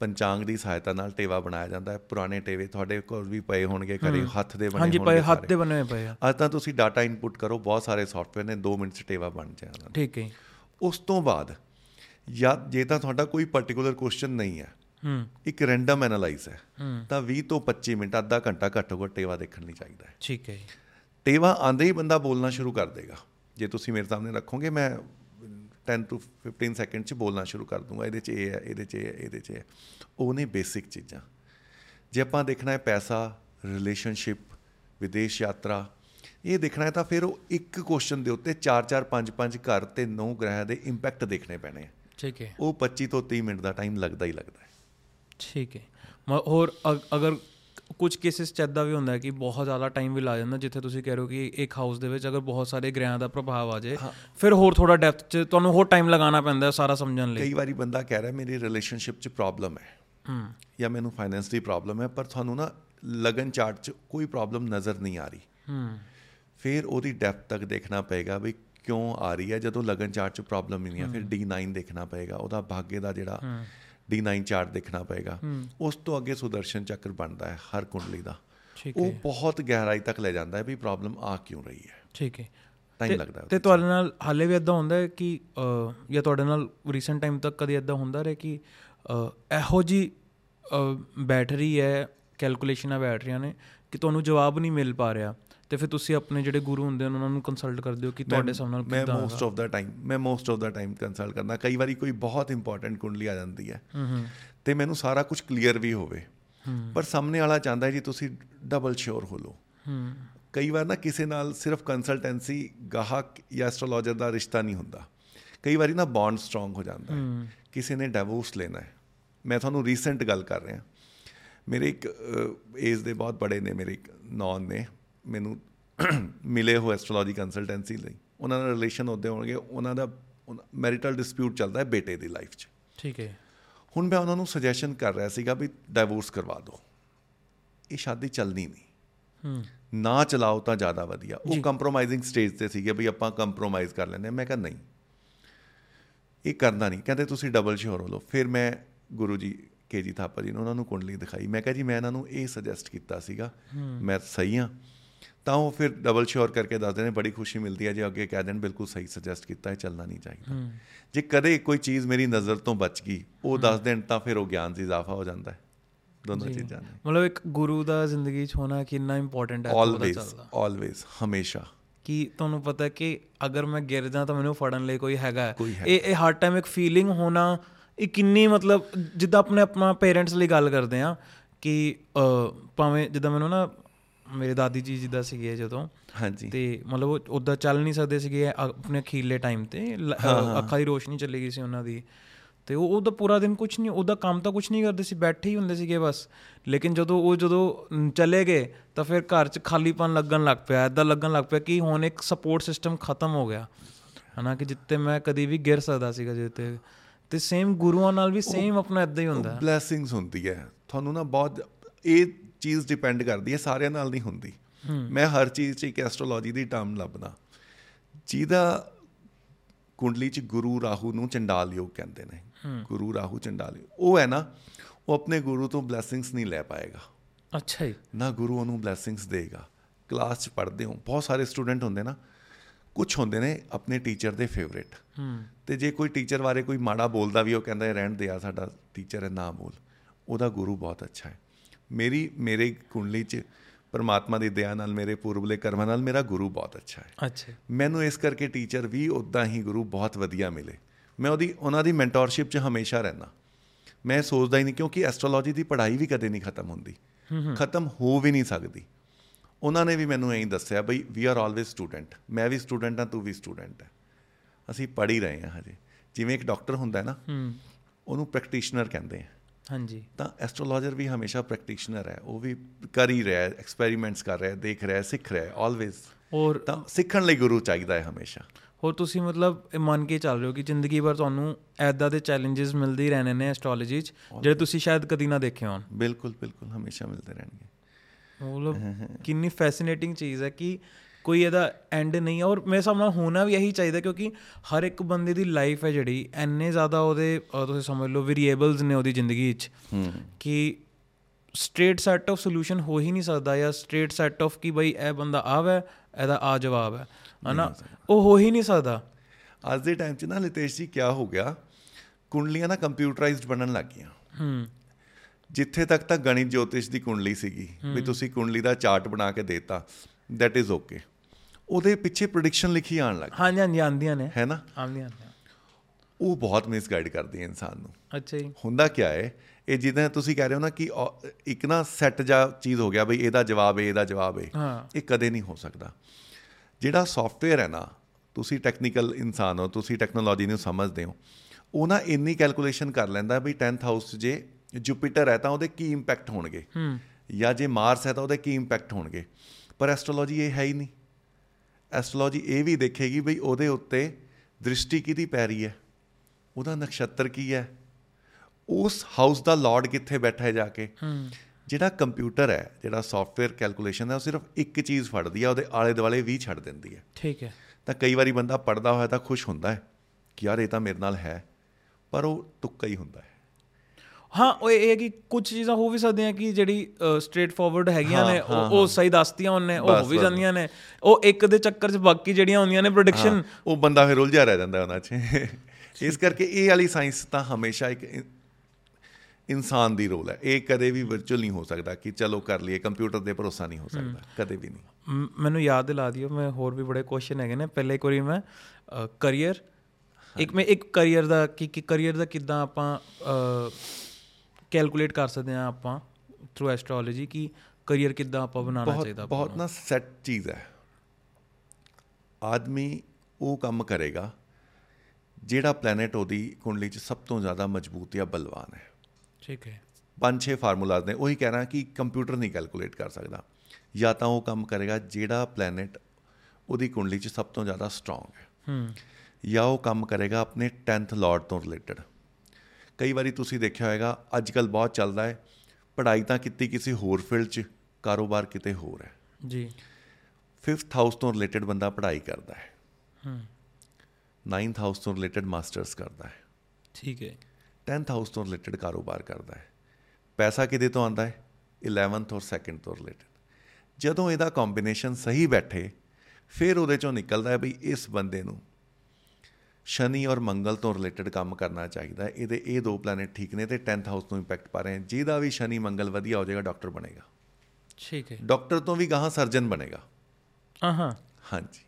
ਪੰਚਾਂਗ ਦੀ ਸਹਾਇਤਾ ਨਾਲ ਟੇਵਾ ਬਣਾਇਆ ਜਾਂਦਾ ਹੈ। ਪੁਰਾਣੇ ਟੇਵੇ ਤੁਹਾਡੇ ਕੋਲ ਵੀ ਪਏ ਹੋਣਗੇ ਘਰੇ ਹੱਥ ਦੇ ਬਣੇ ਹਾਂਜੀ ਹੋਣਗੇ ਪਏ ਹੱਥ। ਦੇ ਬਣੇ ਹੋਏ ਪਏ ਆ। ਅੱਜ ਤਾਂ ਤੁਸੀਂ ਡਾਟਾ ਇਨਪੁਟ ਕਰੋ ਬਹੁਤ ਸਾਰੇ ਸੌਫਟਵੇਅਰ ਨੇ 2 ਮਿੰਟ 'ਚ ਟੇਵਾ ਬਣ ਜਾਂਦਾ ਠੀਕ ਹੈ। ਉਸ ਤੋਂ ਬਾਅਦ ਜਾਂ ਜੇ ਤਾਂ ਤੁਹਾਡਾ ਕੋਈ ਪਾਰਟਿਕੂਲਰ ਕੁਐਸਚਨ ਨਹੀਂ ਹੈ ਹੂੰ। ਇੱਕ ਰੈਂਡਮ ਐਨਾਲਾਈਜ਼ ਹੈ ਤਾਂ 20 ਤੋਂ 25 ਮਿੰਟ ਅੱਧਾ ਘੰਟਾ ਘੱਟੋ ਘੱਟ ਟੇਵਾ ਦੇਖਣ ਲਈ ਚਾਹੀਦਾ ਹੈ। ਠੀਕ ਹੈ ਟੇਵਾ ਆਂਦੇ ਹੀ ਬੰਦਾ ਬੋਲਣਾ ਸ਼ੁਰੂ ਕਰ ਦੇਗਾ। ਜੇ ਤੁਸੀਂ ਮੇਰੇ ਸਾਹਮਣੇ ਰੱਖੋਗੇ ਮੈਂ 10 ਤੋਂ 15 ਸੈਕਿੰਡ 'ਚ ਬੋਲਣਾ ਸ਼ੁਰੂ ਕਰ ਦੂੰਗਾ ਇਹਦੇ 'ਚ ਇਹ ਹੈ ਇਹਦੇ 'ਚ ਇਹ ਹੈ ਇਹਦੇ 'ਚ ਇਹ ਹੈ। ਉਹ ਨੇ ਬੇਸਿਕ ਚੀਜ਼ਾਂ। ਜੇ ਆਪਾਂ ਦੇਖਣਾ ਹੈ ਪੈਸਾ ਰਿਲੇਸ਼ਨਸ਼ਿਪ ਵਿਦੇਸ਼ ਯਾਤਰਾ ਇਹ ਦੇਖਣਾ ਹੈ ਤਾਂ ਫਿਰ ਉਹ ਇੱਕ ਕੁਐਸਚਨ ਦੇ ਉੱਤੇ 4 4 5 5 ਘਰ ਤੇ 9 ਗ੍ਰਹਿ ਦੇ ਇੰਪੈਕਟ ਦੇਖਣੇ ਪੈਣੇ ਆ। ਠੀਕ ਹੈ। ਉਹ 25 ਤੋਂ 30 ਮਿੰਟ ਦਾ ਟਾਈਮ ਲੱਗਦਾ ਹੀ ਲੱਗਦਾ ਹੈ। ਠੀਕ ਹੈ। ਮ- ਹੋਰ ਅਗ- ਅਗਰ ਕੁਝ ਕੇਸਿਸ ਚ ਇੱਦਾਂ ਵੀ ਹੁੰਦਾ ਕਿ ਬਹੁਤ ਜ਼ਿਆਦਾ ਟਾਈਮ ਵੀ ਲਾ ਜਾਂਦਾ ਜਿੱਥੇ ਤੁਸੀਂ ਕਹਿ ਰਹੇ ਹੋ ਕਿ ਇੱਕ ਹਾਊਸ ਦੇ ਵਿੱਚ ਅਗਰ ਬਹੁਤ ਸਾਰੇ ਗ੍ਰਹਿਾਂ ਦਾ ਪ੍ਰਭਾਵ ਆ ਜਾਏ ਫਿਰ ਹੋਰ ਥੋੜਾ ਡੈਪਥ ਚ ਤੁਹਾਨੂੰ ਹੋਰ ਟਾਈਮ ਲਗਾਉਣਾ ਪੈਂਦਾ ਸਾਰਾ ਸਮਝਣ ਲਈ। ਕਈ ਵਾਰੀ ਬੰਦਾ ਕਹਿ ਰਿਹਾ ਮੇਰੀ ਰਿਲੇਸ਼ਨਸ਼ਿਪ 'ਚ ਪ੍ਰੋਬਲਮ ਹੈ ਹੂੰ। ਜਾਂ ਮੈਨੂੰ ਫਾਈਨੈਂਸ ਦੀ ਪ੍ਰੋਬਲਮ ਹੈ ਪਰ ਤੁਹਾਨੂੰ ਨਾ ਲਗਨ ਚਾਰਟ 'ਚ ਕੋਈ ਪ੍ਰੋਬਲਮ ਨਜ਼ਰ ਨਹੀਂ ਆ ਰਹੀ। ਹੂੰ। ਫਿਰ ਉਹਦੀ ਡੈਪਥ ਤੱਕ ਦੇਖਣਾ ਪਏਗਾ ਵੀ ਕਿਉਂ ਆ ਰਹੀ ਹੈ? ਜਦੋਂ ਲਗਨ ਚਾਰਟ 'ਚ ਪ੍ਰੋਬਲਮ ਨਹੀਂ ਹੈ। ਫਿਰ D9 ਦੇਖਣਾ ਪਏਗਾ ਉਹਦਾ ਭਾਗੇ ਦਾ ਜਿਹੜਾ D9 ਚਾਰਟ ਦੇਖਣਾ ਪਏਗਾ ਉਸ ਤੋਂ ਅੱਗੇ ਸੁਦਰਸ਼ਨ ਚੱਕਰ ਬਣਦਾ ਹੈ ਹਰ ਕੁੰਡਲੀ ਦਾ। ਉਹ ਬਹੁਤ ਗਹਿਰਾਈ ਤੱਕ ਲੈ ਜਾਂਦਾ ਹੈ ਵੀ ਪ੍ਰੋਬਲਮ ਆ ਕਿਉਂ ਰਹੀ ਹੈ। ਠੀਕ ਹੈ। ਟਾਈਮ ਲੱਗਦਾ ਤੇ ਤੁਹਾਡੇ ਨਾਲ ਹਾਲੇ ਵੀ ਇਦਾਂ ਹੁੰਦਾ ਹੈ ਕਿ ਜਾਂ ਤੁਹਾਡੇ ਨਾਲ ਰੀਸੈਂਟ ਟਾਈਮ ਤੱਕ ਕਦੀ ਇਦਾਂ ਹੁੰਦਾ ਰਿਹਾ ਕਿ ਇਹੋ ਜੀ ਬੈਟਰੀ ਹੈ ਕੈਲਕੂਲੇਸ਼ਨਾਂ ਬੈਠ ਰਹੀਆਂ ਨੇ ਕਿ ਤੁਹਾਨੂੰ ਜਵਾਬ ਨਹੀਂ ਮਿਲ ਪਾ ਰਿਹਾ। ਤੇ ਫਿਰ ਤੁਸੀਂ ਆਪਣੇ ਜਿਹੜੇ ਗੁਰੂ ਹੁੰਦੇ ਨੇ ਉਹਨਾਂ ਨੂੰ ਕੰਸਲਟ ਕਰਦੇ ਹੋ ਕਿ ਤੁਹਾਡੇ ਹਿਸਾਬ ਨਾਲ ਮੈਂ ਕਿੱਦਾਂ ਮੋਸਟ ਆਫ ਦਾ ਟਾਈਮ ਮੈਂ most of the time consult ਕਰਦਾ ਕਈ ਵਾਰੀ ਕੋਈ ਬਹੁਤ ਇੰਪੋਰਟੈਂਟ ਕੁੰਡਲੀ ਆ ਜਾਂਦੀ ਹੈ। ਤੇ ਮੈਨੂੰ ਸਾਰਾ ਕੁਝ ਕਲੀਅਰ ਵੀ ਹੋਵੇ। ਪਰ ਸਾਹਮਣੇ ਵਾਲਾ ਚਾਹੁੰਦਾ ਜੀ ਤੁਸੀਂ ਡਬਲ ਸ਼ੋਰ ਹੋ ਲਓ। ਕਈ ਵਾਰ ਨਾ ਕਿਸੇ ਨਾਲ ਸਿਰਫ ਕੰਸਲਟੈਂਸੀ ਗਾਹਕ ਜਾਂ ਐਸਟ੍ਰੋਲੋਜਰ ਦਾ ਰਿਸ਼ਤਾ ਨਹੀਂ ਹੁੰਦਾ। ਕਈ ਵਾਰੀ ਨਾ ਬੌਂਡ ਸਟਰੋਂਗ ਹੋ ਜਾਂਦਾ ਹੈ। ਕਿਸੇ ਨੇ ਡਿਵੋਰਸ ਲੈਣਾ ਹੈ। ਮੈਂ ਤੁਹਾਨੂੰ ਰੀਸੈਂਟ ਗੱਲ ਕਰ ਰਿਹਾ। ਮੇਰੇ ਇੱਕ ਏਜ ਦੇ ਬਹੁਤ ਬੜੇ ਨੇ ਮੇਰੇ ਇੱਕ ਨੌਨ ਨੇ। ਮੈਨੂੰ ਮਿਲੇ ਹੋ ਐਸਟ੍ਰੋਲੋਜੀ ਕੰਸਲਟੈਂਸੀ ਲਈ। ਉਹਨਾਂ ਦਾ ਰਿਲੇਸ਼ਨ ਹੁੰਦੇ ਹੋਣਗੇ। ਉਹਨਾਂ ਦਾ ਮੈਰਿਟਲ ਡਿਸਪਿਊਟ ਚੱਲਦਾ ਹੈ ਬੇਟੇ ਦੀ ਲਾਈਫ 'ਚ। ਠੀਕ ਹੈ। ਹੁਣ ਮੈਂ ਉਹਨਾਂ ਨੂੰ ਸੁਜੈਸ਼ਨ ਕਰ ਰਿਹਾ ਸੀਗਾ ਵੀ ਡਿਵੋਰਸ ਕਰਵਾ ਦਿਓ। ਇਹ ਸ਼ਾਦੀ ਚੱਲਣੀ ਨਹੀਂ। ਹੂੰ। ਨਾ ਚਲਾਓ ਤਾਂ ਜ਼ਿਆਦਾ ਵਧੀਆ। ਉਹ ਕੰਪਰੋਮਾਈਜ਼ਿੰਗ ਸਟੇਜ ਤੇ ਸੀਗੇ ਵੀ ਆਪਾਂ ਕੰਪਰੋਮਾਈਜ਼ ਕਰ ਲੈਂਦੇ। ਮੈਂ ਕਿਹਾ ਨਹੀਂ। ਇਹ ਕਰਨਾ ਨਹੀਂ। ਕਹਿੰਦੇ ਤੁਸੀਂ ਡਬਲ ਸ਼ੋਰ ਹੋ ਲਓ। ਫਿਰ ਮੈਂ ਗੁਰੂ ਜੀ ਕੇਜੀ ਥਾਪਾ ਜੀ ਨੂੰ ਉਹਨਾਂ ਨੂੰ ਕੁੰਡਲੀ ਦਿਖਾਈ। ਮੈਂ ਕਿਹਾ ਜੀ ਮੈਂ ਇਹਨਾਂ ਨੂੰ ਇਹ ਸੁਜੈਸਟ ਕੀਤਾ ਸੀਗਾ। ਮੈਂ ਸਹੀ ਹਾਂ। ਤਾਂ ਉਹ ਫਿਰ ਡਬਲ ਸ਼ੋਰ ਕਰਕੇ ਦੱਸਦੇ ਨੇ ਬੜੀ ਖੁਸ਼ੀ ਮਿਲਦੀ ਹੈ ਜੇ ਅੱਗੇ ਕਹਿ ਦੇਣ ਬਿਲਕੁਲ ਸਹੀ ਸੁਜੈਸਟ ਕੀਤਾ ਹੈ ਚੱਲਣਾ ਨਹੀਂ ਚਾਹੀਦਾ। ਜੇ ਕਦੇ ਕੋਈ ਚੀਜ਼ ਮੇਰੀ ਨਜ਼ਰ ਤੋਂ ਬਚ ਗਈ ਉਹ ਦੱਸ ਦੇਣ ਤਾਂ ਫਿਰ ਉਹ ਗਿਆਨ 'ਚ ਇਜ਼ਾਫਾ ਹੋ ਜਾਂਦਾ ਹੈ। ਦੋਨੋਂ। ਚੀਜ਼ਾਂ ਨੇ। ਮਤਲਬ ਇੱਕ ਗੁਰੂ ਦਾ ਜ਼ਿੰਦਗੀ 'ਚ ਹੋਣਾ ਕਿੰਨਾ ਇੰਪੋਰਟੈਂਟ ਹੈ ਆਲਵੇਜ਼ ਆਲਵੇਜ਼ ਹਮੇਸ਼ਾ। ਕਿ ਤੁਹਾਨੂੰ ਪਤਾ ਕਿ ਅਗਰ ਮੈਂ ਗਿਰ ਜਾ ਤਾਂ ਮੈਨੂੰ ਫੜਨ ਲਈ ਕੋਈ ਹੈਗਾ। ਇਹ ਇਹ ਹਰ ਟਾਈਮ ਇੱਕ ਫੀਲਿੰਗ ਹੋਣਾ ਇਹ ਕਿੰਨੀ ਮਤਲਬ ਜਿੱਦਾਂ ਆਪਣੇ ਆਪਣਾ ਪੇਰੈਂਟਸ ਲਈ ਗੱਲ ਕਰਦੇ ਆ ਕਿ ਭਾਵੇਂ ਜਿੱਦਾਂ ਮੈਨੂੰ ਨਾ ਮੇਰੇ ਦਾਦੀ ਜੀ ਜਿੱਦਾਂ ਸੀਗੇ ਜਦੋਂ ਹਾਂਜੀ। ਤੇ ਮਤਲਬ ਉਹ ਉਦਾਂ ਚੱਲ ਨਹੀਂ ਸਕਦੇ ਸੀਗੇ ਆਪਣੇ ਅਖੀਰਲੇ ਟਾਈਮ ਤੇ ਅੱਖਾਂ ਦੀ ਰੋਸ਼ਨੀ ਚਲੀ ਗਈ ਸੀ ਉਹਨਾਂ ਦੀ। ਤੇ ਉਹ ਉਹਦਾ ਪੂਰਾ ਦਿਨ ਕੁਝ ਨਹੀਂ ਉਹਦਾ ਕੰਮ ਤਾਂ ਕੁਝ ਨਹੀਂ ਕਰਦੇ ਸੀ ਬੈਠੇ ਹੀ ਹੁੰਦੇ ਸੀਗੇ ਬਸ। ਲੇਕਿਨ ਜਦੋਂ ਉਹ ਜਦੋਂ ਚਲੇ ਗਏ ਤਾਂ ਫਿਰ ਘਰ 'ਚ ਖਾਲੀਪਨ ਲੱਗਣ ਲੱਗ ਪਿਆ ਐਦਾਂ ਲੱਗਣ ਲੱਗ ਪਿਆ ਕਿ ਹੁਣ ਇੱਕ ਸਪੋਰਟ ਸਿਸਟਮ ਖਤਮ ਹੋ ਗਿਆ। ਹਨਾ ਕਿ ਜਿੱਤੇ ਮੈਂ ਕਦੀ ਵੀ ਗਿਰ ਸਕਦਾ ਸੀਗਾ ਜਿੱਤੇ ਤੇ। ਸੇਮ ਗੁਰੂਆਂ ਨਾਲ ਵੀ ਸੇਮ ਆਪਣਾ ਇਦਾਂ ਹੀ ਹੁੰਦਾ। ਬਲੇਸਿੰਗਸ ਹੁੰਦੀ ਹੈ। ਤੁਹਾਨੂੰ ਨਾ ਬਹੁਤ ਇਹ ਚੀਜ਼ ਡਿਪੈਂਡ ਕਰਦੀ ਹੈ ਸਾਰਿਆਂ ਨਾਲ ਨਹੀਂ ਹੁੰਦੀ। ਮੈਂ ਹਰ ਚੀਜ਼ 'ਚ ਇੱਕ ਐਸਟ੍ਰੋਲੋਜੀ ਦੀ ਟਰਮ ਲੱਭਦਾ। ਜਿਹਦਾ ਕੁੰਡਲੀ 'ਚ ਗੁਰੂ ਰਾਹੂ ਨੂੰ ਚੰਡਾਲ ਯੋਗ ਕਹਿੰਦੇ ਨੇ। ਗੁਰੂ ਰਾਹੂ ਚੰਡਾਲ ਉਹ ਹੈ ਨਾ ਉਹ ਆਪਣੇ ਗੁਰੂ ਤੋਂ ਬਲੇਸਿੰਗਸ ਨਹੀਂ ਲੈ ਪਾਏਗਾ। ਅੱਛਾ ਜੀ। ਨਾ ਗੁਰੂ ਉਹਨੂੰ ਬਲੇਸਿੰਗਸ ਦੇਗਾ। ਕਲਾਸ 'ਚ ਪੜ੍ਹਦੇ ਹੋ ਬਹੁਤ ਸਾਰੇ ਸਟੂਡੈਂਟ ਹੁੰਦੇ ਨਾ ਕੁਝ ਹੁੰਦੇ ਨੇ ਆਪਣੇ ਟੀਚਰ ਦੇ ਫੇਵਰੇਟ ਤੇ ਜੇ ਕੋਈ ਟੀਚਰ ਬਾਰੇ ਕੋਈ ਮਾੜਾ ਬੋਲਦਾ ਵੀ ਉਹ ਕਹਿੰਦਾ ਰਹਿਣ ਦੇ ਆ ਸਾਡਾ ਟੀਚਰ ਹੈ ਨਾ ਬੋਲ। ਉਹਦਾ ਗੁਰੂ ਬਹੁਤ ਅੱਛਾ ਹੈ। ਮੇਰੀ ਮੇਰੇ ਕੁੰਡਲੀ 'ਚ ਪਰਮਾਤਮਾ ਦੀ ਦਇਆ ਨਾਲ ਮੇਰੇ ਪੂਰਬਲੇ ਕਰਮਾਂ ਨਾਲ ਮੇਰਾ ਗੁਰੂ ਬਹੁਤ ਅੱਛਾ ਹੈ। ਅੱਛਾ। ਮੈਨੂੰ ਇਸ ਕਰਕੇ ਟੀਚਰ ਵੀ ਉਦਾਂ ਹੀ ਗੁਰੂ ਬਹੁਤ ਵਧੀਆ ਮਿਲੇ। ਮੈਂ ਉਹਦੀ ਉਹਨਾਂ ਦੀ ਮੈਂਟੋਰਸ਼ਿਪ 'ਚ ਹਮੇਸ਼ਾ ਰਹਿਣਾ ਮੈਂ ਸੋਚਦਾ ਹੀ ਨਹੀਂ ਕਿਉਂਕਿ ਐਸਟ੍ਰੋਲੋਜੀ ਦੀ ਪੜ੍ਹਾਈ ਵੀ ਕਦੇ ਨਹੀਂ ਖਤਮ ਹੁੰਦੀ। ਖਤਮ ਹੋ ਵੀ ਨਹੀਂ ਸਕਦੀ। ਉਹਨਾਂ ਨੇ ਵੀ ਮੈਨੂੰ ਐਂ ਦੱਸਿਆ ਬਈ ਵੀ ਆਰ ਆਲਵੇਸ ਸਟੂਡੈਂਟ ਮੈਂ ਵੀ ਸਟੂਡੈਂਟ ਹਾਂ ਤੂੰ ਵੀ ਸਟੂਡੈਂਟ ਹੈ। ਅਸੀਂ ਪੜ੍ਹ ਹੀ ਰਹੇ ਹਾਂ ਹਜੇ। ਜਿਵੇਂ ਇੱਕ ਡਾਕਟਰ ਹੁੰਦਾ ਹੈ। ਨਾ ਉਹਨੂੰ ਪ੍ਰੈਕਟੀਸ਼ਨਰ ਕਹਿੰਦੇ ਆ। ਹਾਂਜੀ। ਤਾਂ ਐਸਟ੍ਰੋਲੋਜਰ ਵੀ ਹਮੇਸ਼ਾ ਪ੍ਰੈਕਟੀਸ਼ਨਰ ਹੈ। ਉਹ ਵੀ ਕਰ ਹੀ ਰਿਹਾ ਹੈ ਐਕਸਪੈਰੀਮੈਂਟਸ ਕਰ ਰਿਹਾ ਹੈ ਦੇਖ ਰਿਹਾ ਹੈ ਸਿੱਖ ਰਿਹਾ ਹੈ ਆਲਵੇਸ ਔਰ ਤਾਂ ਸਿੱਖਣ ਲਈ ਗੁਰੂ ਚਾਹੀਦਾ ਹੈ ਹਮੇਸ਼ਾ। ਹੋਰ ਤੁਸੀਂ ਮਤਲਬ ਇਹ ਮੰਨ ਕੇ ਚੱਲ ਰਹੇ ਹੋ ਕਿ ਜ਼ਿੰਦਗੀ ਭਰ ਤੁਹਾਨੂੰ ਐਦਾਂ ਦੇ ਚੈਲੰਜਸ ਮਿਲਦੇ ਹੀ ਰਹਿਣੇ ਨੇ ਐਸਟ੍ਰੋਲੋਜੀ 'ਚ ਜਿਹੜੇ ਤੁਸੀਂ ਸ਼ਾਇਦ ਕਦੀ ਨਾ ਦੇਖੇ ਹੋਣ। ਬਿਲਕੁਲ ਬਿਲਕੁਲ ਹਮੇਸ਼ਾ ਮਿਲਦੇ ਰਹਿਣਗੇ। ਮਤਲਬ ਕਿੰਨੀ ਫੈਸੀਨੇਟਿੰਗ ਚੀਜ਼ ਹੈ ਕਿ ਕੋਈ ਇਹਦਾ ਐਂਡ ਨਹੀਂ ਹੈ ਔਰ ਮੇਰੇ ਨਾਲ ਹੋਣਾ ਵੀ ਇਹੀ ਚਾਹੀਦਾ ਕਿਉਂਕਿ ਹਰ ਇੱਕ ਬੰਦੇ ਦੀ ਲਾਈਫ ਹੈ ਜਿਹੜੀ ਐਨੇ ਜ਼ਿਆਦਾ ਉਹਦੇ ਤੁਸੀਂ ਸਮਝ ਲਓ ਵੇਰੀਏਬਲਸ ਨੇ ਉਹਦੀ ਜ਼ਿੰਦਗੀ 'ਚ ਕਿ ਸਟ੍ਰੇਟ ਸੈਟ ਆਫ ਸੋਲੂਸ਼ਨ ਹੋ ਹੀ ਨਹੀਂ ਸਕਦਾ ਜਾਂ ਸਟ੍ਰੇਟ ਸੈਟ ਆਫ ਕਿ ਬਈ ਇਹ ਬੰਦਾ ਆਵੇ ਇਹਦਾ ਆ ਜਵਾਬ ਹੈ। ਹਨਾ? ਉਹ ਹੋ ਹੀ ਨਹੀਂ ਸਕਦਾ। ਅੱਜ ਦੇ ਟਾਈਮ 'ਚ ਨਾ ਲਿਤੇਸ਼ ਜੀ ਕੀ ਹੋ ਗਿਆ? ਕੁੰਡਲੀਆਂ ਨਾ ਕੰਪਿਊਟਰਾਈਜ਼ਡ ਬਣਨ ਲੱਗ ਗਈਆਂ। ਹੂੰ। ਜਿੱਥੇ ਤੱਕ ਤਾਂ ਗਣਿਤ ਜੋਤਿਸ਼ ਦੀ ਕੁੰਡਲੀ ਸੀਗੀ ਵੀ ਤੁਸੀਂ ਕੁੰਡਲੀ ਦਾ ਚਾਰਟ ਬਣਾ ਕੇ ਦੇਤਾ ਦੈਟ ਇਜ਼ ਓਕੇ ਉਹਦੇ ਪਿੱਛੇ ਪ੍ਰੈਡਿਕਸ਼ਨ ਲਿਖੀ ਆਣ ਲੱਗ ਹਾਂਜੀ ਹਾਂਜੀ ਆਉਂਦੀਆਂ ਨੇ। ਹੈ ਨਾ? ਆਉਂਦੀਆਂ ਨੇ ਉਹ ਬਹੁਤ ਮਿਸਗਾਈਡ ਕਰਦੀ ਹੈ ਇਨਸਾਨ ਨੂੰ। ਅੱਛਾ ਜੀ। ਹੁੰਦਾ ਕੀ ਹੈ ਇਹ ਜਿੱਦਾਂ ਤੁਸੀਂ ਕਹਿ ਰਹੇ ਹੋ ਨਾ ਕਿ ਇੱਕ ਨਾ ਸੈੱਟ ਜਾ ਚੀਜ਼ ਹੋ ਗਿਆ ਬਈ ਇਹਦਾ ਜਵਾਬ ਹੈ ਇਹਦਾ ਜਵਾਬ ਹੈ। ਹਾਂ। ਇਹ ਕਦੇ ਨਹੀਂ ਹੋ ਸਕਦਾ। ਜਿਹੜਾ ਸੌਫਟਵੇਅਰ ਹੈ ਨਾ ਤੁਸੀਂ ਟੈਕਨੀਕਲ ਇਨਸਾਨ ਹੋ ਤੁਸੀਂ ਟੈਕਨੋਲੋਜੀ ਨੂੰ ਸਮਝਦੇ ਹੋ ਉਹ ਨਾ ਇੰਨੀ ਕੈਲਕੂਲੇਸ਼ਨ ਕਰ ਲੈਂਦਾ ਵੀ 10th ਹਾਊਸ ਜੇ ਜੁਪੀਟਰ ਹੈ ਤਾਂ ਉਹਦੇ ਕੀ ਇੰਪੈਕਟ ਹੋਣਗੇ? ਹੂੰ। ਜਾਂ ਜੇ ਮਾਰਸ ਹੈ ਤਾਂ ਉਹਦੇ ਕੀ ਇੰਪੈਕਟ ਹੋਣਗੇ? ਪਰ ਐਸਟ੍ਰੋਲੋਜੀ ਇਹ ਹੈ ਹੀ ਨਹੀਂ। ਐਸਟ੍ਰੋਲੋਜੀ ਇਹ ਵੀ ਦੇਖੇਗੀ ਬਈ ਉਹਦੇ ਉੱਤੇ ਦ੍ਰਿਸ਼ਟੀ ਕਿਹਦੀ ਪੈ ਰਹੀ ਹੈ ਉਹਦਾ ਨਕਸ਼ਤਰ ਕੀ ਹੈ ਉਸ ਹਾਊਸ ਦਾ ਲਾਰਡ ਕਿੱਥੇ ਬੈਠਾ ਹੈ ਜਾ ਕੇ। ਹੂੰ। ਜਿਹੜਾ ਕੰਪਿਊਟਰ ਹੈ ਜਿਹੜਾ ਸੌਫਟਵੇਅਰ ਕੈਲਕੂਲੇਸ਼ਨ ਹੈ ਉਹ ਸਿਰਫ ਇੱਕ ਚੀਜ਼ ਫੜਦੀ ਹੈ ਉਹਦੇ ਆਲੇ ਦੁਆਲੇ ਵੀ ਛੱਡ ਦਿੰਦੀ ਹੈ। ਠੀਕ ਹੈ। ਤਾਂ ਕਈ ਵਾਰੀ ਬੰਦਾ ਪੜਦਾ ਹੋਇਆ ਤਾਂ ਖੁਸ਼ ਹੁੰਦਾ ਹੈ ਕਿ ਯਾਰ ਇਹ ਤਾਂ ਮੇਰੇ ਨਾਲ ਹੈ ਪਰ ਉਹ ਤੁੱਕਾ ਹੀ ਹੁੰਦਾ ਹੈ। ਹਾਂ ਉਹ ਇਹ ਹੈ ਕਿ ਕੁਝ ਚੀਜ਼ਾਂ ਹੋ ਵੀ ਸਕਦੀਆਂ ਕਿ ਜਿਹੜੀ ਸਟ੍ਰੇਟ ਫਾਰਵਰਡ ਹੈਗੀਆਂ ਨੇ ਉਹ ਸਹੀ ਦੱਸਦੀਆਂ ਉਹਨੇ ਉਹ ਹੋ ਵੀ। ਜਾਂਦੀਆਂ ਨੇ। ਉਹ ਇੱਕ ਦੇ ਚੱਕਰ 'ਚ ਬਾਕੀ ਜਿਹੜੀਆਂ ਹੁੰਦੀਆਂ ਨੇ ਪ੍ਰੋਡਿਕਸ਼ਨ ਉਹ ਬੰਦਾ ਫਿਰ ਉਲਝਿਆ ਰਹਿ ਜਾਂਦਾ ਉਹਨਾਂ 'ਚ। ਇਸ ਕਰਕੇ ਇਹ ਵਾਲੀ ਸਾਇੰਸ ਤਾਂ ਹਮੇਸ਼ਾ ਇੱਕ ਇਨਸਾਨ ਦੀ ਰੋਲ ਹੈ। ਇਹ ਕਦੇ ਵੀ ਵਰਚੁਅਲ ਨਹੀਂ ਹੋ ਸਕਦਾ ਕਿ ਚਲੋ ਕਰ ਲਈਏ ਕੰਪਿਊਟਰ ਦੇ ਭਰੋਸਾ ਨਹੀਂ ਹੋ ਸਕਦਾ ਕਦੇ ਵੀ ਨਹੀਂ। ਮੈਨੂੰ ਯਾਦ ਦਿਲਾ ਦਿਓ ਮੈਂ ਹੋਰ ਵੀ ਬੜੇ ਕੁਐਸਚਨ ਹੈਗੇ ਨੇ। ਪਹਿਲੇ ਵਾਰੀ ਮੈਂ ਕਰੀਅਰ ਇੱਕ ਮੈਂ ਇੱਕ ਕਰੀਅਰ ਦਾ ਕਿ ਕਿ ਕਰੀਅਰ ਦਾ ਕਿੱਦਾਂ ਆਪਾਂ ਕੈਲਕੂਲੇਟ ਕਰ ਸਕਦੇ ਹਾਂ ਆਪਾਂ ਥਰੂ ਐਸਟ੍ਰੋਲੋਜੀ ਕਿ ਕਰੀਅਰ ਕਿੱਦਾਂ ਆਪਾਂ ਬਣਾਉਣਾ ਚਾਹੀਦਾ ਬਹੁਤ ਨਾ। ਸੈੱਟ ਚੀਜ਼ ਹੈ। ਆਦਮੀ ਉਹ ਕੰਮ ਕਰੇਗਾ ਜਿਹੜਾ ਪਲੈਨਟ ਉਹਦੀ ਕੁੰਡਲੀ 'ਚ ਸਭ ਤੋਂ ਜ਼ਿਆਦਾ ਮਜ਼ਬੂਤ ਜਾਂ ਬਲਵਾਨ ਹੈ। ਠੀਕ ਹੈ। ਪੰਜ ਛੇ ਫਾਰਮੂਲਾਜ਼ ਨੇ ਉਹੀ ਕਹਿ ਰਹਾ ਕਿ ਕੰਪਿਊਟਰ ਨਹੀਂ ਕੈਲਕੂਲੇਟ ਕਰ ਸਕਦਾ। ਜਾਂ ਤਾਂ ਉਹ ਕੰਮ ਕਰੇਗਾ ਜਿਹੜਾ ਪਲੈਨਟ ਉਹਦੀ ਕੁੰਡਲੀ 'ਚ ਸਭ ਤੋਂ ਜ਼ਿਆਦਾ ਸਟਰੋਂਗ ਹੈ। ਹੂੰ। ਜਾਂ ਉਹ ਕੰਮ ਕਰੇਗਾ ਆਪਣੇ 10th ਲਾਰਡ ਤੋਂ ਰਿਲੇਟਡ ਕਈ ਵਾਰੀ ਤੁਸੀਂ ਦੇਖਿਆ ਹੋਵੇਗਾ ਅੱਜ ਕੱਲ ਬਹੁਤ ਚੱਲਦਾ ਹੈ ਪੜ੍ਹਾਈ ਤਾਂ ਕੀਤੀ ਕਿਸੇ ਹੋਰ ਫੀਲਡ 'ਚ ਕਾਰੋਬਾਰ ਕਿਤੇ ਹੋਰ ਹੈ। ਜੀ। 5th ਹਾਊਸ ਤੋਂ ਰਿਲੇਟਡ ਬੰਦਾ ਪੜ੍ਹਾਈ ਕਰਦਾ ਹੈ। ਹੂੰ। 9th ਹਾਊਸ ਤੋਂ ਰਿਲੇਟਡ ਮਾਸਟਰਸ ਕਰਦਾ ਹੈ। ਠੀਕ ਹੈ। 10th ਹਾਊਸ ਤੋਂ ਰਿਲੇਟਡ ਕਾਰੋਬਾਰ ਕਰਦਾ ਹੈ। ਪੈਸਾ ਕਿਹਦੇ ਤੋਂ ਆਉਂਦਾ ਹੈ? 11th ਔਰ 2nd ਤੋਂ ਰਿਲੇਟਡ ਜਦੋਂ ਇਹਦਾ ਕੰਬੀਨੇਸ਼ਨ ਸਹੀ ਬੈਠੇ ਫਿਰ ਉਹਦੇ ਚੋਂ ਨਿਕਲਦਾ ਹੈ ਵੀ ਇਸ ਬੰਦੇ ਨੂੰ ਸ਼ਨੀ ਔਰ ਮੰਗਲ ਤੋਂ ਰਿਲੇਟਡ ਕੰਮ ਕਰਨਾ ਚਾਹੀਦਾ ਹੈ। ਇਹਦੇ ਇਹ ਦੋ ਪਲੈਨਟ ਠੀਕ ਨੇ ਤੇ 10th ਹਾਊਸ ਤੋਂ ਇੰਪੈਕਟ ਪਾ ਰਹੇ ਹਨ ਜਿਹਦਾ ਵੀ ਸ਼ਨੀ ਮੰਗਲ ਵਧੀਆ ਹੋ ਜਾਏਗਾ ਡਾਕਟਰ ਬਣੇਗਾ। ਠੀਕ ਹੈ। ਡਾਕਟਰ ਤੋਂ ਵੀ ਗਾਹਾਂ ਸਰਜਨ ਬਣੇਗਾ। ਹਾਂ ਹਾਂ ਹਾਂਜੀ।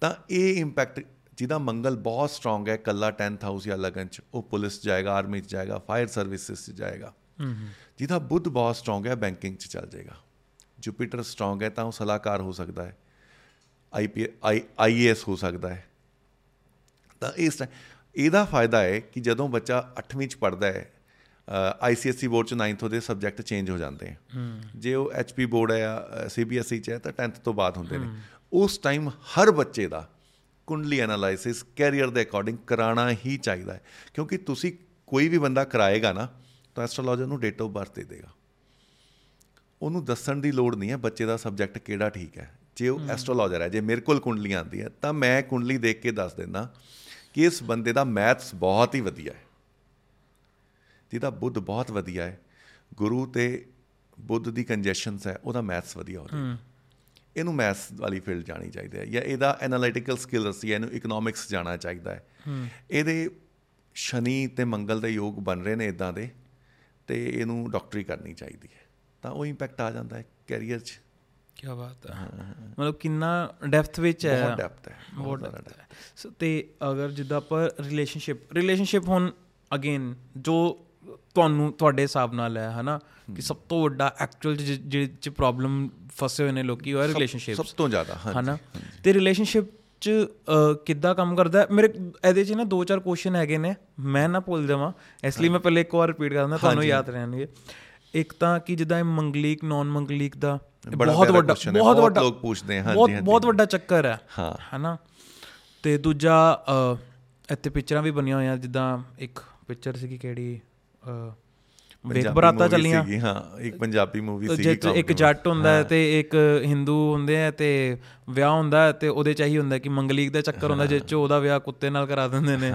ਤਾਂ ਇਹ ਇੰਪੈਕਟ ਜਿਹਦਾ ਮੰਗਲ ਬਹੁਤ ਸਟਰੋਂਗ ਹੈ ਕੱਲਾ 10th ਹਾਊਸ ਜਾਂ ਲਗਨ ਚ ਉਹ ਪੁਲਿਸ ਜਾਏਗਾ ਆਰਮੀ ਚ ਜਾਏਗਾ ਫਾਇਰ ਸਰਵਿਸਿਜ਼ ਚ ਜਾਏਗਾ। ਜਿਹਦਾ ਬੁੱਧ ਬਹੁਤ ਸਟਰੋਂਗ ਹੈ ਬੈਂਕਿੰਗ ਚ ਚੱਲ ਜਾਏਗਾ। ਜੁਪੀਟਰ ਸਟਰੋਂਗ ਹੈ ਤਾਂ ਉਹ ਸਲਾਹਕਾਰ ਹੋ ਸਕਦਾ ਹੈ। ਆਈਪੀ ਆਈਏਐਸ ਹੋ ਸਕਦਾ ਹੈ। ਤਾਂ ਇਸ ਇਹਦਾ ਫਾਇਦਾ ਹੈ ਕਿ ਜਦੋਂ ਬੱਚਾ 8ਵੀਂ ਚ ਪੜਦਾ ਹੈ ਆਈਸੀਐਸਸੀ ਬੋਰਡ ਚ 9th ਉਹਦੇ ਸਬਜੈਕਟ ਚੇਂਜ ਹੋ ਜਾਂਦੇ ਹਨ ਜੇ ਉਹ ਐਚਪੀ ਬੋਰਡ ਹੈ ਜਾਂ ਸੀਬੀਐਸਈ ਚ ਹੈ ਤਾਂ 10th ਤੋਂ ਬਾਅਦ ਹੁੰਦੇ ਨੇ। ਉਸ ਟਾਈਮ ਹਰ ਬੱਚੇ ਦਾ ਕੁੰਡਲੀ ਐਨਾਲਾਈਸਿਸ ਕੈਰੀਅਰ ਦੇ ਅਕੋਰਡਿੰਗ ਕਰਾਉਣਾ ਹੀ ਚਾਹੀਦਾ ਹੈ। ਕਿਉਂਕਿ ਤੁਸੀਂ ਕੋਈ ਵੀ ਬੰਦਾ ਕਰਾਏਗਾ ਨਾ ਤਾਂ ਐਸਟ੍ਰੋਲੋਜਰ ਨੂੰ ਡੇਟ ਆਫ ਬਰਥ ਦੇ ਦੇਗਾ। ਉਹਨੂੰ ਦੱਸਣ ਦੀ ਲੋੜ ਨਹੀਂ ਹੈ ਬੱਚੇ ਦਾ ਸਬਜੈਕਟ ਕਿਹੜਾ ਠੀਕ ਹੈ। ਜੇ ਉਹ ਐਸਟ੍ਰੋਲੋਜਰ ਹੈ ਜੇ ਮੇਰੇ ਕੋਲ ਕੁੰਡਲੀਆਂ ਆਉਂਦੀ ਹੈ ਤਾਂ ਮੈਂ ਕੁੰਡਲੀ ਦੇਖ ਕੇ ਦੱਸ ਦਿੰਦਾ ਕਿ ਇਸ ਬੰਦੇ ਦਾ ਮੈਥਸ ਬਹੁਤ ਹੀ ਵਧੀਆ ਹੈ। ਜਿਹਦਾ ਬੁੱਧ ਬਹੁਤ ਵਧੀਆ ਹੈ। ਗੁਰੂ ਤੇ ਬੁੱਧ ਦੀ ਕੰਜੈਸ਼ਨਸ ਹੈ ਉਹਦਾ ਮੈਥਸ ਵਧੀਆ ਹੋ ਰਿਹਾ ਇਹਨੂੰ ਮੈਥਸ ਵਾਲੀ ਫੀਲਡ ਜਾਣੀ ਚਾਹੀਦੀ ਹੈ ਜਾਂ ਇਹਦਾ ਐਨਾਲਿਟੀਕਲ ਸਕਿੱਲਸ ਜਾਂ ਇਹਨੂੰ ਇਕਨੋਮਿਕਸ ਜਾਣਾ ਚਾਹੀਦਾ ਹੈ। ਇਹਦੇ ਸ਼ਨੀ ਤੇ ਮੰਗਲ ਦੇ ਯੋਗ ਬਣ ਰਹੇ ਨੇ ਇਦਾਂ ਦੇ ਤੇ ਇਹਨੂੰ ਡਾਕਟਰੀ ਕਰਨੀ ਚਾਹੀਦੀ ਹੈ। ਤਾਂ ਉਹ ਇੰਪੈਕਟ ਆ ਜਾਂਦਾ ਹੈ ਕੈਰੀਅਰ 'ਚ। ਕੀ ਬਾਤ ਹੈ। ਮਤਲਬ ਕਿੰਨਾ ਡੈਪਥ ਵਿੱਚ ਹੈ। ਬਹੁਤ ਡੈਪਥ ਹੈ ਬਹੁਤ ਡੈਪਥ ਹੈ। ਸੋ ਤੇ ਅਗਰ ਜਿੱਦਾਂ ਆਪਾਂ ਰਿਲੇਸ਼ਨਸ਼ਿਪ ਰਿਲੇਸ਼ਨਸ਼ਿਪ ਹੁਣ ਅਗੇਨ ਜੋ ਤੁਹਾਨੂੰ ਤੁਹਾਡੇ ਹਿਸਾਬ ਨਾਲ ਹੈ ਹਨਾ? ਕਿ ਸਭ ਤੋਂ ਵੱਡਾ ਐਕਚੁਅਲ ਜਿਹੜੇ ਚ ਪ੍ਰੋਬਲਮ ਫਸੇ ਹੋਏ ਨੇ ਲੋਕੀ ਉਹ ਹੈ ਰਿਲੇਸ਼ਨਸ਼ਿਪ ਸਭ ਤੋਂ ਜ਼ਿਆਦਾ ਹਨਾ? ਤੇ ਰਿਲੇਸ਼ਨਸ਼ਿਪ ਚ ਕਿੱਦਾਂ ਕੰਮ ਕਰਦਾ? ਮੇਰੇ ਇਹਦੇ ਚ ਨਾ ਦੋ ਚਾਰ ਕੁਐਸਚਨ ਹੈਗੇ ਨੇ ਮੈਂ ਨਾ ਭੁੱਲ ਜਾਵਾਂ। ਇਸ ਲਈ ਮੈਂ ਪਹਿਲੇ ਇੱਕ ਵਾਰ ਰਿਪੀਟ ਕਰਦਾ ਤੁਹਾਨੂੰ ਯਾਦ ਰਹਿਣਗੇ। ਇੱਕ ਤਾਂ ਕਿ ਜਿੱਦਾਂ ਮੰਗਲੀਕ ਨਾਨ ਮੰਗਲੀਕ ਦਾ ਬਹੁਤ ਵੱਡਾ ਹੈ, ਬਹੁਤ ਵੱਡਾ ਲੋਕ ਪੁੱਛਦੇ ਹਨ, ਹਾਂਜੀ, ਬਹੁਤ ਵੱਡਾ ਚੱਕਰ ਹੈ। ਹਾਂ। ਹਨਾ? ਤੇ ਦੂਜਾ ਇੱਥੇ ਪਿਕਚਰਾਂ ਵੀ ਬਣੀਆਂ ਹੋਈਆਂ ਜਿੱਦਾਂ ਇੱਕ ਪਿਕਚਰ ਸੀਗੀ ਕਿਹੜੀ ਵੇਖ ਬਰਾਤਾ ਚੱਲੀਆਂ। ਸੀਗੀ, ਹਾਂ ਇੱਕ ਪੰਜਾਬੀ ਮੂਵੀ ਸੀ ਜਿਹ 'ਚ ਇੱਕ ਜੱਟ ਹੁੰਦਾ ਹੈ ਤੇ ਇੱਕ ਹਿੰਦੂ ਹੁੰਦੇ ਆ ਤੇ ਵਿਆਹ ਹੁੰਦਾ ਹੈ ਤੇ ਉਹਦੇ ਚ ਇਹੀ ਹੁੰਦਾ ਕਿ ਮੰਗਲੀਕ ਦਾ ਚੱਕਰ ਹੁੰਦਾ ਜਿਸ ਚ ਉਹਦਾ ਵਿਆਹ ਕੁੱਤੇ ਨਾਲ ਕਰਾ ਦਿੰਦੇ ਨੇ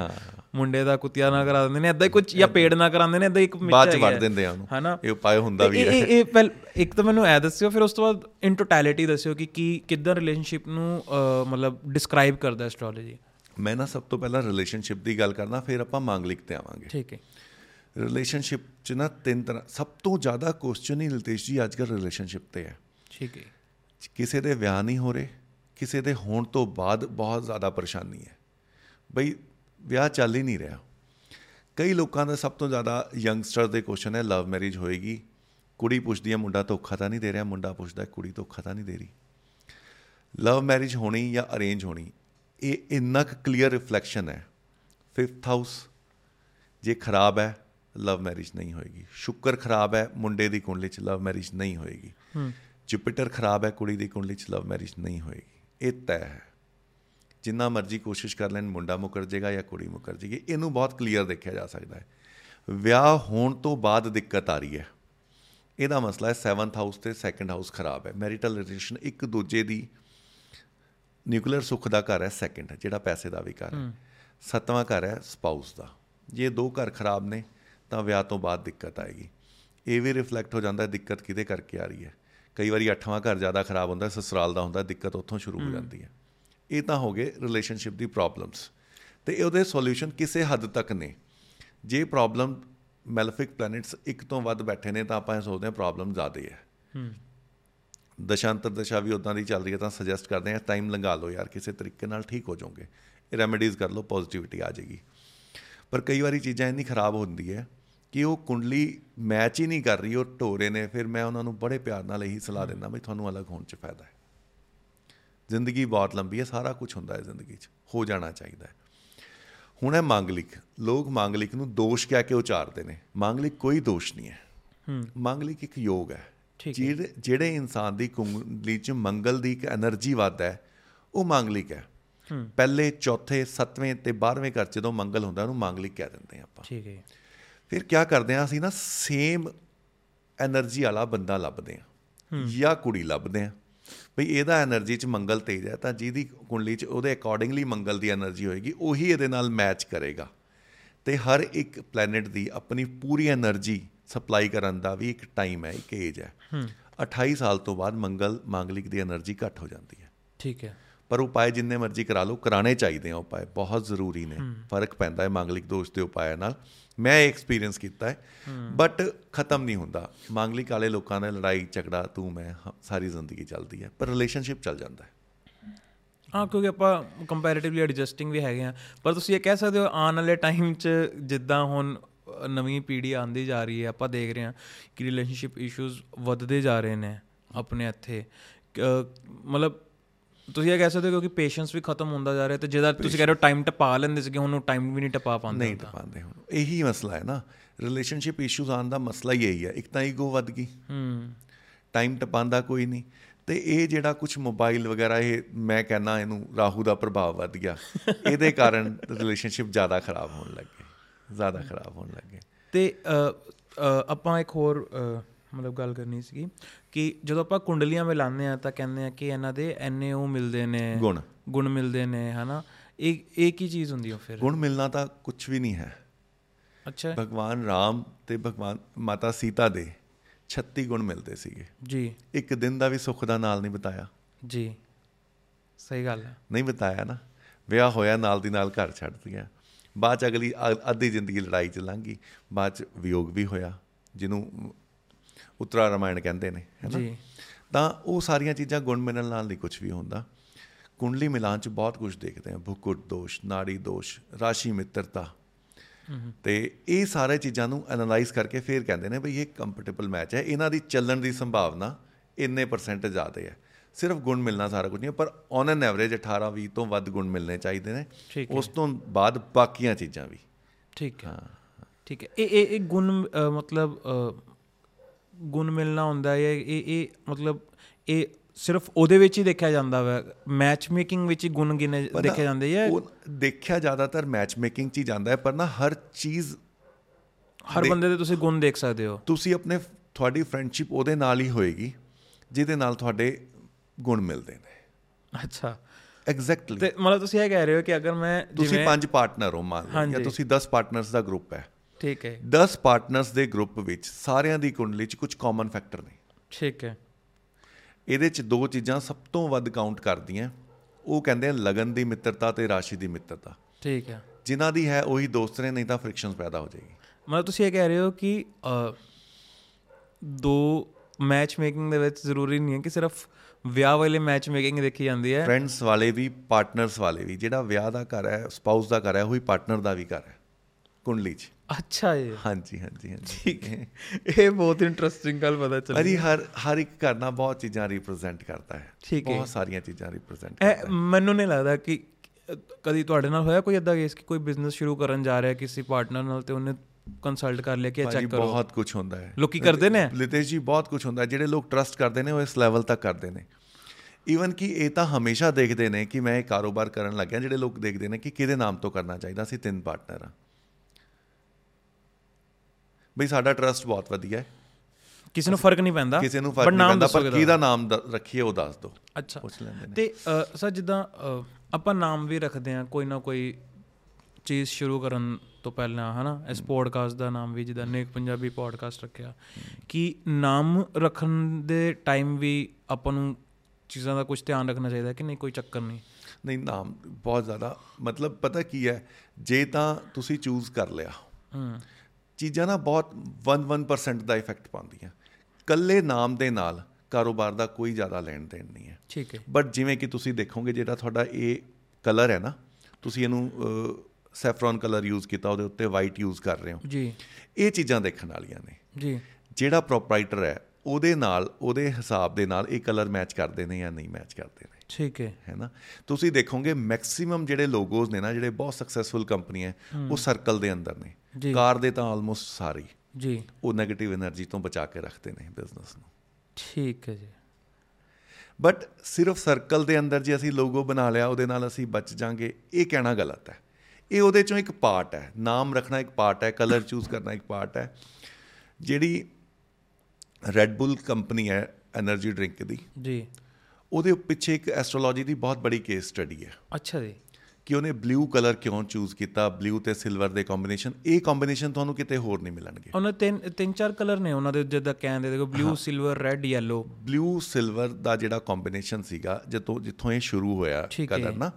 ਮੁੰਡੇ ਦਾ ਕੁੱਤਿਆਂ ਨਾਲ ਕਰਾ ਦਿੰਦੇ ਨੇ ਇਦਾਂ ਹੀ ਕੁਝ ਜਾਂ ਪੇੜ ਨਾਲ ਕਰਾਉਂਦੇ ਨੇ ਇਦਾਂ ਇੱਕ mix ਬਾਅਦ ਚ ਵੜ। ਦਿੰਦੇ ਆ ਉਹਨੂੰ। ਹਨਾ? ਇਹ ਉਪਾਅ ਹੁੰਦਾ ਵੀ ਇਹ ਹੈ। ਇਹ ਪਹਿਲ ਇੱਕ ਤਾਂ ਮੈਨੂੰ ਐ ਦੱਸਿਓ ਫਿਰ ਉਸ ਤੋਂ ਬਾਅਦ ਇਨ ਟੋਟੈਲਿਟੀ ਦੱਸਿਓ ਕਿ ਕੀ ਕਿੱਦਾਂ ਰਿਲੇਸ਼ਨਸ਼ਿਪ ਨੂੰ ਮਤਲਬ ਡਿਸਕ੍ਰਾਈਬ ਕਰਦਾ ਐਸਟ੍ਰੋਲੋਜੀ ਮੈਂ ਨਾ ਸਭ ਤੋਂ ਪਹਿਲਾਂ ਰਿਲੇਸ਼ਨਸ਼ਿਪ ਦੀ ਗੱਲ ਕਰਨਾ ਫਿਰ ਆਪਾਂ ਮਾਂਗਲਿਕ ਤੇ ਆਵਾਂਗੇ। ਠੀਕ ਹੈ। ਰਿਲੇਸ਼ਨਸ਼ਿਪ 'ਚ ਨਾ ਤਿੰਨ ਤਰ੍ਹਾਂ ਸਭ ਤੋਂ ਜ਼ਿਆਦਾ ਕੁਐਸਚਨ ਹੀ ਨਿਤੇਸ਼ ਜੀ ਅੱਜ ਕੱਲ੍ਹ ਰਿਲੇਸ਼ਨਸ਼ਿਪ ਤੇ ਹੈ। ਠੀਕ ਹੈ। ਕਿਸੇ ਦੇ ਵਿਆਹ ਨਹੀਂ ਹੋ ਰਹੇ ਕਿਸੇ ਦੇ ਹੋਣ ਤੋਂ ਬਾਅਦ ਬਹੁਤ ਜ਼ਿਆਦਾ ਪਰੇਸ਼ਾਨੀ ਹੈ। ਬਈ ਵਿਆਹ ਚੱਲ ਹੀ ਨਹੀਂ ਰਿਹਾ। ਕਈ ਲੋਕਾਂ ਦਾ ਸਭ ਤੋਂ ਜ਼ਿਆਦਾ ਯੰਗਸਟਰ ਦੇ ਕੁਐਸਚਨ ਹੈ ਲਵ ਮੈਰਿਜ ਹੋਏਗੀ ਕੁੜੀ ਪੁੱਛਦੀ ਹੈ ਮੁੰਡਾ ਧੋਖਾ ਤਾਂ ਨਹੀਂ ਦੇ ਰਿਹਾ ਮੁੰਡਾ ਪੁੱਛਦਾ ਕੁੜੀ ਧੋਖਾ ਤਾਂ ਨਹੀਂ ਦੇ ਰਹੀ। ਲਵ ਮੈਰਿਜ ਹੋਣੀ ਜਾਂ ਅਰੇਂਜ ਹੋਣੀ ਇਹ ਇੰਨਾ ਕੁ ਕਲੀਅਰ ਰਿਫਲੈਕਸ਼ਨ ਹੈ। ਫਿਫਥ ਹਾਊਸ ਜੇ ਖਰਾਬ ਹੈ ਲਵ ਮੈਰਿਜ ਨਹੀਂ ਹੋਏਗੀ। ਸ਼ੁੱਕਰ ਖਰਾਬ ਹੈ ਮੁੰਡੇ ਦੀ ਕੁੰਡਲੀ 'ਚ ਲਵ ਮੈਰਿਜ ਨਹੀਂ ਹੋਏਗੀ। ਜੁਪੀਟਰ ਖਰਾਬ ਹੈ ਕੁੜੀ ਦੀ ਕੁੰਡਲੀ 'ਚ ਲਵ ਮੈਰਿਜ ਨਹੀਂ ਹੋਏਗੀ। ਇਹ ਤੈਅ ਹੈ। ਜਿੰਨਾ ਮਰਜ਼ੀ ਕੋਸ਼ਿਸ਼ ਕਰ ਲੈਣ ਮੁੰਡਾ ਮੁਕਰ ਜਾਏਗਾ ਜਾਂ ਕੁੜੀ ਮੁਕਰ ਜਾਏਗੀ ਇਹਨੂੰ ਬਹੁਤ ਕਲੀਅਰ ਦੇਖਿਆ ਜਾ ਸਕਦਾ ਹੈ। ਵਿਆਹ ਹੋਣ ਤੋਂ ਬਾਅਦ ਦਿੱਕਤ ਆ ਰਹੀ ਹੈ। ਇਹਦਾ ਮਸਲਾ ਹੈ 7th ਹਾਊਸ ਤੇ 2nd ਹਾਊਸ ਖਰਾਬ ਹੈ। ਮੈਰਿਟਲ ਰਿਲੇਸ਼ਨ ਇੱਕ ਦੂਜੇ ਦੀ ਨਿਊਕਲੀਅਰ ਸੁੱਖ ਦਾ ਘਰ ਹੈ ਸੈਕੰਡ ਜਿਹੜਾ ਪੈਸੇ ਦਾ ਵੀ ਘਰ ਹੈ। ਸੱਤਵਾਂ ਘਰ ਹੈ ਸਪਾਊਸ ਦਾ। ਜੇ ਦੋ ਘਰ ਖਰਾਬ ਨੇ ਤਾਂ ਵਿਆਹ ਤੋਂ ਬਾਅਦ ਦਿੱਕਤ ਆਏਗੀ। ਇਹ ਵੀ ਰਿਫਲੈਕਟ ਹੋ ਜਾਂਦਾ ਹੈ ਦਿੱਕਤ ਕਿਹਦੇ ਕਰਕੇ ਆ ਰਹੀ ਹੈ? ਕਈ ਵਾਰੀ ਅੱਠਵਾਂ ਘਰ ਜ਼ਿਆਦਾ ਖਰਾਬ ਹੁੰਦਾ ਹੈ, ਸਸੁਰਾਲ ਦਾ ਹੁੰਦਾ ਦਿੱਕਤ ਉੱਥੋਂ ਸ਼ੁਰੂ ਹੋ ਜਾਂਦੀ ਹੈ। ਇਹ ਤਾਂ ਹੋ ਗਏ ਰਿਲੇਸ਼ਨਸ਼ਿਪ ਦੀ ਪ੍ਰੋਬਲਮਸ ਤੇ ਉਹਦੇ ਸੋਲੂਸ਼ਨ ਕਿਸੇ ਹੱਦ ਤੱਕ ਨੇ। ਜੇ ਪ੍ਰੋਬਲਮ ਮੈਲਫਿਕ ਪਲੈਨਟਸ ਇੱਕ ਤੋਂ ਵੱਧ ਬੈਠੇ ਨੇ ਤਾਂ ਆਪਾਂ ਇਹ ਸੋਚਦੇ ਹਾਂ ਪ੍ਰੋਬਲਮ ਜ਼ਿਆਦਾ ਹੈ। ਦਸ਼ਾਂਤਰ ਦਸ਼ਾ ਵੀ ਉਦਾਂ ਦੀ ਚੱਲ ਰਹੀ ਹੈ ਤਾਂ ਸੁਜੈਸਟ ਕਰਦੇ ਹਾਂ ਟਾਈਮ ਲੰਘਾ ਲਓ ਯਾਰ ਕਿਸੇ ਤਰੀਕੇ ਨਾਲ ਠੀਕ ਹੋ ਜਾਓਗੇ। ਰੈਮੇਡੀਜ਼ ਕਰ ਲਓ ਪੋਜ਼ਿਟਿਵਿਟੀ ਆ ਜਾਏਗੀ। ਪਰ ਕਈ ਵਾਰੀ ਚੀਜ਼ਾਂ ਇੰਨੀ ਖਰਾਬ ਹੁੰਦੀ ਹੈ ਕਿ ਉਹ ਕੁੰਡਲੀ ਮੈਚ ਹੀ ਨਹੀਂ ਕਰ ਰਹੀ ਉਹ ਢੋਰੇ ਨੇ ਫਿਰ ਮੈਂ ਉਹਨਾਂ ਨੂੰ ਬੜੇ ਪਿਆਰ ਨਾਲ ਇਹੀ ਸਲਾਹ ਦਿੰਦਾ ਵੀ ਤੁਹਾਨੂੰ ਅਲੱਗ ਹੋਣ 'ਚ ਫਾਇਦਾ ਹੈ। ਜ਼ਿੰਦਗੀ ਬਹੁਤ ਲੰਬੀ ਹੈ ਸਾਰਾ ਕੁਝ ਹੁੰਦਾ ਹੈ ਜ਼ਿੰਦਗੀ 'ਚ ਹੋ ਜਾਣਾ ਚਾਹੀਦਾ ਹੈ। ਹੁਣ ਹੈ ਮੰਗਲਿਕ ਲੋਕ ਮੰਗਲਿਕ ਨੂੰ ਦੋਸ਼ ਕਹਿ ਕੇ ਉਚਾਰਦੇ ਨੇ ਮੰਗਲਿਕ ਕੋਈ ਦੋਸ਼ ਨਹੀਂ ਹੈ। ਮੰਗਲਿਕ ਇੱਕ ਯੋਗ ਹੈ। ਜਿਹੜੇ ਜਿਹੜੇ ਇਨਸਾਨ ਦੀ ਕੁੰਡਲੀ 'ਚ ਮੰਗਲ ਦੀ ਇੱਕ એનર્ਜੀ ਵੱਧ ਹੈ ਉਹ ਮੰਗਲਿਕ ਹੈ। ਪਹਿਲੇ ਚੌਥੇ ਸੱਤਵੇਂ ਤੇ 12ਵੇਂ ਘਰ ਜਦੋਂ ਮੰਗਲ ਹੁੰਦਾ ਉਹਨੂੰ ਮੰਗਲਿਕ ਕਹਿ ਦਿੰਦੇ ਆਪਾਂ। ਠੀਕ ਹੈ ਫਿਰ ਕੀ ਕਰਦੇ ਆ ਅਸੀਂ ਨਾ ਸੇਮ એનર્ਜੀ ਵਾਲਾ ਬੰਦਾ ਲੱਭਦੇ ਆ ਜਾਂ ਕੁੜੀ ਲੱਭਦੇ ਆ ਭਈ ਇਹਦਾ એનર્ਜੀ ਚ ਮੰਗਲ ਤੇਜ ਹੈ ਤਾਂ ਜਿਹਦੀ ਕੁੰਡਲੀ ਚ ਉਹਦੇ ਅਕੋਰਡਿੰਗਲੀ ਮੰਗਲ ਦੀ એનર્ਜੀ ਹੋਏਗੀ ਉਹੀ ਇਹਦੇ ਨਾਲ ਮੈਚ ਕਰੇਗਾ। ਤੇ ਹਰ ਇੱਕ ਪਲੈਨਟ ਦੀ ਆਪਣੀ ਪੂਰੀ એનર્ਜੀ ਸਪਲਾਈ ਕਰਨ ਦਾ ਵੀ ਇੱਕ ਟਾਈਮ ਹੈ ਇੱਕ ਏਜ ਹੈ। 28 ਸਾਲ ਤੋਂ ਬਾਅਦ ਮੰਗਲ ਮੰਗਲਿਕ ਦੀ એનર્ਜੀ ਘਟ ਹੋ ਜਾਂਦੀ ਹੈ। ਠੀਕ ਹੈ। ਪਰ ਉਪਾਏ ਜਿੰਨੇ ਮਰਜ਼ੀ ਕਰਾ ਲਓ ਕਰਾਣੇ ਚਾਹੀਦੇ ਆ ਉਪਾਏ ਬਹੁਤ ਜ਼ਰੂਰੀ ਨੇ। ਫ਼ਰਕ ਪੈਂਦਾ ਹੈ ਮਾਂਗਲਿਕ ਦੋਸ਼ ਦੇ ਉਪਾਏ ਨਾਲ। ਮੈਂ ਐਕਸਪੀਰੀਅੰਸ ਕੀਤਾ ਹੈ। ਬਟ ਖਤਮ ਨਹੀਂ ਹੁੰਦਾ। ਮਾਂਗਲਿਕ ਵਾਲੇ ਲੋਕਾਂ ਨਾਲ ਲੜਾਈ ਝਗੜਾ ਤੂੰ ਮੈਂ ਸਾਰੀ ਜ਼ਿੰਦਗੀ ਚੱਲਦੀ ਹੈ। ਪਰ ਰਿਲੇਸ਼ਨਸ਼ਿਪ ਚੱਲ ਜਾਂਦਾ ਹੈ। ਹਾਂ ਕਿਉਂਕਿ ਆਪਾਂ ਕੰਪੈਰੀਟਿਵਲੀ ਐਡਜਸਟਿੰਗ ਵੀ ਹੈਗੇ ਆ ਪਰ ਤੁਸੀਂ ਇਹ ਕਹਿ ਸਕਦੇ ਹੋ ਆਉਣ ਵਾਲੇ ਟਾਈਮ 'ਚ ਜਿੱਦਾਂ ਹੁਣ ਨਵੀਂ ਪੀੜ੍ਹੀ ਆਂਦੀ ਜਾ ਰਹੀ ਹੈ ਆਪਾਂ ਦੇਖ ਰਹੇ ਹਾਂ ਕਿ ਰਿਲੇਸ਼ਨਸ਼ਿਪ ਇਸ਼ੂਜ਼ ਵੱਧਦੇ ਜਾ ਰਹੇ ਨੇ ਆਪਣੇ ਇੱਥੇ। ਮਤਲਬ ਤੁਸੀਂ ਇਹ ਕਹਿ ਸਕਦੇ ਹੋ ਕਿਉਂਕਿ ਪੇਸ਼ੈਂਸ ਵੀ ਖਤਮ ਹੁੰਦਾ ਜਾ ਰਿਹਾ ਤੇ ਜਿਹਦਾ ਤੁਸੀਂ ਕਹਿ ਰਹੇ ਹੋ ਟਾਈਮ ਟਪਾ ਲੈਂਦੇ ਸੀਗੇ ਹੁਣ ਉਹ ਟਾਈਮ ਵੀ ਨਹੀਂ ਟਪਾ ਪਾਉਂਦੇ ਨਹੀਂ ਟਪਾਉਂਦੇ ਹੁਣ। ਇਹੀ ਮਸਲਾ ਹੈ ਨਾ। ਰਿਲੇਸ਼ਨਸ਼ਿਪ ਇਸ਼ੂਜ਼ ਆਉਣ ਦਾ ਮਸਲਾ ਹੀ ਇਹੀ ਹੈ। ਇੱਕ ਤਾਂ ਈਗੋ ਵੱਧ ਗਈ। ਹੂੰ। ਟਾਈਮ ਟਪਾਉਂਦਾ ਕੋਈ ਨਹੀਂ। ਤੇ ਇਹ ਜਿਹੜਾ ਕੁਝ ਮੋਬਾਈਲ ਵਗੈਰਾ ਇਹ ਮੈਂ ਕਹਿੰਦਾ ਇਹਨੂੰ ਰਾਹੂ ਦਾ ਪ੍ਰਭਾਵ ਵੱਧ ਗਿਆ। ਇਹਦੇ ਕਾਰਨ ਰਿਲੇਸ਼ਨਸ਼ਿਪ ਜ਼ਿਆਦਾ ਖਰਾਬ ਹੋਣ ਲੱਗੇ ਜ਼ਿਆਦਾ ਖਰਾਬ ਹੋਣ ਲੱਗੇ ਤੇ ਆਪਾਂ ਇੱਕ ਹੋਰ ਮਤਲਬ ਗੱਲ ਕਰਨੀ ਸੀਗੀ ਕਿ ਜਦੋਂ ਆਪਾਂ ਕੁੰਡਲੀਆਂ ਮਿਲਾਉਂਦੇ ਆ ਤਾਂ ਕਹਿੰਦੇ ਆ ਕਿ ਇਹਨਾਂ ਦੇ ਐਨੇ ਉਹ ਮਿਲਦੇ ਨੇ ਗੁਣ। ਗੁਣ ਮਿਲਦੇ ਨੇ ਹਨਾ? ਇਹ ਇਹ ਕੀ ਚੀਜ਼ ਹੁੰਦੀ ਆ ਫਿਰ? ਗੁਣ ਮਿਲਣਾ ਤਾਂ ਕੁਝ ਵੀ ਨਹੀਂ ਹੈ। ਅੱਛਾ। ਭਗਵਾਨ ਰਾਮ ਤੇ ਭਗਵਾਨ ਮਾਤਾ ਸੀਤਾ ਦੇ 36 ਗੁਣ ਮਿਲਦੇ ਸੀਗੇ। ਜੀ। ਇੱਕ ਦਿਨ ਦਾ ਵੀ ਸੁੱਖ ਦਾ ਨਾਲ ਨਹੀਂ ਬਿਤਾਇਆ। ਜੀ। ਸਹੀ ਗੱਲ ਹੈ। ਨਹੀਂ ਬਿਤਾਇਆ ਨਾ। ਵਿਆਹ ਹੋਇਆ ਨਾਲ ਦੀ ਨਾਲ ਘਰ ਛੱਡ ਦਿਆ ਬਾਅਦ ਚ ਅਗਲੀ ਅੱਧੀ ਜ਼ਿੰਦਗੀ ਲੜਾਈ ਚ ਲੰਘ ਬਾਅਦ ਚ ਵਿਯੋਗ ਵੀ ਹੋਇਆ। ਜਿਹਨੂੰ ਉਤਰਾ ਰਾਮਾਇਣ ਕਹਿੰਦੇ ਨੇ ਹੈਨਾ ਜੀ। ਤਾਂ ਉਹ ਸਾਰੀਆਂ ਚੀਜ਼ਾਂ ਗੁਣ ਮਿਲਣ ਨਾਲ ਨਹੀਂ ਕੁਝ ਵੀ ਹੁੰਦਾ। ਕੁੰਡਲੀ ਮਿਲਾਨ ਚ ਬਹੁਤ ਕੁਝ ਦੇਖਦੇ ਆ ਭੁਕੁਟ ਦੋਸ਼ ਨਾੜੀ ਦੋਸ਼ ਰਾਸ਼ੀ ਮਿੱਤਰਤਾ। ਤੇ ਇਹ ਸਾਰੇ ਚੀਜ਼ਾਂ ਨੂੰ ਐਨਾਲਾਈਜ਼ ਕਰਕੇ ਫਿਰ ਕਹਿੰਦੇ ਨੇ ਬਈ ਇਹ ਕੰਫਰਟੇਬਲ ਮੈਚ ਹੈ। ਇਹਨਾਂ ਦੀ ਚੱਲਣ ਦੀ ਸੰਭਾਵਨਾ ਇੰਨੇ ਪਰਸੈਂਟ ਜ਼ਿਆਦਾ ਹੈ। ਸਿਰਫ ਗੁਣ ਮਿਲਣਾ ਸਾਰਾ ਕੁਝ ਨਹੀਂ ਪਰ ਔਨ ਐਨ ਐਵਰੇਜ 18 20 ਤੋਂ ਵੱਧ ਗੁਣ ਮਿਲਣੇ ਚਾਹੀਦੇ ਨੇ। ਉਸ ਤੋਂ ਬਾਅਦ ਬਾਕੀਆਂ ਚੀਜ਼ਾਂ ਵੀ। ਠੀਕ ਹੈ। ਠੀਕ ਹੈ। ਇਹ ਇਹ ਗੁਣ ਮਤਲਬ ਗੁਣ ਮਿਲਣਾ ਹੁੰਦਾ ਹੈ ਇਹ ਇਹ ਮਤਲਬ ਇਹ ਸਿਰਫ ਉਹਦੇ ਵਿੱਚ ਹੀ ਦੇਖਿਆ ਜਾਂਦਾ ਵਾ ਮੈਚ ਮੇਕਿੰਗ ਵਿੱਚ ਹੀ ਗੁਣ ਗਿਣੇ ਪਰ ਨਾ, ਦੇਖੇ ਜਾਂਦੇ ਉਹ ਦੇਖਿਆ ਜ਼ਿਆਦਾਤਰ ਮੈਚ ਮੇਕਿੰਗ 'ਚ ਹੀ ਜਾਂਦਾ ਹੈ ਪਰ ਨਾ ਹਰ ਚੀਜ਼ ਹਰ ਬੰਦੇ ਦੇ ਤੁਸੀਂ ਗੁਣ ਦੇਖ ਸਕਦੇ ਹੋ। ਤੁਸੀਂ ਆਪਣੇ ਤੁਹਾਡੀ ਫਰੈਂਡਸ਼ਿਪ ਉਹਦੇ ਨਾਲ ਹੀ ਹੋਏਗੀ ਜਿਹਦੇ ਨਾਲ ਤੁਹਾਡੇ ਗੁਣ ਮਿਲਦੇ ਨੇ। ਅੱਛਾ। ਐਗਜ਼ੈਕਟਲੀ ਤੇ ਮਤਲਬ ਤੁਸੀਂ ਇਹ ਕਹਿ ਰਹੇ ਹੋ ਕਿ ਅਗਰ ਮੈਂ ਤੁਸੀਂ ਜਿਵੇਂ ਪੰਜ ਪਾਰਟਨਰ ਹੋ ਮੰਨ ਲਓ ਜਾਂ। ਤੁਸੀਂ 10 ਪਾਰਟਨਰਸ ਦਾ ਗਰੁੱਪ ਹੈ। ਠੀਕ ਹੈ। 10 ਪਾਰਟਨਰਸ ਦੇ ਗਰੁੱਪ ਵਿੱਚ ਸਾਰਿਆਂ ਦੀ ਕੁੰਡਲੀ 'ਚ ਕੁਝ ਕਾਮਨ ਫੈਕਟਰ ਨੇ। ਠੀਕ ਹੈ। ਇਹਦੇ 'ਚ ਦੋ ਚੀਜ਼ਾਂ ਸਭ ਤੋਂ ਵੱਧ ਕਾਊਂਟ ਕਰਦੀਆਂ। ਉਹ ਕਹਿੰਦੇ ਆ ਲਗਨ ਦੀ ਮਿੱਤਰਤਾ ਤੇ ਰਾਸ਼ੀ ਦੀ ਮਿੱਤਰਤਾ। ਠੀਕ ਹੈ। ਜਿਨ੍ਹਾਂ ਦੀ ਹੈ ਉਹੀ ਦੋਸਤ ਨੇ ਨਹੀਂ ਤਾਂ ਫ੍ਰਿਕਸ਼ਨਸ ਪੈਦਾ ਹੋ ਜਾਏਗੀ। ਮਤਲਬ ਤੁਸੀਂ ਇਹ ਕਹਿ ਰਹੇ ਹੋ ਕਿ ਦੋ ਮੈਚ ਮੇਕਿੰਗ ਦੇ ਵਿੱਚ ਜ਼ਰੂਰੀ ਨਹੀਂ ਹੈ ਕਿ ਸਿਰਫ ਵਿਆਹ ਵਾਲੇ ਮੈਚ ਮੇਕਿੰਗ ਦੇਖੀ ਜਾਂਦੀ ਹੈ। ਫਰੈਂਡਸ ਵਾਲੇ ਵੀ ਪਾਰਟਨਰਸ ਵਾਲੇ ਵੀ ਜਿਹੜਾ ਵਿਆਹ ਦਾ ਘਰ ਹੈ ਸਪਾਊਸ ਦਾ ਘਰ ਹੈ ਉਹੀ ਪਾਰਟਨਰ ਦਾ ਵੀ ਘਰ ਹੈ। ਕੁੰਡਲੀ 'ਚ। ਅੱਛਾ ਜੀ। ਹਾਂਜੀ ਹਾਂਜੀ ਹਾਂਜੀ। ਠੀਕ। ਹੈ ਇਹ ਬਹੁਤ ਇੰਟਰਸਟਿੰਗ ਗੱਲ ਪਤਾ ਚੱਲੀ। ਅਰੀ ਹਰ ਹਰ ਇੱਕ ਘਰ ਨਾ ਬਹੁਤ ਚੀਜ਼ਾਂ ਰਿਪਰੈਜ਼ੈਂਟ ਕਰਦਾ ਹੈ। ਠੀਕ ਹੈ। ਬਹੁਤ ਸਾਰੀਆਂ ਚੀਜ਼ਾਂ ਰਿਪਰੈਜ਼ੈਂਟ ਇਹ ਮੈਨੂੰ ਨਹੀਂ ਲੱਗਦਾ ਕਿ ਕਦੀ ਤੁਹਾਡੇ ਨਾਲ ਹੋਇਆ ਕੋਈ ਇਦਾਂ ਕੇਸ ਕਿ ਕੋਈ ਬਿਜ਼ਨਸ ਸ਼ੁਰੂ ਕਰਨ ਜਾ ਰਿਹਾ ਕਿਸੇ ਪਾਰਟਨਰ ਨਾਲ ਤੇ ਉਹਨੇ ਕੰਸਲਟ ਕਰ ਲਿਆ ਕਿ ਚੈੱਕ ਕਰੋ? ਬਹੁਤ ਕੁਝ ਹੁੰਦਾ ਹੈ। ਲੋਕੀ ਕਰਦੇ ਨੇ? ਲਿਤੇਸ਼ ਜੀ ਬਹੁਤ ਕੁਝ ਹੁੰਦਾ ਹੈ। ਜਿਹੜੇ ਲੋਕ ਟਰਸਟ ਕਰਦੇ ਨੇ ਉਹ ਇਸ ਲੈਵਲ ਤੱਕ ਕਰਦੇ ਨੇ। ਈਵਨ ਕਿ ਇਹ ਤਾਂ ਹਮੇਸ਼ਾ ਦੇਖਦੇ ਨੇ ਕਿ ਮੈਂ ਇਹ ਕਾਰੋਬਾਰ ਕਰਨ ਲੱਗਿਆ। ਜਿਹੜੇ ਲੋਕ ਦੇਖਦੇ ਨੇ ਕਿ ਕਿਹਦੇ ਨਾਮ ਤੋਂ ਕਰਨਾ ਚਾਹੀਦਾ ਸੀ ਤਿੰਨ ਪਾਰਟਨਰ ਆ ਬਈ ਸਾਡਾ ਟਰਸਟ ਬਹੁਤ ਵਧੀਆ ਹੈ। ਕਿਸੇ ਨੂੰ ਫ਼ਰਕ ਨਹੀਂ ਪੈਂਦਾ ਕਿਸੇ ਨੂੰ ਫ਼ਰਕ ਨਹੀਂ ਪੈਂਦਾ ਪਰ ਕਿਹਦਾ। ਨਾਮ। ਰੱਖੀਏ ਉਹ ਦੱਸ ਦਿਓ ਅੱਛਾ। ਪੁੱਛ ਲੈਂਦੇ ਨੇ। ਤੇ ਸਰ ਜਿੱਦਾਂ ਆਪਾਂ ਨਾਮ ਵੀ ਰੱਖਦੇ ਆ ਕੋਈ ਨਾ ਕੋਈ ਚੀਜ਼ ਸ਼ੁਰੂ ਕਰਨ ਤੋਂ ਪਹਿਲਾਂ ਹਨਾ? ਇਸ ਪੋਡਕਾਸਟ ਦਾ ਨਾਮ ਵੀ ਜਿੱਦਾਂ ਨੇਕ ਪੰਜਾਬੀ ਪੋਡਕਾਸਟ ਰੱਖਿਆ। ਕਿ ਨਾਮ ਰੱਖਣ ਦੇ ਟਾਈਮ ਵੀ ਆਪਾਂ ਨੂੰ ਚੀਜ਼ਾਂ ਦਾ ਕੁਝ ਧਿਆਨ ਰੱਖਣਾ ਚਾਹੀਦਾ ਕਿ ਨਹੀਂ ਕੋਈ ਚੱਕਰ ਨਹੀਂ? ਨਹੀਂ ਨਾਮ ਬਹੁਤ ਜ਼ਿਆਦਾ ਮਤਲਬ ਪਤਾ ਕੀ ਹੈ ਜੇ ਤਾਂ ਤੁਸੀਂ ਚੂਜ਼ ਕਰ ਲਿਆ ਹੂੰ। ਚੀਜ਼ਾਂ ਨਾ ਬਹੁਤ 1-1% ਦਾ ਇਫੈਕਟ ਪਾਉਂਦੀਆਂ। ਕੱਲੇ ਨਾਮ ਦੇ ਨਾਲ ਕਾਰੋਬਾਰ ਦਾ ਕੋਈ ਜ਼ਿਆਦਾ ਲੈਣ ਦੇਣ ਨਹੀਂ ਹੈ। ਠੀਕ ਹੈ। ਬਟ ਜਿਵੇਂ ਕਿ ਤੁਸੀਂ ਦੇਖੋਗੇ ਜਿਹੜਾ ਤੁਹਾਡਾ ਇਹ ਕਲਰ ਹੈ ਨਾ ਤੁਸੀਂ ਇਹਨੂੰ ਸੈਫਰਨ ਕਲਰ ਯੂਜ਼ ਕੀਤਾ ਉਹਦੇ ਉੱਤੇ ਵਾਈਟ ਯੂਜ਼ ਕਰ ਰਹੇ ਹੋ। ਜੀ। ਇਹ ਚੀਜ਼ਾਂ ਦੇਖਣ ਵਾਲੀਆਂ ਨੇ। ਜੀ। ਜਿਹੜਾ ਪ੍ਰੋਪਰਾਈਟਰ ਹੈ ਉਹਦੇ ਨਾਲ ਉਹਦੇ ਹਿਸਾਬ ਦੇ ਨਾਲ ਇਹ ਕਲਰ ਮੈਚ ਕਰਦੇ ਨੇ ਜਾਂ ਨਹੀਂ ਮੈਚ ਕਰਦੇ ਨੇ। ਠੀਕ ਹੈ। ਹੈ ਨਾ? ਤੁਸੀਂ ਦੇਖੋਗੇ ਮੈਕਸਿਮਮ ਜਿਹੜੇ ਲੋਗੋਜ਼ ਨੇ ਨਾ ਜਿਹੜੇ ਬਹੁਤ ਸਕਸੈਸਫੁਲ ਕੰਪਨੀਆਂ ਉਹ ਸਰਕਲ ਦੇ ਅੰਦਰ ਨੇ। ਕਾਰ ਦੇ ਤਾਂ ਆਲਮੋਸਟ ਸਾਰੀ। ਜੀ। ਉਹ 네ਗੇਟਿਵ એનર્ਜੀ ਤੋਂ ਬਚਾ ਕੇ ਰੱਖਦੇ ਨੇ ਬਿਜ਼ਨਸ ਨੂੰ। ਠੀਕ ਹੈ ਜੀ। ਬਟ ਸਿਰਫ ਸਰਕਲ ਦੇ ਅੰਦਰ ਜੇ ਅਸੀਂ ਲੋਗੋ ਬਣਾ ਲਿਆ ਉਹਦੇ ਨਾਲ ਅਸੀਂ ਬਚ ਜਾਾਂਗੇ ਇਹ ਕਹਿਣਾ ਗਲਤ ਹੈ। ਇਹ ਉਹਦੇ ਚੋਂ ਇੱਕ ਪਾਰਟ ਹੈ। ਨਾਮ ਰੱਖਣਾ ਇੱਕ ਪਾਰਟ ਹੈ ਕਲਰ ਚੂਜ਼ ਕਰਨਾ ਇੱਕ ਪਾਰਟ ਹੈ। ਜਿਹੜੀ ਰੈਡ ਬੁਲ ਕੰਪਨੀ ਹੈ એનર્ਜੀ ਡਰਿੰਕ ਦੀ ਜੀ। ਉਹਦੇ ਪਿੱਛੇ ਇੱਕ ਐਸਟ੍ਰੋਲੋਜੀ ਦੀ ਬਹੁਤ ਬੜੀ ਕੇਸ ਸਟੱਡੀ ਹੈ। ਅੱਛਾ ਜੀ। ਕਿ ਉਹਨੇ ਬਲੂ ਕਲਰ ਕਿਉਂ ਚੂਜ਼ ਕੀਤਾ? ਬਲੂ ਤੇ ਸਿਲਵਰ ਦੇ ਕੰਬੀਨੇਸ਼ਨ ਇਹ ਕੰਬੀਨੇਸ਼ਨ ਤੁਹਾਨੂੰ ਕਿਤੇ ਹੋਰ ਨਹੀਂ ਮਿਲਣਗੇ। ਉਹਨਾਂ ਤਿੰਨ ਤਿੰਨ ਚਾਰ ਕਲਰ ਨੇ ਉਹਨਾਂ ਦੇ ਜਿੱਦਾਂ ਕਹਿੰਦੇ ਦੇਖੋ blue silver red yellow blue silver ਦਾ ਜਿਹੜਾ ਕੰਬੀਨੇਸ਼ਨ ਸੀਗਾ ਜਦੋਂ ਜਿੱਥੋਂ ਇਹ ਸ਼ੁਰੂ ਹੋਇਆ। ਕਲਰ ਨਾ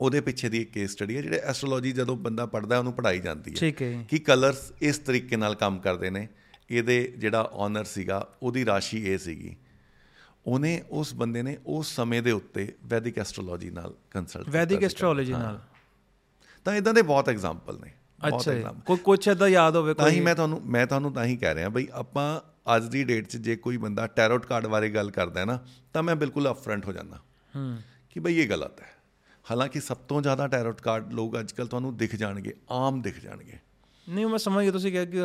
ਉਹਦੇ ਪਿੱਛੇ ਦੀ ਇੱਕ ਕੇਸ ਸਟੱਡੀ ਹੈ ਜਿਹੜੇ ਐਸਟ੍ਰੋਲੋਜੀ ਜਦੋਂ ਬੰਦਾ ਪੜਦਾ ਉਹਨੂੰ ਪੜਾਈ ਜਾਂਦੀ ਹੈ। ਕਿ ਕਲਰਸ ਇਸ ਤਰੀਕੇ ਨਾਲ ਕੰਮ ਕਰਦੇ ਨੇ। ਇਹਦੇ ਜਿਹੜਾ ਓਨਰ ਸੀਗਾ ਉਹਦੀ ਰਾਸ਼ੀ ਇਹ ਸੀਗੀ। ਉਹਨੇ ਉਸ ਬੰਦੇ ਨੇ ਉਸ ਸਮੇਂ ਦੇ ਉੱਤੇ ਵੈਦਿਕ ਐਸਟ੍ਰੋਲੋਜੀ ਨਾਲ ਕੰਸਲਟ ਵੈਦਿਕ ਐਸਟ੍ਰੋਲੋਜੀ ਨਾਲ। ਤਾਂ ਇਦਾਂ ਦੇ ਬਹੁਤ ਐਗਜ਼ਾਮਪਲ ਨੇ ਅੱਛਾ। ਕੋਈ ਕੁਛ ਏਦਾਂ ਯਾਦ ਹੋਵੇ ਤਾਂ ਹੀ ਕੋਈ ਮੈਂ ਤੁਹਾਨੂੰ ਮੈਂ ਤੁਹਾਨੂੰ ਤਾਂ ਹੀ ਕਹਿ ਰਿਹਾ ਬਈ ਆਪਾਂ ਅੱਜ ਦੀ ਡੇਟ 'ਚ ਜੇ ਕੋਈ ਬੰਦਾ ਟੈਰੋਟ ਕਾਰਡ ਬਾਰੇ ਗੱਲ ਕਰਦਾ ਹੈ ਨਾ ਤਾਂ ਮੈਂ ਬਿਲਕੁਲ ਅਪਫਰੰਟ ਹੋ ਜਾਂਦਾ। ਹੂੰ। ਕਿ ਬਈ ਇਹ ਗਲਤ ਹੈ। ਹਾਲਾਂਕਿ ਸਭ ਤੋਂ ਜ਼ਿਆਦਾ ਟੈਰੋਟ ਕਾਰਡ ਲੋਕ ਅੱਜਕੱਲ ਤੁਹਾਨੂੰ ਦਿਖ ਜਾਣਗੇ ਆਮ ਦਿਖ ਜਾਣਗੇ। ਨਹੀਂ ਮੈਂ ਸਮਝ ਗਿਆ ਤੁਸੀਂ ਕਿਹਾ ਕਿ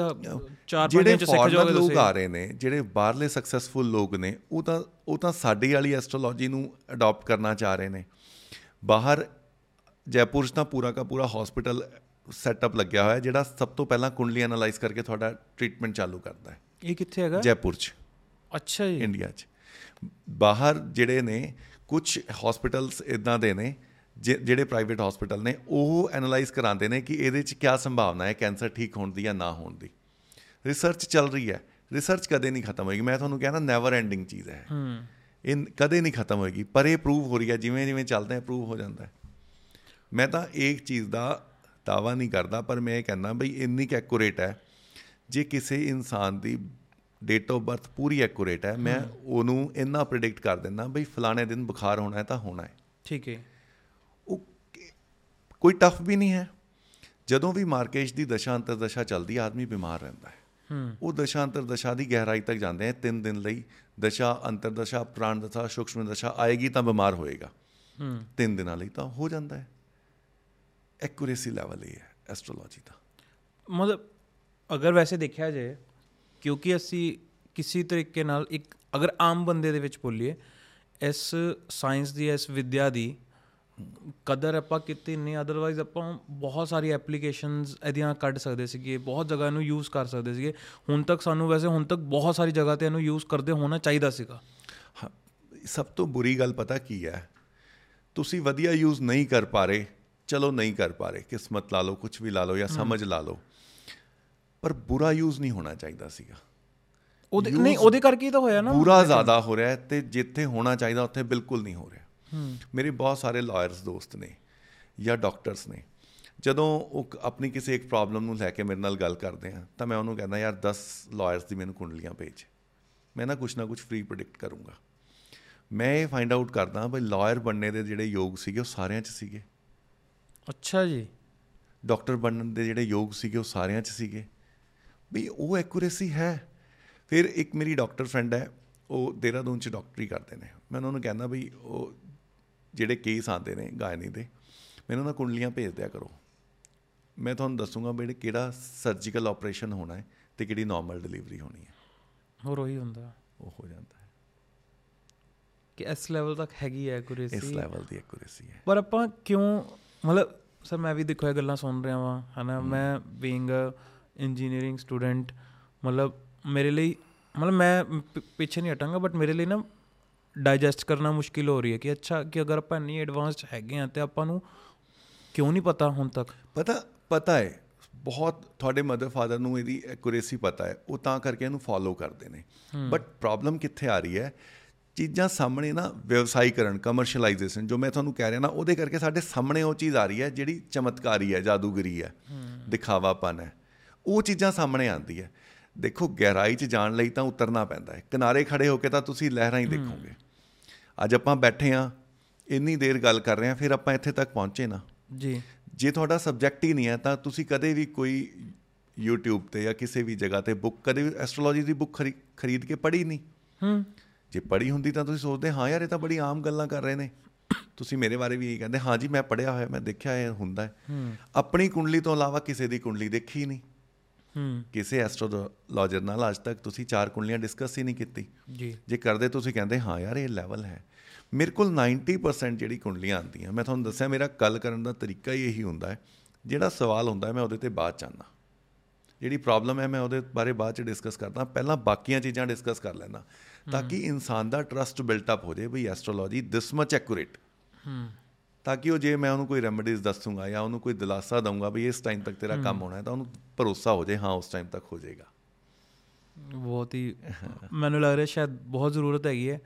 ਚਾਰ ਪੰਜ ਦਿਨ ਚ ਸਿੱਖ ਜਾਓਗੇ ਲੋਕ ਆ ਰਹੇ ਨੇ ਜਿਹੜੇ ਬਾਹਰਲੇ ਸਕਸੈਸਫੁਲ ਲੋਕ ਨੇ ਉਹ ਤਾਂ ਉਹ ਤਾਂ ਸਾਡੀ ਵਾਲੀ ਐਸਟ੍ਰੋਲੋਜੀ ਨੂੰ ਅਡਾਪਟ ਕਰਨਾ ਚਾਹ ਰਹੇ ਨੇ। ਬਾਹਰ ਜੈਪੁਰ 'ਚ ਤਾਂ ਪੂਰਾ ਦਾ ਪੂਰਾ ਹਸਪੀਟਲ ਸੈਟਅਪ ਲੱਗਿਆ ਹੋਇਆ ਜਿਹੜਾ ਸਭ ਤੋਂ ਪਹਿਲਾਂ ਕੁੰਡਲੀ ਐਨਾਲਾਈਜ਼ ਕਰਕੇ ਤੁਹਾਡਾ ਟ੍ਰੀਟਮੈਂਟ ਚਾਲੂ ਕਰਦਾ ਹੈ। ਇਹ ਕਿੱਥੇ ਹੈਗਾ? ਜੈਪੁਰ 'ਚ। ਅੱਛਾ ਜੀ। ਇੰਡੀਆ 'ਚ। ਬਾਹਰ ਜਿਹੜੇ ਨੇ ਕੁਝ ਹਸਪੀਟਲਸ ਇਦਾਂ ਦੇ ਨੇ ਜਿਹੜੇ ਪ੍ਰਾਈਵੇਟ ਹਸਪੀਟਲ ਨੇ ਉਹ ਐਨਾਲਾਈਜ਼ ਕਰਾਉਂਦੇ ਨੇ ਕਿ ਇਹਦੇ 'ਚ ਕੀ ਸੰਭਾਵਨਾ ਹੈ ਕੈਂਸਰ ਠੀਕ ਹੋਣ ਦੀ ਜਾਂ ਨਾ ਹੋਣ ਦੀ। ਰਿਸਰਚ ਚੱਲ ਰਹੀ ਹੈ। ਰਿਸਰਚ ਕਦੇ ਨਹੀਂ ਖਤਮ ਹੋਏਗੀ। ਮੈਂ ਤੁਹਾਨੂੰ ਕਹਿੰਦਾ ਨੈਵਰ ਐਂਡਿੰਗ ਚੀਜ਼ ਹੈ। ਹੂੰ। ਇਹ ਕਦੇ ਨਹੀਂ ਖਤਮ ਹੋਏਗੀ। ਪਰ ਇਹ ਪ੍ਰੂਵ ਹੋ ਰਹੀ ਹੈ। ਜਿਵੇਂ ਜਿਵੇਂ ਚੱਲਦੇ ਆ ਪ੍ਰੂਵ ਹੋ ਜਾਂਦਾ ਹੈ। ਮੈਂ ਤਾਂ ਇੱਕ ਚੀਜ਼ ਦਾ ਦਾਵਾ ਨਹੀਂ ਕਰਦਾ ਪਰ ਮੈਂ ਇਹ ਕਹਿੰਦਾ ਬਈ ਇੰਨੀ ਕੁ ਐਕੂਰੇਟ ਹੈ। ਜੇ ਕਿਸੇ ਇਨਸਾਨ ਦੀ ਡੇਟ ਆਫ ਬਰਥ ਪੂਰੀ ਐਕੂਰੇਟ ਹੈ ਮੈਂ ਉਹਨੂੰ ਇੰਨਾ ਪ੍ਰੈਡਿਕਟ ਕਰ ਦਿੰਦਾ ਬਈ ਫਲਾਣੇ ਦਿਨ ਬੁਖਾਰ ਹੋਣਾ ਹੈ ਤਾਂ ਹੋਣਾ ਹੈ। ਠੀਕ ਹੈ। ਕੋਈ ਟਫ ਵੀ ਨਹੀਂ ਹੈ। ਜਦੋਂ ਵੀ ਮਾਰਕੇਸ਼ ਦੀ ਦਸ਼ਾ ਅੰਤਰ ਦਸ਼ਾ ਚੱਲਦੀ ਹੈ ਆਦਮੀ ਬਿਮਾਰ ਰਹਿੰਦਾ ਹੈ। ਹੂੰ। ਉਹ ਦਸ਼ਾ ਅੰਤਰ ਦਸ਼ਾ ਦੀ ਗਹਿਰਾਈ ਤੱਕ ਜਾਂਦੇ ਆ ਤਿੰਨ ਦਿਨ ਲਈ। ਦਸ਼ਾ ਅੰਤਰ ਦਸ਼ਾ ਪ੍ਰਾਣ ਦਸ਼ਾ ਸੂਖਸ਼ਮ ਦਸ਼ਾ ਆਏਗੀ ਤਾਂ ਬਿਮਾਰ ਹੋਏਗਾ। ਹੂੰ। ਤਿੰਨ ਦਿਨਾਂ ਲਈ ਤਾਂ ਹੋ ਜਾਂਦਾ ਹੈ। ਐਕੂਰੇਸੀ ਲੈਵਲ ਇਹ ਹੈ ਐਸਟ੍ਰੋਲੋਜੀ ਦਾ। ਮਤਲਬ ਅਗਰ ਵੈਸੇ ਦੇਖਿਆ ਜਾਏ ਕਿਉਂਕਿ ਅਸੀਂ ਕਿਸੇ ਤਰੀਕੇ ਨਾਲ ਇੱਕ ਅਗਰ ਆਮ ਬੰਦੇ ਦੇ ਵਿੱਚ ਬੋਲੀਏ ਇਸ ਸਾਇੰਸ ਦੀ ਇਸ ਵਿਦਿਆ ਦੀ ਕਦਰ ਆਪਾਂ ਕੀਤੀ ਨਹੀਂ ਅਦਰਵਾਈਜ਼ ਆਪਾਂ ਬਹੁਤ ਸਾਰੀ ਐਪਲੀਕੇਸ਼ਨਸ ਇਹਦੀਆਂ ਕੱਢ ਸਕਦੇ ਸੀਗੇ ਬਹੁਤ ਜਗ੍ਹਾ ਇਹਨੂੰ ਯੂਜ਼ ਕਰ ਸਕਦੇ ਸੀਗੇ। ਹੁਣ ਤੱਕ ਸਾਨੂੰ ਵੈਸੇ ਹੁਣ ਤੱਕ ਬਹੁਤ ਸਾਰੀ ਜਗ੍ਹਾ ਤੇ ਇਹਨੂੰ ਯੂਜ਼ ਕਰਦੇ ਹੋਣਾ ਚਾਹੀਦਾ ਸੀਗਾ। ਸਭ ਤੋਂ ਬੁਰੀ ਗੱਲ ਪਤਾ ਕੀ ਹੈ? ਤੁਸੀਂ ਵਧੀਆ ਯੂਜ਼ ਨਹੀਂ ਕਰ ਪਾ ਰਹੇ ਚਲੋ ਨਹੀਂ ਕਰ ਪਾ ਰਹੇ ਕਿਸਮਤ ਲਾ ਲਓ ਕੁਝ ਵੀ ਲਾ ਲਓ ਜਾਂ ਸਮਝ ਲਾ ਲਓ। ਪਰ ਬੁਰਾ ਯੂਜ਼ ਨਹੀਂ ਹੋਣਾ ਚਾਹੀਦਾ ਸੀਗਾ। ਉਹਦੇ ਨਹੀਂ ਉਹਦੇ ਕਰਕੇ ਹੀ ਤਾਂ ਹੋਇਆ ਨਾ। ਬੁਰਾ ਜ਼ਿਆਦਾ ਹੋ ਰਿਹਾ ਤੇ ਜਿੱਥੇ ਹੋਣਾ ਚਾਹੀਦਾ ਉੱਥੇ ਬਿਲਕੁਲ ਨਹੀਂ ਹੋ ਰਿਹਾ। ਮੇਰੇ ਬਹੁਤ ਸਾਰੇ ਲਾਇਰਸ ਦੋਸਤ ਨੇ ਜਾਂ ਡਾਕਟਰਸ ਨੇ। ਜਦੋਂ ਉਹ ਆਪਣੀ ਕਿਸੇ ਇੱਕ ਪ੍ਰੋਬਲਮ ਨੂੰ ਲੈ ਕੇ ਮੇਰੇ ਨਾਲ ਗੱਲ ਕਰਦੇ ਆ ਤਾਂ ਮੈਂ ਉਹਨੂੰ ਕਹਿੰਦਾ ਯਾਰ 10 ਲਾਇਰਸ ਦੀ ਮੈਨੂੰ ਕੁੰਡਲੀਆਂ ਭੇਜ। ਮੈਂ ਨਾ ਕੁਛ ਨਾ ਕੁਛ ਫ੍ਰੀ ਪ੍ਰੈਡਿਕਟ ਕਰੂੰਗਾ। ਮੈਂ ਇਹ ਫਾਈਂਡ ਆਊਟ ਕਰਦਾ ਬਈ ਲਾਇਰ ਬਣਨੇ ਦੇ ਜਿਹੜੇ ਯੋਗ ਸੀਗੇ ਉਹ ਸਾਰਿਆਂ 'ਚ ਸੀਗੇ। ਅੱਛਾ ਜੀ। ਡਾਕਟਰ ਬਣਨ ਦੇ ਜਿਹੜੇ ਯੋਗ ਸੀਗੇ ਉਹ ਸਾਰਿਆਂ 'ਚ ਸੀਗੇ। ਵੀ ਉਹ ਐਕੂਰੇਸੀ ਹੈ। ਫਿਰ ਇੱਕ ਮੇਰੀ ਡਾਕਟਰ ਫਰੈਂਡ ਹੈ ਉਹ ਦੇਹਰਾਦੂਨ 'ਚ ਡਾਕਟਰੀ ਕਰਦੇ ਨੇ। ਮੈਂ ਉਹਨਾਂ ਨੂੰ ਕਹਿੰਦਾ ਵੀ ਉਹ ਜਿਹੜੇ ਕੇਸ ਆਉਂਦੇ ਨੇ ਗਾਇਨੀ ਦੇ ਮੈਨੂੰ ਨਾ ਕੁੰਡਲੀਆਂ ਭੇਜ ਦਿਆ ਕਰੋ। ਮੈਂ ਤੁਹਾਨੂੰ ਦੱਸੂਗਾ ਜਿਹੜੇ ਕਿਹੜਾ ਸਰਜੀਕਲ ਆਪਰੇਸ਼ਨ ਹੋਣਾ ਹੈ ਤੇ ਕਿਹੜੀ ਨਾਰਮਲ ਡਿਲੀਵਰੀ ਹੋਣੀ ਹੈ। ਹੋਰ ਉਹੀ ਹੁੰਦਾ। ਉਹ ਹੋ ਜਾਂਦਾ ਹੈ। ਕਿ ਇਸ ਲੈਵਲ ਤੱਕ ਹੈਗੀ ਹੈ ਇਸ ਐਕੂਰੇਸੀ ਲੈਵਲ ਦੀ ਐਕੂਰੇਸੀ ਹੈ। ਪਰ ਆਪਾਂ ਕਿਉਂ ਮਤਲਬ ਸਰ ਮੈਂ ਵੀ ਦੇਖੋ ਇਹ ਗੱਲਾਂ ਸੁਣ ਰਿਹਾ ਵਾਂ ਹਨਾ? ਮੈਂ ਬੀਇੰਗ ਅ ਇੰਜੀਨੀਅਰਿੰਗ ਸਟੂਡੈਂਟ ਮਤਲਬ ਮੇਰੇ ਲਈ ਮਤਲਬ ਮੈਂ ਪਿੱਛੇ ਨਹੀਂ ਹਟਾਂਗਾ ਬਟ ਮੇਰੇ ਲਈ ਨਾ ਡਾਈਜੈਸਟ ਕਰਨਾ ਮੁਸ਼ਕਿਲ ਹੋ ਰਹੀ ਹੈ ਕਿ ਅੱਛਾ ਕਿ ਅਗਰ ਆਪਾਂ ਇੰਨੀ ਐਡਵਾਂਸਡ ਹੈਗੇ ਆ ਤੇ ਆਪਾਂ ਨੂੰ ਕਿਉਂ ਨਹੀਂ ਪਤਾ ਹੁਣ ਤੱਕ? ਪਤਾ ਪਤਾ ਹੈ ਬਹੁਤ ਤੁਹਾਡੇ ਮਦਰ ਫਾਦਰ ਨੂੰ ਇਹਦੀ ਐਕੂਰੇਸੀ ਪਤਾ ਹੈ ਉਹ ਤਾਂ ਕਰਕੇ ਇਹਨੂੰ ਫੋਲੋ ਕਰਦੇ ਨੇ। ਬਟ ਪ੍ਰੋਬਲਮ ਕਿੱਥੇ ਆ ਰਹੀ ਹੈ? ਚੀਜ਼ਾਂ ਸਾਹਮਣੇ ਨਾ ਵਿਵਸਾਈਕਰਨ ਕਮਰਸ਼ੀਅਲਾਈਜੇਸ਼ਨ ਜੋ ਮੈਂ ਤੁਹਾਨੂੰ ਕਹਿ ਰਿਹਾ ਨਾ ਉਹਦੇ ਕਰਕੇ ਸਾਡੇ ਸਾਹਮਣੇ ਉਹ ਚੀਜ਼ ਆ ਰਹੀ ਹੈ ਜਿਹੜੀ ਚਮਤਕਾਰੀ ਹੈ ਜਾਦੂਗਰੀ ਹੈ। ਦਿਖਾਵਾਪਨ ਹੈ। ਉਹ ਚੀਜ਼ਾਂ ਸਾਹਮਣੇ ਆਉਂਦੀ ਹੈ। ਦੇਖੋ ਗਹਿਰਾਈ 'ਚ ਜਾਣ ਲਈ ਤਾਂ ਉਤਰਨਾ ਪੈਂਦਾ ਹੈ। ਕਿਨਾਰੇ ਖੜੇ ਹੋ ਕੇ ਤਾਂ ਤੁਸੀਂ ਲਹਿਰਾਂ ਹੀ ਦੇਖੋਗੇ। ਅੱਜ ਆਪਾਂ ਬੈਠੇ ਆ ਇੰਨੀ ਦੇਰ ਗੱਲ ਕਰ ਰਹੇ ਆ ਫਿਰ ਆਪਾਂ ਇੱਥੇ ਤੱਕ ਪਹੁੰਚੇ ਨਾ। ਜੀ। ਜੇ ਤੁਹਾਡਾ ਸਬਜੈਕਟ ਹੀ ਨਹੀਂ ਹੈ ਤਾਂ ਤੁਸੀਂ ਕਦੇ ਵੀ ਕੋਈ YouTube ਤੇ ਜਾਂ ਕਿਸੇ ਵੀ ਜਗ੍ਹਾ ਤੇ ਬੁੱਕ ਕਦੇ ਵੀ ਐਸਟ੍ਰੋਲੋਜੀ ਦੀ ਬੁੱਕ ਖਰੀਦ ਕੇ ਪੜ੍ਹੀ ਨਹੀਂ। ਹੂੰ। ਜੇ ਪੜ੍ਹੀ ਹੁੰਦੀ ਤਾਂ ਤੁਸੀਂ ਸੋਚਦੇ ਹਾਂ ਯਾਰ ਇਹ ਤਾਂ ਬੜੀ ਆਮ ਗੱਲਾਂ ਕਰ ਰਹੇ ਨੇ। ਤੁਸੀਂ ਮੇਰੇ ਬਾਰੇ ਵੀ ਇਹੀ ਕਹਿੰਦੇ ਹਾਂ ਜੀ ਮੈਂ ਪੜ੍ਹਿਆ ਹੋਇਆ ਮੈਂ ਦੇਖਿਆ ਇਹ ਹੁੰਦਾ ਹੈ। ਆਪਣੀ ਕੁੰਡਲੀ ਤੋਂ ਇਲਾਵਾ ਕਿਸੇ ਦੀ ਕੁੰਡਲੀ ਦੇਖੀ ਨਹੀਂ। ਕਿਸੇ ਐਸਟ੍ਰੋਲੋਜਰ ਨਾਲ ਅੱਜ ਤੱਕ ਤੁਸੀਂ ਚਾਰ ਕੁੰਡਲੀਆਂ ਡਿਸਕਸ ਹੀ ਨਹੀਂ ਕੀਤੀ। ਜੀ। ਜੇ ਕਰਦੇ ਤੁਸੀਂ ਕਹਿੰਦੇ ਹਾਂ ਯਾਰ ਇਹ ਲੈਵਲ ਹੈ। ਮੇਰੇ ਕੋਲ 90% ਜਿਹੜੀ ਕੁੰਡਲੀਆਂ ਆਉਂਦੀਆਂ ਮੈਂ ਤੁਹਾਨੂੰ ਦੱਸਿਆ ਮੇਰਾ ਗੱਲ ਕਰਨ ਦਾ ਤਰੀਕਾ ਹੀ ਇਹੀ ਹੁੰਦਾ ਹੈ। ਜਿਹੜਾ ਸਵਾਲ ਹੁੰਦਾ ਹੈ ਮੈਂ ਉਹਦੇ ਤੇ ਬਾਅਦ ਚ ਆਉਂਦਾ। ਜਿਹੜੀ ਪ੍ਰੋਬਲਮ ਹੈ ਮੈਂ ਉਹਦੇ ਬਾਰੇ ਬਾਅਦ ਚ ਡਿਸਕਸ ਕਰਦਾ। ਪਹਿਲਾਂ ਬਾਕੀਆਂ ਚੀਜ਼ਾਂ ਡਿਸਕਸ ਕਰ ਲੈਂਦਾ ਤਾਂ ਕਿ ਇਨਸਾਨ ਦਾ ਟਰਸਟ ਬਿਲਟ ਅਪ ਹੋ ਜਾਏ ਵੀ ਐਸਟ੍ਰੋਲੋਜੀ ਦਿਸ ਮਚ ਐਕੂਰੇਟ ਹੂੰ। ਤਾਂ ਕਿ ਉਹ ਜੇ ਮੈਂ ਉਹਨੂੰ ਕੋਈ ਰੈਮੇਡੀਜ਼ ਦੱਸੂਗਾ ਜਾਂ ਉਹਨੂੰ ਕੋਈ ਦਿਲਾਸਾ ਦਊਂਗਾ ਵੀ ਇਸ ਟਾਈਮ ਤੱਕ ਤੇਰਾ ਕੰਮ ਹੋਣਾ ਹੈ ਤਾਂ ਉਹਨੂੰ ਭਰੋਸਾ ਹੋ ਜਾਏ ਹਾਂ ਉਸ ਟਾਈਮ ਤੱਕ ਹੋ ਜਾਏਗਾ। ਬਹੁਤ ਹੀ ਮੈਨੂੰ ਲੱਗ ਰਿਹਾ ਸ਼ਾਇਦ ਬਹੁਤ ਜ਼ਰੂਰਤ ਹੈਗੀ ਹੈ।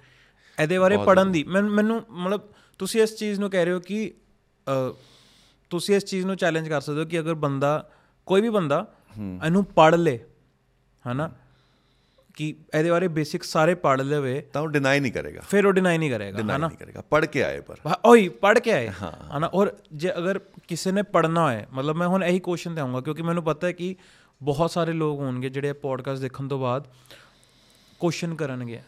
ਇਹਦੇ ਬਾਰੇ ਪੜਨ ਦੀ। ਮੈਨੂੰ ਮੈਨੂੰ ਮਤਲਬ ਤੁਸੀਂ ਇਸ ਚੀਜ਼ ਨੂੰ ਕਹਿ ਰਹੇ ਹੋ ਕਿ ਤੁਸੀਂ ਇਸ ਚੀਜ਼ ਨੂੰ ਚੈਲੰਜ ਕਰ ਸਕਦੇ ਹੋ ਕਿ ਅਗਰ ਬੰਦਾ ਕੋਈ ਵੀ ਬੰਦਾ ਇਹਨੂੰ ਪੜ ਲੇ ਹਨਾ? ਕਿ ਇਹਦੇ ਬਾਰੇ ਬੇਸਿਕ ਸਾਰੇ ਪੜ ਲਵੇ। ਤਾਂ ਉਹ ਡਿਨਾਈ ਨਹੀਂ ਕਰੇਗਾ। ਫਿਰ ਉਹ ਡਿਨਾਈ ਨਹੀਂ ਕਰੇਗਾ ਹਨਾ? ਨਹੀਂ ਕਰੇਗਾ। ਪੜ ਕੇ ਆਏ ਪਰ। ਹਾਂ, ਉਹੀ ਪੜ ਕੇ ਆਏ। ਹਨਾ? ਔਰ ਜੇ ਅਗਰ ਕਿਸੇ ਨੇ ਪੜਨਾ ਹੋਏ ਮਤਲਬ ਮੈਂ ਹੁਣ ਇਹੀ ਕੁਐਸਚਨ ਤੇ ਆਉਂਗਾ ਕਿਉਂਕਿ ਮੈਨੂੰ ਪਤਾ ਹੈ ਕਿ ਬਹੁਤ ਸਾਰੇ ਲੋਕ ਹੋਣਗੇ ਜਿਹੜੇ ਪੋਡਕਾਸਟ ਦੇਖਣ ਤੋਂ ਬਾਅਦ ਕੁਐਸਚਨ ਕਰਨਗੇ।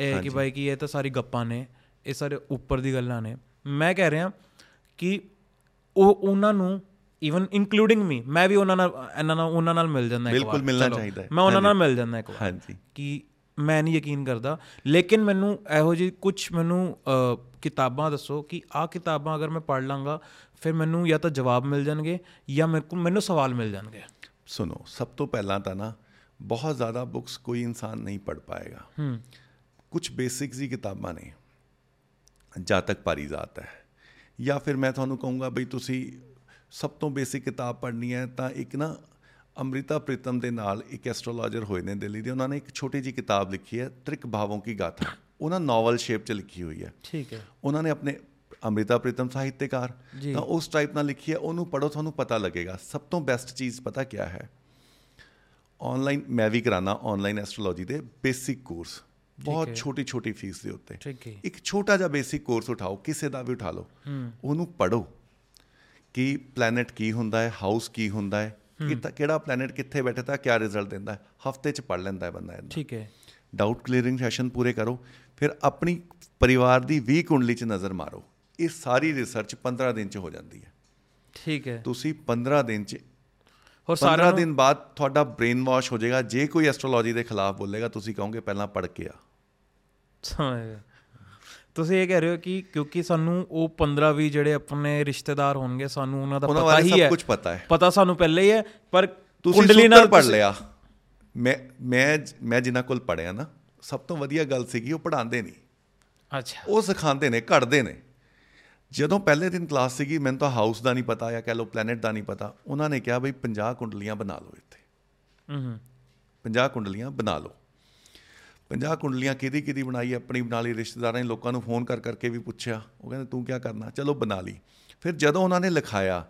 ਇਹ ਕਿ ਭਾਈ ਕਿ ਇਹ ਤਾਂ ਸਾਰੀ ਗੱਪਾਂ ਨੇ ਇਹ ਸਾਰੇ ਉੱਪਰ ਦੀ ਗੱਲਾਂ ਨੇ। ਮੈਂ ਕਹਿ ਰਿਹਾ ਕਿ ਉਹ ਉਹਨਾਂ ਨੂੰ ਇਵਨ ਇਨਕਲੂਡਿੰਗ ਮੀ ਮੈਂ ਵੀ ਉਹਨਾਂ ਨਾਲ ਇਹਨਾਂ ਨਾਲ ਉਹਨਾਂ ਨਾਲ ਮਿਲ ਜਾਂਦਾ ਇੱਕ ਵਾਰ। ਬਿਲਕੁਲ ਮਿਲਣਾ ਚਾਹੀਦਾ। ਮੈਂ ਉਹਨਾਂ ਨਾਲ ਮਿਲ ਜਾਂਦਾ ਇੱਕ ਵਾਰ। ਹਾਂਜੀ। ਕਿ ਮੈਂ ਨਹੀਂ ਯਕੀਨ ਕਰਦਾ। ਲੇਕਿਨ ਮੈਨੂੰ ਇਹੋ ਜਿਹੀ ਕੁਝ ਮੈਨੂੰ ਕਿਤਾਬਾਂ ਦੱਸੋ ਕਿ ਆਹ ਕਿਤਾਬਾਂ ਅਗਰ ਮੈਂ ਪੜ੍ਹ ਲਾਂਗਾ ਫਿਰ ਮੈਨੂੰ ਜਾਂ ਤਾਂ ਜਵਾਬ ਮਿਲ ਜਾਣਗੇ ਜਾਂ ਮੈਨੂੰ ਸਵਾਲ ਮਿਲ ਜਾਣਗੇ। ਸੁਣੋ ਸਭ ਤੋਂ ਪਹਿਲਾਂ ਤਾਂ ਨਾ ਬਹੁਤ ਜ਼ਿਆਦਾ ਬੁੱਕਸ ਕੋਈ ਇਨਸਾਨ ਨਹੀਂ ਪੜ ਪਾਏਗਾ। ਹੂੰ। ਕੁਝ ਬੇਸਿਕਸ ਹੀ ਕਿਤਾਬਾਂ ਨੇ। ਜਾਤਕ ਪਾਰੀਜ਼ਾਤ ਹੈ। ਜਾਂ ਫਿਰ ਮੈਂ ਤੁਹਾਨੂੰ ਕਹੂੰਗਾ ਬਈ ਤੁਸੀਂ ਸਭ ਤੋਂ ਬੇਸਿਕ ਕਿਤਾਬ ਪੜ੍ਹਨੀ ਹੈ ਤਾਂ ਇੱਕ ਨਾ ਅੰਮ੍ਰਿਤਾ ਪ੍ਰੀਤਮ ਦੇ ਨਾਲ ਇੱਕ ਐਸਟ੍ਰੋਲੋਜਰ ਹੋਏ ਨੇ ਦਿੱਲੀ ਦੇ ਉਹਨਾਂ ਨੇ ਇੱਕ ਛੋਟੀ ਜੀ ਕਿਤਾਬ ਲਿਖੀ ਹੈ ਤ੍ਰਿਕ ਭਾਵੋਂ ਕੀ ਗਾਥਾ। ਉਹਨਾਂ ਨੋਵਲ ਸ਼ੇਪ 'ਚ ਲਿਖੀ ਹੋਈ ਹੈ। ਠੀਕ ਹੈ। ਉਹਨਾਂ ਨੇ ਆਪਣੇ ਅੰਮ੍ਰਿਤਾ ਪ੍ਰੀਤਮ ਸਾਹਿਤਕਾਰ। ਤਾਂ ਉਸ ਟਾਈਪ ਨਾਲ ਲਿਖੀ ਹੈ ਉਹਨੂੰ ਪੜੋ ਤੁਹਾਨੂੰ ਪਤਾ ਲੱਗੇਗਾ ਸਭ ਤੋਂ ਬੈਸਟ ਚੀਜ਼ ਪਤਾ ਕੀ ਹੈ? ਆਨਲਾਈਨ ਮੈਂ ਵੀ ਕਰਾਨਾ ਆਨਲਾਈਨ ਐਸਟ੍ਰੋਲੋਜੀ ਦੇ ਬੇਸਿਕ ਕੋਰਸ। ਬਹੁਤ ਛੋਟੀ ਛੋਟੀ ਫੀਸ ਦੇ ਉੱਤੇ। ਇੱਕ ਛੋਟਾ ਜਿਹਾ ਬੇਸਿਕ ਕੋਰਸ ਉਠਾਓ ਕਿਸੇ ਦਾ ਵੀ ਉਠਾ ਲਓ। ਉਹਨੂੰ ਪੜੋ ਕਿ ਪਲੈਨਟ ਕੀ ਹੁੰਦਾ ਹੈ ਹਾਊਸ ਕੀ ਹੁੰਦਾ ਹੈ ਕਿਹੜਾ ਪਲੈਨਟ ਕਿੱਥੇ ਬੈਠੇ ਤਾਂ ਕਿਆ ਰਿਜ਼ਲਟ ਦਿੰਦਾ ਹੈ ਹਫ਼ਤੇ 'ਚ ਪੜ ਲੈਂਦਾ ਹੈ ਬੰਦਾ ਇਹਦਾ। ਠੀਕ ਹੈ। ਡਾਊਟ ਕਲੀਅਰਿੰਗ ਸੈਸ਼ਨ ਪੂਰੇ ਕਰੋ ਫਿਰ ਆਪਣੀ ਪਰਿਵਾਰ ਦੀ 20 ਕੁੰਡਲੀ 'ਚ ਨਜ਼ਰ ਮਾਰੋ ਇਹ ਸਾਰੀ ਰਿਸਰਚ 15 ਦਿਨ 'ਚ ਹੋ ਜਾਂਦੀ ਹੈ। ਠੀਕ ਹੈ। ਤੁਸੀਂ 15 ਦਿਨ 'ਚ ਹੋਰ 15 ਸਾਰਿਆਂ ਨੂੰ ਦਿਨ ਬਾਅਦ ਤੁਹਾਡਾ ਬ੍ਰੇਨ ਵਾਸ਼ ਹੋ ਜਾਏਗਾ ਜੇ ਕੋਈ ਐਸਟ੍ਰੋਲੋਜੀ ਦੇ ਖਿਲਾਫ ਬੋਲੇਗਾ ਤੁਸੀਂ ਕਹੋਗੇ ਪਹਿਲਾਂ ਪੜ ਕੇ ਆ। ਸਮਝ ਗਿਆ। ਤੁਸੀਂ ਇਹ ਕਹਿ ਰਹੇ ਹੋ ਕਿ ਕਿਉਂਕਿ ਸਾਨੂੰ ਉਹ 15 20 ਜਿਹੜੇ ਆਪਣੇ ਰਿਸ਼ਤੇਦਾਰ ਹੋਣਗੇ ਸਾਨੂੰ ਉਹਨਾਂ ਦਾ ਪਤਾ ਬਾਰੇ ਹੀ ਸਭ ਹੈ। ਕੁਝ ਪਤਾ ਹੈ। ਪਤਾ ਸਾਨੂੰ ਪਹਿਲੇ ਹੀ ਹੈ ਪਰ ਤੁਸੀਂ ਕੁੰਡਲੀ ਨਾਲ ਪੜ ਲਿਆ। ਮੈਂ ਮੈਂ ਮੈਂ ਜਿਨ੍ਹਾਂ ਕੋਲ ਪੜਿਆ ਨਾ ਸਭ ਤੋਂ ਵਧੀਆ ਗੱਲ ਸੀਗੀ ਉਹ ਪੜਾਉਂਦੇ ਨਹੀਂ। ਅੱਛਾ। ਉਹ ਸਿਖਾਉਂਦੇ ਨੇ ਘੜਦੇ ਨੇ। ਜਦੋਂ ਪਹਿਲੇ ਦਿਨ ਕਲਾਸ ਸੀਗੀ ਮੈਨੂੰ ਤਾਂ ਹਾਊਸ ਦਾ ਨਹੀਂ ਪਤਾ ਜਾਂ ਕਹਿ ਲਓ ਪਲੈਨਟ ਦਾ ਨਹੀਂ ਪਤਾ ਉਹਨਾਂ ਨੇ ਕਿਹਾ ਬਈ 50 ਕੁੰਡਲੀਆਂ ਬਣਾ ਲਓ ਇੱਥੇ। ਹੂੰ ਹੂੰ। 50 ਕੁੰਡਲੀਆਂ ਬਣਾ ਲਓ। 50 ਕੁੰਡਲੀਆਂ ਕਿਹਦੀ ਕਿਹਦੀ ਬਣਾਈ ਆਪਣੀ ਬਣਾ ਲਈ ਰਿਸ਼ਤੇਦਾਰਾਂ ਨੇ ਲੋਕਾਂ ਨੂੰ ਫੋਨ ਕਰ ਕਰਕੇ ਵੀ ਪੁੱਛਿਆ। ਉਹ ਕਹਿੰਦੇ ਤੂੰ ਕੀ ਕਰਨਾ? ਚਲੋ ਬਣਾ ਲਈ। ਫਿਰ ਜਦੋਂ ਉਹਨਾਂ ਨੇ ਲਿਖਾਇਆ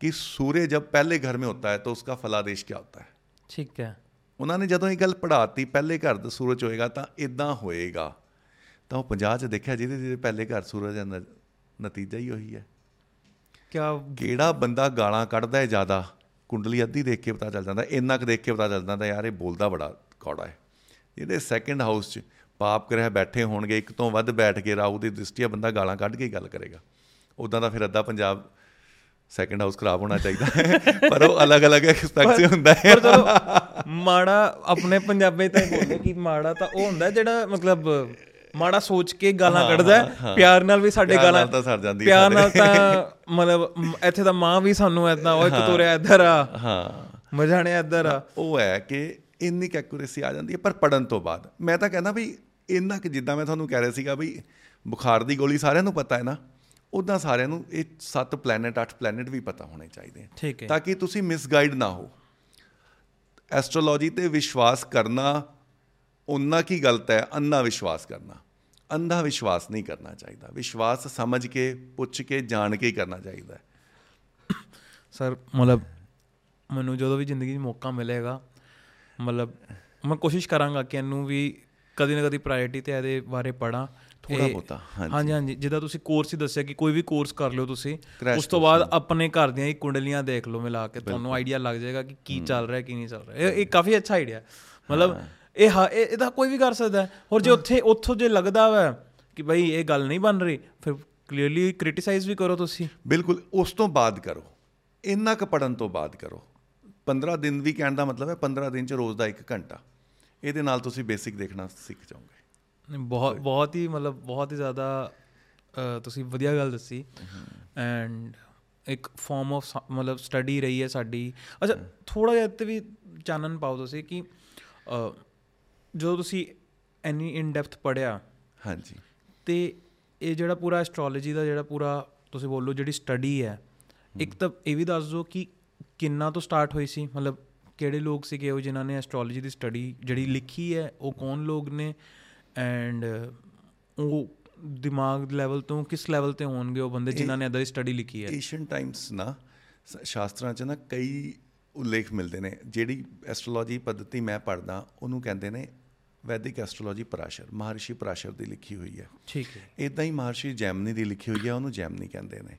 ਕਿ ਸੂਰਜ ਜਦ ਪਹਿਲੇ ਘਰ ਮੇ ਹੁੰਦਾ ਹੈ ਤਾਂ ਉਸਕਾ ਫਲਾਦੇਸ਼ ਕੀ ਹੁੰਦਾ ਹੈ? ਠੀਕ ਹੈ। ਉਹਨਾਂ ਨੇ ਜਦੋਂ ਇਹ ਗੱਲ ਪੜਾਤੀ ਪਹਿਲੇ ਘਰ ਦਾ ਸੂਰਜ ਹੋਏਗਾ ਤਾਂ ਇਦਾਂ ਹੋਏਗਾ। ਤਾਂ ਉਹ 50 ਚ ਦੇਖਿਆ ਜਿਹਦੇ ਜਿਹਦੇ ਪਹਿਲੇ ਘਰ ਸੂਰਜ ਦਾ ਨਤੀਜਾ ਹੀ ਉਹੀ ਹੈ। ਕਿਆ ਕਿਹੜਾ ਬੰਦਾ ਗਾਲਾਂ ਕੱਢਦਾ ਹੈ ਜ਼ਿਆਦਾ? ਕੁੰਡਲੀ ਅੱਧੀ ਦੇਖ ਕੇ ਪਤਾ ਚੱਲ ਜਾਂਦਾ ਇੰਨਾ ਕੁ ਦੇਖ ਕੇ ਪਤਾ ਚੱਲ ਜਾਂਦਾ ਯਾਰ ਇਹ ਬੋਲਦਾ ਬੜਾ ਕੌੜਾ ਹੈ। ਜਿਹੜੇ ਸੈਕੰਡ ਹਾਊਸ 'ਚ ਪਾਪ ਗ੍ਰਹਿ ਬੈਠੇ ਹੋਣਗੇ ਇੱਕ ਤੋਂ ਵੱਧ ਬੈਠ ਕੇ ਰਾਹੂ ਦੀ ਦ੍ਰਿਸ਼ਟੀ ਬੰਦਾ ਗਾਲਾਂ ਕੱਢ ਕੇ ਹੀ ਗੱਲ ਕਰੇਗਾ। ਉਦਾਂ ਦਾ ਫਿਰ ਅੱਧਾ ਪੰਜਾਬ ਸੈਕੰਡ ਹਾਊਸ ਖਰਾਬ ਹੋਣਾ ਚਾਹੀਦਾ। ਹੈ ਪਰ ਉਹ ਅਲੱਗ-ਅਲੱਗ ਐਕਸਪੈਕਟ ਹੁੰਦਾ ਹੈ। ਪਰ ਚਲੋ ਮਾੜਾ ਆਪਣੇ ਪੰਜਾਬੀ ਤਾਂ ਬੋਲਦੇ ਕਿ ਮਾੜਾ ਤਾਂ ਉਹ ਹੁੰਦਾ ਜਿਹੜਾ ਮਤਲਬ ਮਾੜਾ ਸੋਚ ਕੇ ਗਾਲਾਂ ਕੱਢਦਾ। ਪਿਆਰ ਨਾਲ ਵੀ ਸਾਡੇ ਗਾਲਾਂ ਨਾਲ ਤਾਂ ਸਰ ਜਾਂਦੀ ਪਿਆਰ ਨਾਲ। ਤਾਂ ਮਤਲਬ ਇੱਥੇ ਤਾਂ ਮਾਂ ਵੀ ਸਾਨੂੰ ਇਦਾਂ ਓਏ ਕਤੂਰਿਆ ਇੱਧਰ ਆ। ਹਾਂ। ਮਜਾਣੇ ਇੱਧਰ ਆ। ਉਹ ਹੈ ਕਿ ਇੰਨੀ ਕੁ ਐਕੂਰੇਸੀ ਆ ਜਾਂਦੀ ਹੈ ਪਰ ਪੜਨ ਤੋਂ ਬਾਅਦ। ਮੈਂ ਤਾਂ ਕਹਿੰਦਾ ਵੀ ਇੰਨਾ ਕਿ ਜਿੱਦਾਂ ਮੈਂ ਤੁਹਾਨੂੰ ਕਹਿ ਰਿਹਾ ਸੀਗਾ ਵੀ ਬੁਖਾਰ ਦੀ ਗੋਲੀ ਸਾਰਿਆਂ ਨੂੰ ਪਤਾ ਹੈ ਨਾ ਉਦਾਂ ਸਾਰਿਆਂ ਨੂੰ ਇਹ ਸੱਤ ਪਲੈਨਟ ਅੱਠ ਪਲੈਨਟ ਵੀ ਪਤਾ ਹੋਣੇ ਚਾਹੀਦੇ ਆ। ਠੀਕ ਹੈ। ਤਾਂ ਕਿ ਤੁਸੀਂ ਮਿਸਗਾਈਡ ਨਾ ਹੋ। ਐਸਟ੍ਰੋਲੋਜੀ ਤੇ ਵਿਸ਼ਵਾਸ ਕਰਨਾ ਉਨਾ ਕੀ ਗਲਤ ਹੈ ਅੰਨਾ ਵਿਸ਼ਵਾਸ ਕਰਨਾ। ਅੰਧਾ ਵਿਸ਼ਵਾਸ ਨਹੀਂ ਕਰਨਾ ਚਾਹੀਦਾ। ਵਿਸ਼ਵਾਸ ਸਮਝ ਕੇ ਪੁੱਛ ਕੇ ਜਾਣ ਕੇ ਹੀ ਕਰਨਾ ਚਾਹੀਦਾ ਸਰ ਮਤਲਬ ਮੈਨੂੰ ਜਦੋਂ ਵੀ ਜ਼ਿੰਦਗੀ 'ਚ ਮੌਕਾ ਮਿਲੇਗਾ ਮਤਲਬ ਮੈਂ ਕੋਸ਼ਿਸ਼ ਕਰਾਂਗਾ ਕਿ ਇਹਨੂੰ ਵੀ ਕਦੀ ਨਾ ਕਦੀ ਪ੍ਰਾਇੋਰਟੀ ਤੇ ਇਹਦੇ ਬਾਰੇ ਪੜਾਂ ਥੋੜ੍ਹਾ ਬਹੁਤਾ, ਹਾਂਜੀ। ਹਾਂਜੀ ਜਿੱਦਾਂ ਤੁਸੀਂ ਕੋਰਸ ਹੀ ਦੱਸਿਆ ਕਿ ਕੋਈ ਵੀ ਕੋਰਸ ਕਰ ਲਿਓ ਤੁਸੀਂ ਉਸ ਤੋਂ ਬਾਅਦ ਆਪਣੇ ਘਰ ਦੀਆਂ ਹੀ ਕੁੰਡਲੀਆਂ ਦੇਖ ਲਓ ਮਿਲਾ ਕੇ। ਤੁਹਾਨੂੰ ਆਈਡੀਆ ਲੱਗ ਜਾਏਗਾ ਕਿ ਕੀ ਚੱਲ ਰਿਹਾ ਕੀ ਨਹੀਂ ਚੱਲ ਰਿਹਾ। ਇਹ ਕਾਫੀ ਅੱਛਾ ਆਈਡੀਆ ਮਤਲਬ ਇਹ ਇਹਦਾ ਕੋਈ ਵੀ ਕਰ ਸਕਦਾ ਹੈ। ਔਰ ਜੇ ਉੱਥੇ ਉੱਥੋਂ ਜੇ ਲੱਗਦਾ ਵਾ ਕਿ ਭਾਈ ਇਹ ਗੱਲ ਨਹੀਂ ਬਣ ਰਹੀ ਫਿਰ ਕਲੀਅਰਲੀ ਕ੍ਰਿਟਿਸਾਈਜ਼ ਵੀ ਕਰੋ ਤੁਸੀਂ। ਬਿਲਕੁਲ। ਉਸ ਤੋਂ ਬਾਅਦ ਕਰੋ। ਇੰਨਾ ਕੁ ਪੜਨ ਤੋਂ ਬਾਅਦ ਕਰੋ। 15 ਦਿਨ ਵੀ ਕਹਿਣ ਦਾ ਮਤਲਬ ਹੈ 15 ਦਿਨ ਚ ਰੋਜ਼ ਦਾ 1 ਘੰਟਾ। ਇਹਦੇ ਨਾਲ ਤੁਸੀਂ ਬੇਸਿਕ ਦੇਖਣਾ ਸਿੱਖ ਜਾਓਗੇ। ਬਹੁਤ ਬਹੁਤ ਹੀ ਮਤਲਬ ਬਹੁਤ ਹੀ ਜ਼ਿਆਦਾ ਤੁਸੀਂ ਵਧੀਆ ਗੱਲ ਦੱਸੀ। ਐਂਡ ਇੱਕ ਫਾਰਮ ਆਫ ਮਤਲਬ ਸਟੱਡੀ ਰਹੀ ਹੈ ਸਾਡੀ। ਅੱਛਾ ਥੋੜਾ ਜਿਹਾ ਤੇ ਵੀ ਚਾਨਣ ਪਾਓ ਤੁਸੀਂ ਕਿ ਜਦੋਂ ਤੁਸੀਂ ਐਨੀ ਇਨ ਡੈਪਥ ਪੜਿਆ ਹਾਂਜੀ। ਤੇ ਇਹ ਜਿਹੜਾ ਪੂਰਾ ਐਸਟ੍ਰੋਲੋਜੀ ਦਾ ਜਿਹੜਾ ਪੂਰਾ ਤੁਸੀਂ ਬੋਲੋ ਜਿਹੜੀ ਸਟੱਡੀ ਹੈ ਇੱਕ ਤਾਂ ਇਹ ਵੀ ਦੱਸ ਦਿਓ ਕਿ ਕਿੰਨਾ ਤੋਂ ਸਟਾਰਟ ਹੋਈ ਸੀ? ਮਤਲਬ ਕਿਹੜੇ ਲੋਕ ਸੀਗੇ ਉਹ ਜਿਨ੍ਹਾਂ ਨੇ ਐਸਟ੍ਰੋਲੋਜੀ ਦੀ ਸਟੱਡੀ ਜਿਹੜੀ ਲਿਖੀ ਹੈ ਉਹ ਕੌਣ ਲੋਕ ਨੇ? ਐਂਡ ਉਹ ਦਿਮਾਗ ਲੈਵਲ ਤੋਂ ਕਿਸ ਲੈਵਲ ਤੇ ਹੋਣਗੇ ਉਹ ਬੰਦੇ ਜਿਨ੍ਹਾਂ ਨੇ ਅਦਰ ਸਟੱਡੀ ਲਿਖੀ ਹੈ? ਏਸ਼ੀਅਨ ਟਾਈਮਸ ਨਾ ਸ਼ਾਸਤਰਾਂ 'ਚ ਨਾ ਕਈ ਉਲੇਖ ਮਿਲਦੇ ਨੇ। ਜਿਹੜੀ ਐਸਟ੍ਰੋਲੋਜੀ ਪद्धਤੀ ਮੈਂ ਪੜਦਾ ਉਹਨੂੰ ਕਹਿੰਦੇ ਨੇ ਵੈਦਿਕ ਐਸਟ੍ਰੋਲੋਜੀ ਪਰਾਸ਼ਰ ਮਹਰਸ਼ੀ ਪਰਾਸ਼ਰ ਦੀ ਲਿਖੀ ਹੋਈ ਹੈ। ਠੀਕ ਹੈ। ਇਦਾਂ ਹੀ ਮਹਰਸ਼ੀ ਜੈਮਨੀ ਦੀ ਲਿਖੀ ਹੋਈ ਹੈ ਉਹਨੂੰ ਜੈਮਨੀ ਕਹਿੰਦੇ ਨੇ।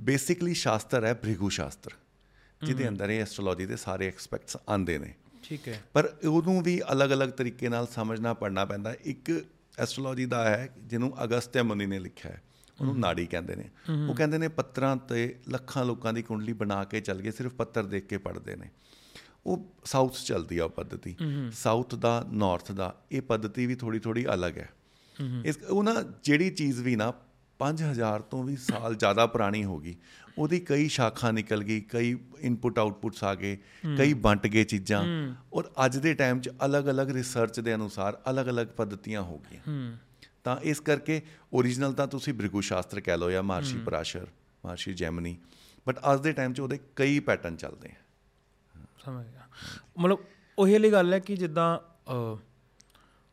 ਬੇਸਿਕਲੀ ਸ਼ਾਸਤਰ ਹੈ ਭ੍ਰਿਗੂ ਸ਼ਾਸਤਰ। ਜਿਹਦੇ ਅੰਦਰ ਇਹ ਐਸਟ੍ਰੋਲੋਜੀ ਦੇ ਸਾਰੇ ਐਸਪੈਕਟਸ ਆਉਂਦੇ ਨੇ। ਠੀਕ ਹੈ। ਪਰ ਉਹਨੂੰ ਵੀ ਅਲੱਗ-ਅਲੱਗ ਤਰੀਕੇ ਨਾਲ ਸਮਝਣਾ ਪੜਨਾ ਪੈਂਦਾ। ਇੱਕ ਐਸਟ੍ਰੋਲੋਜੀ ਦਾ ਹੈ ਜਿਹਨੂੰ ਅਗਸਤਿਆ ਮੁਨੀ ਨੇ ਲਿਖਿਆ ਹੈ। ਉਹਨੂੰ ਨਾੜੀ ਕਹਿੰਦੇ ਨੇ। ਉਹ ਕਹਿੰਦੇ ਨੇ ਪੱਤਰਾਂ ਤੇ ਲੱਖਾਂ ਲੋਕਾਂ ਦੀ ਕੁੰਡਲੀ ਬਣਾ ਕੇ ਚੱਲ ਗਏ ਸਿਰਫ ਪੱਤਰ ਦੇਖ ਕੇ ਪੜਦੇ ਨੇ। ਉਹ ਸਾਊਥ ਚੱਲਦੀ ਆ ਉਹ ਪੱਧਤੀ। ਸਾਊਥ ਦਾ ਨਾਰਥ ਦਾ ਇਹ ਪੱਧਤੀ ਵੀ ਥੋੜੀ ਥੋੜੀ ਅਲੱਗ ਹੈ। ਇਸ ਉਹ ਨਾ ਜਿਹੜੀ ਚੀਜ਼ ਵੀ ਨਾ 5000 ਤੋਂ ਵੀ ਸਾਲ ਜ਼ਿਆਦਾ ਪੁਰਾਣੀ ਹੋਗੀ ਉਹਦੀ ਕਈ ਸ਼ਾਖਾ ਨਿਕਲ ਗਈ ਕਈ ਇਨਪੁਟ ਆਊਟਪੁੱਟਸ ਆ ਗਏ ਕਈ ਵੰਟ ਗਏ ਚੀਜ਼ਾਂ। ਔਰ ਅੱਜ ਦੇ ਟਾਈਮ 'ਚ ਅਲੱਗ-ਅਲੱਗ ਰਿਸਰਚ ਦੇ ਅਨੁਸਾਰ ਅਲੱਗ-ਅਲੱਗ ਪद्धਤੀਆਂ ਹੋ ਗਈਆਂ। ਤਾਂ ਇਸ ਕਰਕੇ ਓਰੀਜਨਲ ਤਾਂ ਤੁਸੀਂ ਭ੍ਰਿਗੂ ਸ਼ਾਸਤਰ ਕਹਿ ਲਓ ਜਾਂ ਮਹਰਸ਼ੀ ਪਰਾਸ਼ਰ ਮਹਰਸ਼ੀ ਜੈਮਨੀ ਬਟ ਅੱਜ ਦੇ ਟਾਈਮ 'ਚ ਉਹਦੇ ਕਈ ਪੈਟਰਨ ਚੱਲਦੇ ਆ। ਸਮਝ ਗਿਆ। ਮਤਲਬ ਉਹੀ ਵਾਲੀ ਗੱਲ ਹੈ ਕਿ ਜਿੱਦਾਂ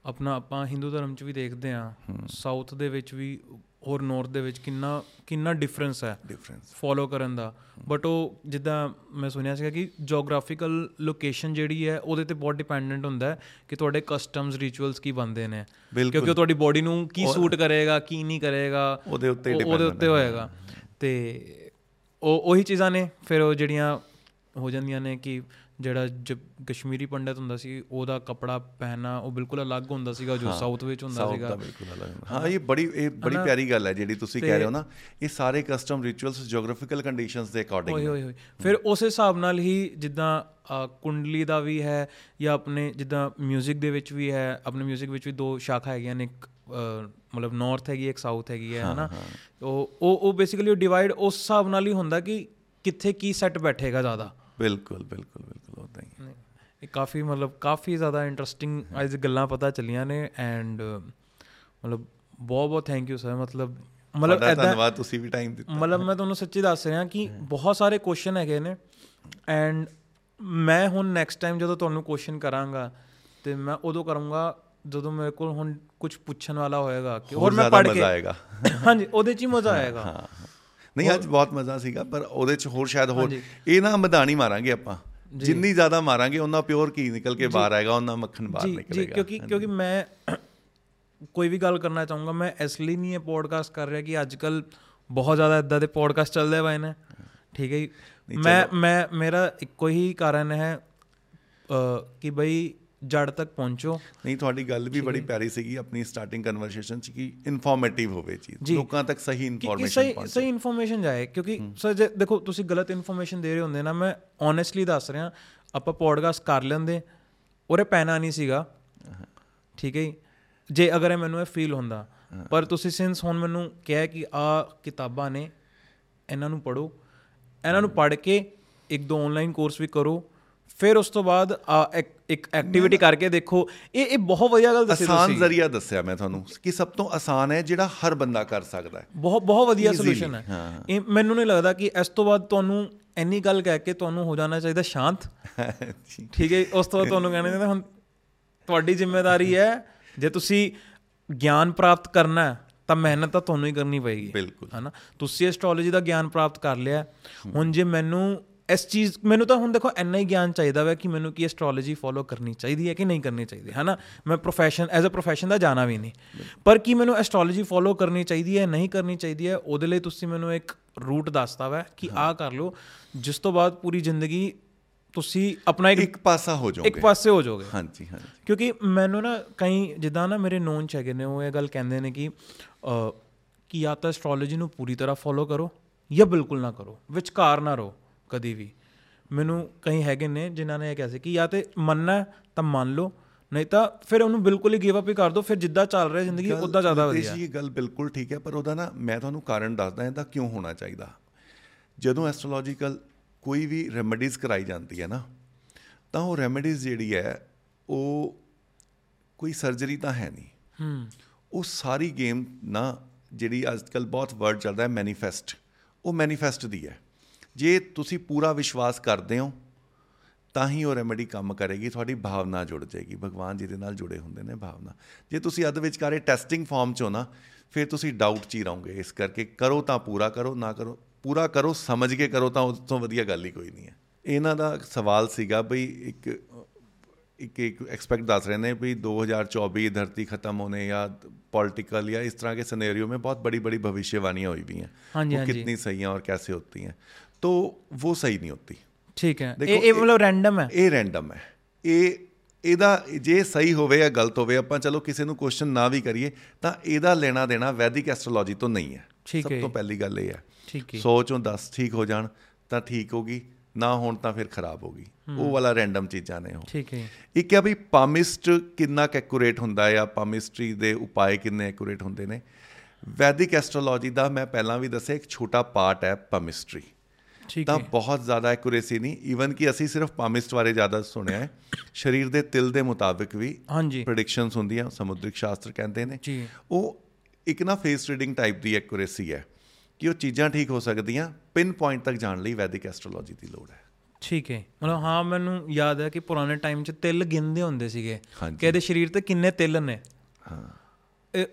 ਆਪਣਾ ਆਪਾਂ ਹਿੰਦੂ ਧਰਮ ਚ ਵੀ ਦੇਖਦੇ ਆ ਸਾਊਥ ਦੇ ਵਿੱਚ ਵੀ ਹੋਰ ਨਾਰਥ ਦੇ ਵਿੱਚ ਕਿੰਨਾ ਕਿੰਨਾ ਡਿਫਰੈਂਸ ਹੈ ਡਿਫਰੈਂਸ ਫੋਲੋ ਕਰਨ ਦਾ। ਬਟ ਉਹ ਜਿੱਦਾਂ ਮੈਂ ਸੁਣਿਆ ਸੀਗਾ ਕਿ ਜੀਓਗ੍ਰਾਫੀਕਲ ਲੋਕੇਸ਼ਨ ਜਿਹੜੀ ਹੈ ਉਹਦੇ ਤੇ ਬਹੁਤ ਡਿਪੈਂਡੈਂਟ ਹੁੰਦਾ ਹੈ ਕਿ ਤੁਹਾਡੇ ਕਸਟਮਸ ਰਿਚੁਅਲਸ ਕੀ ਬੰਦੇ ਨੇ। ਕਿਉਂਕਿ ਉਹ ਤੁਹਾਡੀ ਬੋਡੀ ਨੂੰ ਕੀ ਸੂਟ ਕਰੇਗਾ ਕੀ ਨਹੀਂ ਕਰੇਗਾ ਉਹਦੇ ਉੱਤੇ ਉਹਦੇ ਉੱਤੇ ਹੋਏਗਾ। ਤੇ ਉਹ ਉਹੀ ਚੀਜ਼ਾਂ ਨੇ ਫਿਰ ਉਹ ਜਿਹੜੀਆਂ ਹੋ ਜਾਂਦੀਆਂ ਨੇ ਕਿ ਜਿਹੜਾ ਜ- ਕਸ਼ਮੀਰੀ ਪੰਡਤ ਹੁੰਦਾ ਸੀ ਉਹਦਾ ਕਪੜਾ ਪਹਿਨਾ ਉਹ ਬਿਲਕੁਲ ਅਲੱਗ ਹੁੰਦਾ ਸੀਗਾ ਜੋ ਸਾਊਥ ਵਿੱਚ ਹੁੰਦਾ ਸਾਊਥ ਸੀਗਾ ਦਾ ਬਿਲਕੁਲ ਅਲੱਗ ਹੁੰਦਾ। ਹਾਂ ਇਹ ਬੜੀ ਇਹ ਬੜੀ ਪਿਆਰੀ ਗੱਲ ਹੈ ਜਿਹੜੀ ਤੁਸੀਂ ਕਹਿ ਰਹੇ ਹੋ ਨਾ ਇਹ ਸਾਰੇ ਕਸਟਮ ਰਿਚੁਅਲਸ ਜੀਓਗ੍ਰਾਫੀਕਲ ਕੰਡੀਸ਼ਨਸ ਦੇ ਅਕੋਰਡਿੰਗ ਹੋਈ ਹੋਈ ਹੋਈ ਫਿਰ ਉਸ ਹਿਸਾਬ ਨਾਲ ਹੀ ਜਿੱਦਾਂ ਅ, ਕੁੰਡਲੀ ਦਾ ਵੀ ਹੈ ਜਾਂ ਆਪਣੇ ਜਿੱਦਾਂ 뮤직 ਦੇ ਵਿੱਚ ਵੀ ਹੈ ਆਪਣੇ 뮤직 ਵਿੱਚ ਵੀ ਦੋ ਸ਼ਾਖਾ ਹੈਗੀਆਂ ਨੇ ਇੱਕ ਅ, ਮਤਲਬ ਨਾਰਥ ਹੈਗੀ ਹੈ, ਇੱਕ ਸਾਊਥ ਹੈਗੀ ਹੈ ਹਨਾ ਉਹ ਉਹ ਉਹ ਬੇਸਿਕਲੀ ਉਹ ਡਿਵਾਈਡ ਉਸ ਹਿਸਾਬ ਨਾਲ ਹੀ ਹੁੰਦਾ ਕਿ ਕਿੱਥੇ ਕੀ ਸੈੱਟ ਬੈਠੇਗਾ ਜ਼ਿਆਦਾ ਬਿਲਕੁਲ ਬਿਲਕੁਲ ਉਦਾਂ ਹੀ ਇਹ ਕਾਫੀ ਮਤਲਬ ਕਾਫੀ ਜ਼ਿਆਦਾ ਇੰਟਰਸਟਿੰਗ ਅੱਜ ਗੱਲਾਂ ਪਤਾ ਚੱਲੀਆਂ ਨੇ ਐਂਡ ਮਤਲਬ ਬਹੁਤ ਬਹੁਤ ਥੈਂਕ ਯੂ ਸਰ ਮਤਲਬ ਮਤਲਬ ਐਦਾਂ ਧੰਨਵਾਦ ਤੁਸੀਂ ਵੀ ਟਾਈਮ ਦਿੱਤਾ। ਮਤਲਬ ਮੈਂ ਤੁਹਾਨੂੰ ਸੱਚੀ ਦੱਸ ਰਿਹਾ ਕਿ ਬਹੁਤ ਸਾਰੇ ਕੁਐਸਚਨ ਹੈਗੇ ਨੇ ਐਂਡ ਮੈਂ ਹੁਣ ਨੈਕਸਟ ਟਾਈਮ ਜਦੋਂ ਤੁਹਾਨੂੰ ਕੁਐਸਚਨ ਕਰਾਂਗਾ ਤੇ ਮੈਂ ਉਦੋਂ ਕਰੂੰਗਾ ਜਦੋਂ ਮੇਰੇ ਕੋਲ ਹੁਣ ਕੁਝ ਪੁੱਛਣ ਵਾਲਾ ਹੋਏਗਾ ਕਿ ਹੋਰ ਮੈਂ ਮਜ਼ਾ ਕੇ ਆਏਗਾ। ਹਾਂਜੀ ਉਹਦੇ 'ਚ ਹੀ ਮਜ਼ਾ ਆਏਗਾ। ਹਾਂ। ਨਹੀਂ ਅੱਜ ਬਹੁਤ ਮਜ਼ਾ ਸੀਗਾ ਪਰ ਉਹਦੇ ਚ ਹੋਰ ਸ਼ਾਇਦ ਹੋਰ ਇਹ ਨਾ ਮਧਾਣੀ ਮਾਰਾਂਗੇ ਆਪਾਂ। ਜਿੰਨੀ ਜ਼ਿਆਦਾ ਮਾਰਾਂਗੇ ਉਹਨਾਂ ਪਿਓਰ ਕੀ ਨਿਕਲ ਕੇ ਬਾਹਰ ਆਏਗਾ ਉਹਨਾਂ ਮੱਖਣ ਬਾਹਰ ਜੀ ਜੀ ਨਿਕਲੇਗਾ। ਕਿਉਂਕਿ ਕਿਉਂਕਿ ਮੈਂ ਕੋਈ ਵੀ ਗੱਲ ਕਰਨਾ ਚਾਹੂੰਗਾ ਮੈਂ ਇਸ ਲਈ ਨਹੀਂ ਇਹ ਪੋਡਕਾਸਟ ਕਰ ਰਿਹਾ ਕਿ ਅੱਜ ਕੱਲ ਬਹੁਤ ਜ਼ਿਆਦਾ ਇਦਾਂ ਦੇ ਪੋਡਕਾਸਟ ਚੱਲਦੇ ਪਏ ਨੇ। ਠੀਕ ਹੈ ਜੀ। ਮੈਂ ਮੈਂ ਮੇਰਾ ਇੱਕੋ ਹੀ ਕਾਰਨ ਹੈ ਕਿ ਬਈ ਜੜ ਤੱਕ ਪਹੁੰਚੋ। ਨਹੀਂ ਤੁਹਾਡੀ ਗੱਲ ਵੀ ਬੜੀ ਪਿਆਰੀ ਸੀਗੀ ਆਪਣੀ ਸਟਾਰਟਿੰਗ ਕਨਵਰਸੇਸ਼ਨ ਚ ਕਿ ਇਨਫੋਰਮੇਟਿਵ ਹੋਵੇ ਚੀਜ਼। ਲੋਕਾਂ ਤੱਕ ਸਹੀ ਇਨਫੋਰਮੇਸ਼ਨ ਸਹੀ ਸਹੀ ਇਨਫੋਰਮੇਸ਼ਨ ਜਾਏ ਕਿਉਂਕਿ ਸਰ ਜੇ ਦੇਖੋ ਤੁਸੀਂ ਗਲਤ ਇਨਫੋਰਮੇਸ਼ਨ ਦੇ ਰਹੇ ਹੁੰਦੇ ਨਾ ਮੈਂ ਓਨੈਸਟਲੀ ਦੱਸ ਰਿਹਾ ਆਪਾਂ ਪੋਡਕਾਸਟ ਕਰ ਲੈਂਦੇ ਉਹਰੇ ਪੈਣਾ ਨਹੀਂ ਸੀਗਾ। ਠੀਕ ਹੈ ਜੀ? ਅਗਰ ਇਹ ਮੈਨੂੰ ਇਹ ਫੀਲ ਹੁੰਦਾ ਪਰ ਤੁਸੀਂ ਸਿੰਸ ਹੁਣ ਮੈਨੂੰ ਕਿਹਾ ਕਿ ਆ ਕਿਤਾਬਾਂ ਨੇ ਇਹਨਾਂ ਨੂੰ ਪੜੋ ਇਹਨਾਂ ਨੂੰ ਪੜ੍ਹ ਕੇ ਇੱਕ ਦੋ ਆਨਲਾਈਨ ਕੋਰਸ ਵੀ ਕਰੋ ਫਿਰ ਉਸ ਤੋਂ ਬਾਅਦ ਇੱਕ- ਐਕਟੀਵਿਟੀ ਕਰਕੇ ਦੇਖੋ ਇਹ ਇਹ ਬਹੁਤ ਵਧੀਆ ਗੱਲ ਦੱਸੀ ਆਸਾਨ ਤੁਸੀਂ। ਜ਼ਰੀਆ ਦੱਸਿਆ ਮੈਂ ਤੁਹਾਨੂੰ ਕਿ ਸਭ ਤੋਂ ਆਸਾਨ ਹੈ ਜਿਹੜਾ ਹਰ ਬੰਦਾ ਕਰ ਸਕਦਾ ਹੈ। ਬਹੁਤ ਬਹੁਤ ਵਧੀਆ ਸੋਲੂਸ਼ਨ ਹੈ। ਇਹ ਮੈਨੂੰ ਨਹੀਂ ਲੱਗਦਾ ਕਿ ਇਸ ਤੋਂ ਬਾਅਦ ਤੁਹਾਨੂੰ ਇੰਨੀ ਗੱਲ ਕਹਿ ਕੇ ਤੁਹਾਨੂੰ ਹੋ ਜਾਣਾ ਚਾਹੀਦਾ ਸ਼ਾਂਤ। ਠੀਕ ਹੈ? ਉਸ ਤੋਂ ਬਾਅਦ ਤੁਹਾਨੂੰ ਕਹਿਣਾ ਚਾਹੀਦਾ ਹੁਣ ਤੁਹਾਡੀ ਜ਼ਿੰਮੇਵਾਰੀ ਹੈ ਜੇ ਤੁਸੀਂ ਗਿਆਨ ਪ੍ਰਾਪਤ ਕਰਨਾ ਹੈ ਤਾਂ ਮਿਹਨਤ ਤਾਂ ਤੁਹਾਨੂੰ ਹੀ ਕਰਨੀ ਪਏਗੀ। ਬਿਲਕੁਲ। ਹਨਾ? ਤੁਸੀਂ ਐਸਟ੍ਰੋਲੋਜੀ ਦਾ ਗਿਆਨ ਪ੍ਰਾਪਤ ਕਰ ਲਿਆ ਹੁਣ ਜੇ ਮੈਨੂੰ ਇਸ ਚੀਜ਼ ਮੈਨੂੰ ਤਾਂ ਹੁਣ ਦੇਖੋ ਇੰਨਾ ਹੀ ਗਿਆਨ ਚਾਹੀਦਾ ਵਾ ਕਿ ਮੈਨੂੰ ਕੀ ਐਸਟ੍ਰੋਲੋਜੀ ਫੋਲੋ ਕਰਨੀ ਚਾਹੀਦੀ ਹੈ ਕਿ ਨਹੀਂ ਕਰਨੀ ਚਾਹੀਦੀ ਹਨਾ? ਮੈਂ ਪ੍ਰੋਫੈਸ਼ਨ ਐਜ਼ ਅ ਪ੍ਰੋਫੈਸ਼ਨ ਦਾ ਜਾਣਾ ਵੀ ਨਹੀਂ। ਪਰ ਕੀ ਮੈਨੂੰ ਐਸਟ੍ਰੋਲੋਜੀ ਫੋਲੋ ਕਰਨੀ ਚਾਹੀਦੀ ਹੈ ਨਹੀਂ ਕਰਨੀ ਚਾਹੀਦੀ ਹੈ ਉਹਦੇ ਲਈ ਤੁਸੀਂ ਮੈਨੂੰ ਇੱਕ ਰੂਟ ਦੱਸਤਾ ਵਾ ਕਿ ਆਹ ਕਰ ਲਓ ਜਿਸ ਤੋਂ ਬਾਅਦ ਪੂਰੀ ਜ਼ਿੰਦਗੀ ਤੁਸੀਂ ਆਪਣਾ ਇੱਕ ਇੱਕ ਪਾਸਾ ਹੋ ਇੱਕ ਜਾਓਗੇ ਪਾਸੇ ਹੋ ਜਾਓਗੇ। ਹਾਂਜੀ ਹਾਂਜੀ। ਕਿਉਂਕਿ ਮੈਨੂੰ ਨਾ ਕਈ ਜਿੱਦਾਂ ਨਾ ਮੇਰੇ ਨੋਨ ਚ ਹੈਗੇ ਨੇ ਉਹ ਇਹ ਗੱਲ ਕਹਿੰਦੇ ਨੇ ਕਿ ਕਿ ਜਾਂ ਤਾਂ ਐਸਟ੍ਰੋਲੋਜੀ ਨੂੰ ਪੂਰੀ ਤਰ੍ਹਾਂ ਫੋਲੋ ਕਰੋ ਜਾਂ ਬਿਲਕੁਲ ਨਾ ਕਰੋ ਵਿਚਕਾਰ ਨਾ ਰਹੋ। ਕਦੀ ਵੀ। ਮੈਨੂੰ ਕਈ ਹੈਗੇ ਨੇ ਜਿਨ੍ਹਾਂ ਨੇ ਇਹ ਕਿਹਾ ਸੀ ਕਿ ਜਾਂ ਤੇ ਮੰਨਣਾ ਤਾਂ ਮੰਨ ਲਓ ਨਹੀਂ ਤਾਂ ਫਿਰ ਉਹਨੂੰ ਬਿਲਕੁਲ ਹੀ ਗਿਵ ਅਪ ਹੀ ਕਰ ਦਿਓ ਫਿਰ ਜਿੱਦਾਂ ਚੱਲ ਰਿਹਾ ਜ਼ਿੰਦਗੀ ਉਦਾਂ ਜ਼ਿਆਦਾ ਵਧੀਆ। ਇਹ ਗੱਲ ਬਿਲਕੁਲ ਠੀਕ ਹੈ ਪਰ ਉਹਦਾ ਨਾ ਮੈਂ ਤੁਹਾਨੂੰ ਕਾਰਨ ਦੱਸਦਾ ਇਹਦਾ ਕਿਉਂ ਹੋਣਾ ਚਾਹੀਦਾ। ਜਦੋਂ ਐਸਟ੍ਰੋਲੋਜੀਕਲ ਕੋਈ ਵੀ ਰੈਮੇਡੀਜ਼ ਕਰਾਈ ਜਾਂਦੀ ਹੈ ਨਾ ਤਾਂ ਉਹ ਰੈਮੇਡੀਜ਼ ਜਿਹੜੀ ਹੈ ਉਹ ਕੋਈ ਸਰਜਰੀ ਤਾਂ ਹੈ ਨਹੀਂ। ਹੂੰ। ਉਹ ਸਾਰੀ ਗੇਮ ਨਾ ਜਿਹੜੀ ਅੱਜ ਕੱਲ ਬਹੁਤ ਵਰਡ ਚੱਲਦਾ ਹੈ ਮੈਨੀਫੈਸਟ ਉਹ ਮੈਨੀਫੈਸਟ ਦੀ ਹੈ। ਜੇ ਤੁਸੀਂ ਪੂਰਾ ਵਿਸ਼ਵਾਸ ਕਰਦੇ ਹੋ ਤਾਂ ਹੀ ਉਹ ਰੈਮੇਡੀ ਕੰਮ ਕਰੇਗੀ ਤੁਹਾਡੀ ਭਾਵਨਾ ਜੁੜ ਜਾਏਗੀ। ਭਗਵਾਨ ਜੀ ਦੇ ਨਾਲ ਜੁੜੇ ਹੁੰਦੇ ਨੇ ਭਾਵਨਾ। ਜੇ ਤੁਸੀਂ ਅਧ ਵਿਚਕਾਰੇ ਟੈਸਟਿੰਗ ਫਾਰਮ 'ਚ ਹੋ ਨਾ ਫਿਰ ਤੁਸੀਂ ਡਾਊਟ 'ਚ ਹੀ ਰਹੋਗੇ। ਇਸ ਕਰਕੇ ਕਰੋ ਤਾਂ ਪੂਰਾ ਕਰੋ ਨਾ ਕਰੋ ਪੂਰਾ ਕਰੋ ਸਮਝ ਕੇ ਕਰੋ ਤਾਂ ਉਸ ਤੋਂ ਵਧੀਆ ਗੱਲ ਹੀ ਕੋਈ ਨਹੀਂ ਹੈ। ਇਹਨਾਂ ਦਾ ਸਵਾਲ ਸੀਗਾ ਬਈ ਇੱਕ ਇੱਕ ਇੱਕ ਐਕਸਪੈਕਟ ਦੱਸ ਰਹੇ ਨੇ ਵੀ 2024 ਧਰਤੀ ਖਤਮ ਹੋਨੇ ਜਾਂ पॉलिटिकल या इस तरह के सिनेरियो में बहुत बड़ी बड़ी भविष्यवाणियाँ हुई हुई हैं वो कितनी सही हैं और कैसे होती हैं तो वो सही नहीं होती ਠੀਕ ਹੈ ਦੇਖੋ, ਇਹ ਇਹ ਮਤਲਬ ਰੈਂਡਮ ਹੈ ਇਹ ਰੈਂਡਮ ਹੈ ਇਹ ਇਹਦਾ ਜੇ ਸਹੀ ਹੋਵੇ ਜਾਂ ਗਲਤ ਹੋਵੇ ਆਪਾਂ ਚਲੋ ਕਿਸੇ ਨੂੰ ਕੁਐਸਚਨ ਨਾ ਵੀ ਕਰੀਏ ਤਾਂ ਇਹਦਾ ਲੈਣਾ ਦੇਣਾ ਵੈਦਿਕ ਐਸਟ੍ਰੋਲੋਜੀ ਤੋਂ ਨਹੀਂ ਹੈ ਠੀਕ ਹੈ ਸਭ ਤੋਂ ਪਹਿਲੀ ਗੱਲ ਇਹ ਹੈ ਠੀਕ ਹੈ ਸੋਚੋਂ 10 ਠੀਕ ਹੋ ਜਾਣ ਤਾਂ ਠੀਕ ਹੋਗੀ ਨਾ ਹੋਣ ਤਾਂ ਫਿਰ ਖਰਾਬ ਹੋਗੀ ਉਹ ਵਾਲਾ ਰੈਂਡਮ ਚੀਜ਼ਾਂ ਨੇ ਉਹ ਠੀਕ ਹੈ ਇੱਕ ਹੈ ਵੀ ਪਾਮਿਸਟ ਕਿੰਨਾ ਐਕੂਰੇਟ ਹੁੰਦਾ ਹੈ ਜਾਂ ਪਾਮਿਸਟਰੀ ਦੇ ਉਪਾਏ ਕਿੰਨੇ ਐਕੂਰੇਟ ਹੁੰਦੇ ਨੇ ਵੈਦਿਕ ਐਸਟ੍ਰੋਲੋਜੀ ਦਾ ਮੈਂ ਪਹਿਲਾਂ ਵੀ ਦੱਸਿਆ ਇੱਕ ਛੋਟਾ ਪਾਰਟ ਹੈ ਪਾਮਿਸਟਰੀ ਠੀਕ ਤਾਂ ਬਹੁਤ ਜ਼ਿਆਦਾ ਐਕੂਰੇਸੀ ਨਹੀਂ ਈਵਨ ਕਿ ਅਸੀਂ ਸਿਰਫ ਪਾਮਿਸਟ ਬਾਰੇ ਜ਼ਿਆਦਾ ਸੁਣਿਆ ਹੈ ਸਰੀਰ ਦੇ ਤਿਲ ਦੇ ਮੁਤਾਬਿਕ ਵੀ ਹਾਂਜੀ। ਪ੍ਰੈਡਿਕਸ਼ਨਸ ਹੁੰਦੀਆਂ ਸਮੁਦਰਿਕ ਸ਼ਾਸਤਰ ਕਹਿੰਦੇ ਨੇ। ਜੀ। ਉਹ ਇੱਕ ਨਾ ਫੇਸ ਰੀਡਿੰਗ ਟਾਈਪ ਦੀ ਐਕੂਰੇਸੀ ਹੈ ਕਿ ਉਹ ਚੀਜ਼ਾਂ ਠੀਕ ਹੋ ਸਕਦੀਆਂ ਪਿਨ ਪੁਆਇੰਟ ਤੱਕ ਜਾਣ ਲਈ ਵੈਦਿਕ ਐਸਟ੍ਰੋਲੋਜੀ ਦੀ ਲੋੜ ਹੈ। ਠੀਕ ਹੈ। ਮਤਲਬ ਹਾਂ ਮੈਨੂੰ ਯਾਦ ਹੈ ਕਿ ਪੁਰਾਣੇ ਟਾਈਮ 'ਚ ਤਿਲ ਗਿਣਦੇ ਹੁੰਦੇ ਸੀਗੇ। ਕਿ ਇਹਦੇ ਸਰੀਰ ਤੇ ਕਿੰਨੇ ਤਿਲ ਨੇ? ਹਾਂ।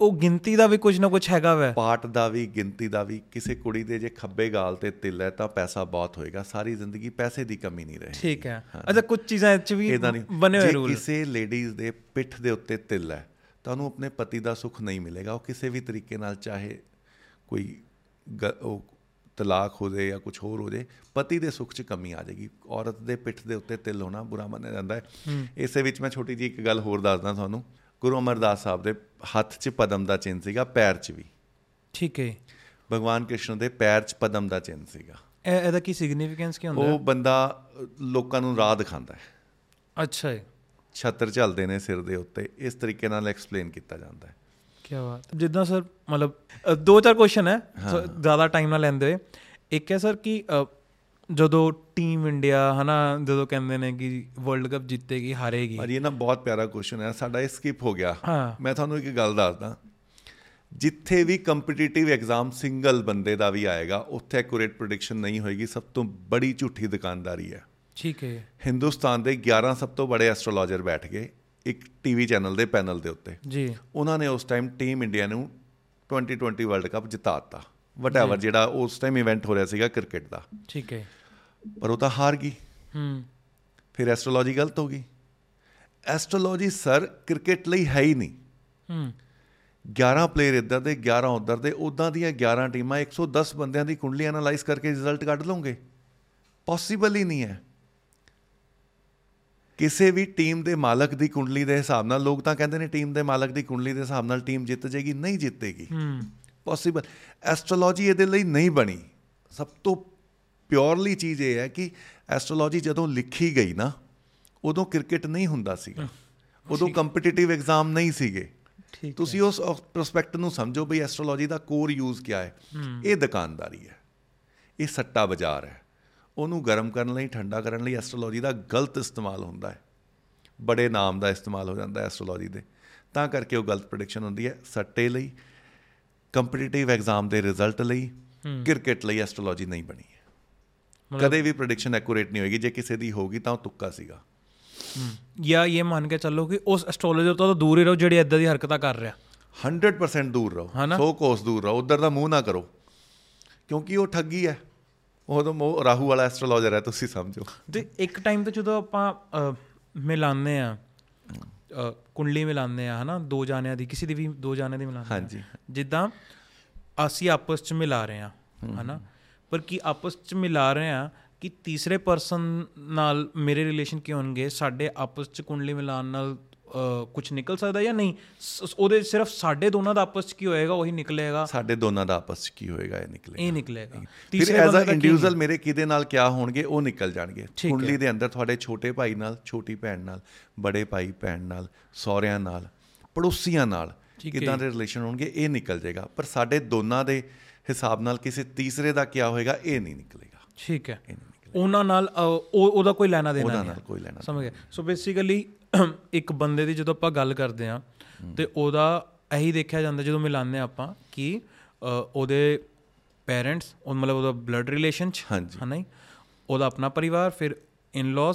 ਉਹ ਗਿਣਤੀ ਦਾ ਵੀ ਕੁਝ ਨਾ ਕੁਝ ਹੈਗਾ ਵੈ। ਪਾਠ ਦਾ ਵੀ ਗਿਣਤੀ ਦਾ ਵੀ ਕਿਸੇ ਕੁੜੀ ਦੇ ਜੇ ਖੱਬੇ ਗਾਲ ਤੇ ਤਿਲ ਹੈ ਤਾਂ ਪੈਸਾ ਬਹੁਤ ਹੋਏਗਾ। ਸਾਰੀ ਜ਼ਿੰਦਗੀ ਪੈਸੇ ਦੀ ਕਮੀ ਨਹੀਂ ਰਹੇ ਠੀਕ ਹੈ। ਅੱਛਾ ਕੁਝ ਚੀਜ਼ਾਂ ਇਹ 'ਚ ਵੀ ਬਣੇ ਹੋਏ ਜੇ ਰੂਲ। ਕਿਸੇ ਲੇਡੀਜ਼ ਦੇ ਪਿੱਠ ਦੇ ਉੱਤੇ ਤਿਲ ਹੈ ਤਾਂ ਉਹਨੂੰ ਆਪਣੇ ਪਤੀ ਦਾ ਸੁੱਖ ਨਹੀਂ ਮਿਲੇਗਾ। ਉਹ ਕਿਸੇ ਵੀ ਤਰੀਕੇ ਨਾਲ ਚਾਹੇ ਕੋਈ ਉਹ ਤਲਾਕ ਹੋ ਜਾਏ ਜਾਂ ਕੁਝ ਹੋਰ ਹੋ ਜਾਏ ਪਤੀ ਦੇ ਸੁੱਖ 'ਚ ਕਮੀ ਆ ਜਾਏਗੀ। ਔਰਤ ਦੇ ਪਿੱਠ ਦੇ ਉੱਤੇ ਤਿਲ ਹੋਣਾ ਬੁਰਾ ਮੰਨਿਆ ਜਾਂਦਾ ਹੈ। ਇਸੇ ਵਿੱਚ ਮੈਂ ਛੋਟੀ ਜਿਹੀ ਇੱਕ ਗੱਲ ਹੋਰ ਦੱਸਦਾ ਤੁਹਾਨੂੰ। ਗੁਰੂ ਅਮਰਦਾਸ ਸਾਹਿਬ ਦੇ ਹੱਥ 'ਚ ਪਦਮ ਦਾ ਚਿੰਨ੍ਹ ਸੀਗਾ ਪੈਰ 'ਚ ਵੀ। ਠੀਕ ਹੈ। ਭਗਵਾਨ ਕ੍ਰਿਸ਼ਨ ਦੇ ਪੈਰ 'ਚ ਪਦਮ ਦਾ ਚਿੰਨ੍ਹ ਸੀਗਾ। ਇਹ ਇਹਦਾ ਕੀ ਸਿਗਨੀਫੀਕੈਂਸ ਕੀ ਹੁੰਦਾ ਉਹ ਬੰਦਾ ਲੋਕਾਂ ਨੂੰ ਰਾਹ ਦਿਖਾਉਂਦਾ ਹੈ। ਅੱਛਾ ਹੈ ਛੱਤਰ ਝਲਦੇ ਨੇ ਸਿਰ ਦੇ ਉੱਤੇ ਇਸ ਤਰੀਕੇ ਨਾਲ ਐਕਸਪਲੇਨ ਕੀਤਾ ਜਾਂਦਾ ਹੈ। ਕੀ ਬਾਤ ਜਿੱਦਾਂ ਸਰ ਮਤਲਬ ਦੋ ਚਾਰ ਕੁਐਸਚਨ ਹੈ। ਜ਼ਿਆਦਾ ਟਾਈਮ ਨਾ ਲੈਂਦੇ ਇੱਕ ਹੈ ਸਰ ਕਿ ਜਦੋਂ ਟੀਮ ਇੰਡੀਆ ਹਨਾ ਜਦੋਂ ਕਹਿੰਦੇ ਨੇ ਕਿ ਵਰਲਡ ਕੱਪ ਜਿੱਤੇਗੀ ਹਾਰੇਗੀ। ਪਰ ਇਹ ਨਾ ਬਹੁਤ ਪਿਆਰਾ ਕੁਐਸਚਨ ਹੈ ਸਾਡਾ ਇਹ ਸਕਿਪ ਹੋ ਗਿਆ। ਮੈਂ ਤੁਹਾਨੂੰ ਇੱਕ ਗੱਲ ਦੱਸਦਾ। ਜਿੱਥੇ ਵੀ ਕੰਪੀਟੀਟਿਵ ਐਗਜ਼ਾਮ ਸਿੰਗਲ ਬੰਦੇ ਦਾ ਵੀ ਆਏਗਾ ਉੱਥੇ ਐਕੂਰੇਟ ਪ੍ਰੈਡਿਕਸ਼ਨ ਨਹੀਂ ਹੋਏਗੀ ਸਭ ਤੋਂ ਬੜੀ ਝੂਠੀ ਦੁਕਾਨਦਾਰੀ ਹੈ। ਠੀਕ ਹੈ। ਹਿੰਦੁਸਤਾਨ ਦੇ 11 ਸਭ ਤੋਂ ਬੜੇ ਐਸਟ੍ਰੋਲੋਜਰ ਬੈਠ ਗਏ ਇੱਕ ਟੀਵੀ ਚੈਨਲ ਦੇ ਪੈਨਲ ਦੇ ਉੱਤੇ। ਜੀ। ਉਹਨਾਂ ਨੇ ਉਸ ਟਾਈਮ ਟੀਮ ਇੰਡੀਆ ਨੂੰ 2020 ਵਰਲਡ ਕੱਪ ਜਿਤਾਤਾ ਵਟਐਵਰ ਜਿਹੜਾ ਉਸ ਟਾਈਮ ਇਵੈਂਟ ਹੋ ਰਿਹਾ ਸੀਗਾ ਕ੍ਰਿਕਟ ਦਾ। ਠੀਕ ਹੈ। ਪਰ ਉਹ ਤਾਂ ਹਾਰ ਗਈ। ਹੂੰ। ਫਿਰ ਐਸਟ੍ਰੋਲੋਜੀ ਗਲਤ ਹੋ ਗਈ। ਐਸਟ੍ਰੋਲੋਜੀ ਸਰ ਕ੍ਰਿਕਟ ਲਈ ਹੈ ਹੀ ਨਹੀਂ। ਹੂੰ। 11 ਪਲੇਅਰ ਇੱਧਰ ਦੇ 11 ਉੱਧਰ ਦੇ ਉਦਾਂ ਦੀਆਂ 11 ਟੀਮਾਂ 110 ਬੰਦਿਆਂ ਦੀ ਕੁੰਡਲੀ ਐਨਾਲਾਈਜ਼ ਕਰਕੇ ਰਿਜ਼ਲਟ ਕੱਢ ਲਓਗੇ। ਪੋਸੀਬਲ ਹੀ ਨਹੀਂ ਹੈ। ਕਿਸੇ ਵੀ ਟੀਮ ਦੇ ਮਾਲਕ ਦੀ ਕੁੰਡਲੀ ਦੇ ਹਿਸਾਬ ਨਾਲ ਲੋਕ ਤਾਂ ਕਹਿੰਦੇ ਨੇ ਟੀਮ ਦੇ ਮਾਲਕ ਦੀ ਕੁੰਡਲੀ ਦੇ ਹਿਸਾਬ ਨਾਲ ਟੀਮ ਜਿੱਤ ਜਾਏਗੀ ਨਹੀਂ ਜਿੱਤੇਗੀ। ਹੂੰ। ਪੋਸੀਬਲ ਐਸਟ੍ਰੋਲੋਜੀ ਇਹਦੇ ਲਈ ਨਹੀਂ ਬਣੀ। ਸਭ ਤੋਂ ਪਿਓਰਲੀ ਚੀਜ਼ ਇਹ ਹੈ ਕਿ ਐਸਟ੍ਰੋਲੋਜੀ ਜਦੋਂ ਲਿਖੀ ਗਈ ਨਾ ਉਦੋਂ ਕ੍ਰਿਕਟ ਨਹੀਂ ਹੁੰਦਾ ਸੀਗਾ। ਉਦੋਂ ਕੰਪੀਟੀਟਿਵ ਐਗਜ਼ਾਮ ਨਹੀਂ ਸੀਗੇ। ਤੁਸੀਂ ਉਸ ਪ੍ਰੋਸਪੈਕਟ ਨੂੰ ਸਮਝੋ ਬਈ ਐਸਟ੍ਰੋਲੋਜੀ ਦਾ ਕੋਰ ਯੂਜ਼ ਕੀ ਹੈ। ਇਹ ਦੁਕਾਨਦਾਰੀ ਹੈ। ਇਹ ਸੱਟਾ ਬਾਜ਼ਾਰ ਹੈ। ਉਹਨੂੰ ਗਰਮ ਕਰਨ ਲਈ ਠੰਡਾ ਕਰਨ ਲਈ ਐਸਟ੍ਰੋਲੋਜੀ ਦਾ ਗਲਤ ਇਸਤੇਮਾਲ ਹੁੰਦਾ ਹੈ। ਬੜੇ ਨਾਮ ਦਾ ਇਸਤੇਮਾਲ ਹੋ ਜਾਂਦਾ ਹੈ ਐਸਟ੍ਰੋਲੋਜੀ ਦੇ। ਤਾਂ ਕਰਕੇ ਉਹ ਗਲਤ ਪ੍ਰੈਡਿਕਸ਼ਨ ਹੁੰਦੀ ਹੈ ਸੱਟੇ ਲਈ ਕੰਪੀਟੀਟਿਵ ਐਗਜ਼ਾਮ ਦੇ ਰਿਜ਼ਲਟ ਲਈ ਕ੍ਰਿਕਟ ਲਈ ਐਸਟ੍ਰੋਲੋਜੀ ਨਹੀਂ ਬਣੀ ਕਦੇ ਵੀ ਪ੍ਰੈਡਿਕਸ਼ਨ ਐਕੂਰੇਟ ਨਹੀਂ ਹੋਏਗੀ ਜੇ ਕਿਸੇ ਦੀ ਹੋਗੀ ਤਾਂ ਉਹ ਤੁੱਕਾ ਸੀਗਾ। ਜਾਂ ਇਹ ਮੰਨ ਕੇ ਚੱਲੋ ਕਿ ਉਸ ਐਸਟ੍ਰੋਲੋਜਰ ਤੋਂ ਤਾਂ ਦੂਰ ਹੀ ਰਹੋ ਜਿਹੜੀ ਇਦਾਂ ਦੀ ਹਰਕਤਾਂ ਕਰ ਰਿਹਾ। 100% ਦੂਰ ਰਹੋ। ਹਨਾ? ਸੌ ਕੋਸ ਦੂਰ ਰਹੋ। ਉਧਰ ਦਾ ਮੂੰਹ ਨਾ ਕਰੋ। ਕਿਉਂਕਿ ਉਹ ਠੱਗੀ ਹੈ। ਉਹ ਤਾਂ ਉਹ ਰਾਹੂ ਵਾਲਾ ਐਸਟ੍ਰੋਲੋਜਰ ਹੈ ਤੁਸੀਂ ਸਮਝੋ। ਤੇ ਇੱਕ ਟਾਈਮ ਤੇ ਜਦੋਂ ਆਪਾਂ ਮਿਲਾਉਂਦੇ ਆ ਕੁੰਡਲੀ ਮਿਲਾਉਂਦੇ ਆ ਹਨਾ ਦੋ ਜਾਣਿਆਂ ਦੀ ਕਿਸੇ ਦੀ ਵੀ ਦੋ ਜਾਣਿਆਂ ਦੀ ਮਿਲਾਉਂਦੇ। ਹਾਂਜੀ। ਜਿੱਦਾਂ ਅਸੀਂ ਆਪਸ ਚ ਮਿਲਾ ਰਹੇ ਆ ਹਨਾ ਪਰ ਕੀ ਆਪਸ ਚ ਮਿਲਾ ਰਹੇ ਆ ਕਿ ਤੀਸਰੇ ਪਰਸਨ ਨਾਲ ਮੇਰੇ ਰਿਲੇਸ਼ਨ ਕੀ ਹੋਣਗੇ ਸਾਡੇ ਆਪਸ ਚ ਕੁੰਡਲੀ ਮਿਲਾਉਣ ਨਾਲ ਕੁਝ ਨਿਕਲ ਸਕਦਾ ਜਾਂ ਨਹੀਂ? ਉਹਦੇ ਸਿਰਫ ਸਾਡੇ ਦੋਨਾਂ ਦਾ ਆਪਸ ਚ ਕੀ ਹੋਏਗਾ? ਉਹੀ ਨਿਕਲੇਗਾ? ਸਾਡੇ ਦੋਨਾਂ ਦਾ ਆਪਸ 'ਚ ਕੀ ਹੋਏਗਾ? ਇਹ ਨਿਕਲੇ ਇਹ ਨਿਕਲੇਗਾ। ਫਿਰ ਐਜ਼ ਅ ਕੀ ਇੰਡੀਵਿਜੂਅਲ ਮੇਰੇ ਕਿਹਦੇ ਨਾਲ ਕਿਆ ਹੋਣਗੇ? ਉਹ ਨਿਕਲ ਜਾਣਗੇ। ਕੁੰਡਲੀ ਦੇ ਅੰਦਰ ਤੁਹਾਡੇ ਛੋਟੇ ਭਾਈ ਨਾਲ ਛੋਟੀ ਭੈਣ ਨਾਲ ਬੜੇ ਭਾਈ ਭੈਣ ਨਾਲ ਸਹੁਰਿਆਂ ਨਾਲ ਪੜੋਸੀਆਂ ਨਾਲ। ਕਿਦਾਂ ਦੇ ਰਿਲੇਸ਼ਨ ਹੋਣਗੇ? ਇਹ ਨਿਕਲ ਜਾਏਗਾ। ਪਰ ਸਾਡੇ ਦੋਨਾਂ ਦੇ ਹਿਸਾਬ ਨਾਲ ਕਿਸੇ ਤੀਸਰੇ ਦਾ ਕਿਆ ਹੋਏਗਾ ਇਹ ਨਹੀਂ ਨਿਕਲੇਗਾ। ਠੀਕ ਹੈ। ਨਹੀਂ ਉਹਨਾਂ ਨਾਲ ਉਹਦਾ ਕੋਈ ਲੈਣਾ ਦੇਣਾ ਨਹੀਂ ਨਾਲ ਕੋਈ ਲੈਣਾ ਸਮਝ ਗਏ? ਸੋ ਬੇਸਿਕਲੀ ਇੱਕ ਬੰਦੇ ਦੀ ਜਦੋਂ ਆਪਾਂ ਗੱਲ ਕਰਦੇ ਆ ਤੇ ਉਹਦਾ ਇਹੀ ਦੇਖਿਆ ਜਾਂਦਾ ਜਦੋਂ ਮਿਲਾਉਂਦੇ ਹਾਂ ਆਪਾਂ ਕਿ ਉਹਦੇ ਪੇਰੈਂਟਸ ਉਹ ਮਤਲਬ ਉਹਦਾ ਬਲੱਡ ਰਿਲੇਸ਼ਨ ਚ ਹਾਂਜੀ। ਹਨਾ ਜੀ? ਉਹਦਾ ਆਪਣਾ ਪਰਿਵਾਰ ਫਿਰ ਇਨ-ਲॉज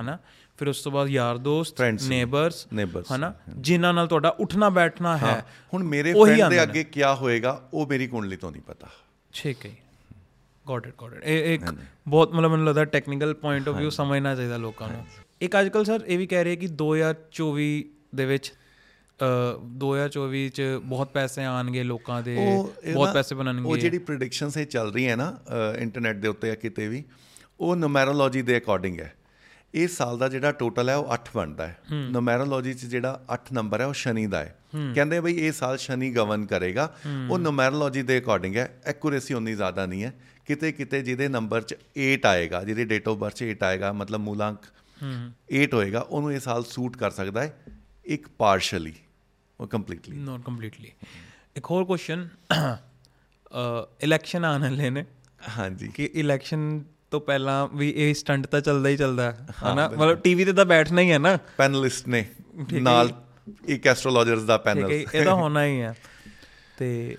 ਹਨਾ? ਫਿਰ ਉਸ ਤੋਂ ਬਾਅਦ ਯਾਰ ਦੋਸਤ ਨੇਬਰਸ ਹਨਾ? ਜਿਨ੍ਹਾਂ ਨਾਲ ਤੁਹਾਡਾ ਉੱਠਣਾ ਬੈਠਣਾ ਹੈ ਹੁਣ ਮੇਰੇ ਉਹੀ ਫਰੈਂਡ ਦੇ। ਅੱਗੇ ਕਿਆ ਹੋਏਗਾ ਉਹ ਮੇਰੀ ਕੁੰਡਲੀ ਤੋਂ ਨਹੀਂ ਪਤਾ। ਠੀਕ ਹੈ ਗੋਟ ਇਟ ਗੋਟ ਇਟ ਇਹ ਇੱਕ ਬਹੁਤ ਮਤਲਬ ਮੈਨੂੰ ਲੱਗਦਾ ਟੈਕਨੀਕਲ ਪੁਆਇੰਟ ਆਫ View ਸਮਝਣਾ ਚਾਹੀਦਾ ਲੋਕਾਂ ਨੂੰ। ਇੱਕ ਅੱਜਕੱਲ ਸਰ ਇਹ ਵੀ ਕਹਿ ਰਹੇ ਕਿ 2024 ਦੇ ਵਿੱਚ ਅ 2024 ਚ ਬਹੁਤ ਪੈਸੇ ਆਣਗੇ ਲੋਕਾਂ ਦੇ ਬਹੁਤ ਪੈਸੇ ਉਹ ਬਣਨਗੇ ਜਿਹੜੀ ਪ੍ਰੈਡਿਕਸ਼ਨਸ ਇਹ ਚੱਲ ਰਹੀ ਹੈ ਨਾ ਇੰਟਰਨੈਟ ਦੇ ਉੱਤੇ ਜਾਂ ਕਿਤੇ ਵੀ ਉਹ ਨੂਮੈਰੋਲੋਜੀ ਦੇ ਅਕੋਰਡਿੰਗ ਹੈ। ਇਸ ਸਾਲ ਦਾ ਜਿਹੜਾ ਟੋਟਲ ਹੈ ਉਹ 8 ਬਣਦਾ ਹੈ। ਨੂਮੈਰੋਲੋਜੀ 'ਚ ਜਿਹੜਾ 8 ਨੰਬਰ ਹੈ ਉਹ ਸ਼ਨੀ ਦਾ ਹੈ। ਕਹਿੰਦੇ ਬਈ ਇਹ ਸਾਲ ਸ਼ਨੀ ਗਵਨ ਕਰੇਗਾ। ਉਹ ਨੂਮੈਰੋਲੋਜੀ ਦੇ ਅਕੋਰਡਿੰਗ ਹੈ। ਐਕੂਰੇਸੀ ਉਨੀ ਜ਼ਿਆਦਾ ਨਹੀਂ ਹੈ। ਕਿਤੇ ਕਿਤੇ ਜਿਹਦੇ ਨੰਬਰ 'ਚ 8 ਆਏਗਾ ਜਿਹਦੇ ਡੇਟ ਆਫ ਬਰਥ 'ਚ 8 ਆਏਗਾ ਮਤਲਬ ਮੂਲਾਂਕ 8 ਹੋਏਗਾ ਉਹਨੂੰ ਇਹ ਸਾਲ ਸੂਟ ਕਰ ਸਕਦਾ ਹੈ ਇੱਕ ਪਾਰਸ਼ਲੀ ਉਹ ਕੰਪਲੀਟਲੀ ਨਾਟ ਕੰਪਲੀਟਲੀ ਇੱਕ ਹੋਰ ਕੁਐਸਚਨ ਇਲੈਕਸ਼ਨ ਆਉਣ ਵਾਲੇ ਨੇ। ਹਾਂਜੀ। ਕਿ ਇਲੈਕਸ਼ਨ ਤੋਂ ਪਹਿਲਾਂ ਵੀ ਇਹ ਸਟੰਟ ਤਾਂ ਚੱਲਦਾ ਹੀ ਚੱਲਦਾ ਹੈ ਹਨਾ? ਮਤਲਬ ਟੀਵੀ ਤੇ ਤਾਂ ਬੈਠਣਾ ਹੀ ਹੈ ਨਾ। ਪੈਨਲਿਸਟ ਨੇ ਨਾਲ ਇੱਕ ਐਸਟ੍ਰੋਲੋਜਰਸ ਦਾ ਠੀਕ ਪੈਨਲ ਹੈ ਇਹ ਤਾਂ ਹੋਣਾ ਹੀ ਹੈ। ਤੇ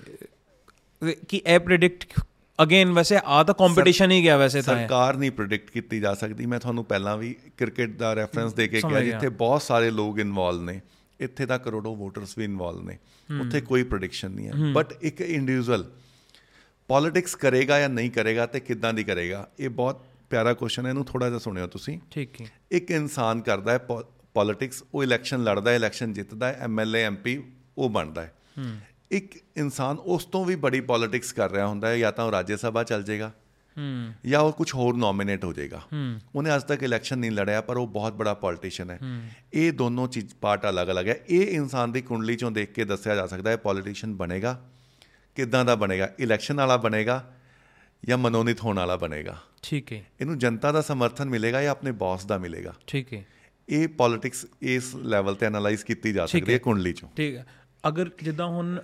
ਕਿ ਇਹ ਪ੍ਰੈਡਿਕਟ ਅਗੇਨ ਵੈਸੇ ਆ ਤਾਂ ਕੰਪੀਟੀਸ਼ਨ ਹੀ ਗਿਆ ਵੈਸੇ ਤਾਂ ਸਰਕਾਰ ਨਹੀਂ ਪ੍ਰੈਡਿਕਟ ਕੀਤੀ ਜਾ ਸਕਦੀ। ਮੈਂ ਤੁਹਾਨੂੰ ਪਹਿਲਾਂ ਵੀ ਕ੍ਰਿਕਟ ਦਾ ਰੈਫਰੈਂਸ ਦੇ ਕੇ ਕਿਹਾ ਜਿੱਥੇ ਬਹੁਤ ਸਾਰੇ ਲੋਕ ਇਨਵੋਲਵ ਨੇ ਇੱਥੇ ਤਾਂ ਕਰੋੜੋ ਵੋਟਰਸ ਵੀ ਇਨਵੋਲਵ ਨੇ। ਉੱਥੇ ਕੋਈ ਪ੍ਰੈਡਿਕਸ਼ਨ ਨਹੀਂ ਹੈ। ਬਟ ਇੱਕ ਇੰਡੀਵਿਜੂਅਲ ਪੋਲਿਟਿਕਸ ਕਰੇਗਾ ਜਾਂ ਨਹੀਂ ਕਰੇਗਾ ਤੇ ਕਿੱਦਾਂ ਦੀ ਕਰੇਗਾ ਇਹ ਬਹੁਤ ਪਿਆਰਾ ਕੁਐਸਚਨ ਹੈ ਇਹਨੂੰ ਥੋੜਾ ਜਿਹਾ ਸੁਣਿਓ ਤੁਸੀਂ। ਠੀਕ ਹੈ। ਇੱਕ ਇਨਸਾਨ ਕਰਦਾ ਹੈ ਪੋਲਿਟਿਕਸ ਉਹ ਇਲੈਕਸ਼ਨ ਲੜਦਾ ਹੈ ਇਲੈਕਸ਼ਨ ਜਿੱਤਦਾ ਹੈ ਐਮਐਲਏ ਐਮਪੀ ਉਹ ਬਣਦਾ ਹੈ। ਇੱਕ ਇਨਸਾਨ ਉਸ ਤੋਂ ਵੀ ਬੜੀ ਪੋਲਿਟਿਕਸ ਕਰ ਰਿਹਾ ਹੁੰਦਾ ਹੈ ਜਾਂ ਤਾਂ ਉਹ ਰਾਜ ਸਭਾ ਚੱਲ ਜਾਏਗਾ ਹੂੰ। ਜਾਂ ਉਹ ਕੁਝ ਹੋਰ ਨੋਮੀਨੇਟ ਹੋ ਜਾਏਗਾ। ਉਹਨੇ ਅੱਜ ਤੱਕ ਇਲੈਕਸ਼ਨ ਨਹੀਂ ਲੜਿਆ ਪਰ ਉਹ ਬਹੁਤ ਬੜਾ ਪੋਲੀਟੀਸ਼ੀਅਨ ਹੈ। ਇਹ ਦੋਨੋਂ ਚੀਜ਼ ਪਾਰਟ ਅਲੱਗ-ਅਲੱਗ ਹੈ। ਇਹ ਇਨਸਾਨ ਦੀ ਕੁੰਡਲੀ ਚੋਂ ਦੇਖ ਕੇ ਦੱਸਿਆ ਜਾ ਸਕਦਾ ਹੈ ਪੋਲੀਟੀਸ਼ੀਅਨ ਬਣੇਗਾ। ਕਿੱਦਾਂ ਦਾ ਬਣੇਗਾ? ਇਲੈਕਸ਼ਨ ਵਾਲਾ ਬਣੇਗਾ ਜਾਂ ਮਨੋਨੀਤ ਹੋਣ ਵਾਲਾ ਬਣੇਗਾ? ਠੀਕ ਹੈ। ਇਹਨੂੰ ਜਨਤਾ ਦਾ ਸਮਰਥਨ ਮਿਲੇਗਾ ਜਾਂ ਆਪਣੇ ਬੌਸ ਦਾ ਮਿਲੇਗਾ? ਠੀਕ ਹੈ। ਇਹ ਪੋਲਿਟਿਕਸ ਇਸ ਲੈਵਲ ਤੇ ਐਨਾਲਾਈਜ਼ ਕੀਤੀ ਜਾ ਸਕਦੀ ਹੈ ਕੁੰਡਲੀ ਚੋਂ। ਠੀਕ ਹੈ। ਅਗਰ ਜਿੱਦਾਂ ਹੁਣ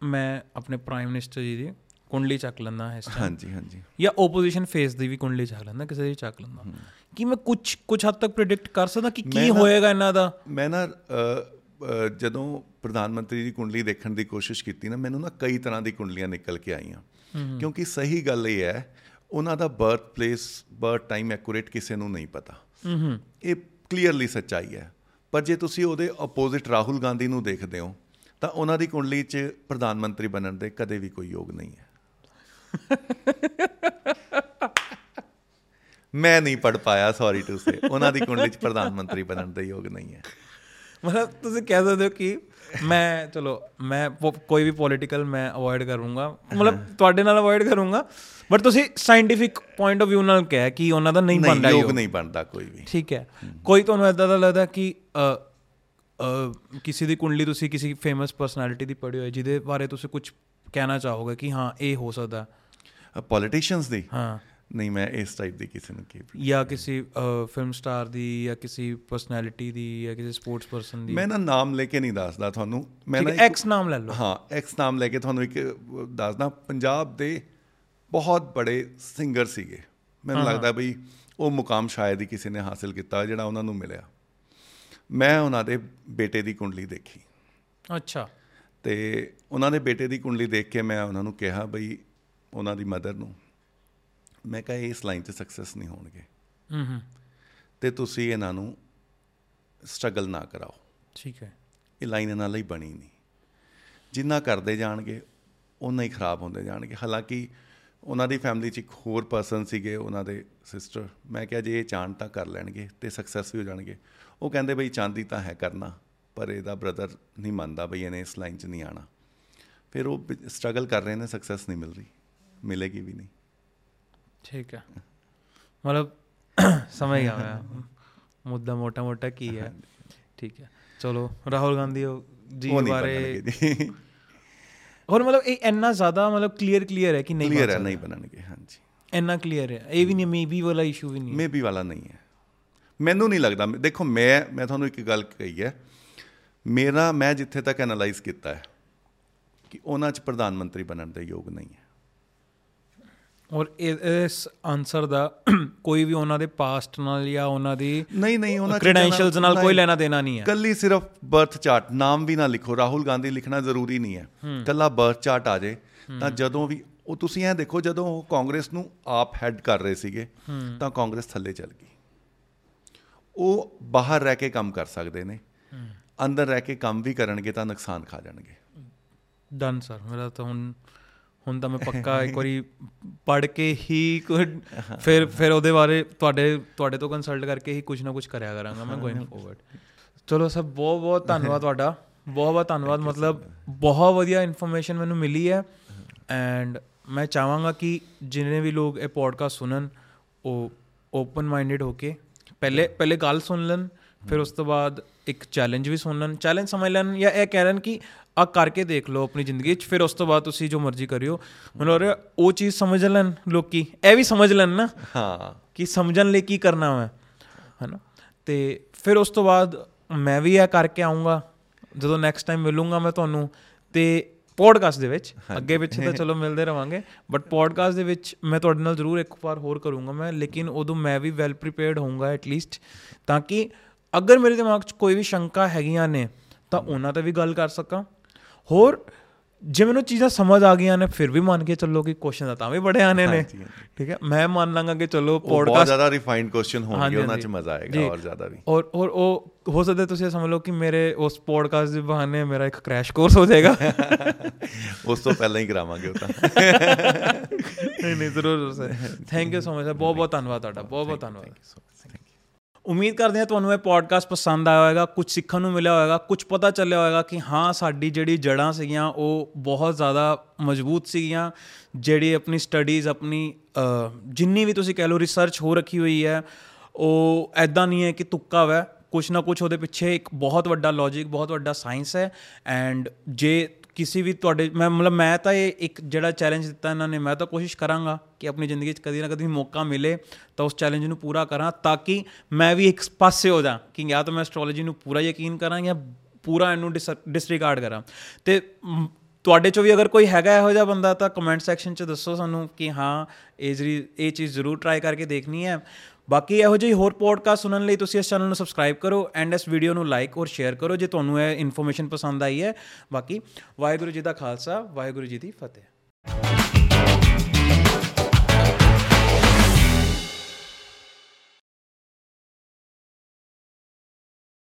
ਮੈਂ ਆਪਣੇ ਪ੍ਰਾਈਮ ਮਿਨਿਸਟਰ ਜੀ ਦੀ ਕੁੰਡਲੀ ਚੱਕ ਲੈਂਦਾ ਇਸ ਟਾਈਮ ਹਾਂਜੀ ਹਾਂਜੀ। ਜਾਂ ਆਪੋਜੀਸ਼ਨ ਫੇਸ ਦੀ ਵੀ ਕੁੰਡਲੀ ਚੱਕ ਲੈਂਦਾ ਕਿਸੇ ਦੀ ਚੱਕ ਲੈਂਦਾ। ਕੀ ਮੈਂ ਕੁਝ ਕੁਝ ਹੱਦ ਤੱਕ ਪ੍ਰੈਡਿਕਟ ਕਰ ਸਕਦਾ ਕਿ ਕੀ ਹੋਏਗਾ ਇਹਨਾਂ ਦਾ? ਮੈਂ ਨਾ ਜਦੋਂ ਪ੍ਰਧਾਨ ਮੰਤਰੀ ਦੀ ਕੁੰਡਲੀ ਦੇਖਣ ਦੀ ਕੋਸ਼ਿਸ਼ ਕੀਤੀ ਨਾ ਮੈਨੂੰ ਨਾ ਕਈ ਤਰ੍ਹਾਂ ਦੀ ਕੁੰਡਲੀਆਂ ਨਿਕਲ ਕੇ ਆਈਆਂ। ਕਿਉਂਕਿ ਸਹੀ ਗੱਲ ਇਹ ਹੈ ਉਹਨਾਂ ਦਾ birth place birth time accurate ਕਿਸੇ ਨੂੰ ਨਹੀਂ ਪਤਾ। ਇਹ ਕਲੀਅਰਲੀ ਸੱਚਾਈ ਹੈ। ਪਰ ਜੇ ਤੁਸੀਂ ਉਹਦੇ ਆਪੋਜ਼ਿਟ ਰਾਹੁਲ ਗਾਂਧੀ ਨੂੰ ਦੇਖਦੇ ਹੋ ਤਾਂ ਉਹਨਾਂ ਦੀ ਕੁੰਡਲੀ 'ਚ ਪ੍ਰਧਾਨ ਮੰਤਰੀ ਬਣਨ ਦੇ ਕਦੇ ਵੀ ਕੋਈ ਯੋਗ ਨਹੀਂ ਹੈ। ਮੈਂ ਨਹੀਂ ਪੜ ਪਾਇਆ ਸੌਰੀ ਟੂ ਸੇ ਉਹਨਾਂ ਦੀ ਕੁੰਡਲੀ 'ਚ ਪ੍ਰਧਾਨ ਮੰਤਰੀ ਬਣਨ ਦੇ ਯੋਗ ਨਹੀਂ ਹੈ। ਮਤਲਬ ਤੁਸੀਂ ਕਹਿ ਸਕਦੇ ਹੋ ਕਿ ਮੈਂ ਚਲੋ ਮੈਂ ਕੋਈ ਵੀ ਪੋਲੀਟੀਕਲ ਮੈਂ ਅਵੋਇਡ ਕਰੂੰਗਾ। ਮਤਲਬ ਤੁਹਾਡੇ ਨਾਲ ਅਵੋਇਡ ਕਰੂੰਗਾ। ਬਟ ਤੁਸੀਂ ਸਾਇੰਟੀਫਿਕ ਪੁਆਇੰਟ ਆਫ View ਨਾਲ ਕਿਹਾ ਕਿ ਉਹਨਾਂ ਦਾ ਨਹੀਂ ਬਣਦਾ ਯੋਗ ਨਹੀਂ ਬਣਦਾ ਕੋਈ ਵੀ। ਠੀਕ ਹੈ। ਕੋਈ ਤੁਹਾਨੂੰ ਇਦਾਂ ਦਾ ਲੱਗਦਾ ਕਿ ਕਿਸੇ ਦੀ ਕੁੰਡਲੀ ਤੁਸੀਂ ਕਿਸੇ ਫੇਮਸ ਪਰਸਨੈਲਿਟੀ ਦੀ ਪੜ੍ਹੀ ਹੋਈ ਜਿਹਦੇ ਬਾਰੇ ਤੁਸੀਂ ਕੁਝ ਕਹਿਣਾ ਚਾਹੋਗੇ ਕਿ ਹਾਂ ਇਹ ਹੋ ਸਕਦਾ? ਪੋਲੀਟੀਸ਼ੀਅਨਸ ਦੀ? ਹਾਂ। ਨਹੀਂ ਮੈਂ ਇਸ ਟਾਈਪ ਦੀ ਕਿਸੇ ਨੂੰ ਕੀ ਜਾਂ ਕਿਸੇ ਫਿਲਮ ਸਟਾਰ ਦੀ ਜਾਂ ਕਿਸੇ ਪਰਸਨੈਲਿਟੀ ਦੀ ਜਾਂ ਕਿਸੇ ਸਪੋਰਟਸ ਪਰਸਨ ਦੀ। ਮੈਂ ਨਾ ਨਾਮ ਲੈ ਕੇ ਨਹੀਂ ਦੱਸਦਾ ਤੁਹਾਨੂੰ। ਮੈਂ ਨਾ ਐਕਸ ਨਾਮ ਲੈ ਲਓ। ਹਾਂ ਐਕਸ ਨਾਮ ਲੈ ਕੇ ਤੁਹਾਨੂੰ ਇੱਕ ਦੱਸਦਾ। ਪੰਜਾਬ ਦੇ ਬਹੁਤ ਬੜੇ ਸਿੰਗਰ ਸੀਗੇ। ਮੈਨੂੰ ਲੱਗਦਾ ਬਈ ਉਹ ਮੁਕਾਮ ਸ਼ਾਇਦ ਹੀ ਕਿਸੇ ਨੇ ਹਾਸਿਲ ਕੀਤਾ ਜਿਹੜਾ ਉਹਨਾਂ ਨੂੰ ਮਿਲਿਆ। ਮੈਂ ਉਹਨਾਂ ਦੇ ਬੇਟੇ ਦੀ ਕੁੰਡਲੀ ਦੇਖੀ। ਅੱਛਾ। ਤੇ ਉਹਨਾਂ ਦੇ ਬੇਟੇ ਦੀ ਕੁੰਡਲੀ ਦੇਖ ਕੇ ਮੈਂ ਉਹਨਾਂ ਨੂੰ ਕਿਹਾ ਬਈ ਉਹਨਾਂ ਦੀ ਮਦਰ ਨੂੰ ਮੈਂ ਕਿਹਾ ਇਸ ਲਾਈਨ 'ਚ ਸਕਸੈਸ ਨਹੀਂ ਹੋਣਗੇ। ਹੂੰ ਹੂੰ। ਤੇ ਤੁਸੀਂ ਇਹਨਾਂ ਨੂੰ ਸਟਰਗਲ ਨਾ ਕਰਾਓ। ਠੀਕ ਹੈ। ਇਹ ਲਾਈਨ ਇਹਨਾਂ ਲਈ ਬਣੀ ਨਹੀਂ। ਜਿੰਨਾ ਕਰਦੇ ਜਾਣਗੇ ਉਨਾ ਹੀ ਖਰਾਬ ਹੁੰਦੇ ਜਾਣਗੇ। ਹਾਲਾਂਕਿ ਉਹਨਾਂ ਦੀ ਫੈਮਿਲੀ 'ਚ ਇੱਕ ਹੋਰ ਪਰਸਨ ਸੀਗੇ ਉਹਨਾਂ ਦੇ ਸਿਸਟਰ ਮੈਂ ਕਿਹਾ ਜੇ ਇਹ ਚਾਹਣ ਤਾਂ ਕਰ ਲੈਣਗੇ ਤੇ ਸਕਸੈਸ ਵੀ ਹੋ ਜਾਣਗੇ। ਉਹ ਕਹਿੰਦੇ ਬਈ ਚਾਂਦੀ ਤਾਂ ਹੈ ਕਰਨਾ ਪਰ ਇਹਦਾ ਬ੍ਰਦਰ ਨਹੀਂ ਮੰਨਦਾ ਬਈ ਇਹਨੇ ਇਸ ਲਾਈਨ 'ਚ ਨਹੀਂ ਆਣਾ ਫਿਰ ਉਹ ਸਟਰਗਲ ਕਰ ਰਹੇ ਨੇ ਸਕਸੈਸ ਨਹੀਂ ਮਿਲ ਰਹੀ। ਮਿਲੇਗੀ ਵੀ ਨਹੀਂ। ਠੀਕ ਹੈ ਮਤਲਬ ਸਮਝ ਗਿਆ ਮੈਂ ਮੁੱਦਾ ਮੋਟਾ ਮੋਟਾ ਕੀ ਹੈ ਠੀਕ ਹੈ ਚਲੋ ਰਾਹੁਲ ਗਾਂਧੀ ਜੀ ਬਾਰੇ ਹੋਰ ਮਤਲਬ ਇਹ ਇੰਨਾ ਜ਼ਿਆਦਾ ਮਤਲਬ ਕਲੀਅਰ ਕਲੀਅਰ ਹੈ ਕਿ ਨਹੀਂ ਕਲੀਅਰ ਹੈ। ਨਹੀਂ ਬਣਨਗੇ ਹਾਂਜੀ ਇੰਨਾ ਕਲੀਅਰ ਹੈ ਇਹ ਵੀ ਨਹੀਂ ਮੇਬੀ ਵਾਲਾ ਇਸ਼ੂ ਵੀ ਨਹੀਂ। ਮੇਬੀ ਵਾਲਾ ਨਹੀਂ ਹੈ ਮੈਨੂੰ ਨਹੀਂ ਲੱਗਦਾ ਦੇਖੋ ਮੈਂ ਮੈਂ ਤੁਹਾਨੂੰ ਇੱਕ ਗੱਲ ਕਹੀ ਹੈ ਮੇਰਾ ਮੈਂ ਜਿੱਥੇ ਤੱਕ ਐਨਾਲਾਈਜ਼ ਕੀਤਾ ਹੈ ਕਿ ਉਹਨਾਂ 'ਚ ਪ੍ਰਧਾਨ ਮੰਤਰੀ ਬਣਨ ਦੇ ਯੋਗ ਨਹੀਂ ਹੈ ਔਰ ਇਸ ਆਨਸਰ ਦਾ ਕੋਈ ਵੀ ਉਹਨਾਂ ਦੇ ਪਾਸਟ ਨਾਲ ਜਾਂ ਉਹਨਾਂ ਦੀ ਨਹੀਂ ਨਹੀਂ ਉਹਨਾਂ ਕ੍ਰੈਡੈਂਸ਼ੀਅਲਸ ਨਾਲ ਕੋਈ ਲੈਣਾ ਦੇਣਾ ਨਹੀਂ ਹੈ। ਕੱਲੀ ਸਿਰਫ ਬਰਥ ਚਾਰਟ ਨਾਮ ਵੀ ਨਾ ਲਿਖੋ ਰਾਹੁਲ ਗਾਂਧੀ ਲਿਖਣਾ ਜ਼ਰੂਰੀ ਨਹੀਂ ਹੈ। ਕੱਲਾ ਬਰਥ ਚਾਰਟ ਆ ਜੇ ਤਾਂ ਜਦੋਂ ਵੀ ਉਹ ਤੁਸੀਂ ਇਹ ਦੇਖੋ ਜਦੋਂ ਉਹ ਕਾਂਗਰਸ ਨੂੰ ਆਪ ਹੈਡ ਕਰ ਰਹੇ ਸੀਗੇ ਤਾਂ ਕਾਂਗਰਸ ਥੱਲੇ ਚੱਲ ਗਈ। ਉਹ ਬਾਹਰ ਰਹਿ ਕੇ ਕੰਮ ਕਰ ਸਕਦੇ ਨੇ ਅੰਦਰ ਰਹਿ ਕੇ ਕੰਮ ਵੀ ਕਰਨਗੇ ਤਾਂ ਨੁਕਸਾਨ ਖਾ ਜਾਣਗੇ। ਡਨ ਸਰ ਮੇਰਾ ਤਾਂ ਹੁਣ ਹੁਣ ਤਾਂ ਮੈਂ ਪੱਕਾ ਇੱਕ ਵਾਰੀ ਪੜ ਕੇ ਹੀ ਫਿਰ ਫਿਰ ਉਹਦੇ ਬਾਰੇ ਤੁਹਾਡੇ ਤੁਹਾਡੇ ਤੋਂ ਕੰਸਲਟ ਕਰਕੇ ਹੀ ਕੁਝ ਨਾ ਕੁਝ ਕਰਿਆ ਕਰਾਂਗਾ ਮੈਂ ਗੋਇੰਗ ਫੋਰਵਰਡ ਚਲੋ ਸਰ ਬਹੁਤ ਬਹੁਤ ਧੰਨਵਾਦ ਤੁਹਾਡਾ। ਬਹੁਤ ਬਹੁਤ ਧੰਨਵਾਦ। ਮਤਲਬ ਬਹੁਤ ਵਧੀਆ ਇਨਫੋਰਮੇਸ਼ਨ ਮੈਨੂੰ ਮਿਲੀ ਹੈ। ਐਂਡ ਮੈਂ ਚਾਹਾਂਗਾ ਕਿ ਜਿੰਨੇ ਵੀ ਲੋਕ ਇਹ ਪੋਡਕਾਸਟ ਸੁਣਨ ਉਹ ਓਪਨ ਮਾਈਂਡਡ ਹੋ ਕੇ ਪਹਿਲੇ ਪਹਿਲੇ ਗੱਲ ਸੁਣ ਲੈਣ ਫਿਰ ਉਸ ਤੋਂ ਬਾਅਦ ਇੱਕ ਚੈਲੰਜ ਵੀ ਸੁਣ ਲੈਣ। ਚੈਲੰਜ ਸਮਝ ਲੈਣ ਜਾਂ ਇਹ ਕਹਿ ਲੈਣ ਕਿ ਆ ਕਰਕੇ ਦੇਖ ਲਓ ਆਪਣੀ ਜ਼ਿੰਦਗੀ 'ਚ ਫਿਰ ਉਸ ਤੋਂ ਬਾਅਦ ਤੁਸੀਂ ਜੋ ਮਰਜ਼ੀ ਕਰਿਓ। ਰਿਹਾ ਉਹ ਚੀਜ਼ ਸਮਝ ਲੈਣ ਲੋਕੀ ਇਹ ਵੀ ਸਮਝ ਲੈਣ ਨਾ ਹਾਂ। ਕਿ ਸਮਝਣ ਲਈ ਕੀ ਕਰਨਾ ਹੈ ਹੈਨਾ? ਤੇ ਫਿਰ ਉਸ ਤੋਂ ਬਾਅਦ ਮੈਂ ਵੀ ਇਹ ਕਰਕੇ ਆਉਂਗਾ ਜਦੋਂ ਨੈਕਸਟ ਟਾਈਮ ਮਿਲੂੰਗਾ ਮੈਂ ਤੁਹਾਨੂੰ ਤੇ ਪੋਡਕਾਸਟ ਦੇ ਵਿੱਚ ਅੱਗੇ ਪਿੱਛੇ ਤਾਂ ਚਲੋ ਮਿਲਦੇ ਰਵਾਂਗੇ ਬਟ ਪੋਡਕਾਸਟ ਦੇ ਵਿੱਚ ਮੈਂ ਤੁਹਾਡੇ ਨਾਲ ਜ਼ਰੂਰ ਇੱਕ ਵਾਰ ਹੋਰ ਕਰੂੰਗਾ ਮੈਂ ਲੇਕਿਨ ਉਦੋਂ ਮੈਂ ਵੀ ਵੈਲ ਪ੍ਰੀਪੇਅਰਡ ਹੋਊਂਗਾ ਐਟਲੀਸਟ ਤਾਂ ਕਿ ਅਗਰ ਮੇਰੇ ਦਿਮਾਗ 'ਚ ਕੋਈ ਵੀ ਸ਼ੰਕਾ ਹੈਗੀਆਂ ਨੇ ਤਾਂ ਉਹਨਾਂ ਤੇ ਵੀ ਗੱਲ ਕਰ ਸਕਾਂ। ਹੋਰ ਜੇ ਮੈਨੂੰ ਚੀਜ਼ਾਂ ਸਮਝ ਆ ਗਈਆਂ ਨੇ ਫਿਰ ਵੀ ਮੰਨ ਕੇ ਚੱਲੋ ਕਿ ਕੁਐਸਚਨ ਤਾਂ ਵੀ ਬੜੇ ਆਨੇ ਨੇ। ਠੀਕ ਹੈ? ਮੈਂ ਮੰਨ ਲਾਂਗਾ ਕਿ ਚਲੋ ਉਹ ਬਹੁਤ ਪੋਡਕਾਸਟ ਜ਼ਿਆਦਾ ਰਿਫਾਈਨਡ ਕੁਐਸਚਨ ਹੋਣਗੇ ਉਹਨਾਂ 'ਚ। ਮਜ਼ਾ ਆਏਗਾ। ਔਰ ਜ਼ਿਆਦਾ ਵੀ। ਔਰ ਔਰ ਉਹ ਹੋ ਸਕਦਾ ਤੁਸੀਂ ਸਮਝ ਲਓ ਕਿ ਮੇਰੇ ਉਸ ਪੋਡਕਾਸਟ ਦੇ ਬਹਾਨੇ ਮੇਰਾ ਇੱਕ ਕ੍ਰੈਸ਼ ਕੋਰਸ ਹੋ ਜਾਏਗਾ। ਉਸ ਤੋਂ ਪਹਿਲਾਂ ਹੀ ਕਰਾਵਾਂਗੇ ਉਹ ਤਾਂ। ਨਹੀਂ ਨਹੀਂ ਜ਼ਰੂਰ ਥੈਂਕ ਯੂ ਸੋ ਮਚ ਬਹੁਤ ਬਹੁਤ ਧੰਨਵਾਦ ਤੁਹਾਡਾ। ਬਹੁਤ ਬਹੁਤ ਧੰਨਵਾਦ। ਉਮੀਦ ਕਰਦੇ ਹਾਂ ਤੁਹਾਨੂੰ ਇਹ ਪੋਡਕਾਸਟ ਪਸੰਦ ਆਇਆ ਹੋਵੇਗਾ ਕੁਝ ਸਿੱਖਣ ਨੂੰ ਮਿਲਿਆ ਹੋਵੇਗਾ ਕੁਝ ਪਤਾ ਚੱਲਿਆ ਹੋਵੇਗਾ ਕਿ ਹਾਂ ਸਾਡੀ ਜਿਹੜੀ ਜੜ੍ਹਾਂ ਸੀਗੀਆਂ ਉਹ ਬਹੁਤ ਜ਼ਿਆਦਾ ਮਜ਼ਬੂਤ ਸੀਗੀਆਂ ਜਿਹੜੀ ਆਪਣੀ ਸਟੱਡੀਜ਼ ਆਪਣੀ ਅ, ਜਿੰਨੀ ਵੀ ਤੁਸੀਂ ਕਹਿ ਲਓ ਰਿਸਰਚ ਹੋ ਰੱਖੀ ਹੋਈ ਹੈ ਉਹ ਐਦਾਂ ਨਹੀਂ ਹੈ ਕਿ ਤੁੱਕਾ ਵੈ। ਕੁਛ ਨਾ ਕੁਛ ਉਹਦੇ ਪਿੱਛੇ ਇੱਕ ਬਹੁਤ ਵੱਡਾ ਲੌਜੀਕ ਬਹੁਤ ਵੱਡਾ ਸਾਇੰਸ ਹੈ ਐਂਡ ਜੇ ਕਿਸੇ ਵੀ ਤੁਹਾਡੇ ਮੈਂ ਮਤਲਬ ਮੈਂ ਤਾਂ ਇਹ ਇੱਕ ਜਿਹੜਾ ਚੈਲੰਜ ਦਿੱਤਾ ਇਹਨਾਂ ਨੇ ਮੈਂ ਤਾਂ ਕੋਸ਼ਿਸ਼ ਕਰਾਂਗਾ ਕਿ ਆਪਣੀ ਜ਼ਿੰਦਗੀ 'ਚ ਕਦੀ ਨਾ ਕਦੀ ਮੌਕਾ ਮਿਲੇ ਤਾਂ ਉਸ ਚੈਲੰਜ ਨੂੰ ਪੂਰਾ ਕਰਾਂ ਤਾਂ ਕਿ ਮੈਂ ਵੀ ਇੱਕ ਪਾਸੇ ਹੋ ਜਾ ਕਿ ਜਾਂ ਤਾਂ ਮੈਂ ਐਸਟ੍ਰੋਲੋਜੀ ਨੂੰ ਪੂਰਾ ਯਕੀਨ ਕਰਾਂ ਜਾਂ ਪੂਰਾ ਇਹਨੂੰ ਡਿਸਰੀਗਾਰਡ ਕਰਾਂ। ਤੇ ਮ, ਤੁਹਾਡੇ ਚੋਂ ਵੀ ਅਗਰ ਕੋਈ ਹੈਗਾ ਇਹੋ ਜਿਹਾ ਬੰਦਾ ਤਾਂ ਕਮੈਂਟ ਸੈਕਸ਼ਨ 'ਚ ਦੱਸੋ ਸਾਨੂੰ ਕਿ ਹਾਂ ਇਹ ਜਿਹੜੀ ਇਹ ਚੀਜ਼ ਜ਼ਰੂਰ ਟਰਾਈ ਕਰਕੇ ਦੇਖਣੀ ਹੈ। ਬਾਕੀ ਇਹੋ ਜਿਹੀ ਹੋਰ ਪੋਡਕਾਸਟ ਸੁਣਨ ਲਈ ਤੁਸੀਂ ਇਸ ਚੈਨਲ ਨੂੰ ਸਬਸਕ੍ਰਾਈਬ ਕਰੋ ਐਂਡ ਇਸ ਵੀਡੀਓ ਨੂੰ ਲਾਈਕ ਔਰ ਸ਼ੇਅਰ ਕਰੋ ਜੇ ਤੁਹਾਨੂੰ ਇਹ ਇਨਫੋਰਮੇਸ਼ਨ ਪਸੰਦ ਆਈ ਹੈ। ਬਾਕੀ ਵਾਹਿਗੁਰੂ ਜੀ ਦਾ ਖਾਲਸਾ, ਵਾਹਿਗੁਰੂ ਜੀ ਦੀ ਫਤਿਹ।